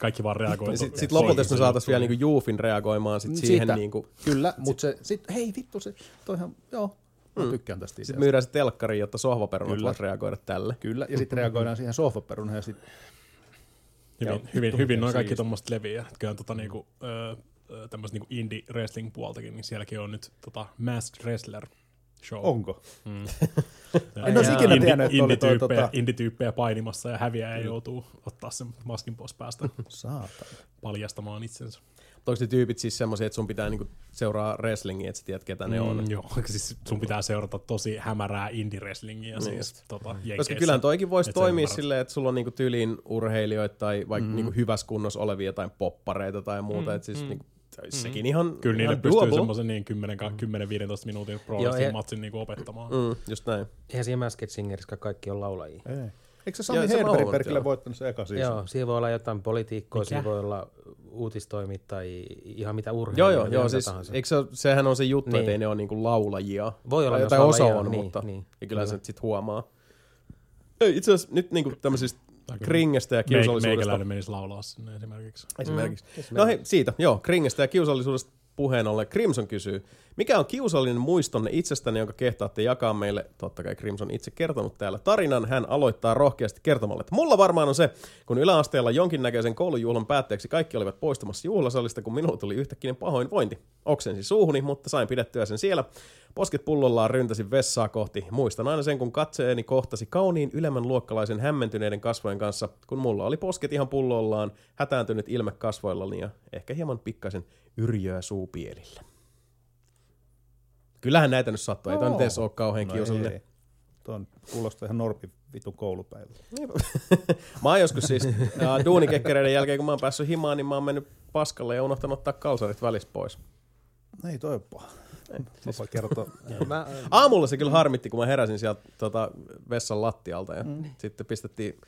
Speaker 2: Kaikki vaan reagoi.
Speaker 1: Sitten sit lopulta, jos me saataisiin vielä niinku Juufin reagoimaan sit siihen
Speaker 3: Siitä.
Speaker 1: niinku...
Speaker 3: Kyllä, mutta se, sit, hei vittu se, toihan, joo, mä tykkään tästä
Speaker 1: Sitten
Speaker 3: ideasta.
Speaker 1: myydään se telkkariin, jotta sohvaperunat
Speaker 3: Kyllä.
Speaker 1: voisi reagoida tälle.
Speaker 3: Kyllä, ja sitten reagoidaan siihen sohvaperunaan ja sitten
Speaker 2: Hyvin,
Speaker 3: Joo,
Speaker 2: hyvin, hyvin noin kaikki tuommoista leviää. Et Kyllä tota niinku, ö, ö, tämmöistä niinku indie wrestling puoltakin, niin sielläkin on nyt tota Masked Wrestler show.
Speaker 3: Onko?
Speaker 2: Mm. (laughs)
Speaker 3: En olisi ikinä tiennyt, että oli toi
Speaker 2: indityyppejä,
Speaker 3: tota-
Speaker 2: indityyppejä painimassa ja häviää ja joutuu ottaa sen maskin pois päästä
Speaker 3: Saatana.
Speaker 2: paljastamaan itsensä.
Speaker 1: Onko ne tyypit siis semmoisia, että sun pitää niinku seuraa wrestlingiä, että sä tiedät, ketä ne on?
Speaker 2: Mm, joo, (laughs) siis sun pitää seurata tosi hämärää indie-wrestlingia
Speaker 1: Niin
Speaker 2: siis tota,
Speaker 1: Koska
Speaker 2: Jenkeissä.
Speaker 1: kyllähän toikin voisi
Speaker 2: Et
Speaker 1: toimia silleen, että sulla on niinku tyyliin urheilijoita tai vaikka mm. niinku hyvässä kunnossa olevia jotain poppareita tai muuta. Mm. Että siis mm. niinku, sekin ihan,
Speaker 2: Kyllä niille
Speaker 1: ihan
Speaker 2: pystyy semmoisen niin 10-15 minuutin pro matsin niin opettamaan.
Speaker 1: Mm, just näin.
Speaker 4: Eihän siinä Masked Singerissäkään kaikki on laulajia.
Speaker 3: Ei. Eikö se
Speaker 1: Joo,
Speaker 3: Sami Hedberg perkele
Speaker 1: joo.
Speaker 3: voittanut se eka season?
Speaker 4: Joo, siinä voi olla jotain politiikkoa,
Speaker 2: Mikä?
Speaker 4: siinä voi olla uutistoimittajia, ihan mitä
Speaker 1: Joo,
Speaker 4: urheilijoita.
Speaker 1: joo, joo
Speaker 4: mitä
Speaker 1: siis,
Speaker 4: tahansa.
Speaker 1: eikö se, sehän on se juttu, niin.
Speaker 4: Niin.
Speaker 1: että ei ne ole niinku laulajia.
Speaker 4: Voi olla
Speaker 1: tai, osa on,
Speaker 4: niin,
Speaker 1: mutta
Speaker 4: niin,
Speaker 1: ja kyllä se
Speaker 4: kyllä.
Speaker 1: sit huomaa. Ei, itse asiassa nyt niinku tämmöisistä kringestä ja kiusallisuudesta.
Speaker 2: Meikäläinen menisi laulaa sinne esimerkiksi.
Speaker 1: Esimerkiksi. Mm, no hei, siitä, joo, kringestä ja kiusallisuudesta puheen ollen. Crimson kysyy, mikä on kiusallinen muistonne itsestäni, jonka kehtaatte jakaa meille? Totta kai Crimson itse kertonut täällä tarinan. Hän aloittaa rohkeasti kertomalla, että mulla varmaan on se, kun yläasteella jonkinnäköisen koulujuhlan päätteeksi kaikki olivat poistumassa juhlasalista, kun minulla tuli yhtäkkiä pahoinvointi. Oksensi suuhuni, mutta sain pidettyä sen siellä. Posket pullollaan ryntäsin vessaa kohti. Muistan aina sen, kun katseeni kohtasi kauniin ylemmän luokkalaisen hämmentyneiden kasvojen kanssa, kun mulla oli posket ihan pullollaan, hätääntynyt ilme kasvoillani ja ehkä hieman pikkaisen yrjöä suupielillä. Kyllähän näitä nyt sattuu, ei toi nyt edes ole kauhean
Speaker 3: No
Speaker 1: kiusallinen.
Speaker 3: ei. Tuo on- kuulostaa ihan norpi vitun koulupäivä. (laughs)
Speaker 1: Mä oon joskus siis äh, duunikekkereiden jälkeen, kun mä oon päässyt himaan, niin mä oon mennyt paskalle ja unohtanut ottaa kalsarit välissä pois.
Speaker 3: Ei toi ole paha. Mä voin kertoa. (laughs)
Speaker 4: Mä,
Speaker 1: Aamulla se kyllä harmitti, kun mä heräsin sieltä tota, vessan lattialta ja mm. sitten pistettiin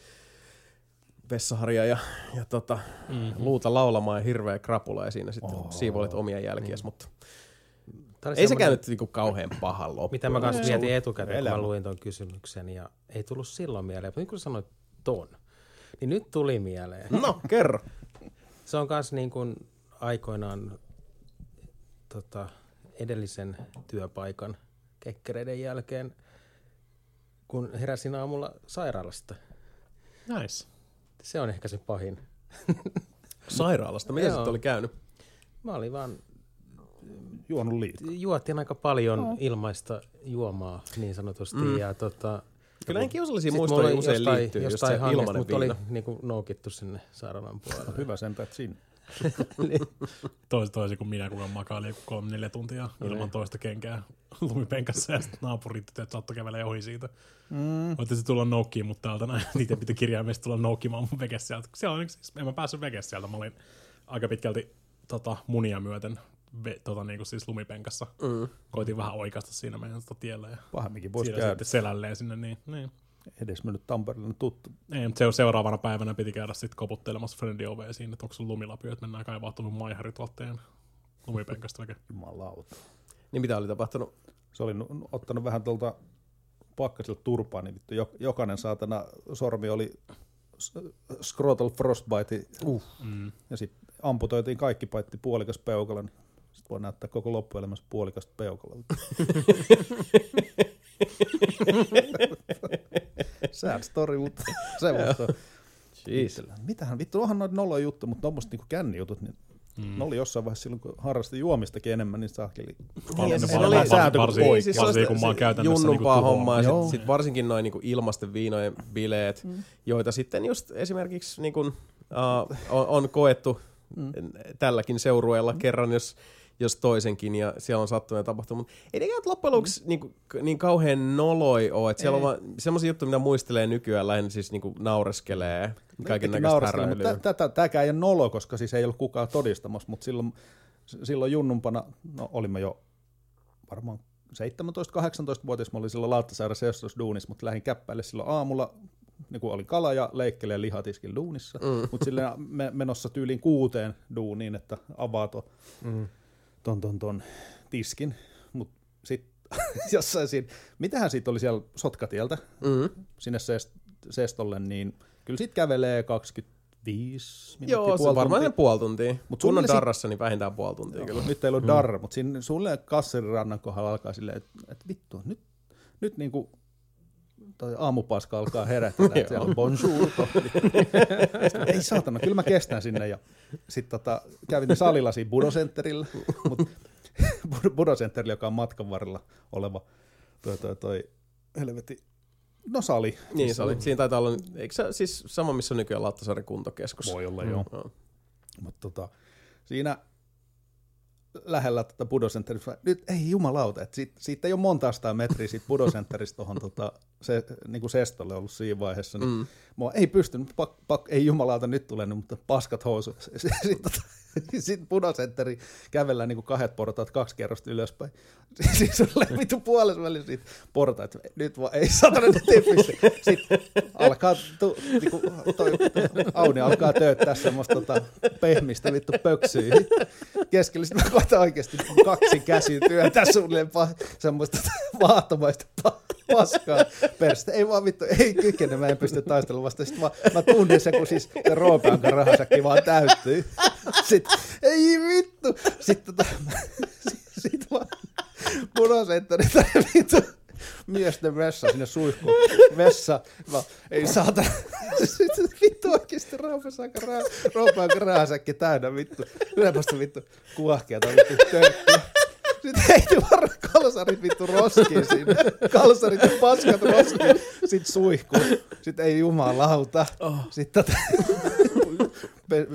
Speaker 1: vessaharja ja, ja tota, mm-hmm. luuta laulamaan ja hirveä krapula ja siinä sitten oh, siivoilit omia jälkiäsi, niin. mutta
Speaker 4: oli
Speaker 1: ei se
Speaker 4: semmonen-
Speaker 1: käynyt niinku kauhean pahan loppuun.
Speaker 4: Mitä mä kanssa mietin etukäteen, kun
Speaker 3: Elämä.
Speaker 4: mä luin ton kysymyksen ja ei tullut silloin mieleen. Mutta nyt kun sanoit ton, niin nyt tuli mieleen.
Speaker 1: No, kerro. (laughs)
Speaker 4: Se on myös niin kuin aikoinaan tota, edellisen työpaikan kekkereiden jälkeen, kun heräsin aamulla sairaalasta.
Speaker 2: Nice.
Speaker 4: Se on ehkä se pahin.
Speaker 1: Sairaalasta, mitä
Speaker 4: Joo.
Speaker 1: sitten oli käynyt?
Speaker 4: Mä olin vaan,
Speaker 3: Juonut liikaa.
Speaker 4: juotin aika paljon no. ilmaista juomaa niin sanotusti. Mm. Ja tota,
Speaker 1: Kyllä näin kiusallisia muistoja usein
Speaker 4: jostain,
Speaker 1: liittyy,
Speaker 4: jostain
Speaker 1: se
Speaker 4: hangesta,
Speaker 1: ilmanen
Speaker 4: mutta oli niinku noukittu sinne sairaalan puolelle.
Speaker 3: Hyvä sen päät sinne.
Speaker 2: Toisin, toisin kuin minä, kun makailin joku kolme neljä tuntia ilman toista kenkää lumipenkassa ja sitten naapurit tytöt saattoi kävelee ohi siitä. Mm. Voitte se tulla noukkiin, mutta täältä näin. (laughs) Niitä piti kirjaimesti tulla noukkimaan mun vekes sieltä. Siellä on, siis, en mä päässyt vekes sieltä. Mä olin aika pitkälti tota, munia myöten ve, tota, niin kuin siis lumipenkassa. Mm. Koitin vähän oikasta siinä meidän tota, tiellä ja
Speaker 3: Pahemminkin voisi käydä.
Speaker 2: sitten selälleen sinne. Niin, niin.
Speaker 3: Edes mennyt Tampereelle tuttu.
Speaker 2: Ei, mutta se seuraavana päivänä piti käydä sitten koputtelemassa Friendin oveen siinä, että onko sun lumilapio, että mennään kaivaa tuonne maiharituotteen lumipenkasta väkeä. (laughs)
Speaker 3: Jumalauta.
Speaker 1: Niin mitä oli tapahtunut?
Speaker 3: Se oli nu- ottanut vähän tuolta pakkasilta turpaa, niin vittu jo- jokainen saatana sormi oli scrotal frostbite. Uh.
Speaker 2: Mm.
Speaker 3: Ja sitten amputoitiin kaikki paitsi puolikas peukalo, niin sitten voi näyttää koko loppuelämässä puolikasta peukalolta. (laughs) (laughs) Sad story, mutta (laughs) semmoista.
Speaker 1: Jeez.
Speaker 3: Mitähän vittu, onhan noita noloja juttu, mutta tuommoiset niinku kännijutut, niin mm. ne oli jossain vaiheessa silloin, kun harrasti juomistakin enemmän, niin saakeli.
Speaker 2: Niin,
Speaker 1: ja
Speaker 2: se
Speaker 1: siinä
Speaker 2: var-
Speaker 1: oli-
Speaker 2: var-
Speaker 3: sääntö
Speaker 2: varsin-
Speaker 3: kuin
Speaker 1: Niin, siis
Speaker 2: kun mä oon
Speaker 1: se
Speaker 2: käytännössä
Speaker 1: junnumpaa
Speaker 2: niinku
Speaker 1: hommaa, ja
Speaker 3: Joo.
Speaker 1: sit, sit varsinkin noin niinku ilmasten viinojen bileet, mm. joita sitten just esimerkiksi niinku, uh, on, on koettu mm. tälläkin seurueella mm. kerran, jos jos toisenkin, ja siellä on sattunut ja tapahtunut, mutta ei nekään loppujen lopuksi mm. niin, niin kauhean noloi ole, että siellä
Speaker 3: Ei.
Speaker 1: on vaan semmoisia juttuja, mitä muistelee nykyään, lähinnä siis niin kuin naureskelee, kaiken näköistä häröilyä.
Speaker 3: Tämäkään ei ole nolo, koska siis ei ollut kukaan todistamassa, mutta silloin, silloin junnumpana, no olimme jo varmaan 17-18-vuotias, mä olin silloin Lauttasaaressa jossain duunissa, mutta lähdin käppäille silloin aamulla, niin kuin oli kala ja leikkelee lihatiskin duunissa, mm. mutta silleen me, menossa tyyliin kuuteen duuniin, että avaa to, mm. Ton, ton, ton tiskin, mutta sitten (laughs) jossain siinä, mitähän siitä oli siellä Sotkatieltä
Speaker 1: Mm.
Speaker 3: sinne Sest, Sestolle, niin kyllä siitä kävelee 25 minuuttia,
Speaker 1: Joo, se
Speaker 3: puoli
Speaker 1: varmaan
Speaker 3: tuntia.
Speaker 1: sen puoli tuntia.
Speaker 3: Mut
Speaker 1: kun on
Speaker 3: sit-
Speaker 1: darrassa, niin vähintään puoli tuntia kyllä.
Speaker 3: Nyt ei ollut darra, mutta siinä sulle kasserirannan kohdalla alkaa silleen, että, että vittu, nyt, nyt niinku toi aamupaska alkaa herätellä, että (laughs) siellä on bonjour. (laughs) ei saatana, kyllä mä kestän sinne. Ja sitten tota, kävin salilla siinä Budocentterillä, (laughs) mutta joka on matkan varrella oleva toi, toi, toi helvetin, no sali.
Speaker 1: Niin se oli. Siinä taitaa olla, eikö se siis sama, missä on nykyään Lauttasaaren kuntokeskus?
Speaker 3: Voi olla, joo.
Speaker 1: Joo.
Speaker 3: Mutta tota, siinä lähellä tätä Budocentterista, nyt ei jumalauta, että siitä, siitä ei ole monta sataa metriä siitä Budocentterista tuohon tota, se, niin kuin Sestolle ollut siinä vaiheessa, niin mm. mua ei pystynyt, pak, pak, ei jumalauta nyt tulee, mutta paskat housut. Sitten (laughs) tota, sit Budocentteri kävellään niin kuin kahdet portaat kaksi kerrosta ylöspäin. (laughs) Siis on vittu puolessa välissä siitä portaat, nyt vaan ei satana nyt pysty. Sitten alkaa, tu, niin kuin, toi, Auni alkaa tööttää semmoista tota, pehmistä vittu pöksyä. Keskellä sitten mä oikeasti kaksi käsiä työntää suunnilleen pa- semmoista vaahtomaista pa- paskaa perstä. Ei vaan vittu, ei kykene, mä en pysty taistelemaan vasta. Sitten mä, mä tunnin se, kun siis roopeankan rahasäkki vaan täyttyy. Sitten, ei vittu. Sitten tota, sit vaan punasentteri tai vittu miesten vessa sinne suihkuun. Vessa, mä, ei saata. Sitten vittu raha- roopeankan rahasäkki täynnä vittu. Ylepästä vittu kuohkia tai vittu törppiä. Sitten heitti varmaan kalsarit vittu roskiin siinä. Kalsarit ja paskat roskiin. Sitten suihku. Sitten ei jumalauta. Sitten tota,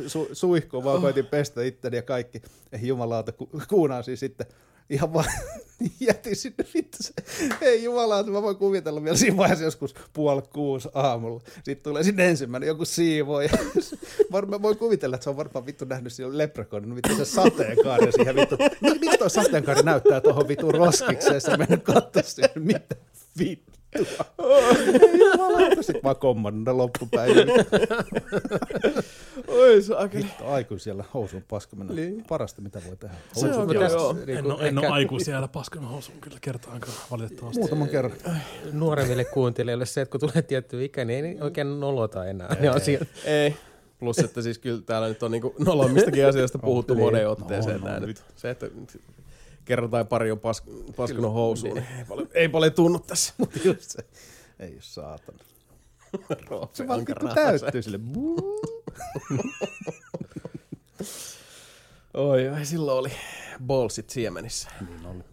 Speaker 3: su, suihkuun vaan koitin pestä itteni ja kaikki. Ei jumalauta, ku, kuunaan siis sitten ihan vaan (laughs) jätin sinne vittu se. Ei jumalauta, mä voin kuvitella vielä siinä vaiheessa joskus puoli kuusi aamulla. Sitten tulee sinne ensimmäinen joku siivoja. (laughs) Varmaan voin kuvitella, että se on varmaan vittu nähnyt siinä leprekonin vittu se sateenkaari siihen vittu. Mi- Miksi toi sateenkaari näyttää tuohon vittu roskikseen? Se mennyt katsoa sinne, mitä vittu. Ei jumalauta, sit vaan kommannut loppupäivänä. (laughs)
Speaker 1: Oi saakeli.
Speaker 3: Vittu, aikuis siellä housun paska mennä.
Speaker 1: Niin.
Speaker 3: Parasta, mitä voi tehdä.
Speaker 1: Se on
Speaker 3: Housun
Speaker 1: kyllä joo.
Speaker 2: En ole, en ole aikuisia siellä paskan housuun kyllä kertaankaan valitettavasti.
Speaker 3: Muutaman kerran.
Speaker 4: Nuoremmille kuuntelijoille se, että kun tulee tietty ikä, niin ei oikein nolota enää. Ne asiat.
Speaker 1: Ei. Plus, että siis kyllä täällä nyt on niinku nolommistakin asioista puhuttu
Speaker 3: niin.
Speaker 1: moneen otteeseen.
Speaker 3: On,
Speaker 1: nää
Speaker 3: on.
Speaker 1: nyt. Se, että kerran tai pari on pas, paskunut housuun, niin ei paljon, ei paljon tunnu tässä.
Speaker 3: Mutta just se. Ei ole saatana. (laughs) Se vaan vittu täyttyy sille. Buu. (laughs)
Speaker 1: Oi, oi, silloin oli bolsit siemenissä.
Speaker 3: Niin oli.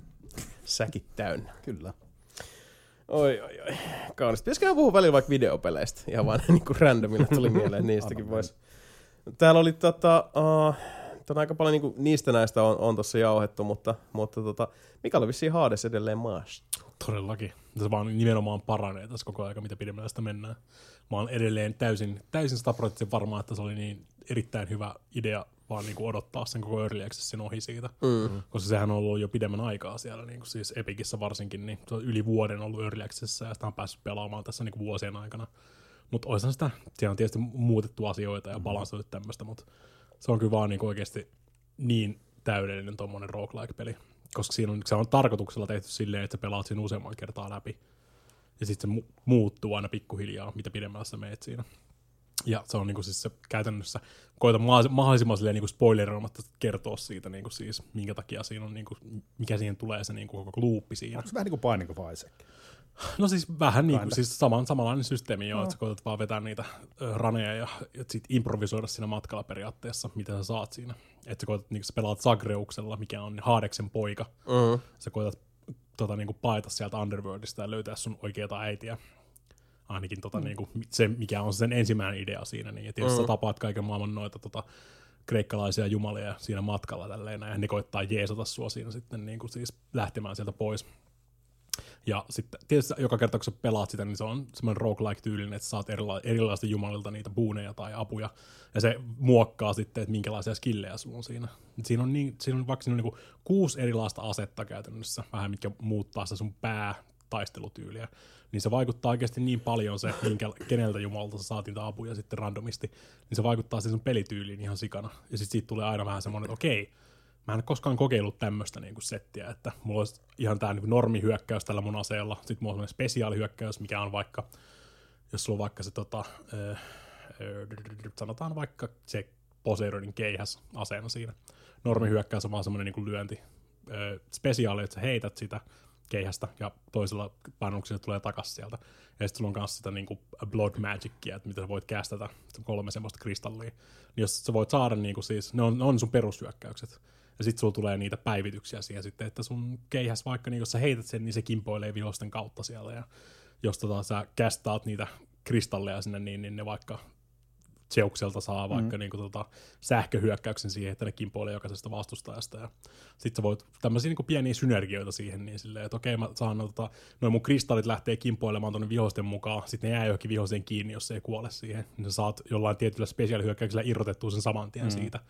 Speaker 1: Säkit täynnä.
Speaker 3: Kyllä.
Speaker 1: Oi, oi, oi. Kaunis. Pitäisikö puhua välillä vaikka videopeleistä? Ihan vaan (laughs) niin kuin randomilla tuli mieleen, niistäkin vois. Täällä oli tota, uh, on aika paljon niin niistä näistä on, on tossa jauhettu, mutta, mutta tota, mikä oli vissiin Hades edelleen maassa?
Speaker 2: Todellakin. Se vaan nimenomaan paranee tässä koko ajan, mitä pidemmälle sitä mennään. Mä oon edelleen täysin, täysin sataprosenttisen varma, että se oli niin erittäin hyvä idea vaan niin kuin odottaa sen koko Early Accessin ohi siitä. Mm. Koska sehän on ollut jo pidemmän aikaa siellä, niin kuin siis Epicissä varsinkin, niin se on yli vuoden ollut Early Accessissa ja sitä on päässyt pelaamaan tässä niin kuin vuosien aikana. Mutta olisihan sitä, siellä on tietysti muutettu asioita ja balansoitu tämmöistä, mutta se on kyllä vaan niin kuin oikeasti niin täydellinen tuommoinen roguelike-peli. Koska siinä on, se on tarkoituksella tehty silleen, että sä pelaat siinä useamman kertaa läpi. Ja sitten se mu- muuttuu aina pikkuhiljaa, mitä pidemmällä sä meet siinä. Ja se on niinku siis se käytännössä, koita ma- mahdollisimman silleen niinku spoileroimatta kertoa siitä niinku siis, minkä takia siinä on, niinku, mikä siihen tulee se niinku koko luuppi siinä.
Speaker 3: Onko se vähän niin kuin Binding of Isaac?
Speaker 2: No siis vähän niin kuin, siis saman, samanlainen systeemi jo, no. että sä koetat vaan vetää niitä raneja ja, ja sit improvisoida siinä matkalla periaatteessa, mitä sä saat siinä. Että sä koetat, niin sä pelaat Zagreuksella, mikä on Haadeksen poika.
Speaker 1: Mm.
Speaker 2: Sä koetat tota, niin kuin paeta sieltä Underworldista ja löytää sun oikeata äitiä. Ainakin tota, mm. niin kuin, se, mikä on sen ensimmäinen idea siinä. Niin. Ja tietysti mm. sä tapaat kaiken maailman noita tota, kreikkalaisia jumalia siinä matkalla tälleen, ja ne koittaa jeesata sua siinä sitten niin kuin, siis lähtemään sieltä pois. Ja sitten tietysti joka kerta, kun sä pelaat sitä, niin se on semmoinen roguelike-tyylinen, että saat erila- erilaisista jumalilta niitä buuneja tai apuja, ja se muokkaa sitten, että minkälaisia skillejä sulla on siinä. Siinä on, niin, siinä on vaikka siinä on niin kuusi erilaista asetta käytännössä, vähän mitkä muuttaa sitä sun päätaistelutyyliä, niin se vaikuttaa oikeasti niin paljon se, minkä, keneltä jumalta sä saat niitä apuja sitten randomisti, niin se vaikuttaa siihen sun pelityyliin ihan sikana. Ja sitten siitä tulee aina vähän semmoinen, että okei, mä en koskaan kokeillut tämmöistä niinku settiä, että mulla olisi ihan tää niinku normihyökkäys tällä mun aseella, sitten mulla on semmoinen spesiaalihyökkäys, mikä on vaikka, jos sulla on vaikka se tota, ö, ö, sanotaan vaikka se Poseidonin keihäs aseena siinä. Normihyökkäys on vaan semmoinen niinku lyönti. Ö, spesiaali, että sä heität sitä keihästä ja toisella painoksella tulee takas sieltä. Ja sitten sulla on myös sitä niinku blood magicia, että mitä sä voit kästätä, kolme semmoista kristallia. Niin jos sä voit saada niinku siis, ne on, ne on sun perushyökkäykset. Ja sitten sulla tulee niitä päivityksiä siihen sitten, että sun keihäs vaikka, niin jos sä heität sen, niin se kimpoilee vihosten kautta siellä. Ja jos tota, sä kästaat niitä kristalleja sinne, niin, niin ne vaikka Zeukselta saa vaikka mm. niin kuin, tota, sähköhyökkäyksen siihen, että ne kimpoilee jokaisesta vastustajasta. Ja sitten sä voit tämmöisiä niin kuin pieniä synergioita siihen, niin silleen, että okei, mä saan, no, tota, noin mun kristallit lähtee kimpoilemaan tuonne vihosten mukaan, sitten ne jää johonkin vihoseen kiinni, jos se ei kuole siihen. Niin sä saat jollain tietyllä spesiaalihyökkäyksellä irrotettua sen saman tien mm. siitä,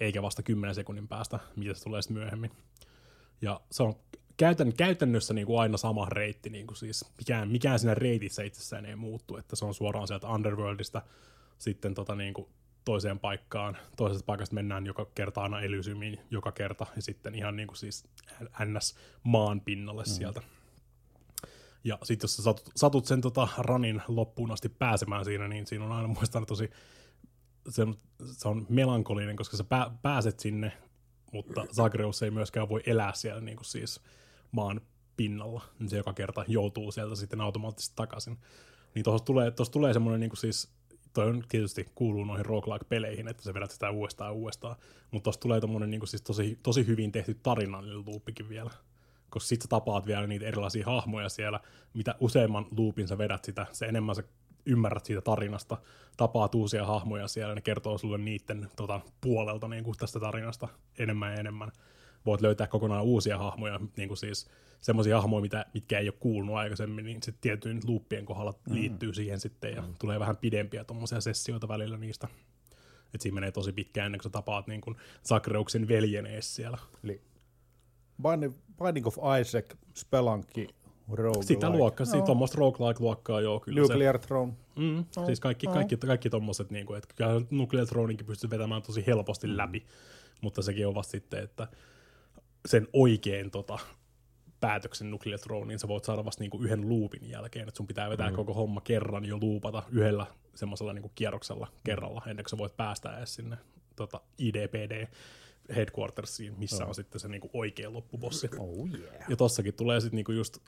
Speaker 2: eikä vasta 10 sekunnin päästä, mitä se tulee sitten myöhemmin. Ja se on käytän, käytännössä niin kuin aina sama reitti, niin kuin siis mikään, mikään siinä reitissä itsessään ei muuttu, että se on suoraan sieltä Underworldista sitten tota niin kuin toiseen paikkaan. Toisesta paikasta mennään joka kerta aina Elysiumiin joka kerta ja sitten ihan niin kuin siis NS maan pinnalle mm. sieltä. Ja sitten jos sä satut, satut sen tota ranin loppuun asti pääsemään siinä, niin siinä on aina muistan tosi, se se on melankolinen, koska sä pää, pääset sinne, mutta Zagreus ei myöskään voi elää siellä niin kuin siis maan pinnalla, niin se joka kerta joutuu sieltä sitten automaattisesti takaisin. Niin tuossa tulee, tulee semmoinen niin kuin siis toi on tietysti kuuluu noihin roguelike-peleihin, että sä vedät sitä uudestaan uudestaan, mutta tuossa tulee tommonen niin siis tosi, tosi hyvin tehty tarinallinen loopikin vielä. Koska sit sä tapaat vielä niitä erilaisia hahmoja siellä, mitä useamman loopin sä vedät sitä, se enemmän sä ymmärrät siitä tarinasta, tapaat uusia hahmoja siellä, ne kertoo sulle niiden tota, puolelta niin kuin tästä tarinasta enemmän ja enemmän. Voit löytää kokonaan uusia hahmoja, niin kuin siis semmoisia hahmoja, mitä, mitkä ei ole kuulunut aikaisemmin, niin sitten tietyin luuppien kohdalla mm. liittyy siihen sitten ja mm. tulee vähän pidempiä tuommoisia sessioita välillä niistä. että siinä menee tosi pitkään ennen kuin sä tapaat niin kuin Sakreuksen veljen ees siellä.
Speaker 3: Eli Binding of Isaac, Spelunky, roguelike.
Speaker 2: Sitä luokkaa, no. tuommoista roguelike-luokkaa joo kyllä.
Speaker 3: Nuclear se. Throne.
Speaker 2: Mm, no. Siis kaikki, no. kaikki, kaikki tommoset, niin kuin, että kyllä Nuclear Throneinkin pystyy vetämään tosi helposti mm. läpi, mutta sekin on vasta sitten, että sen oikein tota, päätöksen Nuclear Throne, niin sä voit saada vasta niinku yhden loopin jälkeen, että sun pitää vetää mm. koko homma kerran jo luupata yhdellä semmoisella niinku kierroksella kerralla, ennen kuin sä voit päästä edes sinne tota, IDPD headquartersiin, missä oh. on sitten se niinku oikea loppubossi.
Speaker 3: Oh yeah.
Speaker 2: Ja tossakin tulee sitten niinku just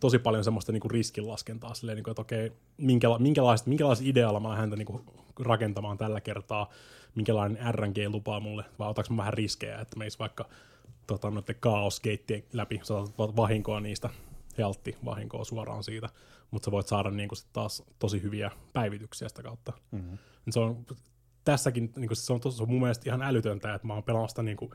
Speaker 2: tosi paljon semmoista niinku riskinlaskentaa, silleen, niinku, että okei, minkäla- minkälaista, minkälaista idealla mä häntä niinku rakentamaan tällä kertaa, minkälainen RNG lupaa mulle, vai otaks mä vähän riskejä, että meis vaikka tota, noiden kaoskeittien läpi, saatat vahinkoa niistä, heltti vahinkoa suoraan siitä, mutta sä voit saada niin kuin, sit taas tosi hyviä päivityksiä sitä kautta. Mm-hmm. Se on tässäkin, niin kuin, se on, tos, se on mun mielestä ihan älytöntä, että mä oon pelannut sitä niin kuin,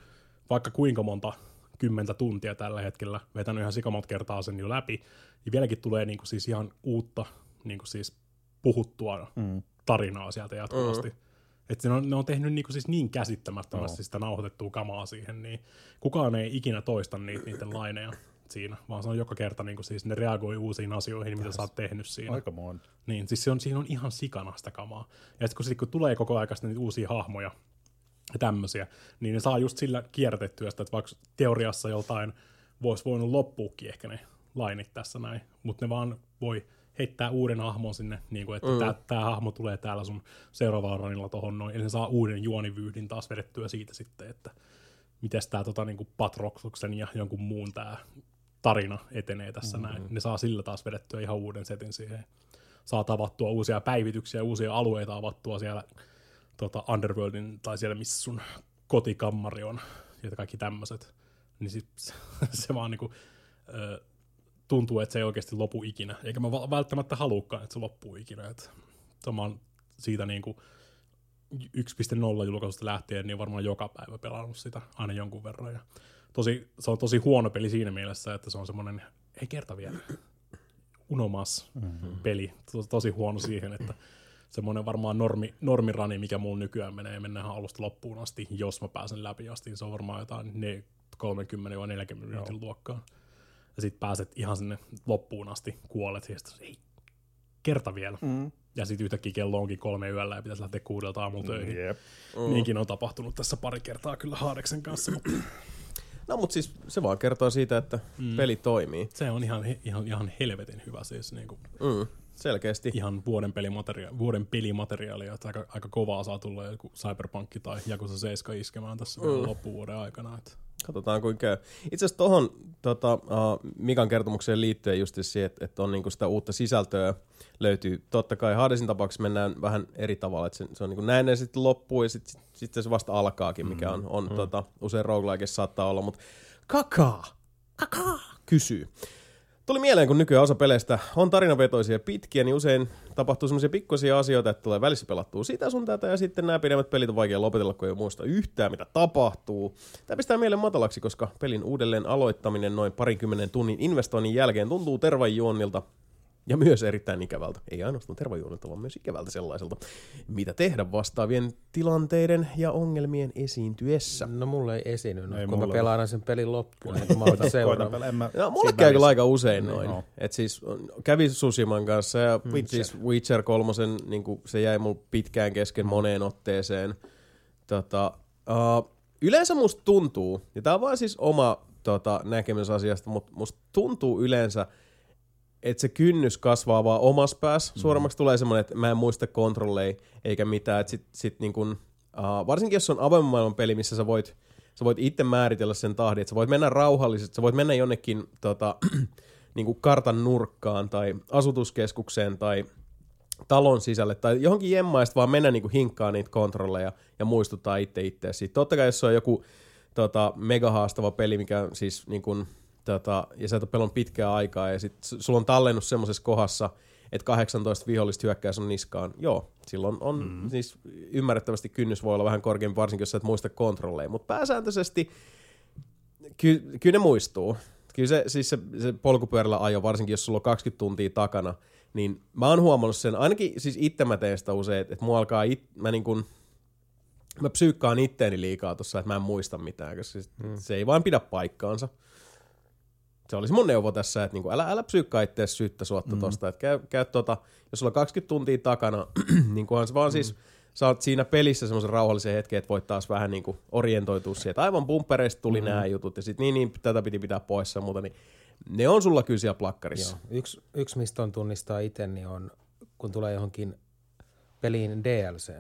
Speaker 2: vaikka kuinka monta kymmentä tuntia tällä hetkellä, vetänyt ihan sikamonta kertaa sen jo läpi, ja vieläkin tulee niin kuin, siis ihan uutta niin kuin, siis puhuttua mm. tarinaa sieltä jatkuvasti. Mm. Että ne on, ne on tehnyt niinku siis niin käsittämättömästi no. sitä nauhoitettua kamaa siihen, niin kukaan ei ikinä toista niitä, niiden laineja siinä, vaan se on joka kerta niinku siis ne reagoi uusiin asioihin, mitä sä oot tehnyt siinä.
Speaker 3: Aika moon.
Speaker 2: Niin, siis se on, siinä on ihan sikana sitä kamaa. Ja sitten kun, sit, kun tulee koko ajan niitä uusia hahmoja ja tämmöisiä, niin ne saa just sillä kierrätettyä sitä, että vaikka teoriassa joltain voisi voinut loppuukin ehkä ne lainit tässä näin, mutta ne vaan voi heittää uuden hahmon sinne, niin kuin, että mm. tämä hahmo tulee täällä sun seuraavalla ranilla tuohon noin, eli se saa uuden juonivyyhdin taas vedettyä siitä sitten, että miten tämä tota, niin Patroksuksen ja jonkun muun tämä tarina etenee tässä mm-hmm. näin. Ne saa sillä taas vedettyä ihan uuden setin siihen. Saa tavattua uusia päivityksiä, uusia alueita avattua siellä tota, Underworldin tai siellä, missä sun kotikammari on ja kaikki tämmöiset. Niin sit, (laughs) se vaan niinku, ö, tuntuu, että se ei oikeasti lopu ikinä. Eikä mä välttämättä halukkaan, että se loppuu ikinä. Että mä oon siitä niin kuin 1.0 julkaisusta lähtien niin varmaan joka päivä pelannut sitä aina jonkun verran. Ja tosi, se on tosi huono peli siinä mielessä, että se on semmoinen, ei kerta vielä, unomas mm-hmm. peli. Tosi, tosi huono siihen, että semmoinen varmaan normi, normirani, mikä mulla nykyään menee, mennään alusta loppuun asti, jos mä pääsen läpi asti, niin se on varmaan jotain ne 30-40 minuutin luokkaa ja sitten pääset ihan sinne loppuun asti, kuolet, ja sitten ei, kerta vielä. Mm. Ja sitten yhtäkkiä kello onkin kolme yöllä ja pitäisi lähteä kuudelta aamulla töihin. Mm, yep. mm. Niinkin on tapahtunut tässä pari kertaa kyllä Haadeksen kanssa. Mutta... (clears throat)
Speaker 1: No mutta siis se vaan kertoo siitä, että mm. peli toimii.
Speaker 2: Se on ihan, ihan, ihan helvetin hyvä siis. Niin kuin,
Speaker 1: mm. Selkeästi.
Speaker 2: Ihan vuoden, pelimateria- vuoden pelimateriaalia, että aika, aika kovaa saa tulla joku Cyberpunk tai Jakusa 7 iskemään tässä mm. loppuvuoden aikana. Että
Speaker 1: Katsotaan kuinka käy. Itse asiassa tuohon tota, uh, Mikan kertomukseen liittyen just siihen, että, että on niinku sitä uutta sisältöä löytyy. Totta kai Hadesin tapauksessa mennään vähän eri tavalla, että se, se on niinku näin ja sitten loppuu ja sitten sit, sit se vasta alkaakin, mikä on, on mm. tota, usein roguelikeissa saattaa olla, mutta kakaa, kakaa, kysyy. Tuli mieleen, kun nykyään osa peleistä on tarinavetoisia pitkiä, niin usein tapahtuu semmoisia pikkuisia asioita, että tulee välissä pelattua sitä sun tätä, ja sitten nämä pidemmät pelit on vaikea lopetella, kun ei muista yhtään, mitä tapahtuu. Tämä pistää mieleen matalaksi, koska pelin uudelleen aloittaminen noin parikymmenen tunnin investoinnin jälkeen tuntuu tervajuonnilta ja myös erittäin ikävältä. Ei ainoastaan tervajuonilta, vaan myös ikävältä sellaiselta. Mitä tehdä vastaavien tilanteiden ja ongelmien esiintyessä?
Speaker 4: No mulle ei esiinny,
Speaker 3: Ei
Speaker 4: kun mä pelaan sen pelin loppuun, niin kun (laughs) mä otan seuraavan.
Speaker 3: Mä
Speaker 1: No, mulle käy kyllä aika usein noin.
Speaker 3: Joo.
Speaker 1: Et siis kävi Sushiman kanssa ja
Speaker 3: Witcher.
Speaker 1: Witcher. siis Witcher kolmosen, niin se jäi mulle pitkään kesken moneen otteeseen. Tota, uh, yleensä musta tuntuu, ja tää on vaan siis oma tota, näkemys asiasta, mutta musta tuntuu yleensä, että se kynnys kasvaa vaan omassa päässä. Mm. Tulee semmoinen, että mä en muista kontrolleja eikä mitään. Että sit, sit niin kun, uh, varsinkin jos on avoimen maailman peli, missä sä voit, sä voit itse määritellä sen tahdin, että sä voit mennä rauhallisesti, sä voit mennä jonnekin tota, (clears throat) niin kuin kartan nurkkaan tai asutuskeskukseen tai talon sisälle tai johonkin jemmaista vaan mennä niin kuin hinkkaa niitä kontrolleja ja muistuttaa itse itseä siitä. Totta kai jos se on joku tota, mega haastava peli, mikä siis niin kuin, tota, ja sä et ole pelannut pitkää aikaa ja sit sulla on tallennut semmoisessa kohdassa, että 18 vihollista hyökkää sun niskaan. Joo, silloin on mm. siis ymmärrettävästi kynnys voi olla vähän korkeampi, varsinkin jos sä et muista kontrolleja, mutta pääsääntöisesti ky, kyllä ne muistuu. Kyllä se, siis se, se polkupyörällä ajo, varsinkin jos sulla on 20 tuntia takana, niin mä oon huomannut sen, ainakin siis itse mä teen sitä usein, että, mua alkaa, it, mä niin kuin, mä psyykkaan itteeni liikaa tuossa, että mä en muista mitään, koska se, hmm. se ei vaan pidä paikkaansa. Se olisi mun neuvo tässä, että niinku, älä, älä psyykkaa itseäsi syyttä suotta mm. tosta, että käy, käy tota, jos sulla on 20 tuntia takana, (clears throat) niin kunhan se vaan mm. siis saat siinä pelissä semmoisen rauhallisen hetken, että voit taas vähän niinku orientoitua siihen, että aivan bumpereista tuli mm. nämä jutut, ja sitten niin, niin, tätä piti pitää pois ja muuta, niin ne on sulla kyllä siellä plakkarissa.
Speaker 4: Joo. Yksi, yksi, mistä on tunnistaa itse, niin on, kun tulee johonkin peliin DLC.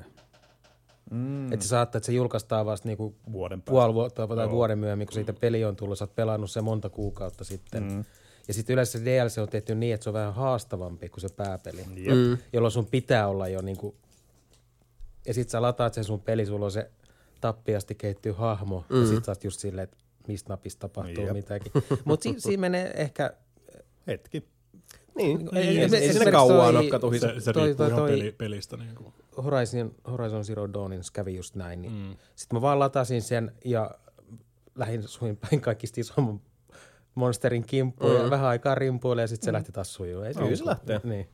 Speaker 4: Mm. Että se saattaa, että se julkaistaan vasta niinku
Speaker 3: Vuoden päästä.
Speaker 4: puoli vuotta tai vuoden myöhemmin, kun siitä peli on tullut, sä oot pelannut se monta kuukautta sitten. Mm. Ja sitten yleensä se DLC on tehty niin, että se on vähän haastavampi kuin se pääpeli,
Speaker 3: Jep.
Speaker 4: jolloin sun pitää olla jo niinku... Ja sit sä lataat sen sun peli, sulla on se tappiasti kehittyy hahmo, mm. ja sit sä oot just silleen, että mistä napista tapahtuu
Speaker 3: Jep.
Speaker 4: mitäkin. Mutta si- siinä menee ehkä...
Speaker 3: Hetki.
Speaker 1: Niin,
Speaker 4: Ei-
Speaker 1: ei,
Speaker 4: ei-
Speaker 1: ei,
Speaker 4: se-
Speaker 1: ei
Speaker 4: se-
Speaker 1: siinä
Speaker 4: se-
Speaker 1: kauan ole katuhi.
Speaker 2: Se, se riippuu
Speaker 4: toi-
Speaker 2: ihan
Speaker 4: toi-
Speaker 2: pelistä. Niin kuin.
Speaker 4: Horizon, Horizon Zero Dawnissa kävi just näin. Niin mm. Sitten mä vaan latasin sen ja lähdin suin päin kaikista isomman monsterin kimppuun mm. ja vähän aikaa rimpuille ja sitten se lähti taas sujuu. Ei
Speaker 1: Kyllä se lähtee.
Speaker 4: Niin.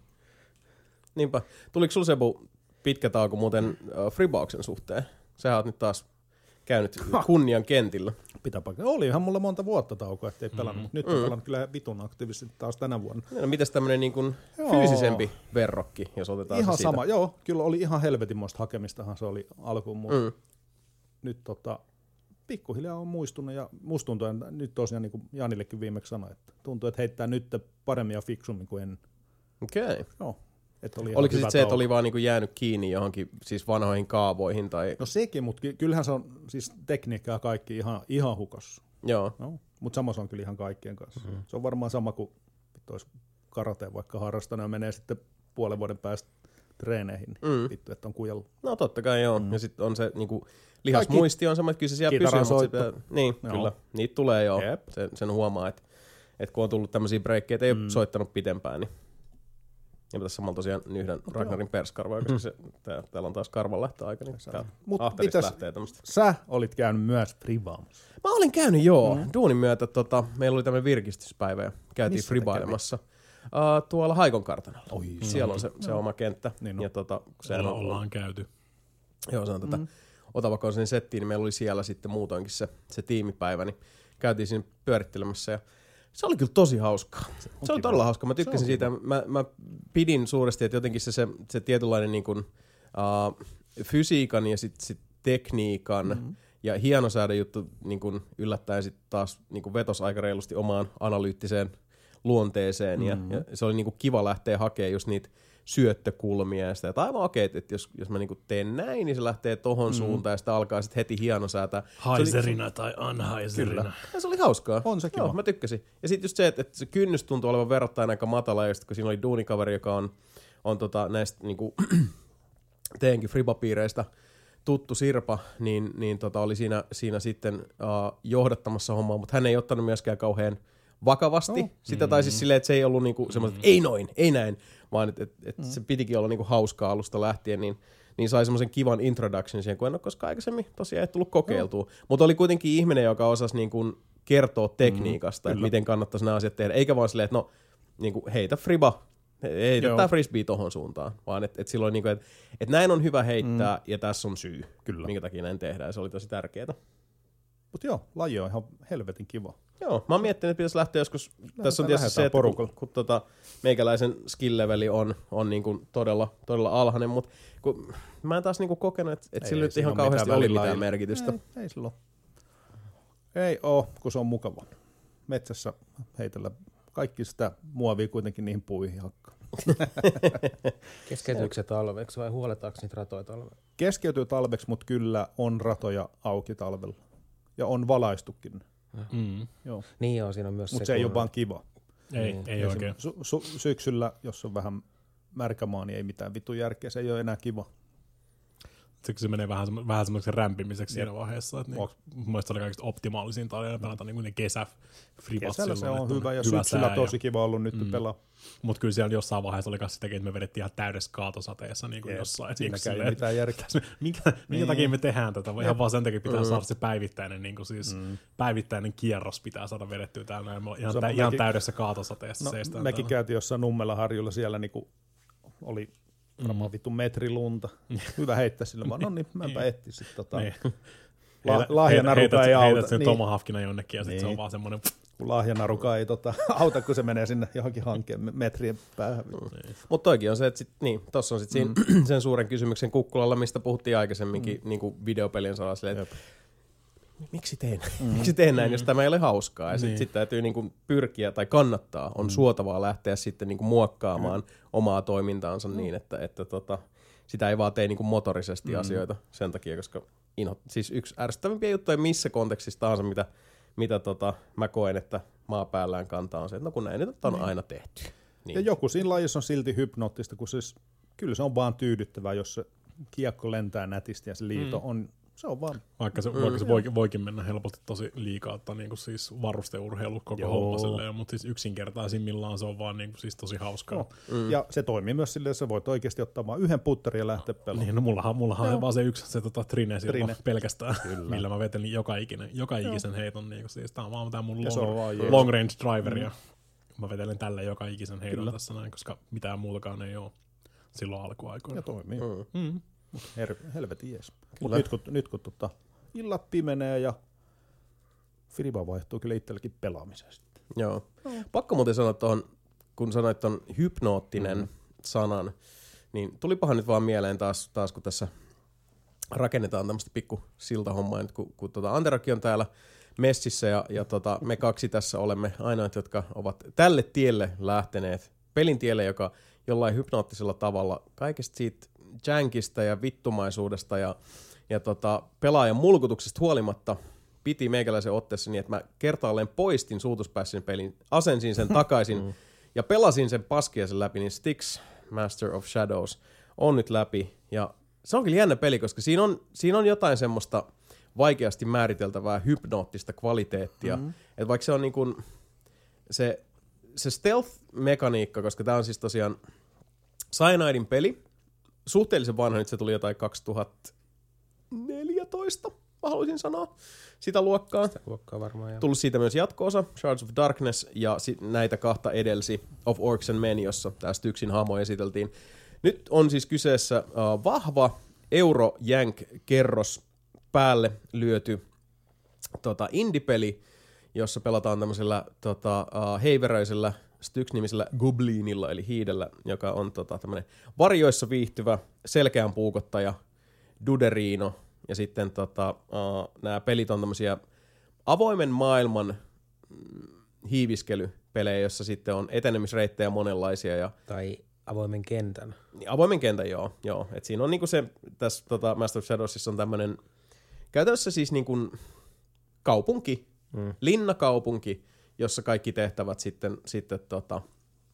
Speaker 1: Niinpä. Tuliko sulla Sebu pitkä tauko muuten uh, Freeboxen suhteen? Sä oot nyt taas käynyt kunnian kentillä.
Speaker 3: Pitää paikkaa. Olihan mulla monta vuotta taukoa, ettei pelannut, mutta nyt on pelannut kyllä vitun aktiivisesti taas tänä vuonna.
Speaker 1: No, mitäs tämmönen niin kuin fyysisempi verrokki, jos otetaan
Speaker 3: Ihan
Speaker 1: se siitä?
Speaker 3: sama, joo, kyllä oli ihan helvetinmoista hakemistahan se oli alkuun, mutta
Speaker 1: Mm.
Speaker 3: nyt tota, pikkuhiljaa on muistunut ja musta tuntuu, että nyt tosiaan niin kuin Janillekin viimeksi sanoi, että tuntuu, että heittää nyt paremmin ja fiksummin kuin ennen.
Speaker 1: Okei. Okay.
Speaker 3: Joo, että oli
Speaker 1: Oliko sitten se, että oli vaan niinku jäänyt kiinni johonkin siis vanhoihin kaavoihin tai...
Speaker 3: No sekin, mutta ky- kyllähän se on siis tekniikka ja kaikki ihan, ihan hukossa.
Speaker 1: Joo.
Speaker 3: No, mutta sama se on kyllä ihan kaikkien kanssa. Mm-hmm. Se on varmaan sama kuin olisi karate vaikka harrastanut ja menee sitten puolen vuoden päästä treeneihin. Niin
Speaker 1: Mm.
Speaker 3: Vittu, että on kujalla.
Speaker 1: No totta kai joo. Mm. Ja sitten on se niinku, lihasmuisti on sama, että kyllä se siellä pysyy. Mutta sitä, niin,
Speaker 3: Joo.
Speaker 1: kyllä. Niitä tulee joo.
Speaker 3: Jep.
Speaker 1: Sen, sen huomaa, että, että kun on tullut tämmöisiä breikkejä, että ei mm. ole soittanut pitempään, niin ja tässä samalla tosiaan yhden Ragnarin perskarvoja, koska se, tää, täällä on taas karvan lähtöaika, niin tää
Speaker 3: Mut
Speaker 1: ahterista
Speaker 3: mitäs-
Speaker 1: lähtee tämmöistä.
Speaker 3: Sä olit käynyt myös frivaamassa.
Speaker 1: Mä olin käynyt joo. Mm. Duunin myötä tota, meillä oli tämmöinen virkistyspäivä ja käytiin
Speaker 3: Missä
Speaker 1: fribailemassa. Uh, tuolla Haikon kartanolla.
Speaker 3: Oi,
Speaker 1: Siellä on se, se oma kenttä.
Speaker 3: Niin on.
Speaker 1: ja tota, kun sehän
Speaker 2: Olla,
Speaker 1: on,
Speaker 2: ollaan käyty.
Speaker 1: Joo, se on tätä mm. Otava Konsolin settiin, niin meillä oli siellä sitten muutoinkin se, se tiimipäivä, niin käytiin siinä pyörittelemässä ja se oli kyllä tosi hauskaa. Se, se oli todella hauskaa. Mä tykkäsin siitä. Mä, mä pidin suuresti, että jotenkin se, se, se tietynlainen niin kuin, uh, fysiikan ja sitten sit tekniikan mm-hmm. ja hienosäädön juttu niin kuin yllättäen sitten taas niin kuin vetosi aika reilusti omaan analyyttiseen luonteeseen. Mm-hmm. Ja, ja se oli niin kuin kiva lähteä hakemaan just niitä syöttökulmia ja sitä, että aivan okei, että, että jos, jos mä niinku teen näin, niin se lähtee tohon mm. suuntaan ja sitten alkaa sitten heti hienosäätä. Se oli-
Speaker 2: Haiserina tai anhaiserina.
Speaker 1: ja se oli hauskaa.
Speaker 3: On se kiva.
Speaker 1: Joo, mä tykkäsin. Ja sitten just se, että, että se kynnys tuntui olevan verrattain aika matala, ja sit kun siinä oli duunikaveri, joka on, on tota, näistä niinku, (clears throat) teenkin fribapiireistä tuttu Sirpa, niin, niin tota, oli siinä, siinä sitten uh, johdattamassa hommaa, mutta hän ei ottanut myöskään kauhean vakavasti. Oh. Sitä tai siis silleen, että se ei ollut niinku semmoista, että ei noin, ei näin, vaan että et, et se pitikin olla niinku hauskaa alusta lähtien, niin niin sai semmoisen kivan introduction siihen, kun en ole koskaan aikaisemmin tosiaan ei tullut kokeiltua. No. Mutta oli kuitenkin ihminen, joka osasi niin kuin kertoa tekniikasta, mm, että miten kannattaisi nämä asiat tehdä. Eikä vaan silleen, että no niin kuin heitä friba, heitä
Speaker 3: Joo.
Speaker 1: tämä frisbee tohon suuntaan, vaan että et silloin, niin kuin, että et näin on hyvä heittää mm. ja tässä on syy,
Speaker 3: Kyllä.
Speaker 1: minkä takia näin tehdään. Se oli tosi tärkeää.
Speaker 3: Mutta joo, laji on ihan helvetin kiva.
Speaker 1: Joo, mä oon miettinyt, että pitäisi lähteä joskus. Tässä on tietysti
Speaker 3: lähdetään
Speaker 1: se, että kun,
Speaker 3: porukalla.
Speaker 1: kun tota, meikäläisen skill-leveli on, on niin kuin todella, todella alhainen, mutta kun, mä en taas niin kuin kokenut, että, että
Speaker 3: Ei
Speaker 1: sillä nyt
Speaker 3: sillä
Speaker 1: ihan
Speaker 3: mitään
Speaker 1: kauheasti oli mitään merkitystä.
Speaker 3: Ei, ei silloin. Ei oo, kun se on mukava. Metsässä heitellä kaikki sitä muovia kuitenkin niihin puihin hakkaa. (laughs)
Speaker 4: Keskeytyykö se talveksi vai huoletaanko niitä ratoja talveksi?
Speaker 3: Keskeytyy talveksi, mutta kyllä on ratoja auki talvella. Ja on valaistukin.
Speaker 2: Mm.
Speaker 3: Joo.
Speaker 4: Niin joo, siinä on myös
Speaker 3: Mutta
Speaker 4: se.
Speaker 3: se ei ole vaan kiva.
Speaker 2: Ei,
Speaker 4: Niin.
Speaker 2: ei oikein.
Speaker 3: Su- su- syksyllä, jos on vähän märkämaa, niin ei mitään vitu järkeä. Se ei ole enää kiva.
Speaker 2: Siksi se menee vähän, vähän semmoiseksi rämpimiseksi siinä vaiheessa. Että niin, mun mielestä se oli kaikista optimaalisin tarina pelata niin kuin ne kesä
Speaker 3: Kesällä se on hyvä ja syksyllä tosi kiva ollut nyt mm. pelaa.
Speaker 2: Mutta kyllä siellä jossain vaiheessa oli myös sitäkin, että me vedettiin ihan täydessä kaatosateessa niin kuin
Speaker 3: Jep,
Speaker 2: jossain.
Speaker 3: Siinäkään
Speaker 2: niin kuin
Speaker 3: ei mitään järkeä. (laughs)
Speaker 2: minkä, minkä
Speaker 3: Niin.
Speaker 2: takia me tehdään tätä? Ihan vaan sen takia pitää saada se päivittäinen, niin kuin siis
Speaker 3: Mm.
Speaker 2: päivittäinen kierros pitää saada vedettyä täällä. Ihan, tä, ihan
Speaker 3: mekin-
Speaker 2: täydessä kaatosateessa
Speaker 3: No,
Speaker 2: seistään
Speaker 3: mekin käytiin jossain Nummelanharjulla siellä niinku oli varmaan vittu metri lunta. Hyvä heittää sillä vaan, no niin, mäpä etsin sit tota.
Speaker 2: Niin.
Speaker 3: La- lahjanaruka ei auta.
Speaker 2: Heität sen
Speaker 3: Niin.
Speaker 2: tomahawkina jonnekin ja sitten se on
Speaker 3: Niin.
Speaker 2: vaan semmoinen...
Speaker 3: kun lahjanaruka ei tota, (laughs) auta, kun se menee sinne johonkin hankkeen me- metrien päähän.
Speaker 1: Mutta toikin on se, että sit, niin, tossa on sit siinä,
Speaker 3: Mm. (clears throat)
Speaker 1: sen suuren kysymyksen kukkulalla, mistä puhuttiin aikaisemminkin mm. niin kuin videopelien saralla, silleen, että miksi teen, mm. (laughs) miksi teen näin, jos tämä ei ole hauskaa. Ja sitten
Speaker 2: Niin.
Speaker 1: sit täytyy niin kuin pyrkiä tai kannattaa, on mm. suotavaa lähteä sitten niin kuin muokkaamaan mm. omaa toimintaansa niin, että, että tota, sitä ei vaan tee niin kuin motorisesti mm. asioita sen takia, koska inho, siis yksi ärsyttävimpiä juttuja missä kontekstissa tahansa, mitä, mitä tota, mä koen, että maapäällään kantaa on se, että no kun näin nyt on aina tehty. Niin.
Speaker 3: Ja joku siinä lajissa on silti hypnoottista, kun siis, kyllä se on vaan tyydyttävää, jos se kiekko lentää nätisti ja se liito mm. on, se on vaan,
Speaker 2: Vaikka se, vaikka se voikin, voikin mennä helposti tosi liikaa, että niin kuin siis varusteurheilu koko
Speaker 3: Joo.
Speaker 2: homma silleen, mutta siis yksinkertaisimmillaan se on vaan niin kuin siis tosi hauskaa.
Speaker 3: no. mm. ja se toimii myös silleen, että sä voit oikeasti ottaa vaan yhden putterin ja lähteä pelaamaan.
Speaker 2: Niin, no mullahan, mullahan on vaan se yksi se tota, trine, trine. Pelkästään, (laughs) Kyllä. millä mä vetelin joka, ikinen, joka ikisen heiton. Niin kuin, siis, tää on vaan tää mun long,
Speaker 3: vaan
Speaker 2: long range driver, ja mä vetelen tällä joka ikisen heiton Kyllä. tässä näin, koska mitään muutakaan ei ole silloin alkuaikoina.
Speaker 3: Ja toimii.
Speaker 1: Mm.
Speaker 2: Mm.
Speaker 3: Her- helvetin jees. Mutta nyt kun, nyt kun tota, illat pimenee ja Firiba vaihtuu kyllä itselläkin pelaamiseen sitten.
Speaker 1: Joo. Pakko muuten sanoa tuohon, kun sanoit ton hypnoottinen mm-hmm. sanan, niin tulipahan nyt vaan mieleen taas, taas kun tässä rakennetaan tämmöistä pikku siltahommaa nyt, kun, kun tota Anterakin on täällä messissä ja, ja tota, me kaksi tässä olemme ainoat, jotka ovat tälle tielle lähteneet, pelin tielle, joka jollain hypnoottisella tavalla kaikesta siitä jankista ja vittumaisuudesta ja, ja tota, pelaajan mulkutuksesta huolimatta piti meikäläisen otteessa niin, että mä kertaalleen poistin suutuspäissin pelin, asensin sen takaisin (laughs) ja pelasin sen paskiaisen läpi, niin Styx, Master of Shadows, on nyt läpi. Ja se on kyllä jännä peli, koska siinä on, siinä on jotain semmoista vaikeasti määriteltävää hypnoottista kvaliteettia. Mm. Että vaikka se on niin kuin se, se stealth-mekaniikka, koska tämä on siis tosiaan Cyanidein peli, suhteellisen vanha, nyt se tuli jotain 2014, mä haluaisin sanoa, sitä luokkaa.
Speaker 4: Sitä luokkaa varmaan. Ja...
Speaker 1: Tullut siitä myös jatko-osa, Shards of Darkness, ja sit näitä kahta edelsi Of Orcs and Men, jossa tästä yksin hahmo esiteltiin. Nyt on siis kyseessä uh, vahva Eurojänk-kerros päälle lyöty tota, indie-peli, jossa pelataan tämmöisellä tota, uh, heiveröisellä Styx-nimisellä Goblinilla, eli hiidellä, joka on tota, tämmöinen varjoissa viihtyvä selkeän puukottaja Duderiino, ja sitten tota, uh, nämä pelit on tämmöisiä avoimen maailman mm, hiiviskelypelejä, jossa sitten on etenemisreittejä monenlaisia ja
Speaker 4: Tai avoimen kentän.
Speaker 1: Niin, avoimen kentän, joo. joo. Et siinä on niinku se, tässä tota, Master of Shadowsissa on tämmöinen, käytännössä siis niinku kaupunki, mm. linnakaupunki, jossa kaikki tehtävät sitten, sitten tota,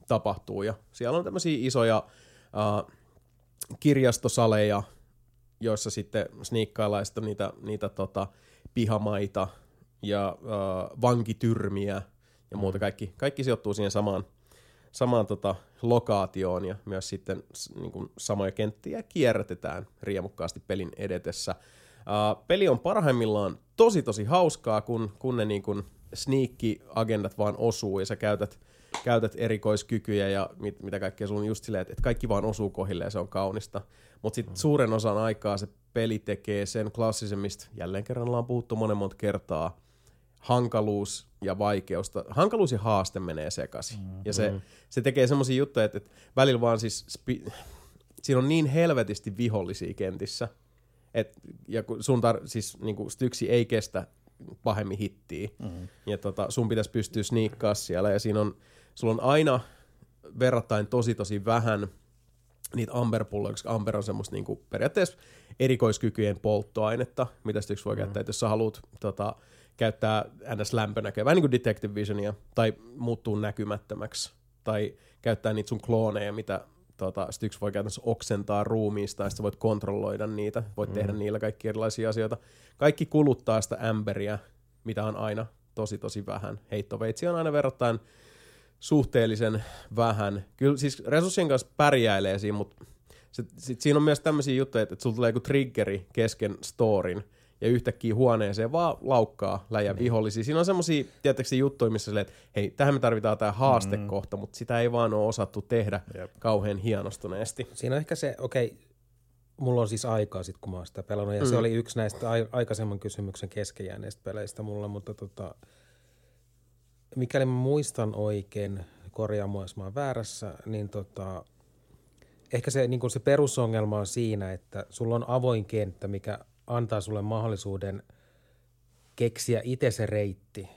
Speaker 1: tapahtuu. Ja siellä on tämmöisiä isoja uh, kirjastosaleja, joissa sitten sniikkaillaan sitten niitä, niitä tota, pihamaita ja uh, vankityrmiä ja muuta. Kaikki, kaikki sijoittuu siihen samaan, samaan tota, lokaatioon ja myös sitten niin kuin samoja kenttiä kierrätetään riemukkaasti pelin edetessä. Uh, peli on parhaimmillaan tosi tosi hauskaa, kun, kun ne niin kuin sneakki-agendat vaan osuu ja sä käytät, käytät erikoiskykyjä ja mit, mitä kaikkea sun just silleen, että, että kaikki vaan osuu kohille ja se on kaunista. Mutta sitten mm. suuren osan aikaa se peli tekee sen klassisen, mistä jälleen kerran ollaan puhuttu monen monta kertaa, hankaluus ja vaikeus. Hankaluus ja haaste menee sekaisin. Mm. Ja se, se tekee semmoisia juttuja, että, että välillä vaan siis, spi, siinä on niin helvetisti vihollisia kentissä, et, ja kun sun tar- siis niinku Styksi ei kestä pahemmin hittiä, mm. ja tota, sun pitäisi pystyä sniikkaa siellä, ja siinä on, sulla on aina verrattain tosi tosi vähän niitä amberpulloja, koska amber on semmoista niinku periaatteessa erikoiskykyjen polttoainetta, mitä Styx voi mm. käyttää, että jos sä haluat tota, käyttää ns. lämpönäköä, vähän niin kuin Detective Visionia, tai muuttuu näkymättömäksi, tai käyttää niitä sun klooneja, mitä tota, Styx voi käytännössä oksentaa ruumiista, ja sitten voit kontrolloida niitä, voit mm. tehdä niillä kaikki erilaisia asioita. Kaikki kuluttaa sitä ämberiä, mitä on aina tosi tosi vähän. Heittoveitsi on aina verrattain suhteellisen vähän. Kyllä siis resurssien kanssa pärjäilee siinä, mutta sit, sit siinä on myös tämmöisiä juttuja, että, että sulla tulee joku triggeri kesken storin, ja yhtäkkiä huoneeseen vaan laukkaa läjä niin. vihollisia. Siinä on semmoisia, tietysti juttuja, missä silleen, että hei, tähän me tarvitaan tämä haastekohta, mm. mutta sitä ei vaan ole osattu tehdä Jep. kauhean hienostuneesti.
Speaker 4: Siinä on ehkä se, okei, okay, mulla on siis aikaa sitten, kun mä oon sitä pelannut, ja mm. se oli yksi näistä a- aikaisemman kysymyksen keskejääneistä peleistä mulla, mutta tota, mikäli mä muistan oikein, korjaa mua, jos mä oon väärässä, niin tota, ehkä se, niin se perusongelma on siinä, että sulla on avoin kenttä, mikä antaa sulle mahdollisuuden keksiä itse se reitti.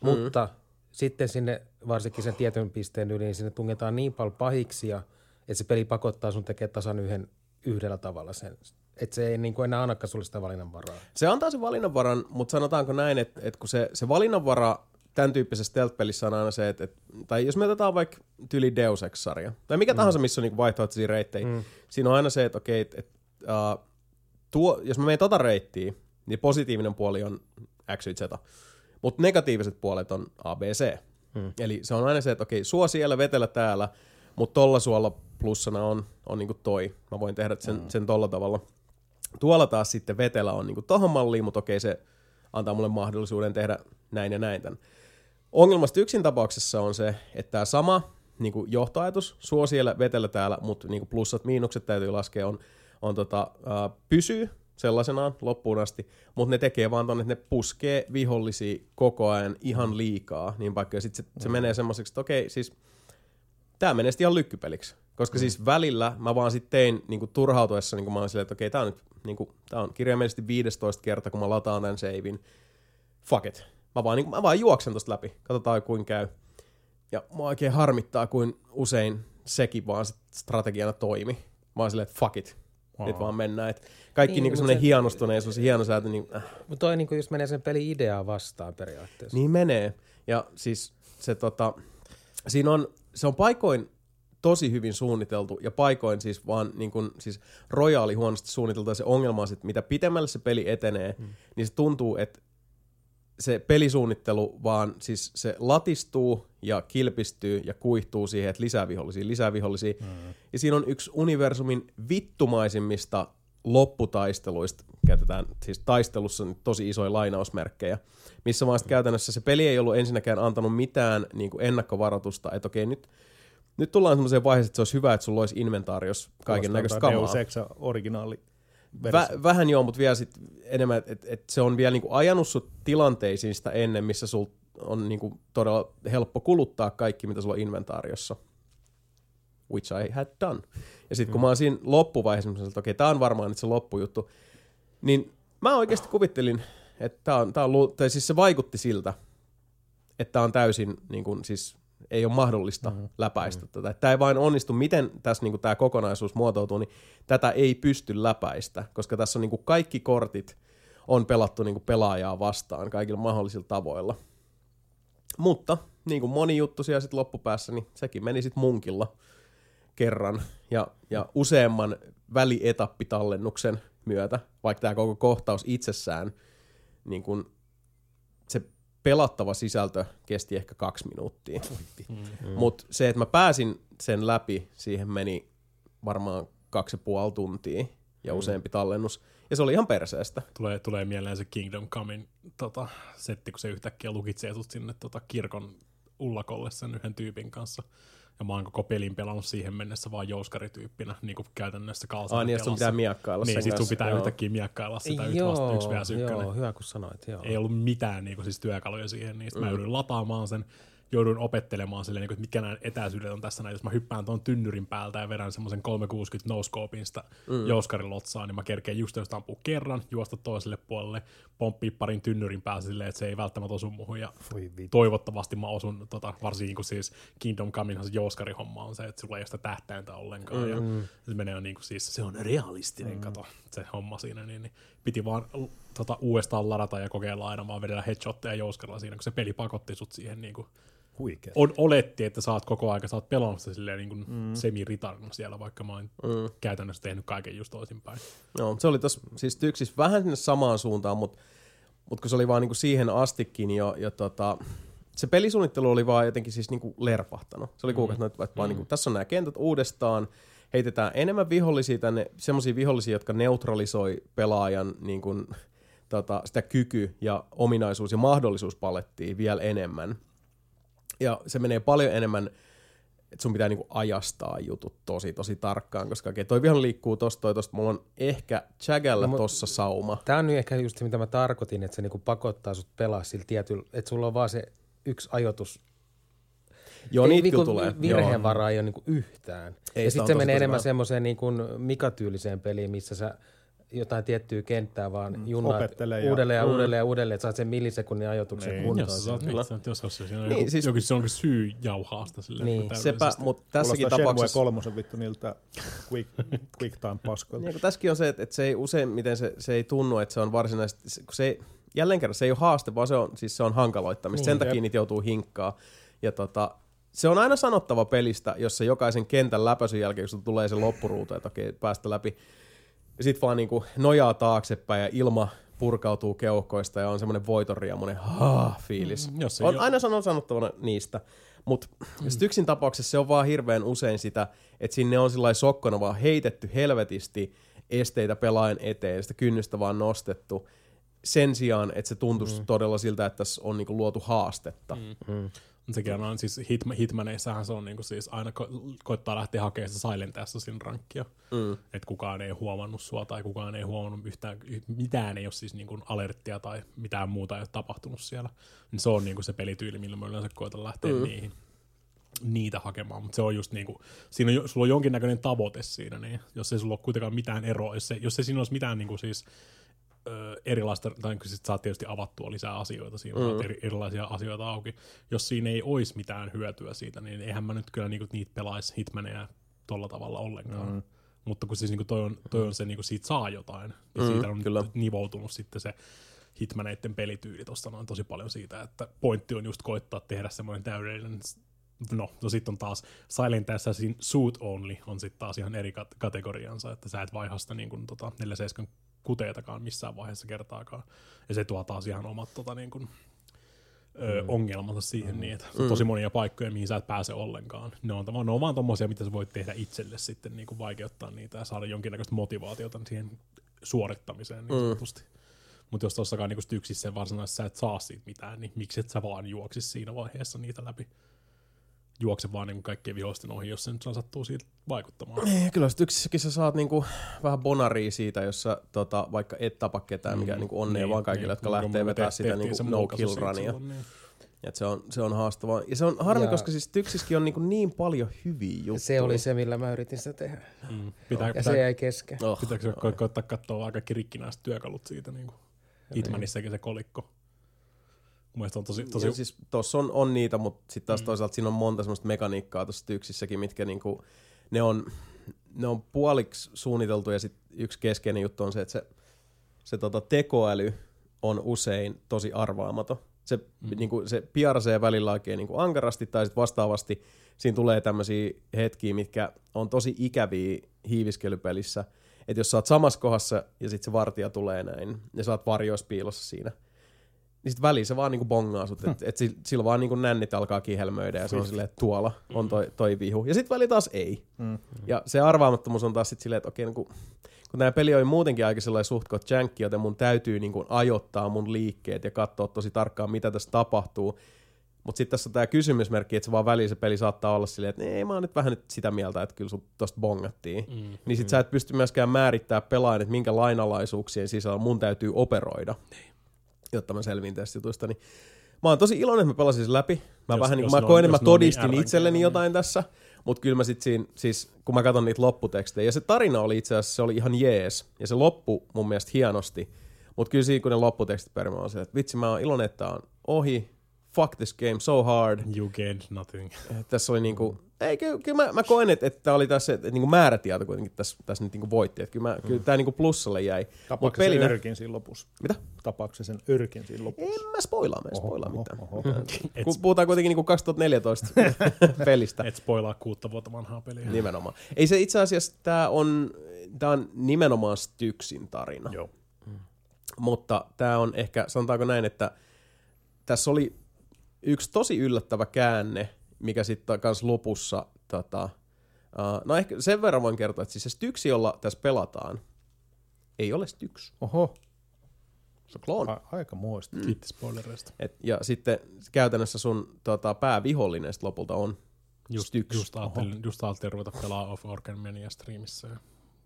Speaker 4: Mm. Mutta sitten sinne, varsinkin sen tietyn pisteen yli, niin sinne tungetaan niin paljon pahiksia, että se peli pakottaa sun tekemään tasan yhden, yhdellä tavalla sen. Että se ei niin kuin enää annakaan sulle sitä valinnanvaraa.
Speaker 1: Se antaa sen valinnanvaran, mutta sanotaanko näin, että, että kun se, se valinnanvara tämän tyyppisessä stealth-pelissä on aina se, että, että tai jos me otetaan vaikka tyli Deus Ex-sarja, tai mikä mm. tahansa, missä on niin vaihtoehtoisia reittejä, mm. siinä on aina se, että okei, että, että uh, tuo, jos mä menen tota reittiä, niin positiivinen puoli on X, Y, Z. Mutta negatiiviset puolet on A, B, C. Hmm. Eli se on aina se, että okei, suo siellä, vetellä täällä, mutta tolla suolla plussana on, on niinku toi. Mä voin tehdä sen, hmm. sen tolla tavalla. Tuolla taas sitten vetellä on niinku tohon malliin, mutta okei, se antaa mulle mahdollisuuden tehdä näin ja näin tämän. Ongelmasta yksin tapauksessa on se, että tämä sama niin kuin johtoajatus, suo siellä, vetellä täällä, mutta niin kuin plussat, miinukset täytyy laskea, on on tota, äh, pysyy sellaisenaan loppuun asti, mutta ne tekee vaan tonne, että ne puskee vihollisia koko ajan ihan liikaa, niin vaikka sitten se, se mm. menee semmoiseksi, että okei, siis tämä menee sitten ihan lykkypeliksi. Koska mm. siis välillä mä vaan sitten tein niinku turhautuessa, niin mä olin silleen, että okei, tää on nyt, niinku, tää on kirjaimellisesti 15 kerta, kun mä lataan tämän seivin. Fuck it. Mä vaan, niinku, mä vaan juoksen tosta läpi. Katsotaan, kuin käy. Ja mua oikein harmittaa, kuin usein sekin vaan strategiana toimi. Mä oon silleen, että fuck it nyt vaan mennään. Et kaikki niin, niinku semmoinen se, hienostuneisuus ja hienosäätö. Niin, äh.
Speaker 4: Mutta toi niinku just menee sen peli ideaa vastaan periaatteessa.
Speaker 1: Niin menee. Ja siis se tota, siinä on, se on paikoin tosi hyvin suunniteltu ja paikoin siis vaan niin kun, siis rojaali huonosti suunniteltu ja se ongelma on sit, mitä pitemmälle se peli etenee, hmm. niin se tuntuu, että se pelisuunnittelu vaan siis se latistuu ja kilpistyy ja kuihtuu siihen, että lisää vihollisia, lisää vihollisia. Mm. Ja siinä on yksi universumin vittumaisimmista lopputaisteluista, käytetään siis taistelussa tosi isoja lainausmerkkejä, missä vaan käytännössä se peli ei ollut ensinnäkään antanut mitään niin kuin ennakkovaroitusta, että okei nyt, nyt tullaan semmoiseen vaiheeseen, että se olisi hyvä, että sulla olisi inventaariossa kaiken näköistä kamaa.
Speaker 3: Deus Ex originaali
Speaker 1: Vä, vähän joo, mutta vielä sit enemmän, että et se on vielä niinku ajanut sut tilanteisiin sitä ennen, missä sul on niinku todella helppo kuluttaa kaikki, mitä sulla on inventaariossa. Which I had done. Ja sitten kun mm. mä oon siinä loppuvaiheessa, että okei, okay, tää on varmaan nyt se loppujuttu, niin mä oikeasti kuvittelin, että tää on, tää on, tai siis se vaikutti siltä, että tää on täysin niin kun, siis ei ole mahdollista mm-hmm. läpäistä mm-hmm. tätä. Tämä ei vain onnistu, miten tässä niin tämä kokonaisuus muotoutuu, niin tätä ei pysty läpäistä, koska tässä on niin kuin kaikki kortit on pelattu niin kuin pelaajaa vastaan kaikilla mahdollisilla tavoilla. Mutta niin kuin moni juttu siellä sitten loppupäässä, niin sekin meni sitten munkilla kerran ja, ja useamman välietappitallennuksen myötä, vaikka tämä koko kohtaus itsessään, niin kuin pelattava sisältö kesti ehkä kaksi minuuttia. Mm. Mutta se, että mä pääsin sen läpi, siihen meni varmaan kaksi ja puoli tuntia ja mm. useampi tallennus. Ja se oli ihan perseestä.
Speaker 2: Tulee, tulee mieleen se Kingdom Comein tota, setti, kun se yhtäkkiä lukitsee sut sinne tota, kirkon ullakolle sen yhden tyypin kanssa. Ja mä oon koko pelin pelannut siihen mennessä vaan jouskarityyppinä, niin kuin käytännössä kalsan
Speaker 1: Ai niin, sun pitää miekkailla
Speaker 2: Niin, sit sun pitää
Speaker 1: joo.
Speaker 2: yhtäkkiä miekkailla sitä yksi
Speaker 4: joo,
Speaker 2: vasta, yksi vs.
Speaker 4: joo, hyvä kun sanoit, joo.
Speaker 2: Ei ollut mitään niin kuin, siis työkaluja siihen, niin mm. mä joudun lataamaan sen, jouduin opettelemaan silleen, niin että mitkä nämä etäisyydet on tässä näin. Jos mä hyppään tuon tynnyrin päältä ja vedän semmoisen 360 no-scopein sitä mm. jouskarilotsaa, niin mä kerkeen just jos ampuu kerran, juosta toiselle puolelle, pomppii parin tynnyrin päällä silleen, että se ei välttämättä osu muhun. Ja toivottavasti mä osun, tota, varsinkin kun siis Kingdom Comein se jouskarihomma on se, että sulla ei ole sitä tähtäintä ollenkaan. Mm. Ja se menee niin kuin siis, se on realistinen, mm. kato, se homma siinä, niin, niin piti vaan tota, uudestaan ladata ja kokeilla aina vaan vedellä headshotteja jouskarilla siinä, kun se peli pakotti sut siihen niin kuin,
Speaker 3: Huikea.
Speaker 2: on, oletti, että oot koko aika, pelannut sitä silleen niin kuin mm. semiritarina siellä, vaikka mä oon mm. käytännössä tehnyt kaiken just toisinpäin.
Speaker 1: No, se oli tos, siis tyksis vähän sinne samaan suuntaan, mutta mut kun se oli vaan niinku siihen astikin jo, ja tota, se pelisuunnittelu oli vaan jotenkin siis niinku lerpahtanut. Se oli kuukausi, mm. että vaan niinku, tässä on nämä kentät uudestaan, heitetään enemmän vihollisia tänne, semmoisia vihollisia, jotka neutralisoi pelaajan niin kuin, tota, sitä kyky ja ominaisuus ja mahdollisuuspalettia vielä enemmän. Ja se menee paljon enemmän, että sun pitää niinku ajastaa jutut tosi tosi tarkkaan, koska okei, toi vihollinen liikkuu tosta toi tosta, mulla on ehkä Chagalla
Speaker 4: No,
Speaker 1: tossa sauma.
Speaker 4: Tämä on nyt ehkä just se, mitä mä tarkoitin, että se niinku pakottaa sut pelaa sillä tietyllä, että sulla on vaan se yksi ajoitus.
Speaker 1: Joo,
Speaker 4: Ei
Speaker 1: niitä
Speaker 4: niinku
Speaker 1: tulee.
Speaker 4: Virheen
Speaker 1: Joo.
Speaker 4: varaa ei ole niinku yhtään.
Speaker 1: Ei,
Speaker 4: ja sitten se menee enemmän semmoiseen niin kuin Mika-tyyliseen peliin, missä sä jotain tiettyä kenttää vaan junnaat
Speaker 3: opettelee ja-
Speaker 4: uudelleen ja uudelleen ja uudelleen, että saat sen millisekunnin ajoituksen
Speaker 3: Niin.
Speaker 4: kuntoon.
Speaker 2: Jos sä
Speaker 4: Niin.
Speaker 2: jos, jos, jos,
Speaker 1: Niin,
Speaker 2: joku,
Speaker 1: siis-
Speaker 2: joku, se onkin syy jauhaa sitä silleen
Speaker 4: Niin.
Speaker 2: niin.
Speaker 1: Sepä, mutta tässäkin
Speaker 3: Kuulostaa Shenmue
Speaker 1: tapauksessa...
Speaker 3: kolmosen vittu niiltä quick, quick time paskoilta.
Speaker 1: Niin, kun tässäkin on se, että, että se ei useimmiten se, se ei tunnu, että se on varsinaisesti, se- kun se ei, jälleen kerran se ei ole haaste, vaan se on, siis se on hankaloittamista.
Speaker 4: Niin,
Speaker 1: Sen takia
Speaker 3: jep.
Speaker 1: niitä joutuu hinkkaa. Ja tota, se on aina sanottava pelistä, jossa jokaisen kentän läpäisyn jälkeen, kun tulee se loppuruutu, että okei, päästä läpi. Ja sit vaan niinku nojaa taaksepäin ja ilma purkautuu keuhkoista ja on semmoinen voitonriemuinen fiilis.
Speaker 2: Mm, jos
Speaker 1: on
Speaker 2: oo-
Speaker 1: aina sanon sanottavana niistä. Mutta mm. yksin tapauksessa se on vaan hirveän usein sitä, että sinne on sillä sokkona vaan heitetty helvetisti esteitä pelaajan eteen, sitä kynnystä vaan nostettu sen sijaan, että se tuntuisi mm. todella siltä, että tässä on niinku luotu haastetta. Mm.
Speaker 2: Sekin on siis hit, Hitmaneissähän se on niinku siis aina ko- koittaa lähteä hakemaan sitä Silent Assassin rankkia.
Speaker 1: Mm.
Speaker 2: Että kukaan ei huomannut sua tai kukaan ei huomannut yhtään, mitään ei ole siis niinku alerttia tai mitään muuta ei ole tapahtunut siellä. Niin se on niinku se pelityyli, millä mä yleensä koitan lähteä mm. niihin niitä hakemaan, mutta se on just niinku, siinä on, sulla on jonkinnäköinen tavoite siinä, niin jos ei sulla ole kuitenkaan mitään eroa, jos, se, jos ei siinä olisi mitään niinku siis ö, erilaista, tai kun sit saat tietysti avattua lisää asioita siinä, mm. eri, erilaisia asioita auki. Jos siinä ei olisi mitään hyötyä siitä, niin eihän mä nyt kyllä niinku niitä pelaisi hitmaneja tolla tavalla ollenkaan. Mm. Mutta kun siis niinku toi, on, toi on se, niinku siitä saa jotain, ja
Speaker 1: Mm,
Speaker 2: siitä on
Speaker 1: kyllä.
Speaker 2: nivoutunut sitten se hitmaneiden pelityyli tuosta noin tosi paljon siitä, että pointti on just koittaa tehdä semmoinen täydellinen No, no sitten on taas Silent Assassin Suit Only on sitten taas ihan eri kat- kategoriansa, että sä et vaiha sitä niin kuin, tota, 47 kuteetakaan missään vaiheessa kertaakaan. Ja se tuo taas ihan omat tota, niin kuin, ö, ongelmansa siihen mm. niin, että on tosi monia paikkoja, mihin sä et pääse ollenkaan. Ne on, ne on vaan tommosia, mitä sä voit tehdä itselle sitten niin kuin vaikeuttaa niitä ja saada jonkinnäköistä motivaatiota siihen suorittamiseen niin sanotusti. Mutta jos tossakaan niin yksissä varsinaisesti sä et saa siitä mitään, niin miksi et sä vaan juoksis siinä vaiheessa niitä läpi? Juokse vaan niin kaikkien vihollisten ohi, jos se nyt sattuu siitä vaikuttamaan.
Speaker 1: Eh, Kyllä sit yksissäkin sä saat niinku vähän bonaria siitä, jos sä tota, vaikka et tapa ketään, mikä niinku onnea vaan kaikille, jotka lähtee vetää sitä niinku no kill runia.
Speaker 2: Niin.
Speaker 1: Et se, on, se on haastavaa. Ja se on harmi,
Speaker 4: Ja-
Speaker 1: koska siis tyksissäkin on niinku niin paljon hyviä juttuja.
Speaker 4: Se oli se, millä mä yritin sitä tehdä.
Speaker 2: Mm. Pitää,
Speaker 4: Ja
Speaker 2: pitää,
Speaker 4: se jäi kesken.
Speaker 1: Oh,
Speaker 2: pitääkö ko- koittaa katsoa kaikki rikkinäiset työkalut siitä niin kuin Hitmanissakin se kolikko. Mun mielestä on tosi,
Speaker 1: Tosi...
Speaker 2: tosi
Speaker 1: Ja siis tossa on, on niitä, mutta sitten taas mm. toisaalta siinä on monta semmoista mekaniikkaa tuossa tyksissäkin, mitkä niinku, ne on, ne on puoliksi suunniteltu ja sitten yksi keskeinen juttu on se, että se, se tota tekoäly on usein tosi arvaamaton. Se, mm. niinku, se piarsee välillä oikein niinku ankarasti tai sitten vastaavasti siinä tulee tämmöisiä hetkiä, mitkä on tosi ikäviä hiiviskelypelissä. Että jos sä oot samassa kohdassa ja sitten se vartija tulee näin ja sä oot varjoissa piilossa siinä, niin sit väliin se vaan niinku bongaa sut, että et sil- sillä vaan niinku nännit alkaa kihelmöidä ja se on silleen, että tuolla on toi, toi vihu. Ja sitten väli taas ei.
Speaker 3: Mm.
Speaker 1: Ja se arvaamattomuus on taas sit silleen, että okei, niinku, kun tämä peli on muutenkin aika sellainen suhtkot jänkki, joten mun täytyy niinku ajoittaa mun liikkeet ja katsoa tosi tarkkaan, mitä tässä tapahtuu. Mutta sitten tässä on tämä kysymysmerkki, että se vaan väliin se peli saattaa olla silleen, että ei, mä oon nyt vähän nyt sitä mieltä, että kyllä sut tosta bongattiin. Mm, niin sit mm. sä et pysty myöskään määrittämään pelaajan, että minkä lainalaisuuksien sisällä mun täytyy operoida, jotta mä selviin tästä jutusta. Niin mä oon tosi iloinen, että mä pelasin sen läpi. Mä,
Speaker 2: Jos-
Speaker 1: vähän, niin, mä
Speaker 2: on-
Speaker 1: koen, että mä
Speaker 2: niin
Speaker 1: todistin
Speaker 2: RNG,
Speaker 1: itselleni
Speaker 2: niin-
Speaker 1: jotain tässä, mutta kyllä mä sit siinä, siis kun mä katson niitä lopputekstejä, ja se tarina oli itse asiassa, se oli ihan jees, ja se loppu mun mielestä hienosti, mutta kyllä siinä kun ne lopputekstit perimä on se, että vitsi mä oon iloinen, että tää on ohi, fuck this game so hard,
Speaker 2: you gained nothing.
Speaker 1: tässä oli niinku, ei kyllä, kyllä mä, mä koen, että, että tää oli tässä, että niinku määrätieto kuitenkin tässä, tässä nyt niinku voitti, että kyllä, mä, kyllä tää niinku plussalle jäi.
Speaker 3: Tapaako se
Speaker 1: pelinä-
Speaker 3: örkin siinä lopussa?
Speaker 1: Mitä?
Speaker 3: Tapaako se sen örkin siinä lopussa?
Speaker 1: En mä spoilaa, mä en spoilaa
Speaker 3: Oho,
Speaker 1: mitään.
Speaker 3: oho,
Speaker 1: Kun puhutaan kuitenkin niinku 2014 (laughs) pelistä.
Speaker 2: et spoilaa kuutta vuotta vanhaa peliä.
Speaker 1: Nimenomaan. Ei se itse asiassa, tämä on, tää on nimenomaan Styksin tarina.
Speaker 3: Joo.
Speaker 1: Mutta tämä on ehkä, sanotaanko näin, että tässä oli yksi tosi yllättävä käänne, mikä sitten kanssa lopussa, tota, uh, no ehkä sen verran voin kertoa, että siis se Styx, jolla tässä pelataan, ei ole Styx.
Speaker 3: Oho,
Speaker 1: Se on kloon.
Speaker 3: a- aika muista.
Speaker 2: Kiitti spoilereista.
Speaker 1: Et, ja sitten käytännössä sun tota, päävihollinen sit lopulta on
Speaker 2: Just,
Speaker 1: Styx.
Speaker 2: just, ajattelin, just ajattelin ruveta pelaa Off Organ Mania striimissä ja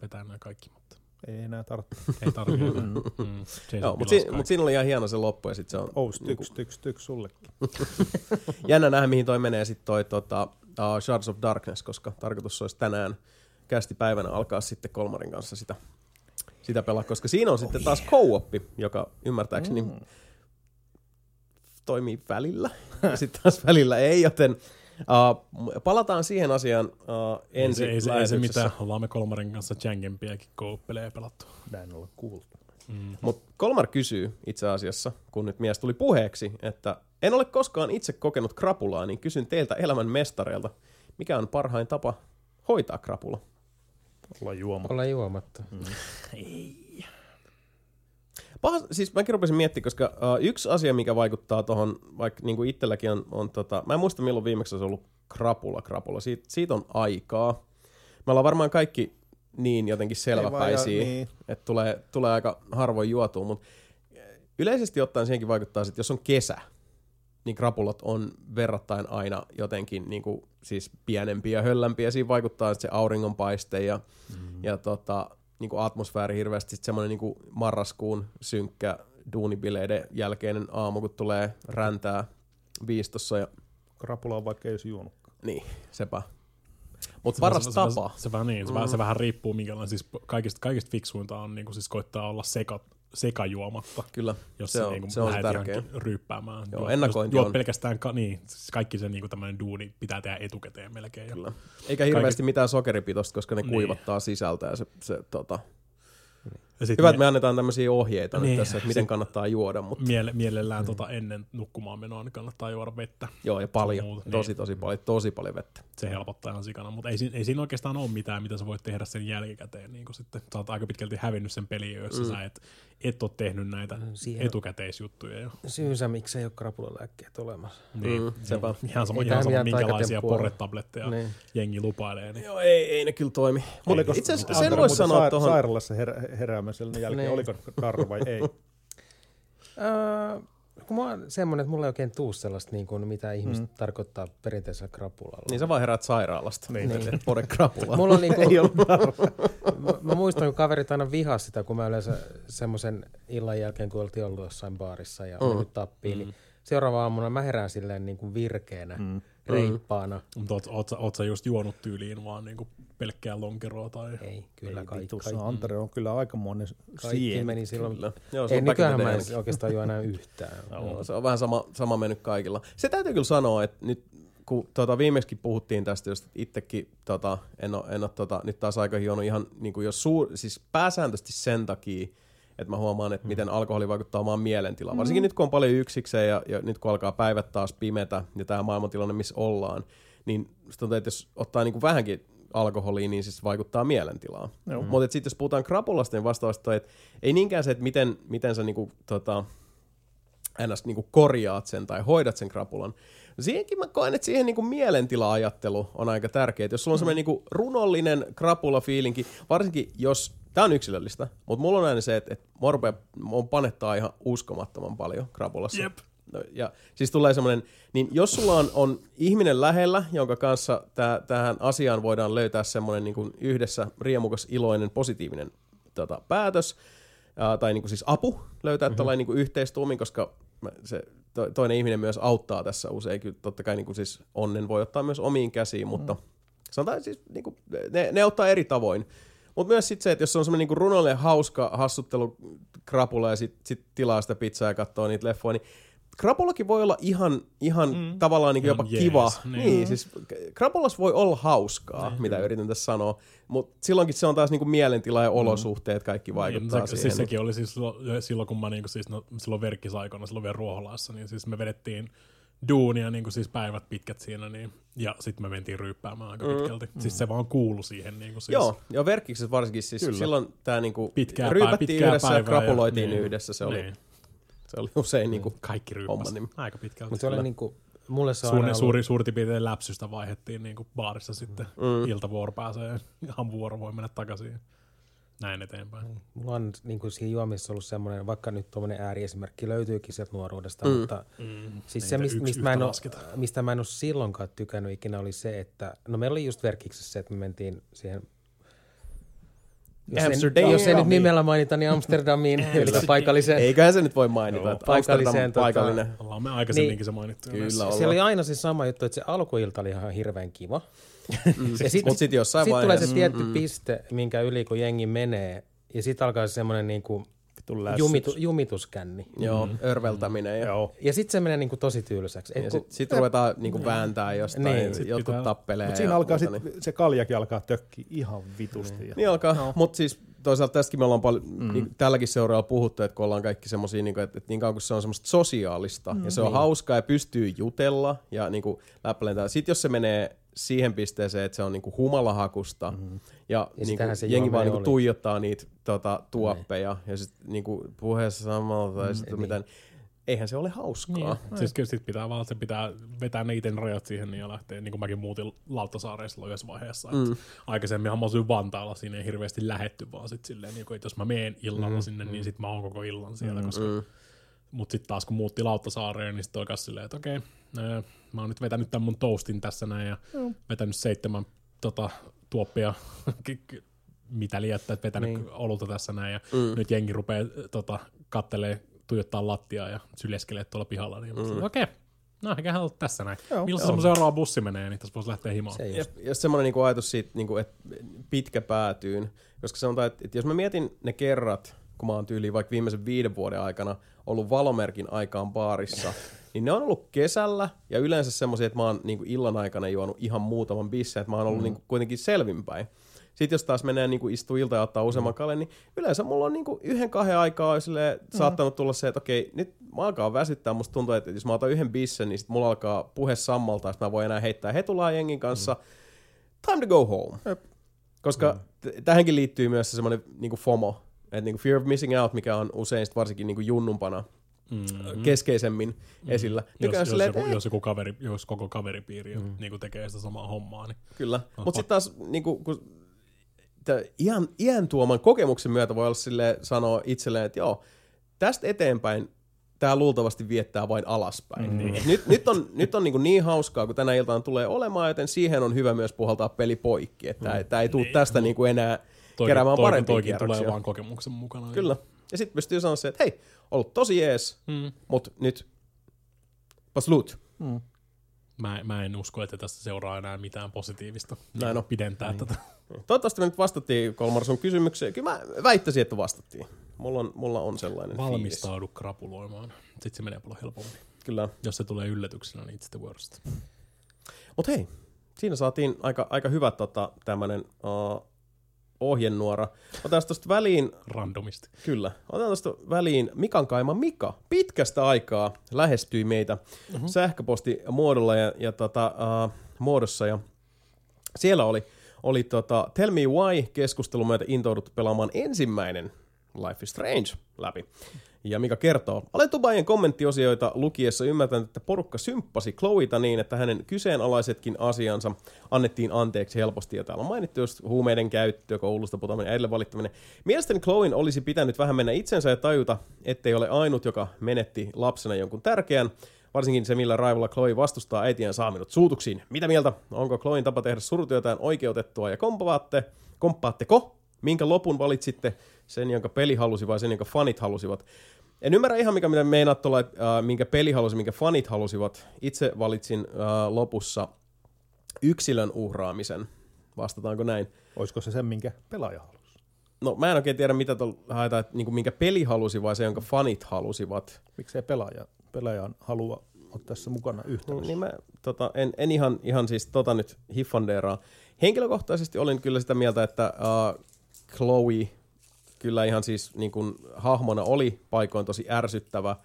Speaker 2: vetää nämä kaikki, mutta
Speaker 3: Ei enää tarvitse. (laughs)
Speaker 2: ei tarvitse. mm. Jason
Speaker 1: Joo, mutta si- mut siinä oli ihan hieno se loppu ja sitten se on
Speaker 3: Oh, styks, styks, styks sullekin. (laughs)
Speaker 1: jännä nähdä, mihin toi menee sitten toi tota, uh, Shards of Darkness, koska tarkoitus olisi tänään kästi päivänä alkaa sitten Kolmarin kanssa sitä, sitä pelaa, koska siinä on sitten taas co-oppi, joka ymmärtääkseni mm. toimii välillä (laughs) ja sitten taas välillä ei, joten uh, palataan siihen asiaan uh,
Speaker 2: ei
Speaker 1: ensi
Speaker 2: se, ei, se, ei se
Speaker 1: lähetyksessä.
Speaker 2: mitään. Ollaan me Kolmarin kanssa Jangempiäkin co-pelejä pelattu.
Speaker 3: Näin olla kuultu.
Speaker 2: Mm.
Speaker 1: Mutta Kolmar kysyy itse asiassa, kun nyt mies tuli puheeksi, että en ole koskaan itse kokenut krapulaa, niin kysyn teiltä elämän mestareilta, mikä on parhain tapa hoitaa krapula?
Speaker 3: Olla juoma.
Speaker 4: Olla juomatta.
Speaker 1: Paha, siis mäkin rupesin miettimään, koska uh, yksi asia, mikä vaikuttaa tuohon, vaikka niin kuin itselläkin on, on tota, mä en muista milloin viimeksi olisi ollut krapula, krapula, siitä, siitä on aikaa. Me ollaan varmaan kaikki niin jotenkin selväpäisiä,
Speaker 3: ja- niin.
Speaker 1: että tulee, tulee aika harvoin juotua, mutta yleisesti ottaen siihenkin vaikuttaa, että jos on kesä, niin krapulat on verrattain aina jotenkin niin kuin, siis pienempiä ja höllämpiä. Siinä vaikuttaa että se auringonpaiste ja, mm. ja tota, niin kuin atmosfääri hirveästi. Sitten semmoinen niin kuin marraskuun synkkä duunibileiden jälkeinen aamu, kun tulee räntää viistossa ja
Speaker 3: Krapula on vaikka ei olisi juonut.
Speaker 1: niin, sepä. Mutta
Speaker 2: Se-
Speaker 1: paras
Speaker 2: se, se,
Speaker 1: tapa.
Speaker 2: Se, se, vähän niin, se, mm. vähän, se vähän riippuu minkälainen, siis kaikista, kaikista fiksuinta on niin kuin, siis koittaa olla seka, sekajuomatta,
Speaker 1: Kyllä,
Speaker 2: jos
Speaker 1: se
Speaker 2: se,
Speaker 1: on,
Speaker 2: niin
Speaker 1: se on se
Speaker 2: lähdet
Speaker 1: tärkein.
Speaker 2: johonkin ryyppäämään.
Speaker 1: Joo, ennakointi
Speaker 2: jos
Speaker 1: on-
Speaker 2: pelkästään, ka, niin, kaikki se niin kuin tämmöinen duuni pitää tehdä etukäteen melkein. jo.
Speaker 1: Kyllä. Eikä hirveästi
Speaker 2: Kaikista-
Speaker 1: mitään sokeripitoista, koska ne
Speaker 2: Niin.
Speaker 1: kuivattaa sisältä ja se, se tota...
Speaker 2: Ja sit
Speaker 1: Hyvä,
Speaker 2: mie-
Speaker 1: että me annetaan tämmöisiä ohjeita niin, nyt tässä, että miten kannattaa juoda, mutta
Speaker 2: Miele, mielellään tota ennen nukkumaan menoa, niin kannattaa juoda vettä.
Speaker 1: joo, ja paljon,
Speaker 2: muuta,
Speaker 1: tosi
Speaker 2: niin.
Speaker 1: tosi paljon, tosi paljon vettä.
Speaker 2: Se helpottaa ihan sikana, mutta ei, ei siinä oikeastaan ole mitään, mitä sä voit tehdä sen jälkikäteen. Niin kun sitten sä oot aika pitkälti hävinnyt sen pelin, jo, jos mm. sä et, et ole tehnyt näitä
Speaker 4: Siihen-
Speaker 2: etukäteisjuttuja jo.
Speaker 4: Syynsä, miksi ei ole krapulalääkkeet olemassa.
Speaker 2: Niin,
Speaker 1: Mm, sepä.
Speaker 2: ihan sama,
Speaker 4: Ei
Speaker 2: ihan sama minkälaisia porretabletteja
Speaker 4: Niin.
Speaker 2: jengi lupailee. Niin.
Speaker 1: Joo, ei, ei ne kyllä toimi.
Speaker 3: Oliko
Speaker 1: Itse asiassa sen voisi
Speaker 3: muuten
Speaker 1: sanoa
Speaker 3: sair-
Speaker 1: tuohon...
Speaker 3: Sairaalassa herä, heräämisen jälkeen,
Speaker 4: Niin.
Speaker 3: oliko darra vai ei?
Speaker 4: Öö, (laughs) kun mä oon semmonen, että mulla ei oikein tuu sellaista, niin kuin, mitä ihmiset mm. tarkoittaa perinteisellä krapulalla.
Speaker 1: Niin sä vaan heräät sairaalasta.
Speaker 3: Niin.
Speaker 1: Niin. Pore krapula.
Speaker 4: Mulla on niinku,
Speaker 3: ei ollut darra.
Speaker 4: mä, mä, muistan, kun kaverit aina vihas sitä, kun mä yleensä semmoisen illan jälkeen, kun oltiin ollut jossain baarissa ja
Speaker 1: Mm.
Speaker 4: mm. mennyt tappiin, niin seuraava aamuna mä herään silleen niin kuin virkeänä.
Speaker 3: Mm.
Speaker 4: Reippaana.
Speaker 2: Mutta oot, oot, oot sä just juonut tyyliin vaan niinku pelkkää lonkeroa tai...
Speaker 4: Ei, kyllä
Speaker 3: Ei
Speaker 4: kaikki.
Speaker 3: vitussa,
Speaker 4: Kaikki,
Speaker 3: Antero on kyllä aikamoinen
Speaker 4: kaikki
Speaker 3: sien.
Speaker 4: meni silloin.
Speaker 1: Kyllä. Joo, se
Speaker 4: Ei nykyään mä en oikeastaan juo enää yhtään.
Speaker 1: Joo, se on vähän sama, sama mennyt kaikilla. Se täytyy kyllä sanoa, että nyt kun tota, viimeksi puhuttiin tästä, jos itsekin tota, en ole, en ole tota, nyt taas aika hionnut ihan niin kuin jos suur, siis pääsääntöisesti sen takia, että mä huomaan, että miten alkoholi vaikuttaa omaan mielentilaan. Varsinkin nyt kun on paljon yksikseen ja, ja nyt kun alkaa päivät taas pimetä ja tämä maailmantilanne, missä ollaan, niin tuntuu, että jos ottaa niin kuin vähänkin alkoholia, niin siis vaikuttaa mielentilaan. Mutta sitten jos puhutaan krapulasta, niin vastaavasti toi, että ei niinkään se, että miten, miten sä niinku, tota, ns. Niinku korjaat sen tai hoidat sen krapulan. Siihenkin mä koen, että siihen niinku mielentila-ajattelu on aika tärkeää. Jos sulla on semmoinen niinku runollinen krapula-fiilinki, varsinkin jos, tää on yksilöllistä, mutta mulla on aina se, että, että mua, rupeaa, mua panettaa ihan uskomattoman paljon krapulassa.
Speaker 2: Jep.
Speaker 1: No, ja siis tulee semmoinen, niin jos sulla on, on ihminen lähellä, jonka kanssa tää, tähän asiaan voidaan löytää semmoinen niin kuin yhdessä riemukas, iloinen, positiivinen tota, päätös, ää, tai niin kuin siis apu löytää mm-hmm. tällainen niin kuin yhteistuumin, koska se to, toinen ihminen myös auttaa tässä usein. Kyllä totta kai niin kuin siis onnen voi ottaa myös omiin käsiin, mutta sanotaan siis niin kuin, ne, ne auttaa eri tavoin. Mutta myös sit se, että jos on semmoinen niinku runollinen hauska hassuttelu krapula ja sit, sit tilaa sitä pizzaa ja katsoo niitä leffoja, niin krapulakin voi olla ihan, ihan mm. tavallaan niinku jopa
Speaker 2: jees,
Speaker 1: kiva.
Speaker 2: niin.
Speaker 1: Niin, niin siis krapulas voi olla hauskaa, niin, mitä yritän tässä sanoa, mutta silloinkin se on taas niinku mielentila ja olosuhteet, kaikki vaikuttaa
Speaker 2: Niin, se,
Speaker 1: siihen.
Speaker 2: siis sekin oli siis silloin, kun mä niinku siis, no, silloin verkkisaikana, silloin vielä Ruoholassa, niin siis me vedettiin duunia niin kuin siis päivät pitkät siinä, niin, ja sitten me mentiin ryyppäämään aika pitkälti. Mm. Siis se vaan kuulu siihen. Niin kuin siis,
Speaker 1: Joo, ja verkkiksessä varsinkin siis
Speaker 3: Kyllä.
Speaker 1: silloin tämä niinku
Speaker 2: Pitkää pää-
Speaker 1: ryypättiin
Speaker 2: pitkää
Speaker 1: yhdessä ja
Speaker 2: päivää ja-
Speaker 1: krapuloitiin
Speaker 2: niin.
Speaker 1: yhdessä. Se oli,
Speaker 2: Niin.
Speaker 1: se oli usein niinku
Speaker 2: Kaikki
Speaker 1: homman
Speaker 2: ryyppäsi
Speaker 1: nimi.
Speaker 2: aika pitkälti.
Speaker 4: Mutta se oli niinku, mulle se on
Speaker 2: Suuri,
Speaker 4: ollut,
Speaker 2: suuri, suurin piirtein läpsystä vaihettiin niin kuin baarissa sitten.
Speaker 1: Mm.
Speaker 2: Iltavuoro pääsee ja aamuvuoro voi mennä takaisin. Näin eteenpäin.
Speaker 4: mulla on niinku siinä juomissa ollut semmoinen, vaikka nyt tuommoinen ääriesimerkki löytyykin sieltä nuoruudesta, mm. mutta
Speaker 2: Mm.
Speaker 4: siis se, mistä, mistä, mä en
Speaker 2: lasketa.
Speaker 4: mistä mä en ole silloinkaan tykännyt ikinä, oli se, että no meillä oli just verkiksessä se, että me mentiin siihen jos
Speaker 1: Amsterdam.
Speaker 4: ei, jos ei nyt nimellä mainita, niin Amsterdamiin, (laughs) eli paikalliseen.
Speaker 1: Eiköhän se nyt voi mainita,
Speaker 2: Joo.
Speaker 1: että
Speaker 4: Paikalliseen, tota-
Speaker 1: paikallinen.
Speaker 2: Ollaan me aikaisemminkin
Speaker 4: Niin.
Speaker 2: se mainittu.
Speaker 1: Kyllä.
Speaker 4: Siellä oli aina se sama juttu, että se alkuilta oli ihan hirveän kiva. Ja sit,
Speaker 1: Mut sit jossain
Speaker 4: sit tulee se tietty piste, minkä yli kun jengi menee, ja sitten alkaa se semmoinen niinku jumitu, jumituskänni.
Speaker 1: Joo, örveltäminen. Ja,
Speaker 3: Joo.
Speaker 4: Ja sitten se menee niinku tosi tylsäksi. Et
Speaker 1: ja
Speaker 4: kun-
Speaker 1: sitten sit ruvetaan niinku vääntää jostain,
Speaker 4: Niin.
Speaker 1: niin,
Speaker 2: Sit
Speaker 1: jotkut
Speaker 2: pitää-
Speaker 1: tappelee.
Speaker 3: Mutta siinä
Speaker 1: ja
Speaker 3: alkaa
Speaker 1: muuta,
Speaker 3: sit,
Speaker 1: niin.
Speaker 3: se kaljakin alkaa tökkiä ihan vitusti. Ja
Speaker 1: Niin alkaa, no. mutta siis toisaalta tästäkin me ollaan paljon, mm. niin, tälläkin seuraalla puhuttu, että kun ollaan kaikki semmosia, niin että, että niin kauan kuin se on semmoista sosiaalista, mm, ja se on
Speaker 4: niin.
Speaker 1: hauskaa ja pystyy jutella ja niin kuin läppälentää. Sitten jos se menee siihen pisteeseen, että se on niin kuin humalahakusta, mm. ja, ja niin
Speaker 4: se
Speaker 1: jengi vaan niin kuin
Speaker 4: oli.
Speaker 1: tuijottaa niitä tota, tuoppeja, ja sitten niin kuin puheessa samalla tai sitten
Speaker 4: niin.
Speaker 1: mitään, eihän se ole hauskaa.
Speaker 2: Niin. Siis kyllä sit pitää vaan, se pitää vetää ne iten rajat siihen niin ja lähteä, niin kuin mäkin muutin Lauttasaareen silloin yhdessä vaiheessa. Mm. Aikaisemminhan mä asuin Vantaalla, siinä ei hirveästi lähetty, vaan sit silleen, niin kuin, että jos mä meen illalla mm. sinne, niin sit mä oon koko illan siellä, mm. koska
Speaker 1: Mm.
Speaker 2: Mut sitten taas kun muutti Lauttasaareen, niin sitten oli silleen, että okei, ää, mä oon nyt vetänyt tämän mun toastin tässä näin ja mm. vetänyt seitsemän tota, tuoppia, (laughs) mitä liettä, että vetänyt
Speaker 4: Niin.
Speaker 2: olulta tässä näin ja mm. nyt jengi rupeaa tota, kattelee, tuijottaa lattiaa ja syleskelee tuolla pihalla, niin mm. okei, no eiköhän ollut tässä näin.
Speaker 3: Joo.
Speaker 2: Milloin se mun seuraava bussi menee, niin tässä voisi lähteä himaan.
Speaker 4: se
Speaker 1: ja semmoinen niinku ajatus siitä, niinku, että pitkä päätyyn, koska sanotaan, että, että jos mä mietin ne kerrat, kun mä oon tyyliin vaikka viimeisen viiden vuoden aikana ollut valomerkin aikaan baarissa, (laughs) niin ne on ollut kesällä ja yleensä semmoisia, että mä oon niinku illan aikana juonut ihan muutaman bissen, että mä oon ollut mm. niinku kuitenkin selvinpäin. Sitten jos taas menee niinku istuu ilta ja ottaa useamman kalen, niin yleensä mulla on niinku yhden kahden aikaa silleen, saattanut tulla se, että okei, nyt mä alkaa väsyttää, musta tuntuu, että jos mä otan yhden bissen, niin sit mulla alkaa puhe sammalta, että mä voin enää heittää hetulaa jengin kanssa. Time to go home. Koska mm. tähänkin liittyy myös se semmoinen niinku FOMO, että niinku fear of missing out, mikä on usein sit varsinkin niinku junnumpana
Speaker 2: Mm-hmm.
Speaker 1: keskeisemmin mm. esillä.
Speaker 2: Jos, jos,
Speaker 1: silleen,
Speaker 2: joku,
Speaker 1: eh,
Speaker 2: jos, joku kaveri, jos koko kaveripiiri mm. niin tekee sitä samaa hommaa, niin
Speaker 1: Kyllä. Mutta sitten taas niinku, kun tää iän, iän tuoman kokemuksen myötä voi olla sille sanoa itselleen, että joo, tästä eteenpäin tämä luultavasti viettää vain alaspäin. Mm.
Speaker 2: Niin.
Speaker 1: Et nyt, nyt on, nyt on niinku niin hauskaa, kun tänä iltaan tulee olemaan, joten siihen on hyvä myös puhaltaa peli poikki. Että mm. tämä ei tule
Speaker 2: Niin,
Speaker 1: tästä niinku enää
Speaker 2: toikin,
Speaker 1: keräämään
Speaker 2: toikin,
Speaker 1: parempia
Speaker 2: toikin tulee vaan kokemuksen mukana.
Speaker 1: Kyllä. Ja sitten pystyy sanoa se, että hei, ollut tosi jees,
Speaker 2: Mm.
Speaker 1: mutta nyt paslut.
Speaker 2: Mä, mä en usko, että tästä seuraa enää mitään positiivista.
Speaker 1: Näin on.
Speaker 2: Pidentää
Speaker 1: Niin.
Speaker 2: tätä.
Speaker 1: Toivottavasti me nyt vastattiin Kolmar sun kysymykseen. Kyllä mä väittäisin, että vastattiin. Mulla on, mulla on sellainen fiilis.
Speaker 2: Valmistaudu krapuloimaan. Sitten se menee paljon helpommin.
Speaker 1: Kyllä.
Speaker 2: Jos se tulee yllätyksenä, niin it's the worst.
Speaker 1: Mutta hei, siinä saatiin aika, aika hyvä tota, tämmönen uh, ohjenuora. Otetaan tuosta väliin,
Speaker 2: Randomisti.
Speaker 1: kyllä, otetaan tuosta väliin Mikan kaima Mika. Pitkästä aikaa lähestyi meitä uh-huh. sähköpostimuodolla ja, ja tota, uh, muodossa ja siellä oli, oli tota, Tell Me Why-keskustelu meitä intouduttu pelaamaan ensimmäinen Life is Strange läpi. Ja Mika kertoo, olen Tubajen kommenttiosioita lukiessa ymmärtänyt, että porukka symppasi Chloeta niin, että hänen kyseenalaisetkin asiansa annettiin anteeksi helposti. Ja täällä on mainittu just huumeiden käyttö, koulusta putoaminen ja edelleen valittaminen. Mielestäni Chloen olisi pitänyt vähän mennä itsensä ja tajuta, ettei ole ainut, joka menetti lapsena jonkun tärkeän. Varsinkin se, millä raivolla Chloe vastustaa äitiään saaminut suutuksiin. Mitä mieltä? Onko Chloen tapa tehdä surutyötään oikeutettua ja kompaatte? Komppaatteko? Minkä lopun valitsitte? Sen, jonka peli halusi vai sen, jonka fanit halusivat? En ymmärrä ihan, mikä mitä meinaat tuolla, äh, minkä peli halusi, minkä fanit halusivat. Itse valitsin äh, lopussa yksilön uhraamisen. Vastataanko näin?
Speaker 3: Olisiko se sen, minkä pelaaja halusi?
Speaker 1: No mä en oikein tiedä, mitä tuolla haetaan, että niin minkä peli halusi vai se, jonka fanit halusivat.
Speaker 3: Miksei pelaaja, pelaajan halua olla tässä mukana
Speaker 1: Niin,
Speaker 3: yhtälössä?
Speaker 1: niin mä tota, en, en ihan, ihan siis tota nyt hiffandeeraa. Henkilökohtaisesti olin kyllä sitä mieltä, että uh, Chloe kyllä ihan siis niin kuin, hahmona oli paikoin tosi ärsyttävä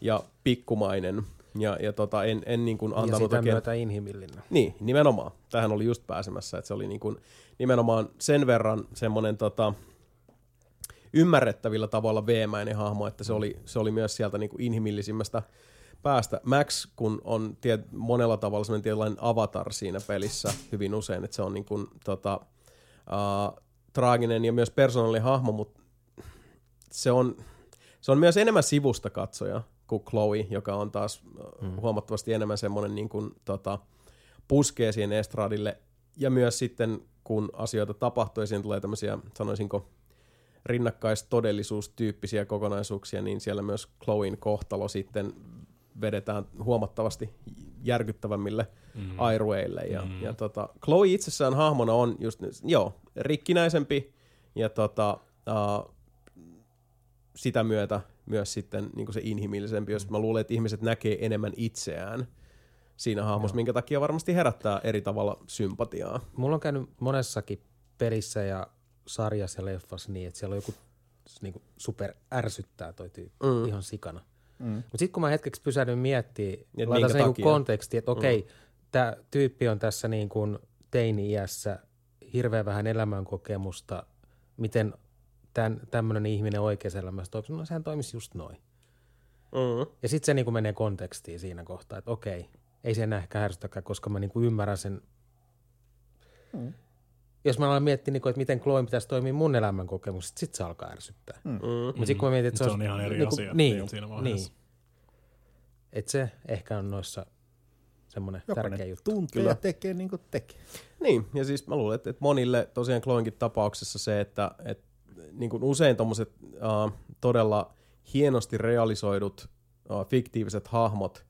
Speaker 1: ja pikkumainen. Ja, ja tota, en, en niin kuin
Speaker 4: Ja
Speaker 1: antanut
Speaker 4: sitä
Speaker 1: oikein...
Speaker 4: myötä inhimillinen.
Speaker 1: Niin, nimenomaan. Tähän oli just pääsemässä, että se oli niin kuin nimenomaan sen verran semmoinen tota, ymmärrettävillä tavalla veemäinen hahmo, että se oli, se oli myös sieltä niin kuin inhimillisimmästä päästä. Max, kun on tiet, monella tavalla semmoinen tietynlainen avatar siinä pelissä hyvin usein, että se on niin kuin, tota, uh, traaginen ja myös persoonallinen hahmo, mutta se on, se on myös enemmän sivusta katsoja kuin Chloe, joka on taas mm. huomattavasti enemmän semmoinen niin kuin, tota, puskee siihen estradille. Ja myös sitten, kun asioita tapahtuu ja siinä tulee tämmöisiä, sanoisinko, rinnakkaistodellisuustyyppisiä kokonaisuuksia, niin siellä myös Chloen kohtalo sitten vedetään huomattavasti järkyttävämmille mm. airueille. Ja, mm. ja tota, Chloe itsessään hahmona on just, joo, rikkinäisempi ja tota, uh, sitä myötä myös sitten niin se inhimillisempi, jos mä luulen, että ihmiset näkee enemmän itseään siinä hahmossa, minkä takia varmasti herättää eri tavalla sympatiaa.
Speaker 4: Mulla on käynyt monessakin pelissä ja sarjassa ja leffassa niin, että siellä on joku niin kuin super ärsyttää toi tyyppi mm. ihan sikana. Mm. Mutta sitten kun mä hetkeksi pysähdyn miettimään,
Speaker 1: minkä
Speaker 4: laitan sen niin
Speaker 1: takia?
Speaker 4: konteksti, että okei, mm. tämä tyyppi on tässä niin kuin teini-iässä, hirveän vähän elämänkokemusta, miten tämmöinen ihminen oikeassa elämässä toimisi, no sehän toimisi just noin.
Speaker 1: Mm.
Speaker 4: Ja sitten se niin kuin menee kontekstiin siinä kohtaa, että okei, ei se enää ehkä ärsytäkään, koska mä niin kuin ymmärrän sen. Mm. Jos mä alan miettiä, niin kuin, että miten Chloe pitäisi toimia mun elämän kokemus, sitten se alkaa ärsyttää. Mm. Mutta sitten kun mä mietin, että
Speaker 2: Se
Speaker 4: se,
Speaker 2: on ihan eri
Speaker 4: niin
Speaker 2: asia
Speaker 4: Niin,
Speaker 2: siinä vaiheessa.
Speaker 4: niin. Että se ehkä on noissa semmoinen tärkeä juttu.
Speaker 3: tuntee
Speaker 1: Kyllä.
Speaker 3: ja tekee niin kuin tekee.
Speaker 1: Niin, ja siis mä luulen, että, että monille tosiaan Chloenkin tapauksessa se, että, että niin kuin usein tommoset uh, todella hienosti realisoidut uh, fiktiiviset hahmot,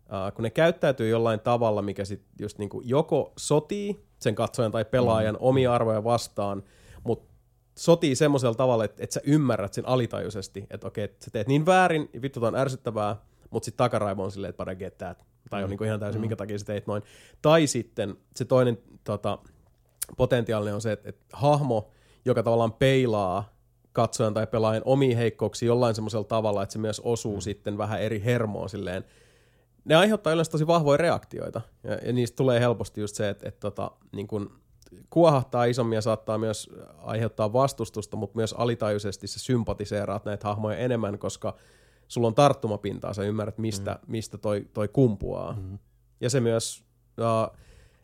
Speaker 1: uh, kun ne käyttäytyy jollain tavalla, mikä sit just niin kuin joko sotii sen katsojan tai pelaajan mm. omia arvoja vastaan, mutta sotii semmoisella tavalla, että, että sä ymmärrät sen alitajuisesti, että okei, että sä teet niin väärin, ja vittu on ärsyttävää, mutta sitten takaraivo on silleen, että bara get that. Tai on niin ihan täysin, minkä takia sä teit noin. Tai sitten se toinen tota, potentiaalinen on se, että, että hahmo, joka tavallaan peilaa katsojan tai pelaajan omiin heikkouksia jollain semmoisella tavalla, että se myös osuu mm. sitten vähän eri hermoon silleen. Ne aiheuttaa yleensä tosi vahvoja reaktioita, ja, ja niistä tulee helposti just se, että, että tota, niin kun kuohahtaa isommin ja saattaa myös aiheuttaa vastustusta, mutta myös alitajuisesti se sympatiseeraat näitä hahmoja enemmän, koska sulla on tarttumapintaa, sä ymmärrät, mistä, mm. mistä toi, toi kumpuaa. Mm. Ja se myös, uh,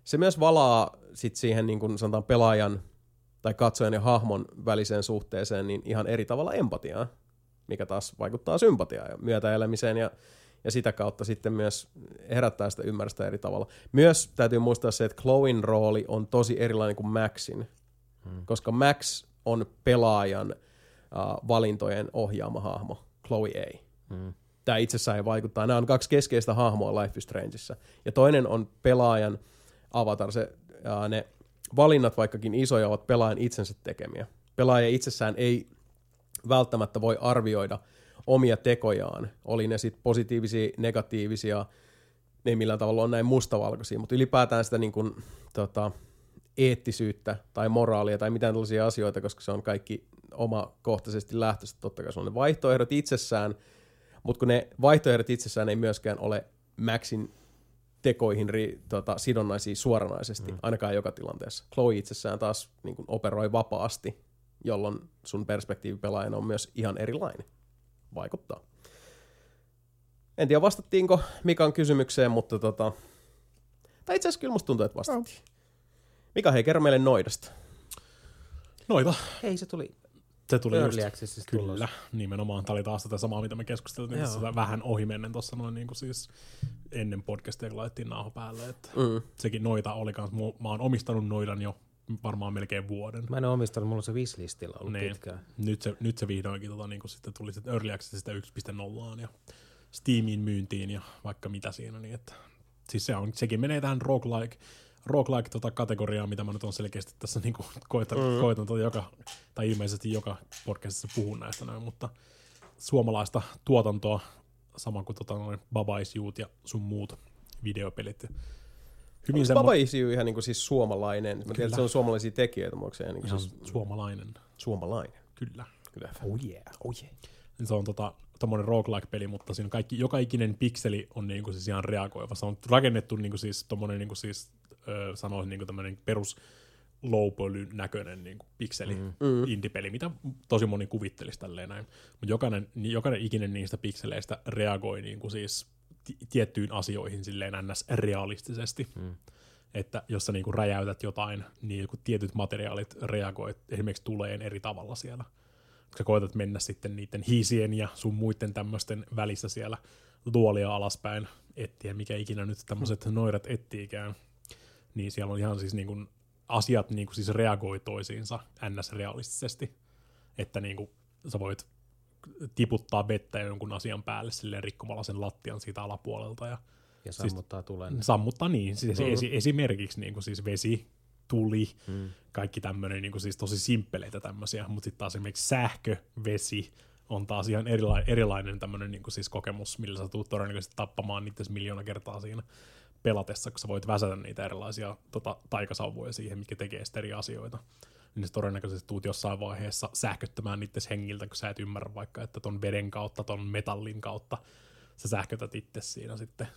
Speaker 1: se myös valaa sit siihen niin kun sanotaan pelaajan tai katsojan ja hahmon väliseen suhteeseen niin ihan eri tavalla empatiaa, mikä taas vaikuttaa sympatiaan ja myötäelämiseen ja, ja sitä kautta sitten myös herättää sitä ymmärrystä eri tavalla. Myös täytyy muistaa se, että Chloen rooli on tosi erilainen kuin Maxin, hmm. koska Max on pelaajan uh, valintojen ohjaama hahmo, Chloe ei. Hmm. tämä itsessään ei vaikuttaa. Nämä on kaksi keskeistä hahmoa Life is Strangeissa. Ja toinen on pelaajan avatar. Se, ja ne valinnat, vaikkakin isoja, ovat pelaajan itsensä tekemiä. Pelaaja itsessään ei välttämättä voi arvioida omia tekojaan, oli ne sitten positiivisia, negatiivisia, ne ei millään tavalla on näin mustavalkoisia, mutta ylipäätään sitä niin kuin, tota, eettisyyttä tai moraalia tai mitään tällaisia asioita, koska se on kaikki omakohtaisesti lähtöistä. Totta kai se on ne vaihtoehdot itsessään, mutta kun ne vaihtoehdot itsessään ei myöskään ole Maxin tekoihin ri, tota, sidonnaisia suoranaisesti, mm. ainakaan joka tilanteessa. Chloe itsessään taas niin kuin, operoi vapaasti, jolloin sun perspektiivi pelaajana on myös ihan erilainen. Vaikuttaa. En tiedä vastattiinko Mikan kysymykseen, mutta tota... Tai itse asiassa kyllä musta tuntuu, että vastattiin. Mika, hei, kerro meille noidasta.
Speaker 2: Noita.
Speaker 4: Hei, se tuli
Speaker 2: Se tuli
Speaker 4: Early
Speaker 2: just.
Speaker 4: Accessista
Speaker 2: Kyllä,
Speaker 4: tulos.
Speaker 2: nimenomaan. Tämä oli taas tätä samaa, mitä me keskusteltiin
Speaker 4: Joo.
Speaker 2: tässä vähän ohimennen tuossa noin niin kuin siis ennen podcastia, kun laitettiin nauha päälle. Että
Speaker 1: Mm.
Speaker 2: sekin noita oli kans. Mä oon omistanut noidan jo varmaan melkein vuoden.
Speaker 4: Mä en ole omistanut, mulla on se wishlistillä ollut
Speaker 2: Niin.
Speaker 4: pitkään.
Speaker 2: Nyt se, nyt se vihdoinkin tota, niin sitten tuli sitten Early Accessista 1.0 ja Steamiin myyntiin ja vaikka mitä siinä. Niin että, siis se on, sekin menee tähän roguelike, roguelike tota kategoriaan, mitä mä nyt on selkeästi tässä niin kuin koitan, mm. koitan tota joka, tai ilmeisesti joka podcastissa puhun näistä näin, mutta suomalaista tuotantoa, sama kuin tota, noin Baba Is Youth ja sun muut videopelit. Hyvin semmo-
Speaker 1: Baba Is You ihan niin kuin siis suomalainen? Mä tiedän, että se on suomalaisia tekijöitä, mutta onko se ihan niin kuin
Speaker 2: ihan
Speaker 1: siis
Speaker 2: suomalainen,
Speaker 1: suomalainen?
Speaker 2: kyllä.
Speaker 1: Kyllä.
Speaker 4: Oh yeah.
Speaker 1: Oh yeah.
Speaker 2: Niin se on tota, tommonen roguelike-peli, mutta siinä kaikki, joka ikinen pikseli on niinku siis ihan reagoiva. Se on rakennettu niinku siis tommonen niinku siis, ö, sanoisin niinku tämmönen perus low poly näköinen niinku pikseli mm. indie-peli, mitä tosi moni kuvittelisi tälleen näin. Mutta jokainen, ni- jokainen ikinen niistä pikseleistä reagoi niinku siis ti- tiettyyn asioihin silleen ns. realistisesti. Mm. Että jos sä niinku räjäytät jotain, niin joku tietyt materiaalit reagoi esimerkiksi tuleen eri tavalla siellä kun sä koetat mennä sitten niiden hiisien ja sun muiden tämmöisten välissä siellä luolia alaspäin etsiä, mikä ikinä nyt tämmöiset noirat ettiikään, niin siellä on ihan siis niin kuin asiat niin kuin siis reagoi toisiinsa ns-realistisesti, että niin kuin sä voit tiputtaa vettä jonkun asian päälle silleen rikkomalla sen lattian siitä alapuolelta ja
Speaker 4: Ja sammuttaa tulen.
Speaker 2: sammuttaa niin, siis
Speaker 1: Mm.
Speaker 2: esi- esimerkiksi niin kuin siis vesi, tuli, mm. kaikki tämmöinen niin kuin siis tosi simppeleitä tämmöisiä, mutta sitten taas esimerkiksi sähkö, vesi on taas ihan erila- erilainen tämmöinen niin kuin siis kokemus, millä sä tulet todennäköisesti tappamaan niitä miljoona kertaa siinä pelatessa, kun sä voit väsätä niitä erilaisia tota, taikasauvoja siihen, mikä tekee sitten eri asioita. Niin sä todennäköisesti tuut jossain vaiheessa sähköttämään niitä hengiltä, kun sä et ymmärrä vaikka, että ton veden kautta, ton metallin kautta sä sähkötät itse siinä sitten.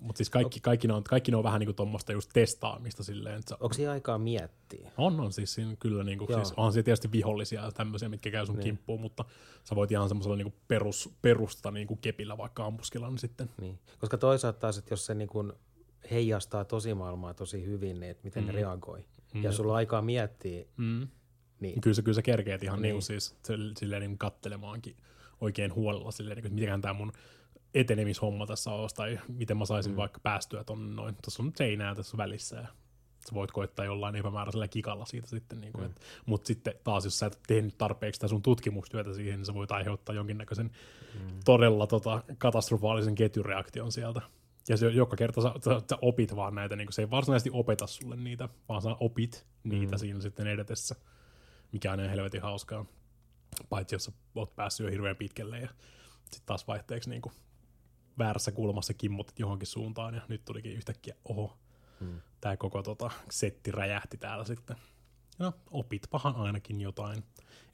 Speaker 2: Mutta siis kaikki, kaikki, ne on, kaikki ne on vähän niin kuin tuommoista just testaamista silleen, että
Speaker 4: Onko siinä aikaa miettiä?
Speaker 2: on, on siis siinä kyllä, niin kuin,
Speaker 4: Joo.
Speaker 2: siis onhan siellä tietysti vihollisia ja tämmöisiä, mitkä käy sun niin. kimppuun, mutta sä voit ihan semmoisella niin kuin perus, perusta niin kuin kepillä vaikka ammuskella niin sitten.
Speaker 4: Niin. Koska toisaalta taas, että jos se niin kuin heijastaa tosimaailmaa tosi hyvin, niin että miten mm. ne reagoi. Mm. Ja sulla on aikaa miettiä,
Speaker 2: Mm.
Speaker 4: niin
Speaker 2: Kyllä sä, kyllä sä kerkeet ihan niin.
Speaker 4: Niin.
Speaker 2: Siis sille- silleen niin kattelemaankin oikein huolella silleen, niin että mitäkään tämä mun etenemishomma tässä olisi, tai miten mä saisin mm. vaikka päästyä tonne noin. Tuossa on seinää tässä välissä ja sä voit koittaa jollain epämääräisellä kikalla siitä sitten. Niin kuin, mm. Mutta sitten taas, jos sä et tehnyt tarpeeksi sitä sun tutkimustyötä siihen, niin sä voit aiheuttaa jonkinnäköisen mm. todella tota, katastrofaalisen ketjureaktion sieltä. Ja se, joka kerta sä, sä, sä opit vaan näitä, niin se ei varsinaisesti opeta sulle niitä, vaan sä opit niitä mm. siinä sitten edetessä, mikä on ihan helvetin hauskaa. Paitsi jos sä oot päässyt jo hirveän pitkälle ja sitten taas vaihteeksi niin kuin väärässä kulmassa kimmotit johonkin suuntaan ja nyt tulikin yhtäkkiä, oho, mm. tämä koko tota, setti räjähti täällä sitten. No, opitpahan ainakin jotain.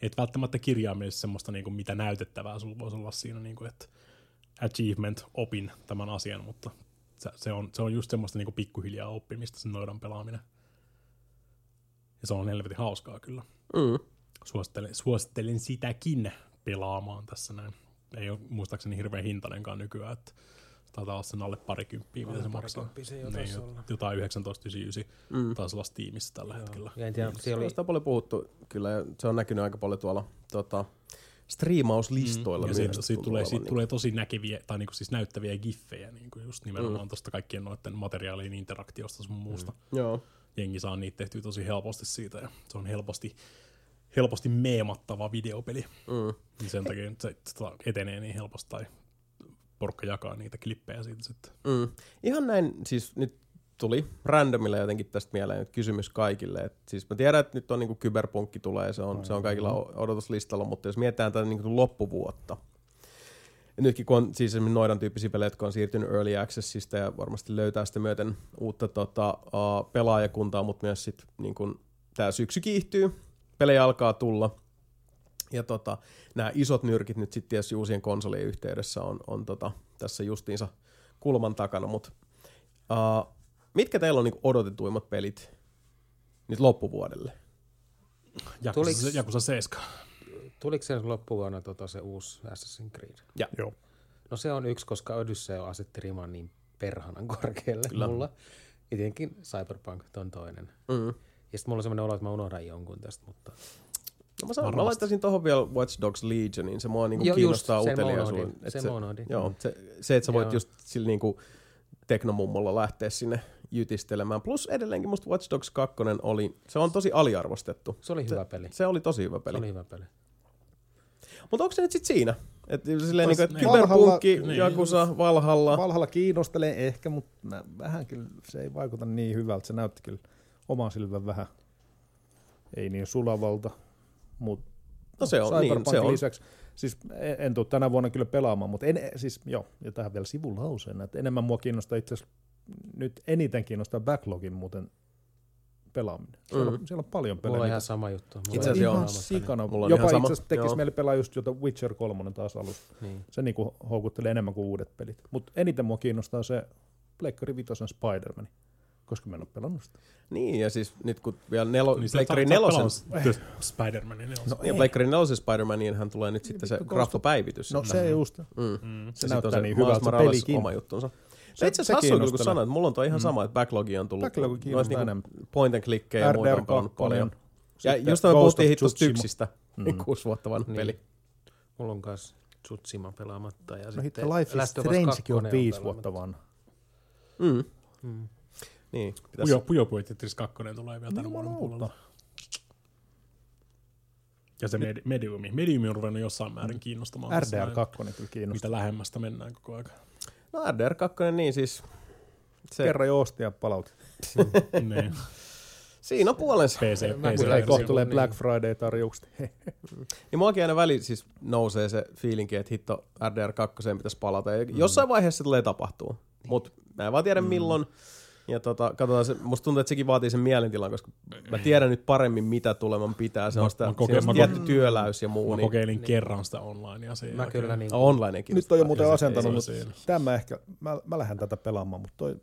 Speaker 2: Et välttämättä kirjaimellisesti semmoista, niin kuin, mitä näytettävää sulla voisi olla siinä, niin kuin, että achievement, opin tämän asian, mutta se, se, on, se on just semmoista niin kuin pikkuhiljaa oppimista, sen noidan pelaaminen. Ja se on helvetin hauskaa kyllä.
Speaker 1: Mm.
Speaker 2: Suosittelen, suosittelen sitäkin pelaamaan tässä näin. Ei ole muistaakseni hirveän hintainenkaan nykyään, että se taitaa olla sen alle parikymppiä, mitä se maksaa.
Speaker 4: parikymppisen jo
Speaker 2: Niin,
Speaker 4: olla.
Speaker 2: jotain 1999 mm. taisi olla Steamissa tällä hetkellä.
Speaker 4: Ja en tiedä,
Speaker 1: Se
Speaker 4: siellä
Speaker 1: on
Speaker 4: oli,
Speaker 1: sitä paljon puhuttu kyllä, se on näkynyt aika paljon tuolla tota, striimauslistoilla.
Speaker 2: Ja
Speaker 1: myös,
Speaker 2: siitä, siitä, tulee, siitä
Speaker 1: niin-
Speaker 2: tulee tosi näkeviä, tai niinku siis näyttäviä giffejä, niinku just nimenomaan mm. tuosta kaikkien noiden materiaalien interaktiosta sun muusta. Mm.
Speaker 1: Joo.
Speaker 2: Jengi saa niitä tehtyä tosi helposti siitä, ja se on helposti, helposti meemattava videopeli.
Speaker 1: Mm.
Speaker 2: Niin sen takia se, se etenee niin helposti, tai porukka jakaa niitä klippejä siitä sitten.
Speaker 1: Mm. Ihan näin, siis nyt tuli randomilla jotenkin tästä mieleen nyt kysymys kaikille. Et siis mä tiedän, että nyt on niinku kyberpunkki tulee, se on, se on kaikilla odotuslistalla, mutta jos mietitään tätä niinku loppuvuotta, ja nytkin kun on siis esimerkiksi noidan tyyppisiä pelejä, jotka on siirtynyt Early Accessista ja varmasti löytää sitä myöten uutta tota, uh, pelaajakuntaa, mutta myös sit niin kun, tämä syksy kiihtyy, pelejä alkaa tulla, ja tota, nämä isot nyrkit nyt sitten tietysti uusien konsolien yhteydessä on, on tota, tässä justiinsa kulman takana, mutta uh, mitkä teillä on niinku odotetuimmat pelit nyt loppuvuodelle?
Speaker 2: Jakusa,
Speaker 4: Tuliks-
Speaker 2: Jakusa 7.
Speaker 4: Tuliko se loppuvuonna tota, se uusi Assassin's Creed?
Speaker 3: Joo.
Speaker 4: No se on yksi, koska Odyssey asetti riman niin perhanan korkealle Kyllä. mulla. Ja tietenkin Cyberpunk on toinen.
Speaker 1: Mm.
Speaker 4: Ja sitten mulla on semmoinen olo, että mä unohdan jonkun tästä, mutta
Speaker 1: No mä, sanon, mä laittaisin tuohon vielä Watch Dogs Legionin, se mua niinku
Speaker 4: Joo, just,
Speaker 1: kiinnostaa uteliaisuuden. se,
Speaker 4: unohdin.
Speaker 1: joo, se, se, että sä voit
Speaker 4: Joo.
Speaker 1: just sillä niinku teknomummolla lähteä sinne jytistelemään. Plus edelleenkin musta Watch Dogs 2 oli, se on tosi aliarvostettu.
Speaker 4: se oli hyvä peli.
Speaker 1: Se oli tosi hyvä
Speaker 4: Se
Speaker 1: peli.
Speaker 4: oli hyvä peli.
Speaker 1: Mutta onko se nyt sitten siinä? Että silleen niinku, että
Speaker 2: niin.
Speaker 1: Kyberpunkki,
Speaker 2: Valhalla-
Speaker 1: Jakusa, Valhalla.
Speaker 3: Valhalla kiinnostelee ehkä, mutta vähän kyllä se ei vaikuta niin hyvältä. Se näytti kyllä oman silmän vähän, ei niin sulavalta, mutta
Speaker 1: No se on, niin, se on.
Speaker 3: lisäksi, siis en, en tule tänä vuonna kyllä pelaamaan, mutta en, siis joo, ja tähän vielä sivulauseena, että enemmän mua kiinnostaa itse asiassa, nyt eniten kiinnostaa backlogin muuten pelaaminen. Siellä,
Speaker 1: Mhm.
Speaker 3: on, siellä on paljon pelejä.
Speaker 4: Mulla on
Speaker 3: mitä-
Speaker 4: ihan sama juttu. Mulla
Speaker 1: Itse
Speaker 4: on
Speaker 1: asiassa
Speaker 3: ihan sikana.
Speaker 1: Mulla on
Speaker 3: Jopa itse asiassa tekisi
Speaker 1: joo.
Speaker 3: mieli pelaa just jota Witcher 3 taas alusta.
Speaker 4: Niin.
Speaker 3: Se niinku houkuttelee enemmän kuin uudet pelit. Mutta eniten mua kiinnostaa se Pleikkari Vitosen Spider-Man, koska mä en ole pelannut sitä.
Speaker 1: Niin, ja siis nyt kun vielä nelo,
Speaker 2: Niin
Speaker 1: Pleikkari nelosen,
Speaker 2: Spider-Manin. Niin
Speaker 3: No
Speaker 1: ja Pleikkari nelosen Spider-Maniin hän tulee nyt sitten se
Speaker 3: vittu,
Speaker 1: graffapäivitys.
Speaker 3: No se just.
Speaker 1: Mm.
Speaker 2: Mm.
Speaker 3: Se
Speaker 1: Ja
Speaker 3: näyttää niin hyvältä se pelikin.
Speaker 1: oma juttunsa. Se,
Speaker 3: Se-
Speaker 1: itse
Speaker 3: se
Speaker 1: asiassa hassu, kun sanoit, että mulla on toi ihan sama, että backlogi on tullut.
Speaker 3: Backlog
Speaker 1: noita
Speaker 3: kiinnostaa
Speaker 1: niinku
Speaker 3: enemmän.
Speaker 1: Point and clickejä ja muuta on
Speaker 3: RDR2,
Speaker 1: paljon. Ja just me puhuttiin
Speaker 3: Tsushima.
Speaker 1: tyksistä, niin kuusi vuotta vanha
Speaker 4: Niin.
Speaker 1: peli.
Speaker 4: Mulla on kanssa Tsutsima pelaamatta. Ja
Speaker 3: No
Speaker 4: sitten
Speaker 3: hitto, Life is Strangekin on
Speaker 4: 2
Speaker 3: viisi vuotta vanha.
Speaker 1: Mm.
Speaker 4: Mm.
Speaker 1: Niin, pitäisi
Speaker 2: Pujo, Pujo Tetris 2 tulee vielä tänä vuoden
Speaker 3: Jumalauta.
Speaker 2: puolella. Ja se med- Mediumi. Mediumi on ruvennut jossain määrin kiinnostamaan. tässä näin,
Speaker 3: RDR2 kyllä kiinnostaa.
Speaker 2: Mitä lähemmästä mennään koko ajan.
Speaker 1: No RDR2, niin siis se,
Speaker 3: Kerran jo ostin ja palautin. (laughs)
Speaker 2: niin.
Speaker 1: siinä on puolensa.
Speaker 2: PC,
Speaker 4: Mä
Speaker 2: PC.
Speaker 4: kyllä
Speaker 3: Ei
Speaker 4: se-
Speaker 3: kohta tulee
Speaker 4: niin.
Speaker 3: Black Friday-tarjoukset. (laughs)
Speaker 1: Niin muakin aina väli siis nousee se fiilinki, että hitto RDR2 pitäisi palata. Ja jossain vaiheessa se tulee tapahtuu. Mutta mä en vaan tiedä milloin. Ja tota, katsotaan, se, musta tuntuu, että sekin vaatii sen mielentilan, koska mä tiedän nyt paremmin, mitä tuleman pitää. Se
Speaker 2: Mä-
Speaker 1: on sitä,
Speaker 2: mä
Speaker 1: on tietty työläys ja muu.
Speaker 2: Mä
Speaker 1: Niin,
Speaker 2: kokeilin kerran sitä onlinea sen
Speaker 4: Mä kyllä niin.
Speaker 1: Ah, onlinekin.
Speaker 3: Nyt on jo muuten asentanut, mutta tämä ehkä, mä, mä lähden tätä pelaamaan, mutta toi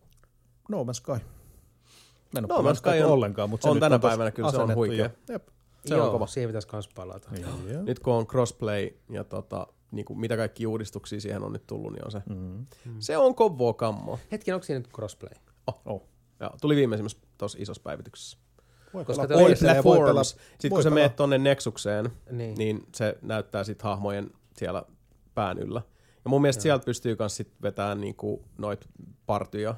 Speaker 3: No Man's Sky. Mä en
Speaker 1: No Man's Sky on-
Speaker 3: ollenkaan, mutta se
Speaker 1: on tänä
Speaker 3: tossa
Speaker 1: päivänä kyllä, se on huikea.
Speaker 3: Jep.
Speaker 1: Se on
Speaker 4: Joo,
Speaker 1: kova.
Speaker 4: siihen pitäisi kans palata.
Speaker 3: Joo.
Speaker 1: Nyt kun on crossplay ja tota, niin kuin mitä kaikki uudistuksia siihen on nyt tullut, niin on se,
Speaker 3: Mm.
Speaker 1: se on kovaa kammoa.
Speaker 4: Hetken, onko siinä nyt crossplay?
Speaker 3: Oh.
Speaker 1: Ja, tuli viimeisimmässä tuossa isossa päivätyksessä.
Speaker 3: Voi
Speaker 4: Koska
Speaker 3: pelata PC ja voi pelata-
Speaker 1: Platforms. Sitten
Speaker 3: voi
Speaker 1: kun sä meet tonne Nexukseen,
Speaker 4: Niin.
Speaker 1: niin se näyttää sit hahmojen siellä pään yllä. Ja mun mielestä sieltä pystyy myös sit vetämään niinku noit partyja,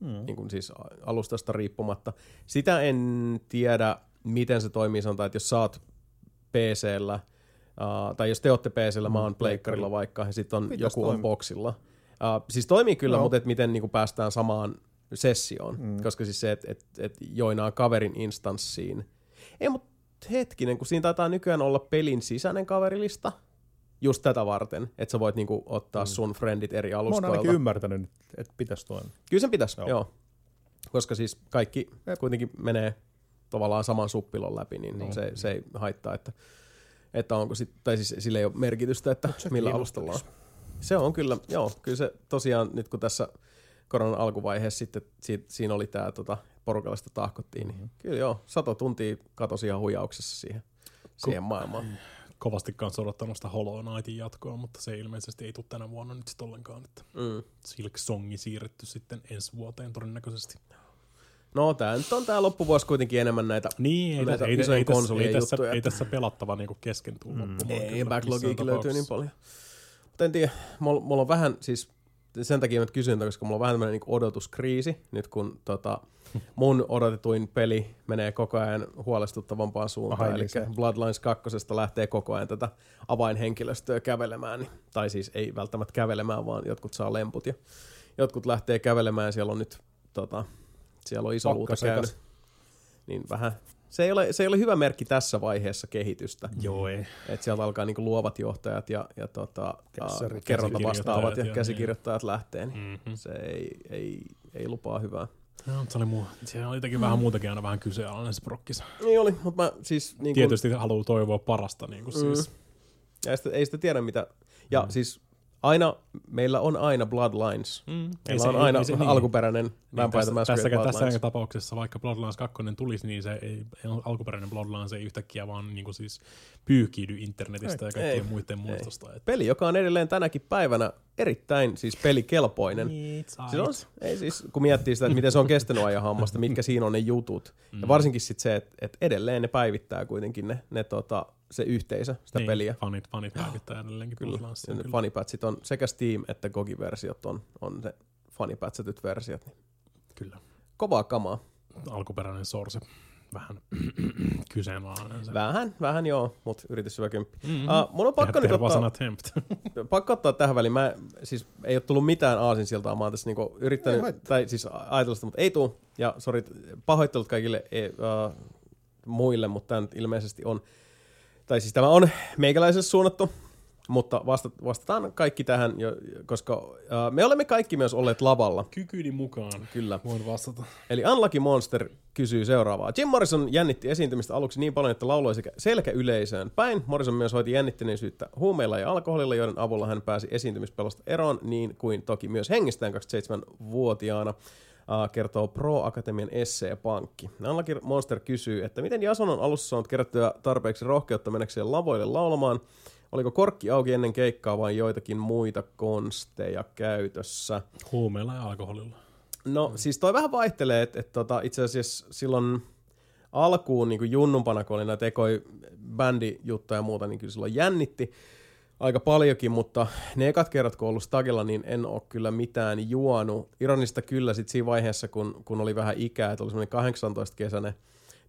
Speaker 3: Mm.
Speaker 1: niinku siis alustasta riippumatta. Sitä en tiedä, miten se toimii. Sanotaan, että jos sä oot PCllä, uh, tai jos te olette PCllä, mä oon pleikkarilla vaikka, ja sitten on
Speaker 3: Pitäis
Speaker 1: joku on
Speaker 3: toimia.
Speaker 1: boxilla. Uh, siis toimii kyllä,
Speaker 3: Joo.
Speaker 1: mutta et miten niinku päästään samaan sessioon.
Speaker 3: Mm.
Speaker 1: Mm. Koska siis se, että et, et joinaa kaverin instanssiin. Ei, mutta hetkinen, kun siinä taitaa nykyään olla pelin sisäinen kaverilista, just tätä varten, että sä voit niinku ottaa sun friendit eri
Speaker 3: Mä oon ainakin
Speaker 1: alustoilta.
Speaker 3: ymmärtänyt, nyt, että pitäisi toimia.
Speaker 1: Kyllä sen pitäisi,
Speaker 3: Joo.
Speaker 1: joo. Koska siis kaikki
Speaker 3: Jep.
Speaker 1: kuitenkin menee tavallaan saman suppilon läpi, niin, niin. Se, se ei haittaa, että, että onko sit, tai siis sillä ei ole merkitystä, että millä alustalla on. Se on kyllä, joo, kyllä se tosiaan nyt kun tässä koronan alkuvaiheessa sitten si, siinä oli tämä tota, porukalla sitä tahkottiin, niin
Speaker 3: Mhm.
Speaker 1: kyllä joo, sata tuntia katosi ihan huijauksessa siihen, siihen maailmaan.
Speaker 2: Kovasti kanssa odottanut sitä Hollow Knightin jatkoa, mutta se ilmeisesti ei tule tänä vuonna nyt sitten ollenkaan. Että
Speaker 1: Mm.
Speaker 2: Silk Songi siirretty sitten ensi vuoteen todennäköisesti.
Speaker 1: No tää nyt on tää loppuvuosi kuitenkin enemmän näitä
Speaker 2: Niin, ei,
Speaker 1: Näitä
Speaker 2: ei,
Speaker 1: isojen
Speaker 2: ei,
Speaker 1: konsolien
Speaker 2: ei, tässä,
Speaker 1: juttuja,
Speaker 2: ei tässä pelattava niinku kesken tuu mm. loppumaan.
Speaker 1: Ei,
Speaker 2: missään
Speaker 1: löytyy niin paljon. Mutta en tiedä, mulla, mulla on vähän siis sen takia mä nyt kysyn, koska mulla on vähän tämmöinen niin odotuskriisi, nyt kun tota, mun odotetuin peli menee koko ajan huolestuttavampaan suuntaan,
Speaker 3: Ai,
Speaker 1: eli
Speaker 3: se.
Speaker 1: Bloodlines 2 lähtee koko ajan tätä avainhenkilöstöä kävelemään, niin, tai siis ei välttämättä kävelemään, vaan jotkut saa lemput ja jotkut lähtee kävelemään, siellä on nyt tota, siellä on iso luuta käynyt, niin vähän, se ei, ole, se ei ole hyvä merkki tässä vaiheessa kehitystä.
Speaker 2: Joo, ei.
Speaker 1: Että sieltä alkaa niinku luovat johtajat ja, ja tota,
Speaker 3: Kässärit,
Speaker 1: kerronta vastaavat ja
Speaker 2: käsikirjoittajat ja-
Speaker 1: käsikirjoittajat lähtee, niin
Speaker 2: Mm-hmm.
Speaker 1: se ei, ei, ei lupaa hyvää.
Speaker 2: No, se oli, muu, se oli jotenkin vähän muutakin aina vähän kyseenalainen se prokkis.
Speaker 1: Niin oli, mutta mä siis... Niin
Speaker 2: Tietysti haluaa toivoa parasta. Niin kuin
Speaker 1: Mm.
Speaker 2: siis.
Speaker 1: Ja ei sitä, ei sitä tiedä mitä... Ja mm. siis aina, meillä on aina Bloodlines.
Speaker 2: Mm. Ei
Speaker 1: Meillä
Speaker 2: se-
Speaker 1: on
Speaker 2: ei-
Speaker 1: aina
Speaker 2: ei se-
Speaker 1: niin, alkuperäinen
Speaker 2: Niin,
Speaker 1: Vampire
Speaker 2: tässä, tässä, tässä tapauksessa, vaikka Bloodlines 2 tulisi, niin se ei, ei alkuperäinen Bloodlines ei yhtäkkiä vaan niin kuin siis pyyhkiydy internetistä ja kaikkien
Speaker 1: ei,
Speaker 2: muiden muistosta. Että
Speaker 1: Peli, joka on edelleen tänäkin päivänä erittäin siis pelikelpoinen. Siis, on, ei siis, kun miettii sitä, että miten se on kestänyt ajan hammasta, mitkä siinä on ne jutut. Mm. Ja varsinkin sit se, että, että edelleen ne päivittää kuitenkin ne, ne tota, se yhteisö, sitä
Speaker 2: niin,
Speaker 1: peliä.
Speaker 2: Fanit, fanit päivittää edelleenkin
Speaker 1: Kyllä. Ne
Speaker 2: kyllä.
Speaker 1: fanipatsit on sekä Steam että GOGI-versiot on, on ne fanipätsätyt versiot. Niin
Speaker 2: kyllä.
Speaker 1: kovaa kamaa.
Speaker 2: Alkuperäinen Source. Vähän (clears throat) kyseenalainen se.
Speaker 1: Vähän, vähän joo, mutta yritys hyvä kymppi.
Speaker 2: Mm-hmm.
Speaker 1: Uh, mun on pakko nyt
Speaker 2: an
Speaker 1: ottaa, (laughs) pakko ottaa tähän väliin. Mä, siis ei ole tullut mitään aasinsiltaa. Mä oon tässä niinku
Speaker 3: Ei
Speaker 1: yrittänyt,
Speaker 3: haittaa.
Speaker 1: tai siis ajatellut sitä, mutta ei tuu. Ja sori, pahoittelut kaikille uh, muille, mutta tämä nyt ilmeisesti on, tai siis tämä on meikäläiselle suunnattu, mutta vasta, vastataan kaikki tähän, jo, koska uh, me olemme kaikki myös olleet lavalla.
Speaker 2: Kykyni mukaan.
Speaker 1: Kyllä.
Speaker 2: Voin vastata.
Speaker 1: Eli Unlucky Monster kysyy seuraavaa. Jim Morrison jännitti esiintymistä aluksi niin paljon, että lauloi sekä selkäyleisöön päin. Morrison myös hoiti jännittyneisyyttä huumeilla ja alkoholilla, joiden avulla hän pääsi esiintymispelosta eroon, niin kuin toki myös hengistään 27-vuotiaana. Uh, kertoo Pro Akatemian Essee-pankki. Unlucky Monster kysyy, että miten Jason on alussa saanut kerättyä tarpeeksi rohkeutta mennäkseen lavoille laulamaan. Oliko korkki auki ennen keikkaa vai joitakin muita konsteja käytössä?
Speaker 2: Huumeilla ja alkoholilla.
Speaker 1: No siis toi vähän vaihtelee, että et, tota, itse asiassa silloin alkuun niin junnumpana, kun oli näitä ekoi bändijuttuja ja muuta, niin kyllä silloin jännitti aika paljonkin, mutta ne ekat kerrat, kun ollut stagella, niin en ole kyllä mitään juonut. Ironista kyllä sit siinä vaiheessa, kun, kun oli vähän ikää, että oli semmoinen 18 kesäinen,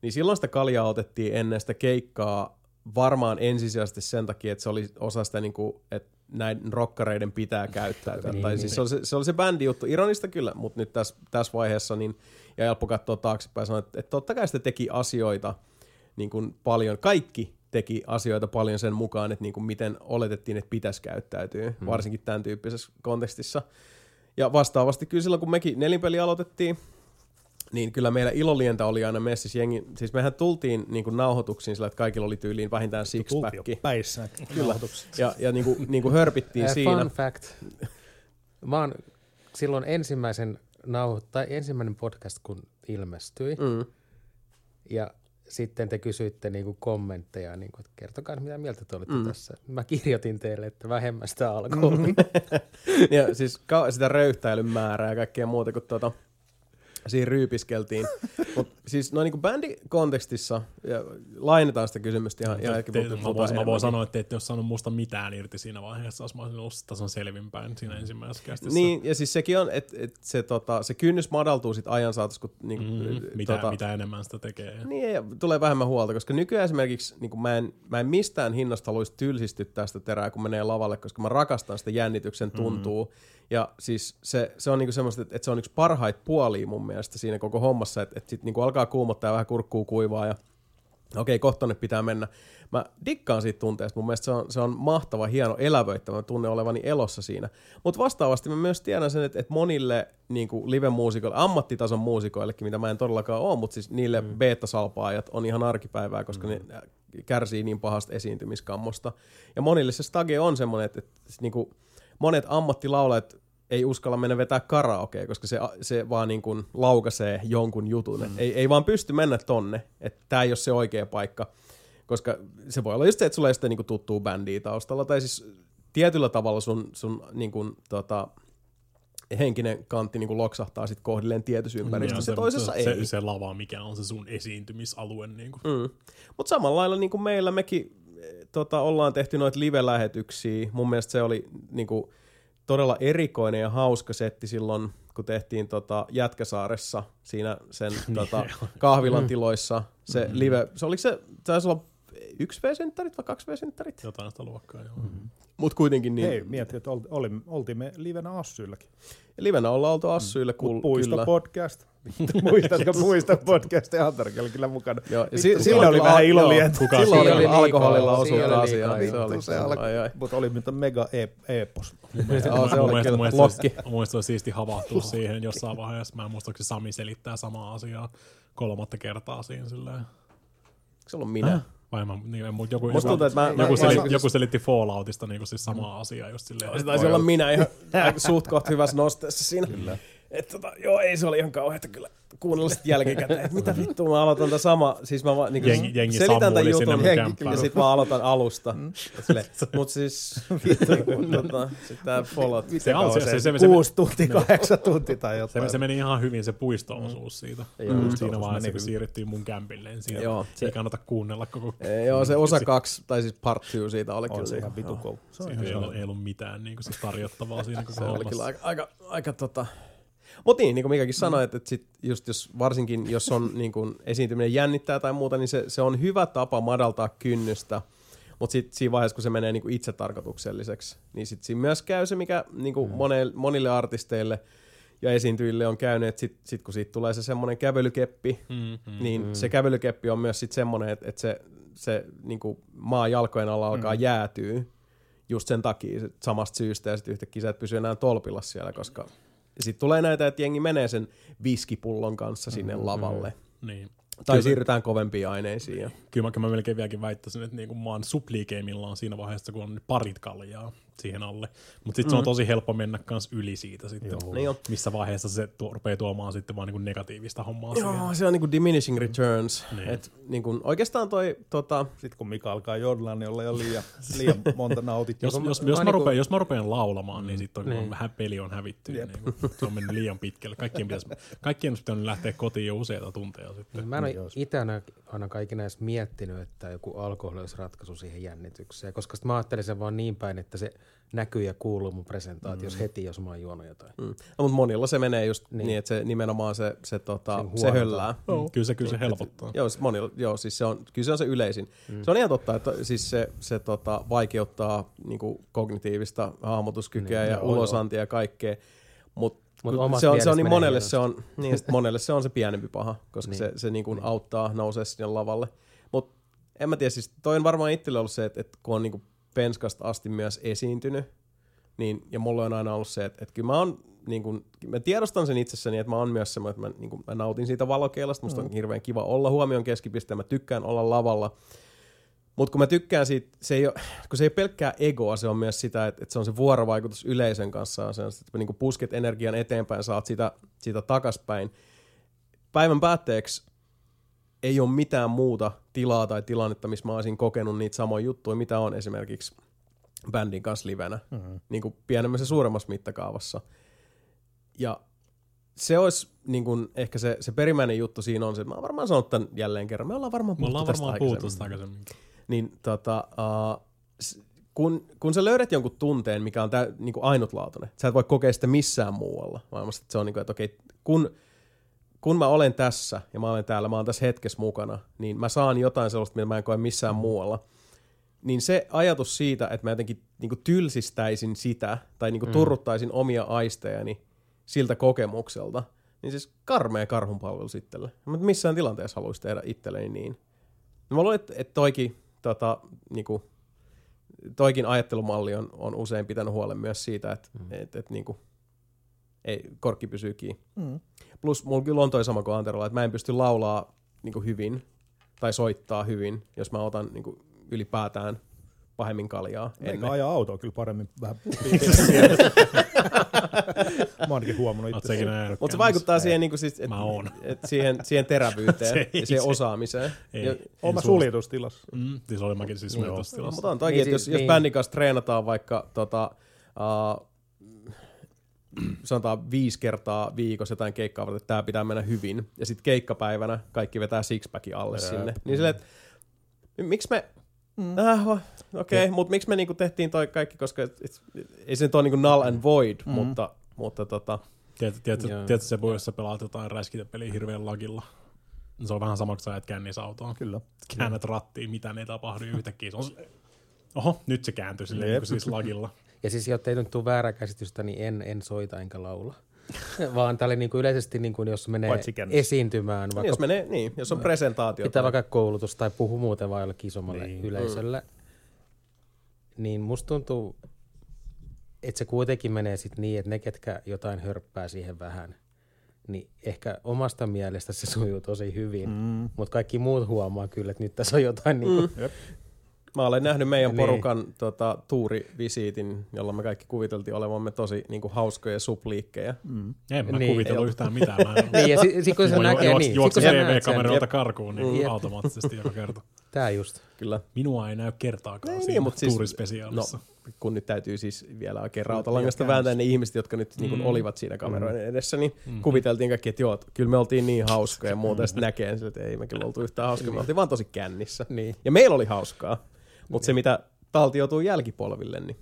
Speaker 1: niin silloin sitä kaljaa otettiin ennen sitä keikkaa varmaan ensisijaisesti sen takia, että se oli osa sitä, niin kuin, että näiden rokkareiden pitää käyttäytyä.
Speaker 4: Niin,
Speaker 1: tai
Speaker 4: niin.
Speaker 1: siis se oli se, se, oli se bändi juttu. Ironista kyllä, mutta nyt tässä, tässä vaiheessa niin, ja helppo katsoa taaksepäin sanoa, että, että totta kai sitä teki asioita niin kuin paljon. Kaikki teki asioita paljon sen mukaan, että niin kuin miten oletettiin, että pitäisi käyttäytyä, hmm. varsinkin tämän tyyppisessä kontekstissa. Ja vastaavasti kyllä silloin, kun mekin nelinpeli aloitettiin, niin kyllä meillä ilolientä oli aina messissä jengi. Siis mehän tultiin niin kuin nauhoituksiin sillä, että kaikilla oli tyyliin vähintään
Speaker 3: Tultiin jo
Speaker 1: six-pack.
Speaker 3: päissä.
Speaker 1: Kyllä. Ja, ja niin kuin, niin kuin hörpittiin
Speaker 4: Eh,
Speaker 1: siinä.
Speaker 4: Fun fact. Mä oon silloin ensimmäisen nauho, tai ensimmäinen podcast, kun ilmestyi,
Speaker 1: Mm.
Speaker 4: ja sitten te kysyitte niinku kommentteja, niinku, että kertokaa mitä mieltä te olitte
Speaker 1: Mm.
Speaker 4: mm. tässä. Mä kirjoitin teille, että vähemmästä alkoholia. (laughs)
Speaker 1: ja siis sitä röyhtäilyn määrää ja kaikkea muuta, kun tuota, siinä ryypiskeltiin. (laughs) Mutta siis noin niin bändikontekstissa, ja lainetaan sitä kysymystä ihan,
Speaker 2: te,
Speaker 1: puhutaan
Speaker 2: mä, voin, mä voin sanoa, että te ette ole saanut musta mitään irti siinä vaiheessa, jos mä olisin ollut tason selvinpäin siinä ensimmäisessä kästissä.
Speaker 1: Niin, ja siis sekin on, että et se, tota, se kynnys madaltuu sit ajan saatossa, kun niinku,
Speaker 2: Mm, mitä,
Speaker 1: tota,
Speaker 2: mitä enemmän sitä tekee.
Speaker 1: Niin, ja tulee vähemmän huolta, koska nykyään esimerkiksi niin kuin mä, en, mä en mistään hinnasta haluaisi tylsistyä tästä terää, kun menee lavalle, koska mä rakastan sitä jännityksen tuntuu. Mm. Ja siis se, se on niinku semmoista, että, että se on yksi parhaita puolia mun mielestä siinä koko hommassa, että, että sit niinku alkaa kuumottaa ja vähän kurkkuu kuivaa ja okei, kohta pitää mennä. Mä dikkaan siitä tunteesta, mun mielestä se on, se on mahtava, hieno, elävöittävä, mä tunnen olevani elossa siinä. Mutta vastaavasti mä myös tiedän sen, että, että monille niin live-muusikoille, ammattitason muusikoillekin, mitä mä en todellakaan ole, mutta siis niille mm. beta-salpaajat on ihan arkipäivää, koska mm. ne kärsii niin pahasta esiintymiskammosta. Ja monille se stage on semmoinen, että, että niin kuin monet ammattilaulajat ei uskalla mennä vetää karaokea, koska se, se vaan niin kuin laukaisee jonkun jutun. Mm. Ei, ei vaan pysty mennä tonne, että tämä ei ole se oikea paikka. Koska se voi olla just se, että sulla ei sitten niin tuttuu bändiä taustalla, tai siis tietyllä tavalla sun, sun niin kuin, tota, henkinen kantti niin kuin loksahtaa sitten kohdilleen tietyssä ympäristössä,
Speaker 2: Ja
Speaker 1: toisessa
Speaker 2: se,
Speaker 1: ei.
Speaker 2: Se, se lava, mikä on se sun esiintymisalue. Niin kuin.
Speaker 1: Mm. Mutta samalla lailla niin kuin meillä mekin tota, ollaan tehty noita live-lähetyksiä. Mun mielestä se oli niin kuin, todella erikoinen ja hauska setti silloin, kun tehtiin tota Jätkäsaaressa siinä sen (laughs) tota, kahvilan tiloissa. Se
Speaker 2: Mm.
Speaker 1: live, se oliko se, taisi olla yksi V-synttärit vai kaksi V-synttärit?
Speaker 2: Jotain sitä luokkaa, joo.
Speaker 1: Mutta kuitenkin niin.
Speaker 3: Hei, mietin, että olti, oli, oltiin me livenä Assyilläkin.
Speaker 1: Livenä ollaan oltu Assyille,
Speaker 3: Mut
Speaker 1: kul-
Speaker 3: Puisto
Speaker 1: kyllä.
Speaker 3: podcast. (laughs) Muistatko Puisto podcast? Ja Antarki oli kyllä mukana.
Speaker 1: Joo, ja si-
Speaker 3: siinä oli vähän ilolientä.
Speaker 2: Kuka
Speaker 1: Silloin
Speaker 2: siinä
Speaker 1: oli
Speaker 4: oli
Speaker 1: alkoholilla osuutta asiaa. oli
Speaker 3: Vittu, se alkoi.
Speaker 1: ai, ai.
Speaker 3: Mutta oli mitä mega e- epos.
Speaker 1: Se oli kyllä lokki.
Speaker 2: olisi siisti havahtua siihen jossain vaiheessa. Mä en muista, Sami selittää samaa asiaa kolmatta kertaa siinä silleen.
Speaker 1: Se on minä.
Speaker 2: Vai mä, niin, mutta joku,
Speaker 1: Musta
Speaker 2: joku,
Speaker 1: tuntuu, että mä,
Speaker 2: joku,
Speaker 1: mä,
Speaker 2: seli,
Speaker 1: mä,
Speaker 2: joku selitti Falloutista niin siis samaa asiaa just silleen.
Speaker 1: se taisi olla minä ihan (laughs) suht koht hyvässä nosteessa siinä. Kyllä. Että tota, joo, ei se oli ihan kauheata kyllä kuunnella sit jälkikäteen, että mitä vittua mä aloitan tämän sama, siis mä vaan niin
Speaker 2: Jengi- jengi
Speaker 1: selitän tämän jutun
Speaker 2: mun
Speaker 1: ja
Speaker 2: kämppään.
Speaker 1: sit mä aloitan alusta. Mutta siis, tota, sit tää Fallout.
Speaker 2: Se, on, se, se, se, se,
Speaker 3: Kuusi tuntia, kahdeksan tuntia tai
Speaker 2: se,
Speaker 3: jotain.
Speaker 2: se, meni ihan hyvin se puisto-osuus siitä.
Speaker 1: Joo,
Speaker 2: Mm.
Speaker 3: se
Speaker 2: Siinä vaiheessa, kun siirryttiin mun kämpille, niin siinä
Speaker 1: Joo, se-
Speaker 2: ei kannata kuunnella koko...
Speaker 1: Joo, se osa kaksi, tai siis part two siitä oli kyllä.
Speaker 3: se ihan vitu. Se
Speaker 2: Siitä ei
Speaker 3: ihan
Speaker 2: ollut, mitään niin kuin, siis tarjottavaa (laughs) siinä koko
Speaker 1: Se oli
Speaker 2: hommassa.
Speaker 1: kyllä aika, aika, aika tota... Mutta niin, niin kuin Mikakin sanoi, että, että sit just jos, varsinkin jos on (laughs) niin kuin esiintyminen jännittää tai muuta, niin se, se on hyvä tapa madaltaa kynnystä. Mutta sitten siinä vaiheessa, kun se menee niin kuin itsetarkoitukselliseksi, niin sitten siinä myös käy se, mikä niin kuin monille, monille artisteille ja esiintyjille on käynyt, että sitten sit kun siitä tulee se semmoinen kävelykeppi,
Speaker 2: Mm, mm.
Speaker 1: niin se kävelykeppi on myös sitten semmoinen, että, että se, se niin kuin maa jalkojen alla alkaa mm. jäätyä just sen takia samasta syystä ja sitten yhtäkkiä sä et pysy enää tolpilla siellä, koska sitten tulee näitä, että jengi menee sen viskipullon kanssa sinne lavalle.
Speaker 2: Niin.
Speaker 1: Tai
Speaker 2: Kyllä-
Speaker 1: siirrytään kovempiin aineisiin. Ja...
Speaker 2: Kyllä mä, kyllä mä melkein vieläkin väittäisin, että niinku mä oon supliikeimillaan siinä vaiheessa, kun on parit kaljaa siihen alle. Mutta sitten mm. se on tosi helppo mennä kans yli siitä sitten.
Speaker 3: Joo.
Speaker 1: Niin on.
Speaker 2: Missä vaiheessa se tuo, rupeaa tuomaan sitten vaan niinku negatiivista hommaa siihen.
Speaker 1: Joo, se on niinku diminishing returns.
Speaker 2: Niin.
Speaker 1: Et niinku, oikeastaan toi, tota,
Speaker 3: Sitten kun Mika alkaa jodlaa, niin ollaan jo liian, liian monta nautittu.
Speaker 2: Jos, jos, jos,
Speaker 4: mä
Speaker 2: mä
Speaker 4: niinku-
Speaker 2: rupean, jos mä rupean laulamaan, niin sitten on,
Speaker 4: Niin.
Speaker 2: niin. vähän peli on hävitty.
Speaker 3: Jep.
Speaker 2: Niin se on mennyt liian pitkälle. Kaikkien pitäisi, kaikkien pitänyt lähteä kotiin jo useita tunteja sitten.
Speaker 4: Mä en
Speaker 3: Niin
Speaker 4: ole
Speaker 3: olisi.
Speaker 4: itse aina, kaikina edes miettinyt, että joku alkoholi olisi ratkaisu siihen jännitykseen, koska sit mä ajattelin sen vaan niin päin, että se näkyy ja kuuluu mun presentaatiossa mm. heti, jos mä oon juonut jotain.
Speaker 1: mm. no, mutta monilla se menee just niin,
Speaker 4: Niin.
Speaker 1: niin että se nimenomaan se, se, tota,
Speaker 4: Se
Speaker 1: höllää.
Speaker 2: Mm. Kyllä se, kyllä se helpottaa.
Speaker 1: Joo, siis monilla, joo, siis se on, kyllä se on se yleisin. Mm. Se on ihan totta, että siis se, se tota, vaikeuttaa niin kuin kognitiivista hahmotuskykyä
Speaker 4: Niin,
Speaker 1: ja
Speaker 3: joo,
Speaker 1: ulosantia ja kaikkea, mutta
Speaker 4: Mut
Speaker 1: se on, se on niin monelle
Speaker 4: hienosti.
Speaker 1: se on, (laughs) niin, monelle se on se pienempi paha, koska niin.
Speaker 4: Niin.
Speaker 1: se, se niin kuin auttaa nousee sinne lavalle. Mutta en mä tiedä, siis toi on varmaan itselle ollut se, että, että kun on niin kuin penskasta asti myös esiintynyt, niin, ja mulla on aina ollut se, että, että kyllä mä oon, niin kuin, mä tiedostan sen itsessäni, että mä oon myös semmoinen, että mä, niin kuin, mä nautin siitä valokeilasta, musta on hirveän kiva olla huomion keskipiste, mä tykkään olla lavalla, mutta kun mä tykkään siitä, se ei ole, kun se ei ole pelkkää egoa, se on myös sitä, että, että se on se vuorovaikutus yleisön kanssa, on se, että niin pusket energian eteenpäin, saat sitä, sitä takaspäin. Päivän päätteeksi ei ole mitään muuta tilaa tai tilannetta, missä mä olisin kokenut niitä samoja juttuja, mitä on esimerkiksi bändin kanssa livenä, mm-hmm. niin kuin pienemmässä ja suuremmassa mittakaavassa. Ja se olisi niin kuin, ehkä se, se perimmäinen juttu siinä on se, että mä oon varmaan sanonut tämän jälleen kerran, me ollaan varmaan puhuttu tästä aikaisemmin.
Speaker 2: puhuttu aikaisemmin.
Speaker 1: Niin tota, uh, kun, kun sä löydät jonkun tunteen, mikä on tä, niin kuin ainutlaatuinen, sä et voi kokea sitä missään muualla maailmassa. Että se on niin kuin, että okei, kun, kun mä olen tässä ja mä olen täällä, mä olen tässä hetkessä mukana, niin mä saan jotain sellaista, mitä mä en koe missään muualla. Niin se ajatus siitä, että mä jotenkin niin kuin tylsistäisin sitä tai niin kuin turruttaisin omia aistejani siltä kokemukselta, niin siis karmea karhunpalvelu itselle. Mä missään tilanteessa haluaisi tehdä itselleni niin. No mä luulen, että, että toikin, tota, niinku, toikin ajattelumalli on, on usein pitänyt huolen myös siitä, että mm. et, et, niinku, ei, korkki pysyy kiinni.
Speaker 3: Mm.
Speaker 1: Plus mulla kyllä on toi sama kuin Anterolla, että mä en pysty laulaa niinku, hyvin tai soittaa hyvin, jos mä otan niinku, ylipäätään pahemmin kaljaa
Speaker 3: Eikä ajaa autoa kyllä paremmin vähän. (laughs) Mä ainakin huomannut itse.
Speaker 1: Mutta se vaikuttaa siihen, niinku, siis, et, et siihen, siihen terävyyteen (laughs)
Speaker 2: Se ei
Speaker 1: ja siihen
Speaker 2: se-
Speaker 1: osaamiseen.
Speaker 2: Ei.
Speaker 1: Ja,
Speaker 3: Oon mä suljetustilassa.
Speaker 2: Mm, siis oli mäkin siis
Speaker 3: Joo.
Speaker 2: suljetustilassa.
Speaker 1: mutta on toikin,
Speaker 4: Niin
Speaker 1: että jos,
Speaker 4: siis-
Speaker 1: jos
Speaker 4: niin.
Speaker 1: bändin kanssa treenataan vaikka tota, uh, sanotaan viisi kertaa viikossa jotain keikkaa varten, että tämä pitää mennä hyvin, ja sitten keikkapäivänä kaikki vetää sixpackin alle
Speaker 3: Jep.
Speaker 1: sinne, niin silleen, että miksi me, Äh, okei, okay, mutta miksi me niinku tehtiin toi kaikki, koska et, et, ei se nyt ole niinku null and void, mm. mutta, mutta tota,
Speaker 2: Tiedätkö, tiedätkö,
Speaker 4: Joo.
Speaker 2: tiedätkö se, jos sä pelaat jotain räiskintäpeliä hirveän lagilla? Se on vähän sama, kun sä ajat kännissä autoon.
Speaker 3: Kyllä.
Speaker 2: Käännät rattiin, mitä ei tapahdu yhtäkkiä. Se on Oho, nyt se kääntyy silleen niin siis lagilla.
Speaker 4: Ja siis jotta ei nyt tule väärää käsitystä, niin en, en soita enkä laula. (laughs) Vaan tämä oli niinku yleisesti, niinku, jos menee esiintymään, vaikka
Speaker 1: jos menee, niin, jos on presentaatio.
Speaker 4: pitää vaikka koulutus tai puhu muuten vaan jollekin isommalle
Speaker 3: Niin.
Speaker 4: niin. yleisölle, niin musta tuntuu, että se kuitenkin menee sit niin, että ne, ketkä jotain hörppää siihen vähän, niin ehkä omasta mielestä se sujuu tosi hyvin, mm. mutta kaikki muut huomaa kyllä, että nyt tässä on jotain mm. niinku,
Speaker 1: Mä olen nähnyt meidän
Speaker 4: Niin.
Speaker 1: porukan tota, tuurivisiitin, jolla me kaikki kuviteltiin olevamme tosi niinku, hauskoja supliikkejä.
Speaker 3: Mm.
Speaker 2: En mä
Speaker 4: Niin.
Speaker 2: kuvitellut yhtään mitään. Mä en,
Speaker 4: Niin, ja sit, sit kun se näkee,
Speaker 2: juoks-
Speaker 4: niin.
Speaker 2: Juokse TV-kameralta karkuun niin
Speaker 4: Jep.
Speaker 2: automaattisesti joka kerta. (laughs)
Speaker 4: Tää just.
Speaker 1: Kyllä.
Speaker 2: Minua ei näy kertaakaan
Speaker 1: Ei
Speaker 2: siinä
Speaker 1: niin, mutta siis-
Speaker 2: tuurispesiaalissa.
Speaker 1: No, kun nyt täytyy siis vielä oikein rautalangasta vääntää ne ihmiset, jotka nyt niin kuin, olivat siinä kameroiden edessä, niin kuviteltiin kaikki, että joo, että kyllä me oltiin niin hauskoja ja muuta, ja sitten näkee että ei me kyllä oltu yhtään hauskoja, me oltiin vaan tosi kännissä.
Speaker 4: Niin.
Speaker 1: Ja meillä oli hauskaa, mutta se mitä taltioituu jälkipolville, niin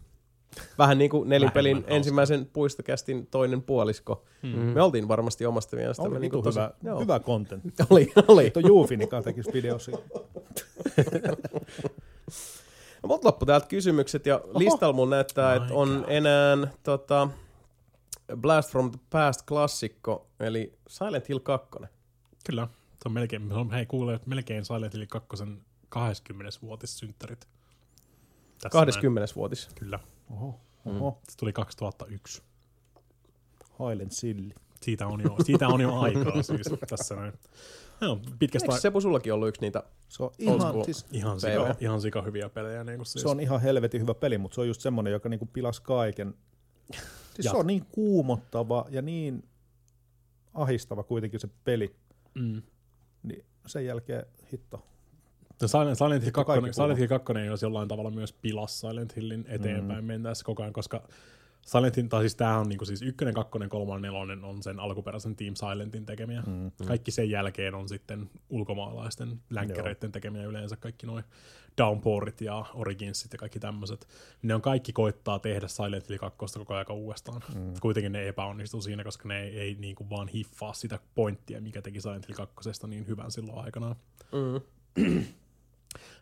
Speaker 1: vähän niin kuin nelipelin
Speaker 2: hauskaa.
Speaker 1: ensimmäisen puistokästin toinen puolisko. Mm. Me oltiin varmasti omasta mielestämme.
Speaker 3: Oli
Speaker 1: niin kuin
Speaker 3: hyvä,
Speaker 1: joo.
Speaker 3: hyvä content. (laughs)
Speaker 1: Oli, oli.
Speaker 3: Tuo Juufinikaan tekisi video siitä. (laughs)
Speaker 1: No, Mut loppu täältä kysymykset ja listalla mun näyttää, että on enää tota, Blast from the Past klassikko, eli Silent Hill 2.
Speaker 2: Kyllä. Se on melkein, se on, hei kuule, melkein Silent Hill 2 20-vuotissynttärit. Tässä
Speaker 1: 20-vuotis.
Speaker 2: näin. Kyllä.
Speaker 3: Oho, oho.
Speaker 2: Se tuli 2001.
Speaker 3: Highland Silli.
Speaker 2: Siitä on jo, siitä on jo aikaa siis (laughs) tässä näin. Joo, pitkästä
Speaker 1: Eikö Sepu sullakin ollut yksi niitä?
Speaker 3: Se on ihan,
Speaker 1: school.
Speaker 3: siis,
Speaker 2: ihan, sika, ihan sika hyviä pelejä. Niin kuin siis.
Speaker 3: se on ihan helvetin hyvä peli, mutta se on just semmoinen, joka niinku pilas kaiken. (laughs) Siis
Speaker 2: Ja-
Speaker 3: se on niin kuumottava ja niin ahistava kuitenkin se peli,
Speaker 2: Mm.
Speaker 3: niin sen jälkeen hitto.
Speaker 2: No Silent, Silent, Hill
Speaker 3: Vittu,
Speaker 2: 2,
Speaker 3: kaikki
Speaker 2: Silent Hill 2 olisi jollain tavalla myös pilas Silent Hillin eteenpäin mm. mentäessä koko ajan, koska Silent Hill, tai siis tämähän on niinku siis ykkönen, kakkonen, kolmonen, nelonen on sen alkuperäisen Team Silentin tekemiä. Mm. Kaikki sen jälkeen on sitten ulkomaalaisten länkkäreiden tekemiä yleensä kaikki noin Downpourit ja Originsit ja kaikki tämmöiset. Ne on kaikki koittaa tehdä Silent Hill 2 koko ajan uudestaan. Mm. Kuitenkin ne epäonnistuu siinä, koska ne ei, ei niinku vaan hiffaa sitä pointtia, mikä teki Silent Hill 2 niin hyvän silloin aikanaan.
Speaker 1: Mm.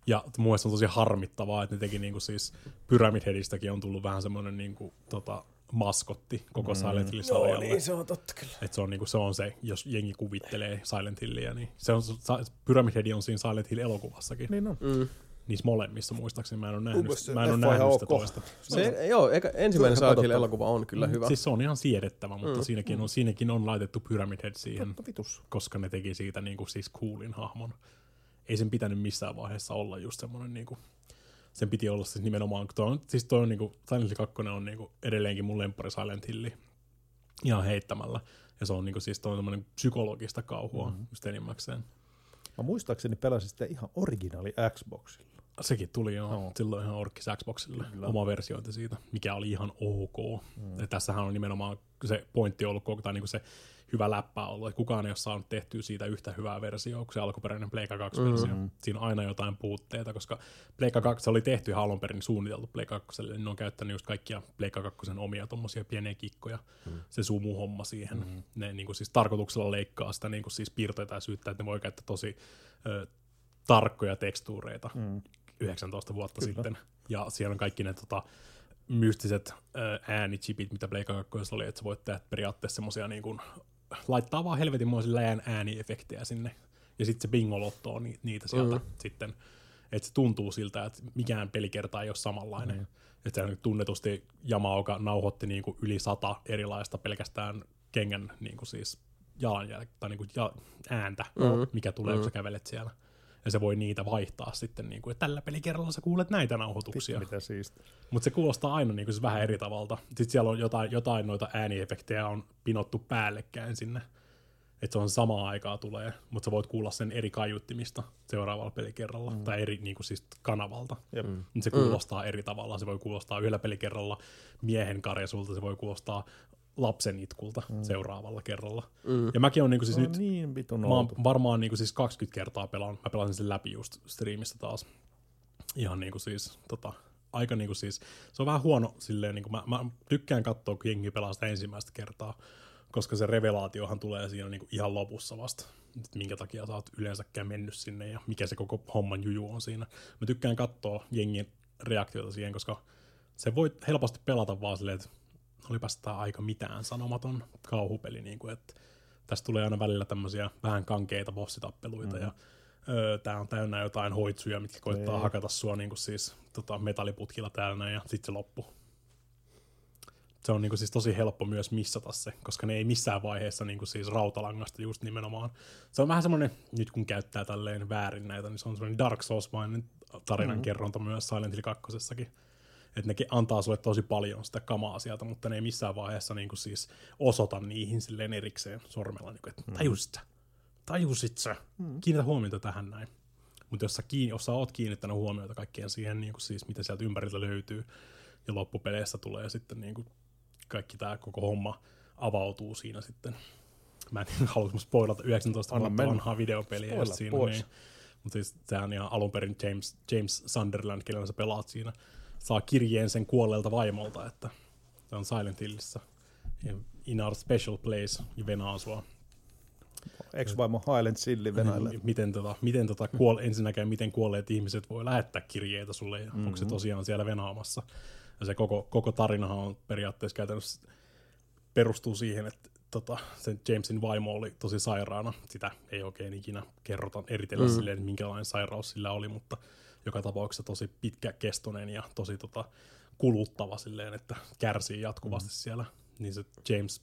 Speaker 2: Ja mun mielestä on tosi harmittavaa, että ne teki niinku siis Pyramid Headistäkin on tullut vähän semmoinen niinku, tota, maskotti koko mm. Silent Hill-sarjalle.
Speaker 1: niin, se on totta kyllä.
Speaker 2: Et se, on, niinku, se on se, jos jengi kuvittelee Silent Hilliä, niin se on, Pyramid Head on siinä Silent Hill-elokuvassakin.
Speaker 3: Niin on.
Speaker 1: Mm.
Speaker 2: Niissä molemmissa muistaakseni mä en ole nähnyt,
Speaker 3: mielestä
Speaker 2: mä en ole nähnyt sitä toista.
Speaker 1: Se, joo, eka, ensimmäinen Silent Hill elokuva on kyllä hyvä.
Speaker 2: Siis se on ihan siedettävä, mutta mm. siinäkin, on, siinäkin on laitettu Pyramid Head siihen, koska ne teki siitä niinku siis coolin hahmon. Ei sen pitänyt missään vaiheessa olla just semmoinen niinku, sen piti olla siis nimenomaan, toi on, siis toi on niinku, Silent Hill 2 on niinku edelleenkin mun lemppari Silent Hill ihan heittämällä. Ja se on niinku siis toi on psykologista kauhua mm-hmm. just enimmäkseen.
Speaker 3: Mä muistaakseni pelasin sitä ihan originaali Xboxilla.
Speaker 2: Sekin tuli jo no. silloin ihan Orkkis Xboxille, Kyllä. oma versiointi siitä, mikä oli ihan ok. Mm. Ja tässähän on nimenomaan se pointti ollut, tai niinku se hyvä läppä ollut, että kukaan ei ole saanut tehtyä siitä yhtä hyvää versiota kuin se alkuperäinen Pleikka 2-versio. Mm-hmm. Siinä on aina jotain puutteita, koska Pleikka 2 se oli tehty ihan alun perin suunniteltu Pleikka 2, niin ne on käyttänyt just kaikkia Pleikka 2 omia tommosia pieniä kikkoja, mm. se sumuhomma siihen. Mm-hmm. Ne niinku siis tarkoituksella leikkaa sitä niinku siis piirteitä ja syyttää, että ne voi käyttää tosi ö, tarkkoja tekstuureita mm. 19 vuotta Kyllä. sitten. Ja siellä on kaikki ne tota, mystiset äänichipit, mitä Pleikka 2 oli, että sä voit tehdä periaatteessa semmosia niin kuin, laittaa vaan helvetinmoisen läjän ääniefektejä sinne. Ja sitten se bingolotto on ni- niitä sieltä mm. sitten. Että se tuntuu siltä, että mikään pelikerta ei ole samanlainen. Mm. Että se on tunnetusti Yamaoka nauhoitti niin kuin yli sata erilaista pelkästään kengän niin kuin siis jalanjälkeä tai niin kuin ja, ääntä, mm. mikä tulee, mm. kun sä kävelet siellä. Ja se voi niitä vaihtaa sitten, niin kuin, että tällä pelikerralla sä kuulet näitä nauhoituksia.
Speaker 3: Mitä siisti.
Speaker 2: Mutta se kuulostaa aina niin kuin, siis vähän eri tavalta. Sitten siellä on jotain, jotain noita ääniefektejä on pinottu päällekkäin sinne. Että se on samaa aikaa tulee, mutta sä voit kuulla sen eri kaiuttimista seuraavalla pelikerralla, mm. tai eri niin kuin siis kanavalta.
Speaker 3: Jep.
Speaker 2: Mm. Se kuulostaa mm. eri tavalla. Se voi kuulostaa yhdellä pelikerralla miehen karjasulta, se voi kuulostaa lapsen itkulta mm. seuraavalla kerralla. Mm. Ja mäkin on niin kuin siis
Speaker 3: on
Speaker 2: nyt
Speaker 3: niin vitun
Speaker 2: Mä oon varmaan niinku siis 20 kertaa pelannut. Mä pelasin sen läpi just striimissä taas. ihan niinku siis tota, aika niinku siis, se on vähän huono silleen, niinku mä, mä tykkään katsoa, kun jengi pelaa sitä ensimmäistä kertaa, koska se revelaatiohan tulee siinä niinku ihan lopussa vasta, että minkä takia sä oot yleensäkään mennyt sinne ja mikä se koko homman juju on siinä. Mä tykkään katsoa jengin reaktioita siihen, koska se voi helposti pelata vaan silleen, että olipas tää aika mitään sanomaton kauhupeli, niin kuin, että tästä tulee aina välillä tämmöisiä vähän kankeita bossitappeluita mm-hmm. ja öö, tää on täynnä jotain hoitsuja, mitkä koittaa
Speaker 3: Niin.
Speaker 2: hakata sua niin kuin siis tota, metalliputkilla täällä ja sitten se loppu. Se on niin kuin siis tosi helppo myös missata se, koska ne ei missään vaiheessa niin kuin siis rautalangasta just nimenomaan. Se on vähän semmoinen, nyt kun käyttää tälleen väärin näitä, niin se on semmoinen Dark Souls-mainen tarinankerronta mm-hmm. myös Silent Hill 2 että ne antaa sulle tosi paljon sitä kamaa sieltä, mutta ne ei missään vaiheessa niin kuin siis osoita niihin silleen erikseen sormella, niin kuin, että tajusit sä, tajusit sä, kiinnitä huomiota tähän näin. Mutta jos, sä kiinni, jos sä oot kiinnittänyt huomiota kaikkeen siihen, niin kuin siis, mitä sieltä ympäriltä löytyy, ja loppupeleissä tulee sitten niin kuin kaikki tämä koko homma avautuu siinä sitten. Mä en (laughs) tiedä, haluaisin spoilata 19
Speaker 3: Anna
Speaker 2: vuotta
Speaker 3: mennä.
Speaker 2: vanhaa videopeliä.
Speaker 3: Spoila
Speaker 2: siinä,
Speaker 3: pois.
Speaker 2: niin, mutta siis sehän ihan alun perin James, James Sunderland, kenellä sä pelaat siinä, saa kirjeen sen kuolleelta vaimolta, että se on Silent Hillissä. In our special place, ja venaa sua.
Speaker 3: Ex-vaimo Highland Silli Venäjällä.
Speaker 2: M- Miten, tota, miten tota kuol, ensinnäkään, miten kuolleet ihmiset voi lähettää kirjeitä sulle, ja mm-hmm. onko se tosiaan siellä venaamassa. Ja se koko, koko tarinahan on periaatteessa käytännössä perustuu siihen, että tota, sen Jamesin vaimo oli tosi sairaana. Sitä ei oikein ikinä kerrota eritellä mm. silleen, minkälainen sairaus sillä oli, mutta joka tapauksessa tosi pitkäkestoinen ja tosi tota, kuluttava silleen, että kärsii jatkuvasti mm. siellä. Niin se James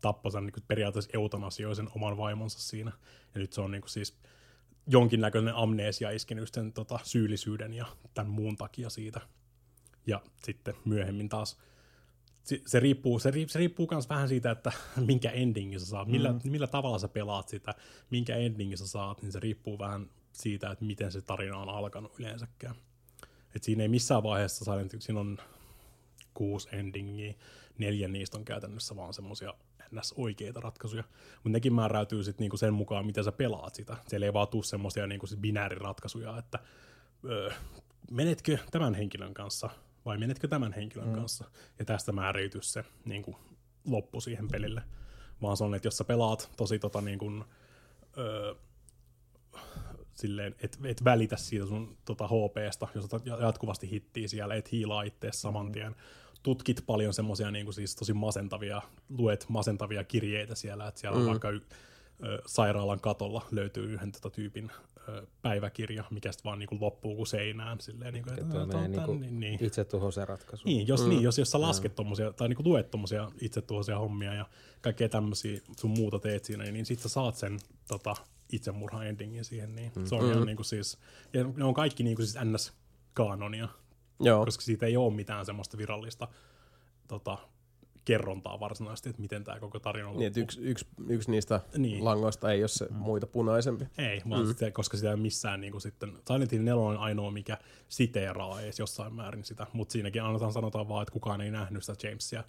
Speaker 2: tappoi sen niin periaatteessa eutanasioi sen oman vaimonsa siinä. Ja nyt se on niin kuin siis jonkinnäköinen amnesia iskenyt sen tota, syyllisyyden ja tämän muun takia siitä. Ja sitten myöhemmin taas se, se riippuu, se, riippuu, se riippuu myös vähän siitä, että minkä endingin sä saat, millä, mm. millä tavalla sä pelaat sitä, minkä endingin sä saat, niin se riippuu vähän siitä, että miten se tarina on alkanut yleensäkään. Et siinä ei missään vaiheessa Silent siinä on kuusi endingiä, neljä niistä on käytännössä vaan semmoisia ns. oikeita ratkaisuja, mutta nekin määräytyy sitten niinku sen mukaan, miten sä pelaat sitä. Siellä ei vaan tule semmoisia niinku sit binääriratkaisuja, että öö, menetkö tämän henkilön kanssa vai menetkö tämän henkilön mm. kanssa. Ja tästä määräytyy se niin kuin, loppu siihen pelille. Vaan se on, että jos sä pelaat tosi tota, niin kuin, öö, silleen, et, et välitä siitä sun tota, HPstä, jos otat jatkuvasti hittiä siellä, et hiilaa ittees saman tien. Tutkit paljon semmoisia niin siis tosi masentavia, luet masentavia kirjeitä siellä, että siellä mm. on vaikka y- ö, sairaalan katolla löytyy yhden tota tyypin ö, päiväkirja, mikä sitten vaan niinku loppuu kuin seinään. Silleen, niinku, että,
Speaker 4: Tuo
Speaker 2: "Ää,
Speaker 4: menee niinku
Speaker 2: niin, niin.
Speaker 4: itse tuhoisen ratkaisu.
Speaker 2: Niin, jos, mm. niin, jos, jos sä lasket tommosia, tai niinku luet tommosia itsetuhoisia hommia ja kaikkea tämmöisiä sun muuta teet siinä, niin sit sä saat sen tota, itsemurhan endingin siihen, niin mm. se on ihan niinku siis, ja ne on kaikki niinku siis ns-kaanonia,
Speaker 1: Joo.
Speaker 2: koska siitä ei ole mitään semmoista virallista tota, kerrontaa varsinaisesti, että miten tämä koko tarina on
Speaker 1: Niin, yksi, yksi, yksi niistä
Speaker 2: Niin.
Speaker 1: niin. langoista ei ole se mm. muita punaisempi.
Speaker 2: Ei, vaan mm. sitä, koska sitä ei ole missään niin kuin sitten, Silent Hill 4 on ainoa, mikä siteeraa edes jossain määrin sitä, mutta siinäkin annetaan sanotaan vaan, että kukaan ei nähnyt sitä Jamesia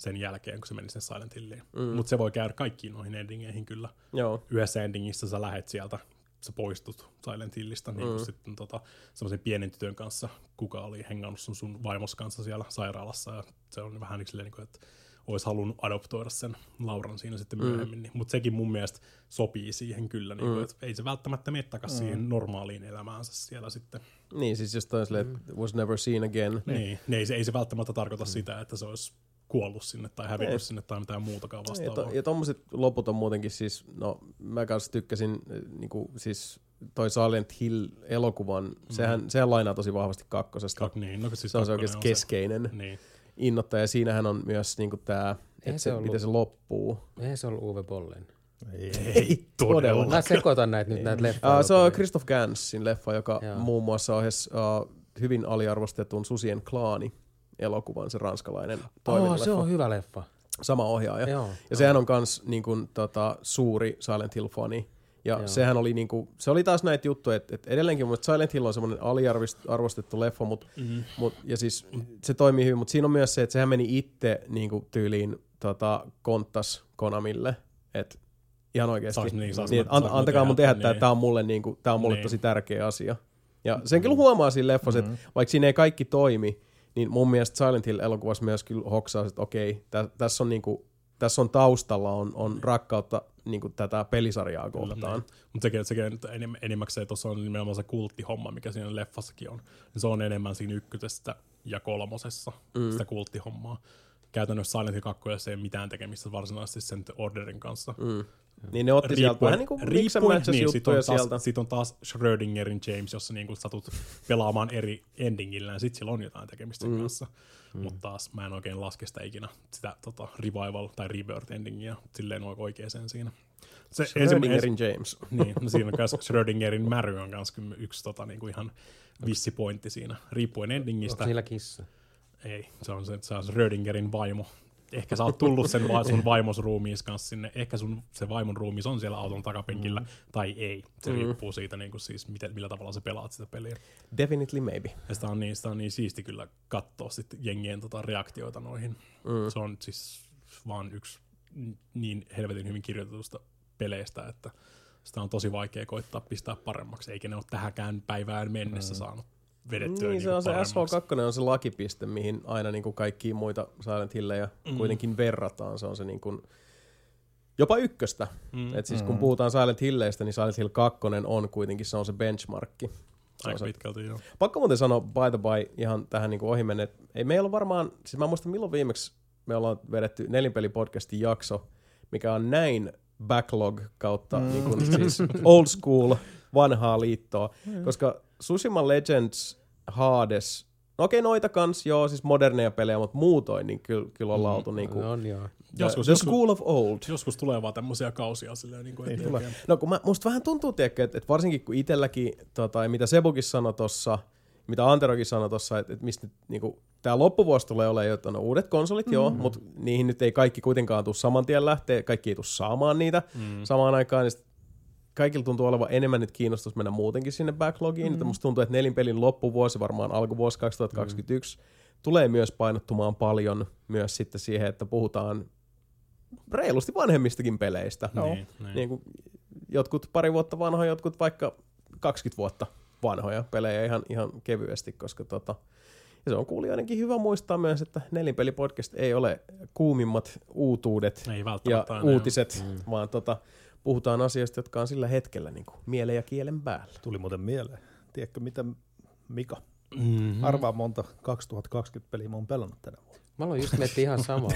Speaker 2: sen jälkeen, kun se meni sen Silent Hilliin. Mm. Mutta se voi käydä kaikkiin noihin endingeihin kyllä.
Speaker 1: Joo.
Speaker 2: Yhdessä endingissä sä lähet sieltä, sä poistut Silent Hillistä, niin kuin sitten tota, semmoisen pienen tytön kanssa, kuka oli hengannut sun, sun vaimos kanssa siellä sairaalassa, ja se on vähän niin silleen, niin kuin, että olisi halunnut adoptoida sen Lauran siinä sitten myöhemmin. Mm. Niin, mutta sekin mun mielestä sopii siihen kyllä, niin kuin, että ei se välttämättä mene takaisin mm. siihen normaaliin elämäänsä siellä sitten.
Speaker 1: Niin, siis jostain silleen, että was never seen again.
Speaker 2: Niin, niin ei, se, ei se välttämättä tarkoita mm. sitä, että se olisi kuollut sinne tai hävinnyt
Speaker 1: Ei.
Speaker 2: sinne tai mitään muutakaan
Speaker 1: Ja,
Speaker 2: vastaavaa.
Speaker 1: to, ja tommoset loput on muutenkin siis, no mä kanssa tykkäsin, äh, niinku, siis toi Silent Hill-elokuvan, mm. sehän, sehän lainaa tosi vahvasti kakkosesta.
Speaker 2: Kak, niin, no, siis
Speaker 1: se on se oikeasti keskeinen
Speaker 2: Se. Niin.
Speaker 1: innoittaja. Siinähän on myös niinku tää, että
Speaker 4: se
Speaker 1: se,
Speaker 4: ollut-
Speaker 1: miten se loppuu.
Speaker 4: Eihän se ollut Uwe Bollen.
Speaker 3: Ei. (laughs)
Speaker 2: Ei todella.
Speaker 4: Mä sekoitan näitä nyt näitä leffoja.
Speaker 1: Uh, se on Christoph Gansin leffa, joka
Speaker 4: Joo.
Speaker 1: muun muassa ohjasi uh, hyvin aliarvostetun Susien klaani elokuvan, se ranskalainen
Speaker 4: Oh,
Speaker 1: toimintaleffa.
Speaker 4: se on hyvä leffa.
Speaker 1: Sama ohjaaja.
Speaker 4: Joo.
Speaker 1: Ja sehän on kans niin kuin, tota, suuri Silent Hill-fani. Ja
Speaker 4: Joo.
Speaker 1: Sehän oli niinku, se oli taas näitä juttuja, että, että edelleenkin mun Silent Hill on semmoinen aliarvostettu leffa, mut,
Speaker 2: Mm.
Speaker 1: mut, ja siis se toimii hyvin, mutta siinä on myös se, että sehän meni itse niinku, tyyliin tota, konttas Konamille, että ihan oikeasti.
Speaker 2: Saisi- niin, saisi-
Speaker 1: niin, että an, antakaa mun
Speaker 2: tehdä, niin.
Speaker 1: tämä, on mulle, niinku, tää on mulle
Speaker 2: Niin.
Speaker 1: tosi tärkeä asia. Ja sen kyllä huomaa siinä leffassa, mm-hmm. että vaikka siinä ei kaikki toimi, niin mun mielestä Silent Hill-elokuvassa myös kyllä hoksaa, että okei, tä, tässä on niinku, tässä on taustalla on, on rakkautta niinku tätä pelisarjaa kohtaan.
Speaker 2: Mutta sekin, sekin nyt enim, enimmäkseen tuossa on nimenomaan se kulttihomma, mikä siinä leffassakin on. Niin Se on enemmän siinä ykkösessä ja kolmosessa, mm. sitä kulttihommaa. Käytännössä Silent Hill 2 ei ole mitään tekemistä varsinaisesti sen Orderin kanssa.
Speaker 1: Mm. Niin ne otti sieltä vähän niin kuin and matches
Speaker 2: niin, sit on, taas,
Speaker 1: sieltä.
Speaker 2: sit on taas Schrödingerin James, jossa niin satut pelaamaan eri endingillään, sit sillä on jotain tekemistä mm. kanssa. Mm. Mutta taas mä en oikein laske sitä ikinä, sitä tota, revival tai rebirth endingiä silleen oikein sen siinä. Se
Speaker 1: Schrödingerin James. (laughs)
Speaker 2: Niin, no siinä on myös Schrödingerin märy on myös yksi tota, niinku ihan vissi pointti siinä, riippuen endingistä.
Speaker 4: Onko niillä kissa?
Speaker 2: Ei, se on se, se on Schrödingerin vaimo. Ehkä sä oot tullut sen va- sun vaimos ruumiis kanssa sinne. Ehkä sun se vaimon ruumis on siellä auton takapenkillä, mm. tai ei. Se mm. riippuu siitä, niin kuin siis, miten, millä tavalla sä pelaat sitä peliä.
Speaker 1: Definitely maybe.
Speaker 2: Ja sitä on niin, sitä on niin siisti kyllä katsoa sit jengien tota reaktioita noihin. Mm. Se on siis vaan yksi niin helvetin hyvin kirjoitetusta peleistä, että sitä on tosi vaikea koittaa pistää paremmaksi, eikä ne ole tähänkään päivään mennessä mm. saanut vedettyä
Speaker 1: Niin, se on se
Speaker 2: paremmaksi.
Speaker 1: SH2 on se lakipiste, mihin aina niin kuin kaikkia muita Silent Hillejä mm. kuitenkin verrataan. Se on se niin kuin, jopa ykköstä. Mm. Et siis kun puhutaan Silent Hilleistä, niin Silent Hill 2 on kuitenkin se on se benchmarkki.
Speaker 2: Aika
Speaker 1: se,
Speaker 2: pitkälti joo.
Speaker 1: pakko muuten sanoa by the by ihan tähän niin kuin ohi menne, että ei meillä ole varmaan, siis mä muistan milloin viimeksi me ollaan vedetty nelinpelipodcastin jakso, mikä on näin backlog kautta mm. niin kuin, siis old school vanhaa liittoa, mm. koska Tsushima Legends, Hades, no okei noita kans, joo, siis moderneja pelejä, mutta muutoin niin kyllä, kyllä ollaan oltu niin kuin,
Speaker 4: On joo.
Speaker 2: Joskus-
Speaker 1: the
Speaker 2: joskus-
Speaker 1: school of old.
Speaker 2: Joskus tulee vaan tämmöisiä kausia silleen niin kuin
Speaker 3: Niin tulee.
Speaker 1: No kun mä, musta vähän tuntuu, tiedätkö, että, että varsinkin kun itselläkin, tota, mitä Sebukin sanoi tuossa, mitä Anterokin sanoi tuossa, että, että mistä niinku, tämä loppuvuosi tulee olemaan, että no uudet konsolit, mm. joo, mutta niihin nyt ei kaikki kuitenkaan tule saman tien lähteä, kaikki ei tule saamaan niitä mm. samaan aikaan, niin sit kaikilla tuntuu olevan enemmän nyt kiinnostus mennä muutenkin sinne backlogiin, mm. että musta tuntuu, että nelinpelin loppuvuosi, varmaan alkuvuosi 2021, mm. tulee myös painottumaan paljon myös sitten siihen, että puhutaan reilusti vanhemmistakin peleistä.
Speaker 2: Niin, niin.
Speaker 1: Niin kuin jotkut pari vuotta vanhoja, jotkut vaikka 20 vuotta vanhoja pelejä ihan, ihan kevyesti, koska tota, ja se on kuulijoidenkin hyvä muistaa myös, että nelinpelipodcast ei ole kuumimmat uutuudet
Speaker 2: Ei
Speaker 1: ja
Speaker 2: aina,
Speaker 1: uutiset, mm. vaan tota, puhutaan asioista, jotka on sillä hetkellä niin kuin mielen ja kielen päällä.
Speaker 3: Tuli muuten mieleen. Tiedätkö mitä, Mika?
Speaker 2: Mm-hmm.
Speaker 3: Arvaa monta 2020 peliä mä oon pelannut tänä vuonna.
Speaker 4: Mä aloin just miettiä ihan samaa.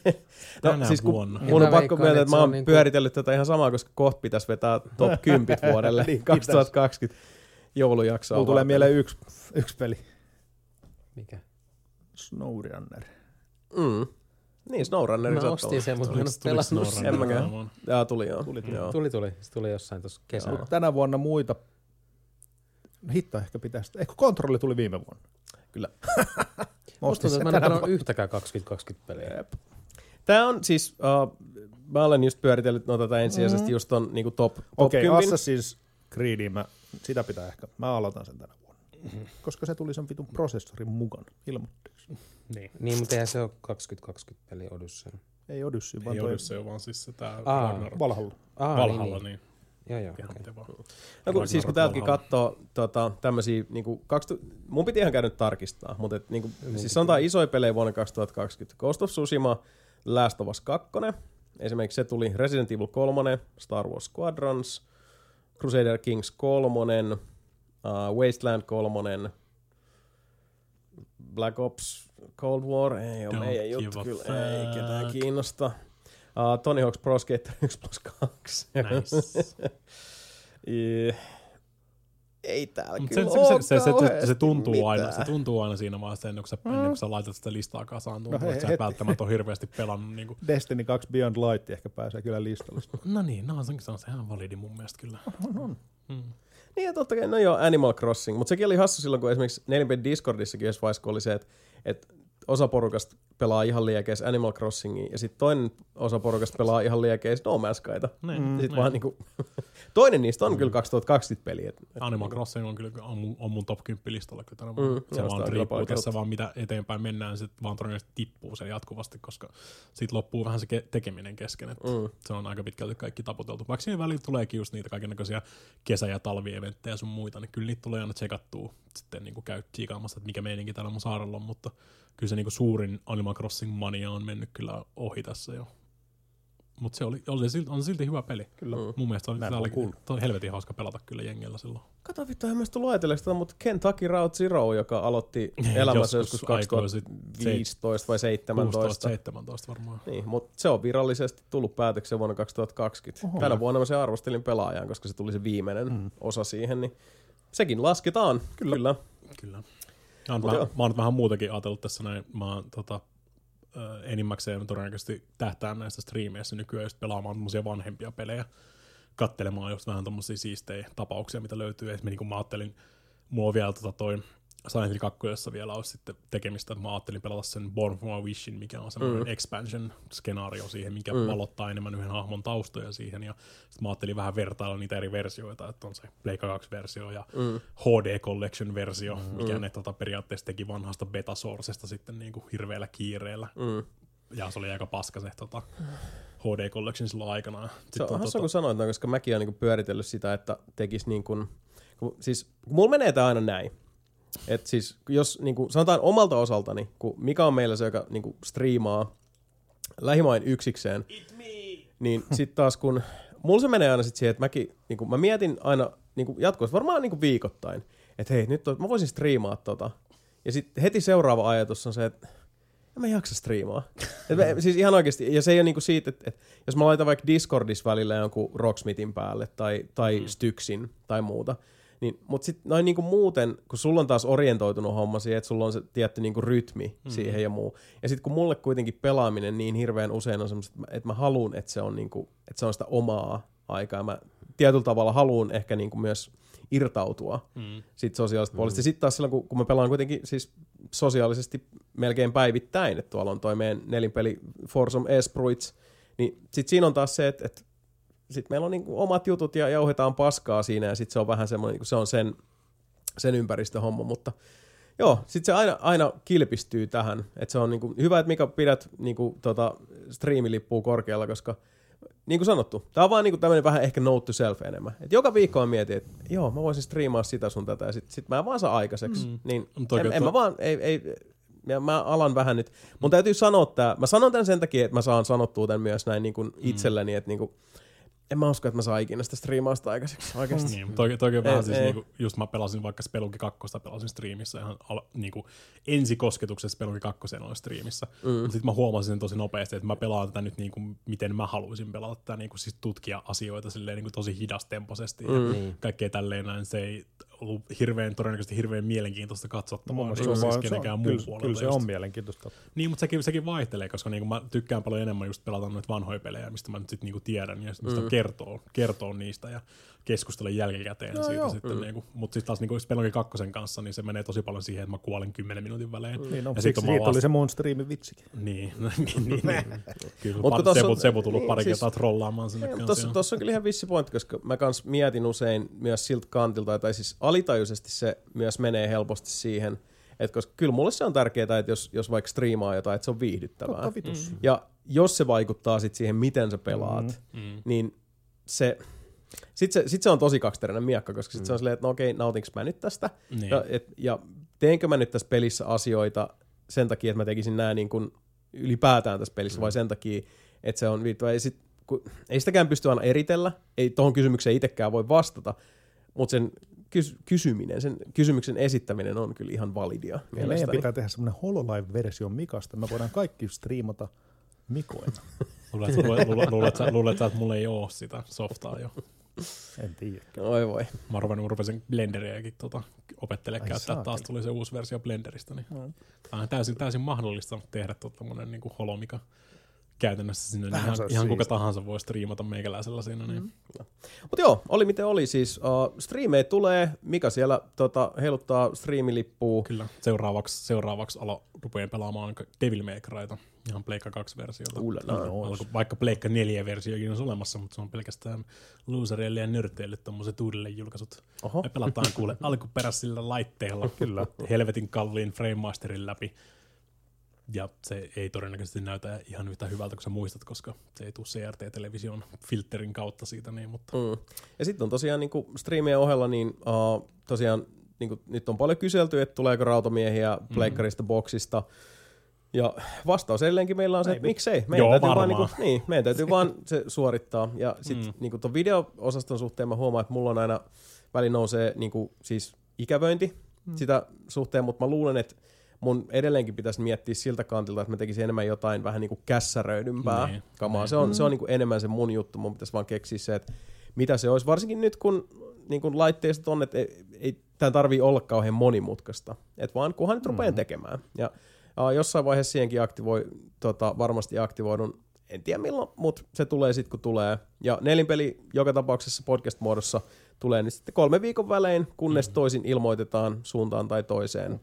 Speaker 4: (laughs)
Speaker 2: Tänä
Speaker 1: siis kun
Speaker 2: vuonna.
Speaker 1: Mun on
Speaker 4: mä
Speaker 1: pakko myöntää,
Speaker 4: että
Speaker 1: että mä oon
Speaker 4: niinku-
Speaker 1: pyöritellyt tätä ihan samaa, koska kohta pitäisi vetää top 10 (laughs) vuodelle
Speaker 3: Niin,
Speaker 1: 2020 joulujaksoa.
Speaker 3: Mulla tulee mieleen yksi, yksi peli.
Speaker 4: Mikä?
Speaker 3: Snowrunner.
Speaker 1: Mm. Niin, SnowRunnerin
Speaker 4: Mä ostin sen, mutta mä en ole pelannut
Speaker 2: Snowrunner
Speaker 1: En mäkään. Jaa, tuli joo.
Speaker 3: Tuli, tuli.
Speaker 1: joo.
Speaker 4: Tuli, tuli. Se tuli jossain tuossa kesällä.
Speaker 3: Mut tänä vuonna muita. No hitto ehkä pitäisi. Eikö kontrolli tuli viime vuonna?
Speaker 1: Kyllä. (laughs)
Speaker 3: Mä ostin sen
Speaker 4: mä en ole yhtäkään 2020 peliä.
Speaker 3: Jep.
Speaker 1: Tää on siis, uh, mä olen just pyöritellyt no tätä ensisijaisesti mm. just ton niinku top, top
Speaker 3: Okei, okay,
Speaker 1: 10.
Speaker 3: Assassin's Creed, mä, sitä pitää ehkä. Mä aloitan sen tänä. Koska se tuli sen vitun prosessorin mukana ilmoitteeksi.
Speaker 2: Niin.
Speaker 4: Niin, mutta eihän se ole 2020 peli Odyssey.
Speaker 3: Ei Odyssey, vaan
Speaker 2: Ei
Speaker 3: toi
Speaker 2: Odyssey, vaan siis se tää
Speaker 4: Aa.
Speaker 2: Ragnarok.
Speaker 3: Valhalla.
Speaker 4: Ah,
Speaker 2: Valhalla,
Speaker 4: niin,
Speaker 2: niin.
Speaker 4: niin. Joo, joo.
Speaker 2: Ihan
Speaker 4: Okay.
Speaker 1: No, kun, siis kun täältäkin katsoo tota, tämmöisiä, niinku, 20, mun piti ihan käydä nyt tarkistaa, mutta et, niinku, siis sanotaan isoja pelejä vuonna 2020. Ghost of Tsushima, Last of Us 2, esimerkiksi se tuli Resident Evil 3, Star Wars Squadrons, Crusader Kings 3, uh, Wasteland 3, Black Ops Cold War, ei ole meidän juttu kyllä, ei
Speaker 2: fuck.
Speaker 1: ketään kiinnosta. Uh, Tony Hawk's Pro Skater 1 plus 2.
Speaker 2: Nice. (laughs)
Speaker 1: Eh, ei täällä
Speaker 2: Mut
Speaker 1: kyllä
Speaker 2: se, se, se, se, se, se, tuntuu aina,
Speaker 1: mitään.
Speaker 2: se tuntuu aina siinä vaiheessa, ennen kuin sä, ennen kuin sä laitat sitä listaa kasaan, tuntuu,
Speaker 3: No
Speaker 2: no,
Speaker 3: he-
Speaker 2: että sä et välttämättä ole hirveästi pelannut. Niin kuin.
Speaker 3: Destiny 2 Beyond Light ehkä pääsee kyllä listalle.
Speaker 2: No niin, no, se on, se on ihan validi mun mielestä kyllä.
Speaker 3: on, on.
Speaker 2: Mm.
Speaker 1: Niin ja totta kai, no joo, Animal Crossing. Mutta sekin oli hassu silloin, kun esimerkiksi 4 Discordissakin jossain vaiheessa oli se, että, että osa porukasta pelaa ihan liekeis Animal Crossingia, ja sitten toinen osa porukasta pelaa ihan liekeis No Man's Skyta.
Speaker 2: Niin, mm,
Speaker 1: sitten vaan niinku (laughs) Toinen niistä on kyllä 2020 peli. Et, et
Speaker 2: Animal Crossing on kyllä on mun, on mun top 10 listalla kyllä tänä
Speaker 1: Mm,
Speaker 2: vuonna.
Speaker 1: joo,
Speaker 2: se vaan riippuu tässä vaan mitä eteenpäin mennään, se vaan todennäköisesti tippuu se jatkuvasti, koska siitä loppuu vähän se ke- tekeminen kesken. Että
Speaker 1: Mm.
Speaker 2: Se on aika pitkälti kaikki taputeltu. Vaikka siinä välillä tuleekin just niitä kaikenlaisia kesä- ja talvieventtejä sun muita, niin kyllä niitä tulee aina tsekattua sitten niin käy tsiikaamassa, että mikä meininki täällä mun saarella on, mutta kyllä se niin suurin Animal Crossing mania on mennyt kyllä ohi tässä jo. Mutta se oli, oli silti, on silti hyvä peli.
Speaker 3: Kyllä.
Speaker 1: Mm.
Speaker 2: Mun mielestä
Speaker 3: on
Speaker 2: toi oli helvetin hauska pelata kyllä jengellä silloin.
Speaker 1: Kato vittu, en mä sitä ajatelleeksi tätä, mutta Kentucky Route Zero, joka aloitti (laughs) elämänsä
Speaker 2: Joskus
Speaker 1: joskus
Speaker 2: aikoja sit
Speaker 1: 2015 vai 17.
Speaker 2: 16-17 varmaan.
Speaker 1: Niin, mutta se on virallisesti tullut päätökseen vuonna 2020.
Speaker 3: Oho.
Speaker 1: Tänä vuonna mä sen arvostelin pelaajaan, koska se tuli se viimeinen
Speaker 3: Mm.
Speaker 1: osa siihen, niin sekin lasketaan. Kyllä. Kyllä.
Speaker 2: Kyllä. Vähän,
Speaker 1: joo.
Speaker 2: mä oon vähän muutakin ajatellut tässä näin. Mä oon tota, enimmäkseen todennäköisesti tähtään näistä striimeissä nykyään just pelaamaan tämmöisiä vanhempia pelejä. Kattelemaan just vähän tommosia siistejä tapauksia, mitä löytyy. Esimerkiksi kun mä ajattelin, mulla on vielä tota toi Silent Hill 2, jossa vielä olisi sitten tekemistä, että mä ajattelin pelata sen Born from a Wishin, mikä on semmoinen
Speaker 1: Mm.
Speaker 2: mm. expansion-skenaario siihen, mikä
Speaker 1: Mm.
Speaker 2: mm. valottaa enemmän yhden hahmon taustoja siihen, ja sitten mä ajattelin vähän vertailla niitä eri versioita, että on se Pleikka 2-versio ja
Speaker 1: Mm.
Speaker 2: HD Collection-versio, mikä
Speaker 1: Mm.
Speaker 2: ne tota, periaatteessa teki vanhasta beta-sourcesta sitten niin kuin hirveällä kiireellä,
Speaker 1: Mm.
Speaker 2: ja se oli aika paska se tota, HD Collection silloin aikanaan.
Speaker 1: Se on
Speaker 2: on,
Speaker 1: hauska,
Speaker 2: tota,
Speaker 1: kun sanoit noin, koska mäkin olen niin pyöritellyt sitä, että tekisi niin kuin, kun, siis kun mulla menee tämä aina näin, että siis jos niin kuin, sanotaan omalta osaltani, kun mikä on meillä se, joka niin kuin, striimaa lähimain yksikseen, niin sitten taas kun, mulla se menee aina sit siihen, että mäkin, niin kuin, mä mietin aina niin kuin jatkuvasti, varmaan niin kuin viikoittain, että hei, nyt on, mä voisin striimaa tota. Ja sitten heti seuraava ajatus on se, että en mä jaksa striimaa. Et mä, siis ihan oikeasti, ja se ei ole niinku siitä, että, että jos mä laitan vaikka Discordissa välillä jonkun Rocksmithin päälle tai, tai mm. Styksin tai muuta, niin, mutta sitten noin niinku muuten, kun sulla on taas orientoitunut homma siihen, että sulla on se tietty niinku rytmi mm. siihen ja muu. Ja sitten kun mulle kuitenkin pelaaminen niin hirveän usein on semmoista, että mä- haluan, että se on, niinku, että se on sitä omaa aikaa. Mä tietyllä tavalla haluan ehkä niinku myös irtautua
Speaker 2: mm,
Speaker 1: sit sosiaalisesta mm. puolesta. Ja sitten taas silloin, kun, kun mä pelaan kuitenkin siis sosiaalisesti melkein päivittäin, että tuolla on toi meidän nelinpeli Forsum Espruits, niin sitten siinä on taas se, että, että sit meillä on niinku omat jutut ja jauhetaan paskaa siinä ja sitten se on vähän semmoinen, niinku se on sen, sen ympäristöhomma, mutta joo, sitten se aina, aina kilpistyy tähän, että se on niinku, hyvä, että Mika pidät niinku, tota, striimilippua korkealla, koska niin kuin sanottu, tämä on vaan niin tämmöinen vähän ehkä note to self enemmän. Et joka viikko mä mietin, että joo, mä voisin striimaa sitä sun tätä, ja sit, sit mä en vaan saa aikaiseksi. Mm.
Speaker 2: Mm.
Speaker 1: Niin
Speaker 2: Mutta
Speaker 1: en, en mä vaan, ei, ei, ja mä alan vähän nyt. Mun täytyy sanoa tää, mä sanon tän sen takia, että mä saan sanottua tän myös näin niin kuin itselleni, että niin kuin, en mä usko, että mä saan ikinä sitä striimausta aikaiseksi oikeasti.
Speaker 2: Niin, mutta toki, toki vähän
Speaker 1: Ei,
Speaker 2: siis
Speaker 1: ei.
Speaker 2: niinku, just mä pelasin vaikka Spelunki 2, pelasin striimissä ihan al, niinku, ensikosketuksessa Spelunki 2 oli striimissä. Mm. Mutta sitten mä huomasin sen tosi nopeasti, että mä pelaan tätä nyt niinku, miten mä haluaisin pelata tätä, niinku, siis tutkia asioita silleen niinku, tosi hidastempoisesti ja
Speaker 1: Mm.
Speaker 4: Niin.
Speaker 2: kaikkea tälleen näin. Se ei ollut hirveän, todennäköisesti hirveän mielenkiintoista katsottavaa.
Speaker 3: Mielestä se on
Speaker 2: siis kenenkään
Speaker 3: on,
Speaker 2: muun
Speaker 3: kyllä,
Speaker 2: puolelta
Speaker 3: kyllä se
Speaker 2: just.
Speaker 3: on mielenkiintoista.
Speaker 2: Niin, mutta sekin, sekin vaihtelee, koska niinku mä tykkään paljon enemmän just pelata noita vanhoja pelejä, mistä mä nyt sit niinku tiedän ja mistä
Speaker 1: Mm.
Speaker 2: kertoo, kertoo niistä ja keskustelen jälkikäteen
Speaker 3: Joo,
Speaker 2: siitä
Speaker 3: joo.
Speaker 2: sitten.
Speaker 1: Mm.
Speaker 2: Niinku, mutta sitten taas niinku Spelunky 2 kanssa, niin se menee tosi paljon siihen, että mä kuolen 10 minuutin välein.
Speaker 3: Niin, no,
Speaker 2: Ja sit
Speaker 3: siksi
Speaker 2: mä
Speaker 3: siitä
Speaker 2: vasta-
Speaker 3: oli se mun striimin vitsikin. (laughs)
Speaker 2: Niin, niin, niin, niin. Kyllä
Speaker 1: Mut
Speaker 2: par,
Speaker 1: tossa
Speaker 2: Sebu,
Speaker 1: on-
Speaker 2: Sebu tullut
Speaker 1: niin,
Speaker 2: pari
Speaker 1: siis-
Speaker 2: kertaa trollaamaan sinne kanssa.
Speaker 1: Tuossa, on kyllä ihan vissi pointti, koska mä kans mietin usein myös siltä kantilta, tai siis alitajuisesti se myös menee helposti siihen, että koska kyllä mulle se on tärkeää, että jos, jos vaikka striimaa jotain, että se on viihdyttävää.
Speaker 3: Totta vitus.
Speaker 2: Mm.
Speaker 1: Ja jos se vaikuttaa sit siihen, miten sä pelaat,
Speaker 3: Mm.
Speaker 2: Mm.
Speaker 1: niin se, sit se, sit se on tosi kaksiteräinen miekka, koska sit se on silleen, että no okei, nautinko mä nyt tästä?
Speaker 2: Niin.
Speaker 1: Ja, et, ja teenkö mä nyt tässä pelissä asioita sen takia, että mä tekisin nämä niin kuin ylipäätään tässä pelissä, vai sen takia, että se on viittu. Ei, sit, kun, ei sitäkään pysty aina eritellä, ei tuohon kysymykseen itsekään voi vastata, mutta sen kys, kysyminen, sen kysymyksen esittäminen on kyllä ihan validia
Speaker 3: Ja meidän pitää tehdä semmoinen Hololive-versio Mikasta. Me voidaan kaikki striimata Mikoina. (laughs)
Speaker 2: Luulet, luulet, luulet, luulet, sä- luulet, sä, että mulla ei oo sitä softaa jo.
Speaker 3: En tiedä.
Speaker 1: Oi voi.
Speaker 2: Mä rupesin, rupesin Blenderiäkin tota, opettelemaan
Speaker 3: Ai
Speaker 2: käyttää. Taas
Speaker 3: saakeli.
Speaker 2: tuli se uusi versio Blenderistä. Niin
Speaker 3: No.
Speaker 2: Tämä on täysin, täysin mahdollista tehdä tuota monen niin holo, mikä käytännössä sinne, niin
Speaker 3: Vähän
Speaker 2: ihan, ihan kuka tahansa voi striimata meikäläisellä siinä. Niin. Mm.
Speaker 1: Mutta joo, oli miten oli siis. Uh, striimejä tulee, mikä siellä tota, heiluttaa striimilippua.
Speaker 2: Kyllä, seuraavaksi, seuraavaksi alo, rupean pelaamaan Devil May Cryta, ihan Pleikka 2-versiota.
Speaker 1: Ullala.
Speaker 3: No,
Speaker 2: Alku, vaikka Pleikka 4-versiokin olisi olemassa, mutta se on pelkästään losereille ja nörteille tommoset uudelleen julkaisut.
Speaker 1: Oho.
Speaker 2: Me pelataan kuule (laughs) alkuperäisillä laitteilla. Kyllä. Helvetin kalliin Frame Masterin läpi. Ja se ei todennäköisesti näytä ihan yhtä hyvältä kuin sä muistat, koska se ei tule CRT-television filterin kautta siitä. Niin, mutta
Speaker 1: Mm. Ja sitten on tosiaan niin striimien ohella, niin uh, tosiaan niin kuin, nyt on paljon kyselty, että tuleeko rautamiehiä
Speaker 2: Mm.
Speaker 1: pleikkarista, boksista. Ja vastaus edelleenkin meillä on se, että
Speaker 3: Ei,
Speaker 1: miksei. Meidän
Speaker 2: Joo,
Speaker 1: täytyy vaan, niin, kuin, niin, meidän täytyy vaan se suorittaa. Ja sitten
Speaker 2: Mm.
Speaker 1: mm. niin tuon video-osaston suhteen mä huomaan, että mulla on aina väli nousee niin kuin, siis ikävöinti mm. sitä suhteen, mutta mä luulen, että mun edelleenkin pitäisi miettiä siltä kantilta, että mä tekisin enemmän jotain vähän niin kuin kässäröidympää
Speaker 2: Niin,
Speaker 1: kamaa.
Speaker 2: niin.
Speaker 1: Se on, se on niin kuin enemmän se mun juttu. Mun pitäisi vaan keksiä se, että mitä se olisi. Varsinkin nyt, kun niin kuin laitteistot on, että ei, ei tämä tarvii olla kauhean monimutkaista. Että vaan kunhan nyt rupean tekemään. Ja uh, jossain vaiheessa siihenkin aktivoi, tota, varmasti aktivoidun. En tiedä milloin, mutta se tulee sitten kun tulee. Ja nelinpeli joka tapauksessa podcast-muodossa tulee niin sitten kolme viikon välein, kunnes toisin ilmoitetaan suuntaan tai toiseen.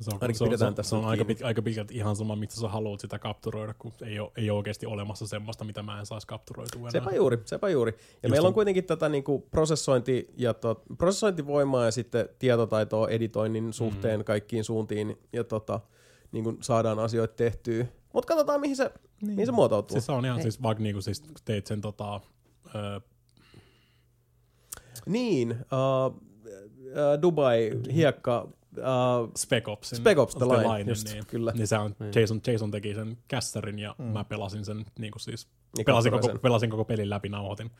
Speaker 2: Se on,
Speaker 1: Ainakin
Speaker 2: se
Speaker 1: pidetään
Speaker 2: se,
Speaker 1: tässä
Speaker 2: se on aika, pit, aika pitkälti ihan sama, mistä sä haluat sitä kapturoida, kun ei ole, ei ole oikeasti olemassa semmoista, mitä mä en saisi kapturoitua enää.
Speaker 1: Sepä juuri, sepä juuri. Ja
Speaker 2: Just
Speaker 1: meillä on
Speaker 2: on.
Speaker 1: kuitenkin tätä niinku prosessointi ja to, prosessointivoimaa ja sitten tietotaitoa editoinnin suhteen mm. kaikkiin suuntiin ja tota, niinku saadaan asioita tehtyä. Mutta katsotaan, mihin se, niin. mihin se muotoutuu.
Speaker 2: Siis se on ihan siis, vaikka niinku siis teit sen tota, ö,
Speaker 1: Niin, uh, uh, Dubai, hiekka, uh,
Speaker 2: Spec Opsin.
Speaker 1: Spec Ops The Line, just,
Speaker 2: niin,
Speaker 1: kyllä.
Speaker 2: Niin se on, Jason, Jason teki sen kässärin ja mm. mä pelasin sen niinku siis,
Speaker 1: Niin
Speaker 2: pelasin, koko,
Speaker 1: sen.
Speaker 2: pelasin koko pelin läpi, nauhoitin.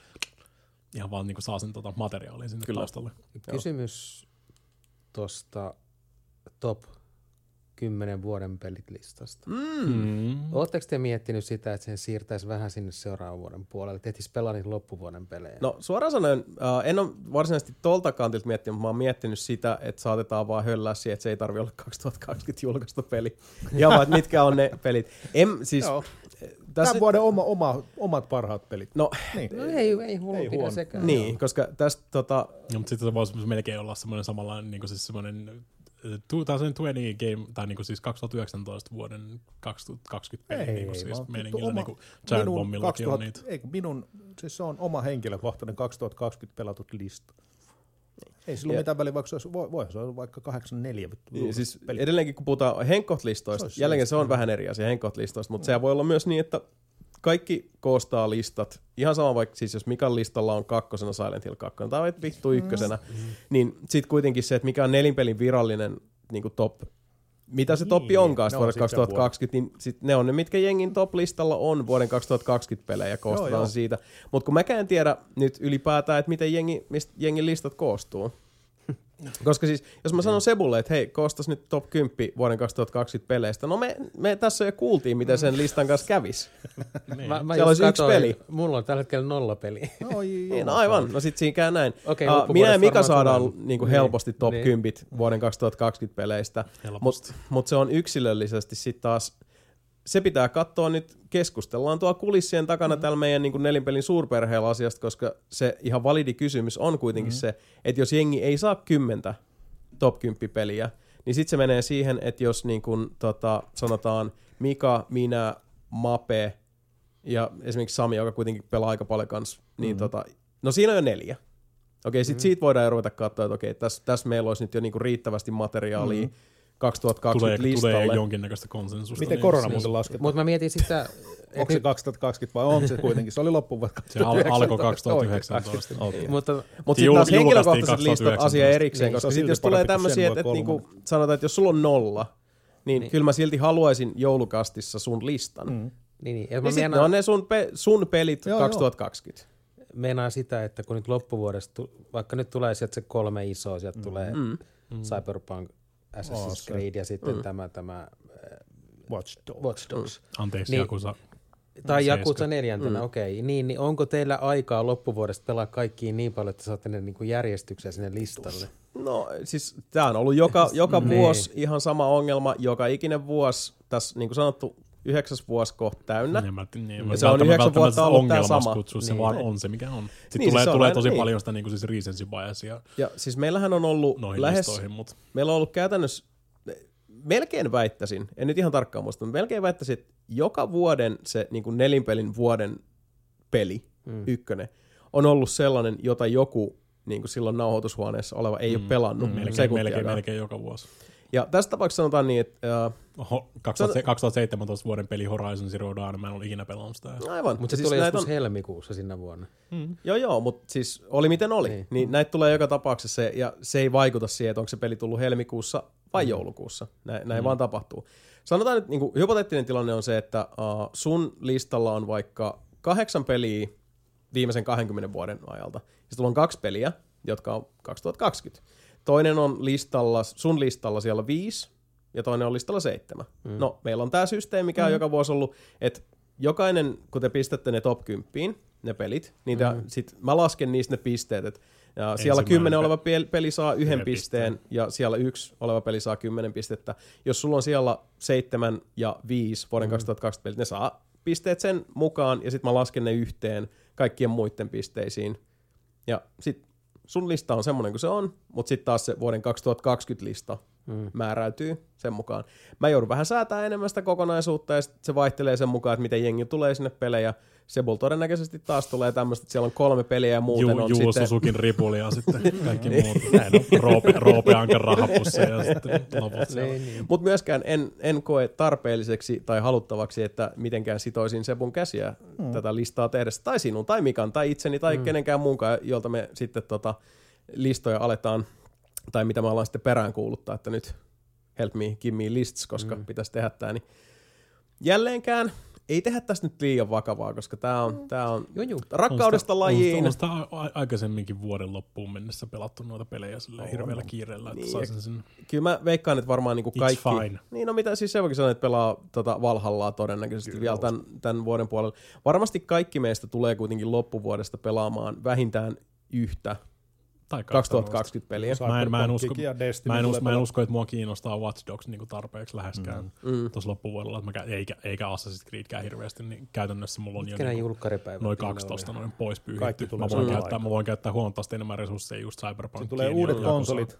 Speaker 2: Ihan vaan niinku saa sen tota materiaalia sinne
Speaker 1: Kyllä.
Speaker 2: taustalle.
Speaker 4: Kysymys tuosta top 10 vuoden pelit listasta.
Speaker 1: mm.
Speaker 2: Mm.
Speaker 4: Oletteko te miettinyt sitä, että sen siirtäisi vähän sinne seuraavan vuoden puolelle, että ehtis pelaa niitä loppuvuoden pelejä?
Speaker 1: No suoraan sanoen, uh, en ole varsinaisesti tolta kantilta miettinyt, mutta mä oon miettinyt sitä, että saatetaan vaan höllää siihen, että se ei tarvi olla (laughs) 2020 julkaista peli. Ja vaan, mitkä on ne pelit. En, siis,
Speaker 3: Joo.
Speaker 1: tässä,
Speaker 3: Tämän vuoden oma, oma, omat parhaat pelit.
Speaker 1: no,
Speaker 3: Niin.
Speaker 4: No ei, ei huono
Speaker 3: Ei
Speaker 4: pidä
Speaker 3: huono.
Speaker 4: sekään.
Speaker 1: niin, koska tästä tota,
Speaker 2: No, mutta sitten se voisi melkein olla semmoinen samanlainen, niin siis semmoinen 2020 game, tai niin siis 2019 vuoden 2020 peli,
Speaker 3: Ei,
Speaker 2: niin kuin siis
Speaker 3: vaan oma-
Speaker 2: niin kuin Giant
Speaker 3: minun
Speaker 2: Bombillakin on niitä.
Speaker 3: ei, minun, siis se on oma henkilökohtainen 2020 pelatut lista. Ei sillä ole mitään väliä, vaikka se olisi, voi, voi se olla vaikka 84
Speaker 1: Niin, siis
Speaker 3: peli.
Speaker 1: edelleenkin kun puhutaan Henkot-listoista,
Speaker 3: Se olisi
Speaker 1: jälleen se on vähän eri asia Henkot-listoista, mutta se voi olla myös niin, että kaikki koostaa listat, ihan sama vaikka siis jos Mikan listalla on kakkosena Silent Hill 2 tai vittu ykkösenä, niin sitten kuitenkin se, että mikä on nelinpelin virallinen niin kuin top, mitä se
Speaker 3: Niin,
Speaker 1: toppi onkaan sit
Speaker 3: ne on
Speaker 1: vuodelle
Speaker 3: sitä
Speaker 1: 2020, niin sit ne on ne, mitkä jengin top-listalla on vuoden 2020 pelejä, koostetaan
Speaker 3: joo.
Speaker 1: siitä. Mutta kun mäkään en tiedä nyt ylipäätään, että miten jengi, mistä jengin listat koostuu. Koska siis, jos mä sanon Sebulle, että hei, koostas nyt top 10 vuoden 2020 peleistä, no me, me tässä jo kuultiin, miten sen listan kanssa kävis. (laughs)
Speaker 2: Niin.
Speaker 4: Mä, mä
Speaker 1: Siellä olisi yksi
Speaker 4: katoin,
Speaker 1: peli.
Speaker 4: Mulla on tällä hetkellä nolla peli.
Speaker 3: Oi, (laughs)
Speaker 1: Niin, no aivan, no sit siinä käy näin.
Speaker 4: Okei,
Speaker 1: uh, minä ja Mika saadaan
Speaker 4: tulee.
Speaker 1: niin kuin
Speaker 4: Niin,
Speaker 1: helposti top
Speaker 4: niin.
Speaker 1: 10 vuoden 2020 peleistä, mutta mut se on yksilöllisesti sitten taas, se pitää katsoa nyt, keskustellaan tuolla kulissien takana mm. tällä meidän niin kuin nelinpelin suurperheellä asiasta, koska se ihan validi kysymys on kuitenkin mm. se, että jos jengi ei saa kymmentä top 10 peliä, niin sitten se menee siihen, että jos niin kuin, tota, sanotaan Mika, minä, Mape ja esimerkiksi Sami, joka kuitenkin pelaa aika paljon kanssa, niin mm. tota, no siinä on jo neljä. Okei, sitten mm. siitä voidaan jo ruveta katsoa, että okei, tässä täs meillä olisi nyt jo niinku riittävästi materiaalia mm. 2020
Speaker 2: tulee,
Speaker 1: listalle.
Speaker 2: tulee jonkinnäköistä konsensusta.
Speaker 3: Miten
Speaker 2: niin,
Speaker 3: korona muuten lasketaan?
Speaker 4: Mutta mä mietin sitä,
Speaker 3: Onko se 2020 vai on se kuitenkin? Se oli loppuvuonna
Speaker 2: Se al- alkoi
Speaker 3: 2019.
Speaker 2: 2019.
Speaker 3: Okei.
Speaker 4: mutta
Speaker 1: Mutta sitten taas henkilökohtaiset listat
Speaker 2: 2019.
Speaker 1: asia erikseen,
Speaker 3: Niin,
Speaker 1: koska sitten jos tulee tämmöisiä, että,
Speaker 3: voi
Speaker 1: niinku, sanotaan, että jos sulla on nolla, niin, niin kyllä mä silti haluaisin joulukastissa sun listan. Mm.
Speaker 4: niin, niin, ja
Speaker 1: Niin sitten
Speaker 4: meinaan,
Speaker 1: on ne sun, pe- sun pelit
Speaker 3: Joo, joo.
Speaker 1: 2020.
Speaker 4: meinaan sitä, että kun nyt loppuvuodesta, vaikka nyt tulee sieltä se kolme isoa, sieltä mm. tulee mm. Cyberpunk, Assassin's
Speaker 3: Oh,
Speaker 4: Creed ja sitten mm. tämä, tämä
Speaker 3: Watch Dogs.
Speaker 4: Watch Dogs.
Speaker 2: Anteeksi,
Speaker 4: Niin.
Speaker 2: Jakusa.
Speaker 4: Tai. Jakusa neljäntenä, mm. okei. Okay. Niin, niin onko teillä aikaa loppuvuodesta pelaa kaikkiin niin paljon, että saatte ne niin kuin järjestykseen sinne listalle?
Speaker 1: No siis tämä on ollut joka, (laughs) joka
Speaker 4: Niin.
Speaker 1: vuosi ihan sama ongelma, joka ikinen vuosi. Tässä niin kuin sanottu, yhdeksäs vuosi kohta täynnä.
Speaker 2: Niin, mä, niin,
Speaker 1: Ja se on yhdeksän vuotta ollut
Speaker 2: ongelmaksi
Speaker 1: sama.
Speaker 2: kutsua, se
Speaker 4: Niin.
Speaker 2: vaan on se, mikä on. Sitten
Speaker 1: Niin,
Speaker 2: tulee,
Speaker 1: se on
Speaker 2: tulee tosi
Speaker 1: niin.
Speaker 2: paljon sitä niin kuin siis recency biasia
Speaker 1: Ja siis meillähän on ollut
Speaker 2: noihin
Speaker 1: lähes,
Speaker 2: listoihin, mutta
Speaker 1: meillä on ollut käytännössä, melkein väittäisin, en nyt ihan tarkkaan muista, mutta melkein väittäisin, että joka vuoden se niin kuin nelinpelin vuoden peli, mm. ykkönen, on ollut sellainen, jota joku niin kuin silloin nauhoitushuoneessa oleva ei mm. ole pelannut mm.
Speaker 2: melkein, melkein, melkein joka vuosi.
Speaker 1: Ja tässä tapauksessa sanotaan niin, että äh,
Speaker 2: Oho, 2000 2017 vuoden peli Horizon Zero Dawn, mä en ollut ikinä pelannut sitä.
Speaker 1: aivan.
Speaker 4: Mutta se
Speaker 1: siis
Speaker 4: tuli joskus
Speaker 1: on,
Speaker 4: helmikuussa sinä vuonna.
Speaker 1: Joo, joo, mutta siis oli miten oli. Niin.
Speaker 4: Niin.
Speaker 1: näitä tulee joka tapauksessa se, ja se ei vaikuta siihen, että onko se peli tullut helmikuussa vai joulukuussa. Näin, näin vaan tapahtuu. Sanotaan nyt, niin kuin, hypoteettinen tilanne on se, että uh, sun listalla on vaikka kahdeksan peliä viimeisen 20 vuoden ajalta. Ja sulla on kaksi peliä, jotka on 2020. Toinen on listalla, sun listalla siellä viisi, ja toinen on listalla seitsemän. Mm. No, meillä on tämä systeemi, mikä on joka vuosi ollut, että jokainen, kun te pistätte ne top 10, ne pelit, niin te, sit mä lasken niistä ne pisteet, että ja siellä kymmenen oleva pel- peli saa yhden
Speaker 2: Yhden
Speaker 1: pisteen,
Speaker 2: pisteen.
Speaker 1: ja siellä yksi oleva peli saa kymmenen pistettä. Jos sulla on siellä seitsemän ja viisi vuoden mm. 2020 pelit, ne saa pisteet sen mukaan, ja sitten mä lasken ne yhteen kaikkien muiden pisteisiin. Ja sitten sun lista on semmoinen kuin se on, mutta sitten taas se vuoden 2020 lista mm. määräytyy sen mukaan. Mä joudun vähän säätää enemmän sitä kokonaisuutta ja sit se vaihtelee sen mukaan, että miten jengi tulee sinne pelejä. Sebul todennäköisesti taas tulee tämmöistä, että siellä on kolme peliä ja muuten
Speaker 2: Ju,
Speaker 1: on
Speaker 2: Juu
Speaker 1: sitten...
Speaker 2: Susukin ripuli ja sitten (laughs) kaikki muut. Näin on Roope, Roope rahapusseja ja sitten loput.
Speaker 4: Niin, niin.
Speaker 1: Mutta myöskään en, en koe tarpeelliseksi tai haluttavaksi, että mitenkään sitoisin Sebun käsiä mm. tätä listaa tehdessä. Tai sinun, tai Mikan, tai itseni, tai mm. kenenkään muunkaan, jolta me sitten tota listoja aletaan, tai mitä me ollaan sitten perään kuuluttaa, että nyt help me, give me lists, koska mm. pitäisi tehdä tämä. Niin jälleenkään ei tehdä tästä nyt liian vakavaa, koska tämä on, tää on
Speaker 4: Joo, joo.
Speaker 1: rakkaudesta
Speaker 2: On
Speaker 1: lajiin.
Speaker 2: sitä, on sitä a- a- aikaisemminkin vuoden loppuun mennessä pelattu noita pelejä silleen hirveällä kiireellä, että
Speaker 1: Niin,
Speaker 2: saisin sen.
Speaker 1: Kyllä mä veikkaan, että varmaan niinku
Speaker 2: It's
Speaker 1: kaikki...
Speaker 2: fine.
Speaker 1: Niin, no mitä siis se voikin sanoa, että pelaa tota Valhallaa todennäköisesti Kyllä, vielä tämän, tämän vuoden puolella. Varmasti kaikki meistä tulee kuitenkin loppuvuodesta pelaamaan vähintään yhtä
Speaker 2: Tai
Speaker 1: 2020 peliä.
Speaker 2: Mä en, mä en, usko, mä en, usko, mä en usko, että mua kiinnostaa Watch Dogs niin tarpeeksi läheskään
Speaker 1: Mm.
Speaker 2: mm. tuossa loppuvuodella, että mä, kä- eikä, eikä Assassin's Creedkään hirveästi, niin käytännössä mulla on jo
Speaker 4: Mitkä nämä
Speaker 2: niin noin
Speaker 4: niillä
Speaker 2: 12
Speaker 4: oli?
Speaker 2: noin pois
Speaker 3: Kaikki
Speaker 2: pyyhitty. Mä voin, käyttää, mä voin käyttää huomattavasti enemmän resursseja just Cyberpunkiin.
Speaker 3: Tulee uudet konsolit.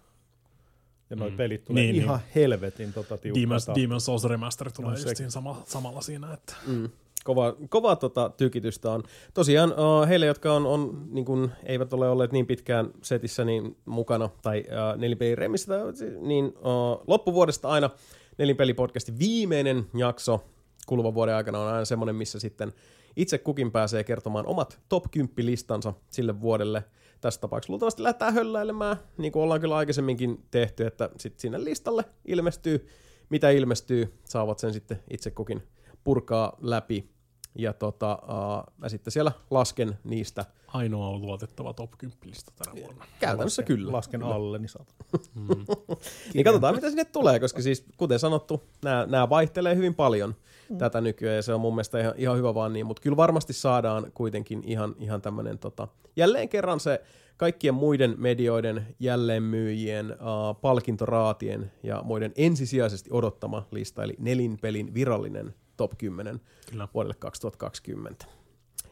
Speaker 3: Ja noi
Speaker 2: Mm.
Speaker 3: pelit tulee
Speaker 2: Niin,
Speaker 3: ihan helvetin tota
Speaker 2: Demon's,
Speaker 3: tiukkaa.
Speaker 2: Demon's Souls Remaster tulee
Speaker 3: No
Speaker 2: no,
Speaker 3: se-
Speaker 2: just siinä sama, samalla siinä, että
Speaker 1: Mm. Kova, kova tota, tykitystä on. Tosiaan uh, heille, jotka on, on niin kun, eivät ole olleet niin pitkään setissä niin mukana tai uh, nelipelin remissä, tai, niin uh, loppuvuodesta aina nelinpelipodcastin viimeinen jakso kuluvan vuoden aikana on aina semmoinen, missä sitten itse kukin pääsee kertomaan omat top 10 listansa sille vuodelle. Tässä tapauksessa luultavasti lähdetään hölläilemään, niin kuin ollaan kyllä aikaisemminkin tehty, että sitten sinne listalle ilmestyy, mitä ilmestyy, saavat sen sitten itse kukin purkaa läpi. Ja tota, uh, mä sitten siellä lasken niistä.
Speaker 2: ainoa luotettava top 10 lista tänä vuonna.
Speaker 1: Käytännössä
Speaker 3: Lasken-
Speaker 1: kyllä.
Speaker 3: Lasken alle, niin saat. (laughs)
Speaker 1: Niin katsotaan, mitä sinne tulee, koska siis kuten sanottu, nämä, nämä vaihtelee hyvin paljon mm. tätä nykyään ja se on mun mielestä ihan, ihan hyvä vaan niin, mutta kyllä varmasti saadaan kuitenkin ihan, ihan tämmöinen tota, jälleen kerran se kaikkien muiden medioiden jälleenmyyjien, uh, palkintoraatien ja muiden ensisijaisesti odottama lista, eli nelinpelin virallinen top 10
Speaker 2: Kyllä.
Speaker 1: vuodelle 2020.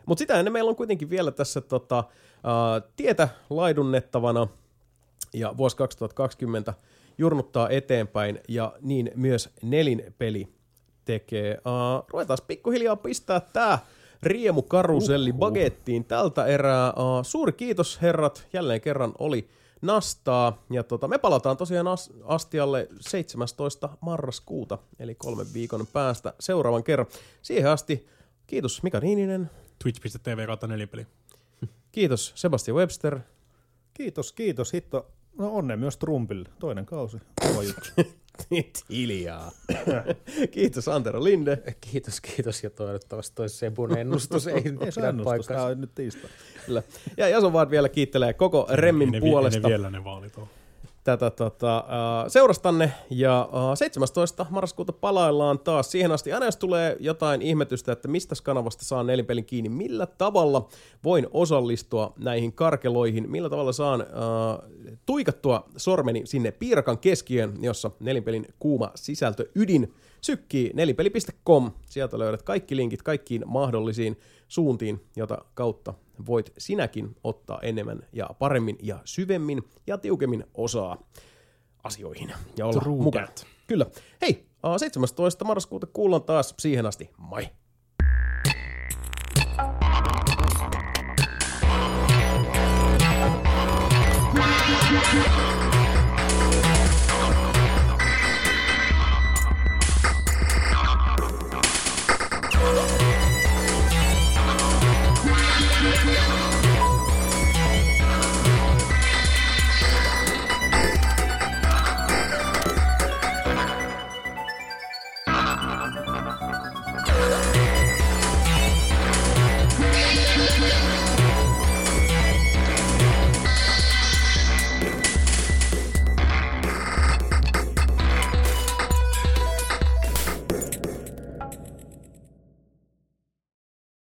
Speaker 1: Mutta sitä ennen meillä on kuitenkin vielä tässä tota, uh, tietä laidunnettavana ja vuosi 2020 jurnuttaa eteenpäin ja niin myös nelin peli tekee. Uh, ruvetaan pikkuhiljaa pistää tää riemukaruselli bagettiin tältä erää. Uh, suuri kiitos herrat, jälleen kerran oli nastaa. Ja tota, me palataan tosiaan as- astialle 17. marraskuuta, eli kolmen viikon päästä seuraavan kerran. Siihen asti kiitos Mika Niininen,
Speaker 2: Twitch.tv kautta nelipeli.
Speaker 1: kiitos Sebastian Webster,
Speaker 3: Kiitos, kiitos. Hitto. No onne myös Trumpille. Toinen kausi. Kova juttu. (laughs) (laughs)
Speaker 1: Nyt hiljaa. (coughs) Kiitos Antero Linde.
Speaker 4: Kiitos, kiitos ja toivottavasti toi Sebun ennustus ei (coughs)
Speaker 3: Ei
Speaker 4: pidä
Speaker 3: tää
Speaker 4: paikkansa.
Speaker 3: on nyt tiistai.
Speaker 1: Kyllä. Ja Jason vaan vielä kiittelee koko Remmin
Speaker 2: ne
Speaker 1: puolesta
Speaker 2: ne vielä ne vaalit ole.
Speaker 1: Tätä tota, seurastanne. Ja uh, 17. marraskuuta palaillaan taas. Siihen asti aina jos tulee jotain ihmetystä, että mistä kanavasta saan nelinpelin kiinni, millä tavalla voin osallistua näihin karkeloihin, millä tavalla saan uh, tuikattua sormeni sinne piirakan keskiöön, jossa nelinpelin kuuma sisältö ydin sykkii nelipeli.com. Sieltä löydät kaikki linkit kaikkiin mahdollisiin suuntiin, jota kautta voit sinäkin ottaa enemmän ja paremmin ja syvemmin ja tiukemmin osaa asioihin ja olla
Speaker 2: True
Speaker 1: mukana.
Speaker 2: that.
Speaker 1: Kyllä. Hei, äh, 17. marraskuuta kuullaan taas siihen asti. Moi!
Speaker 6: Thank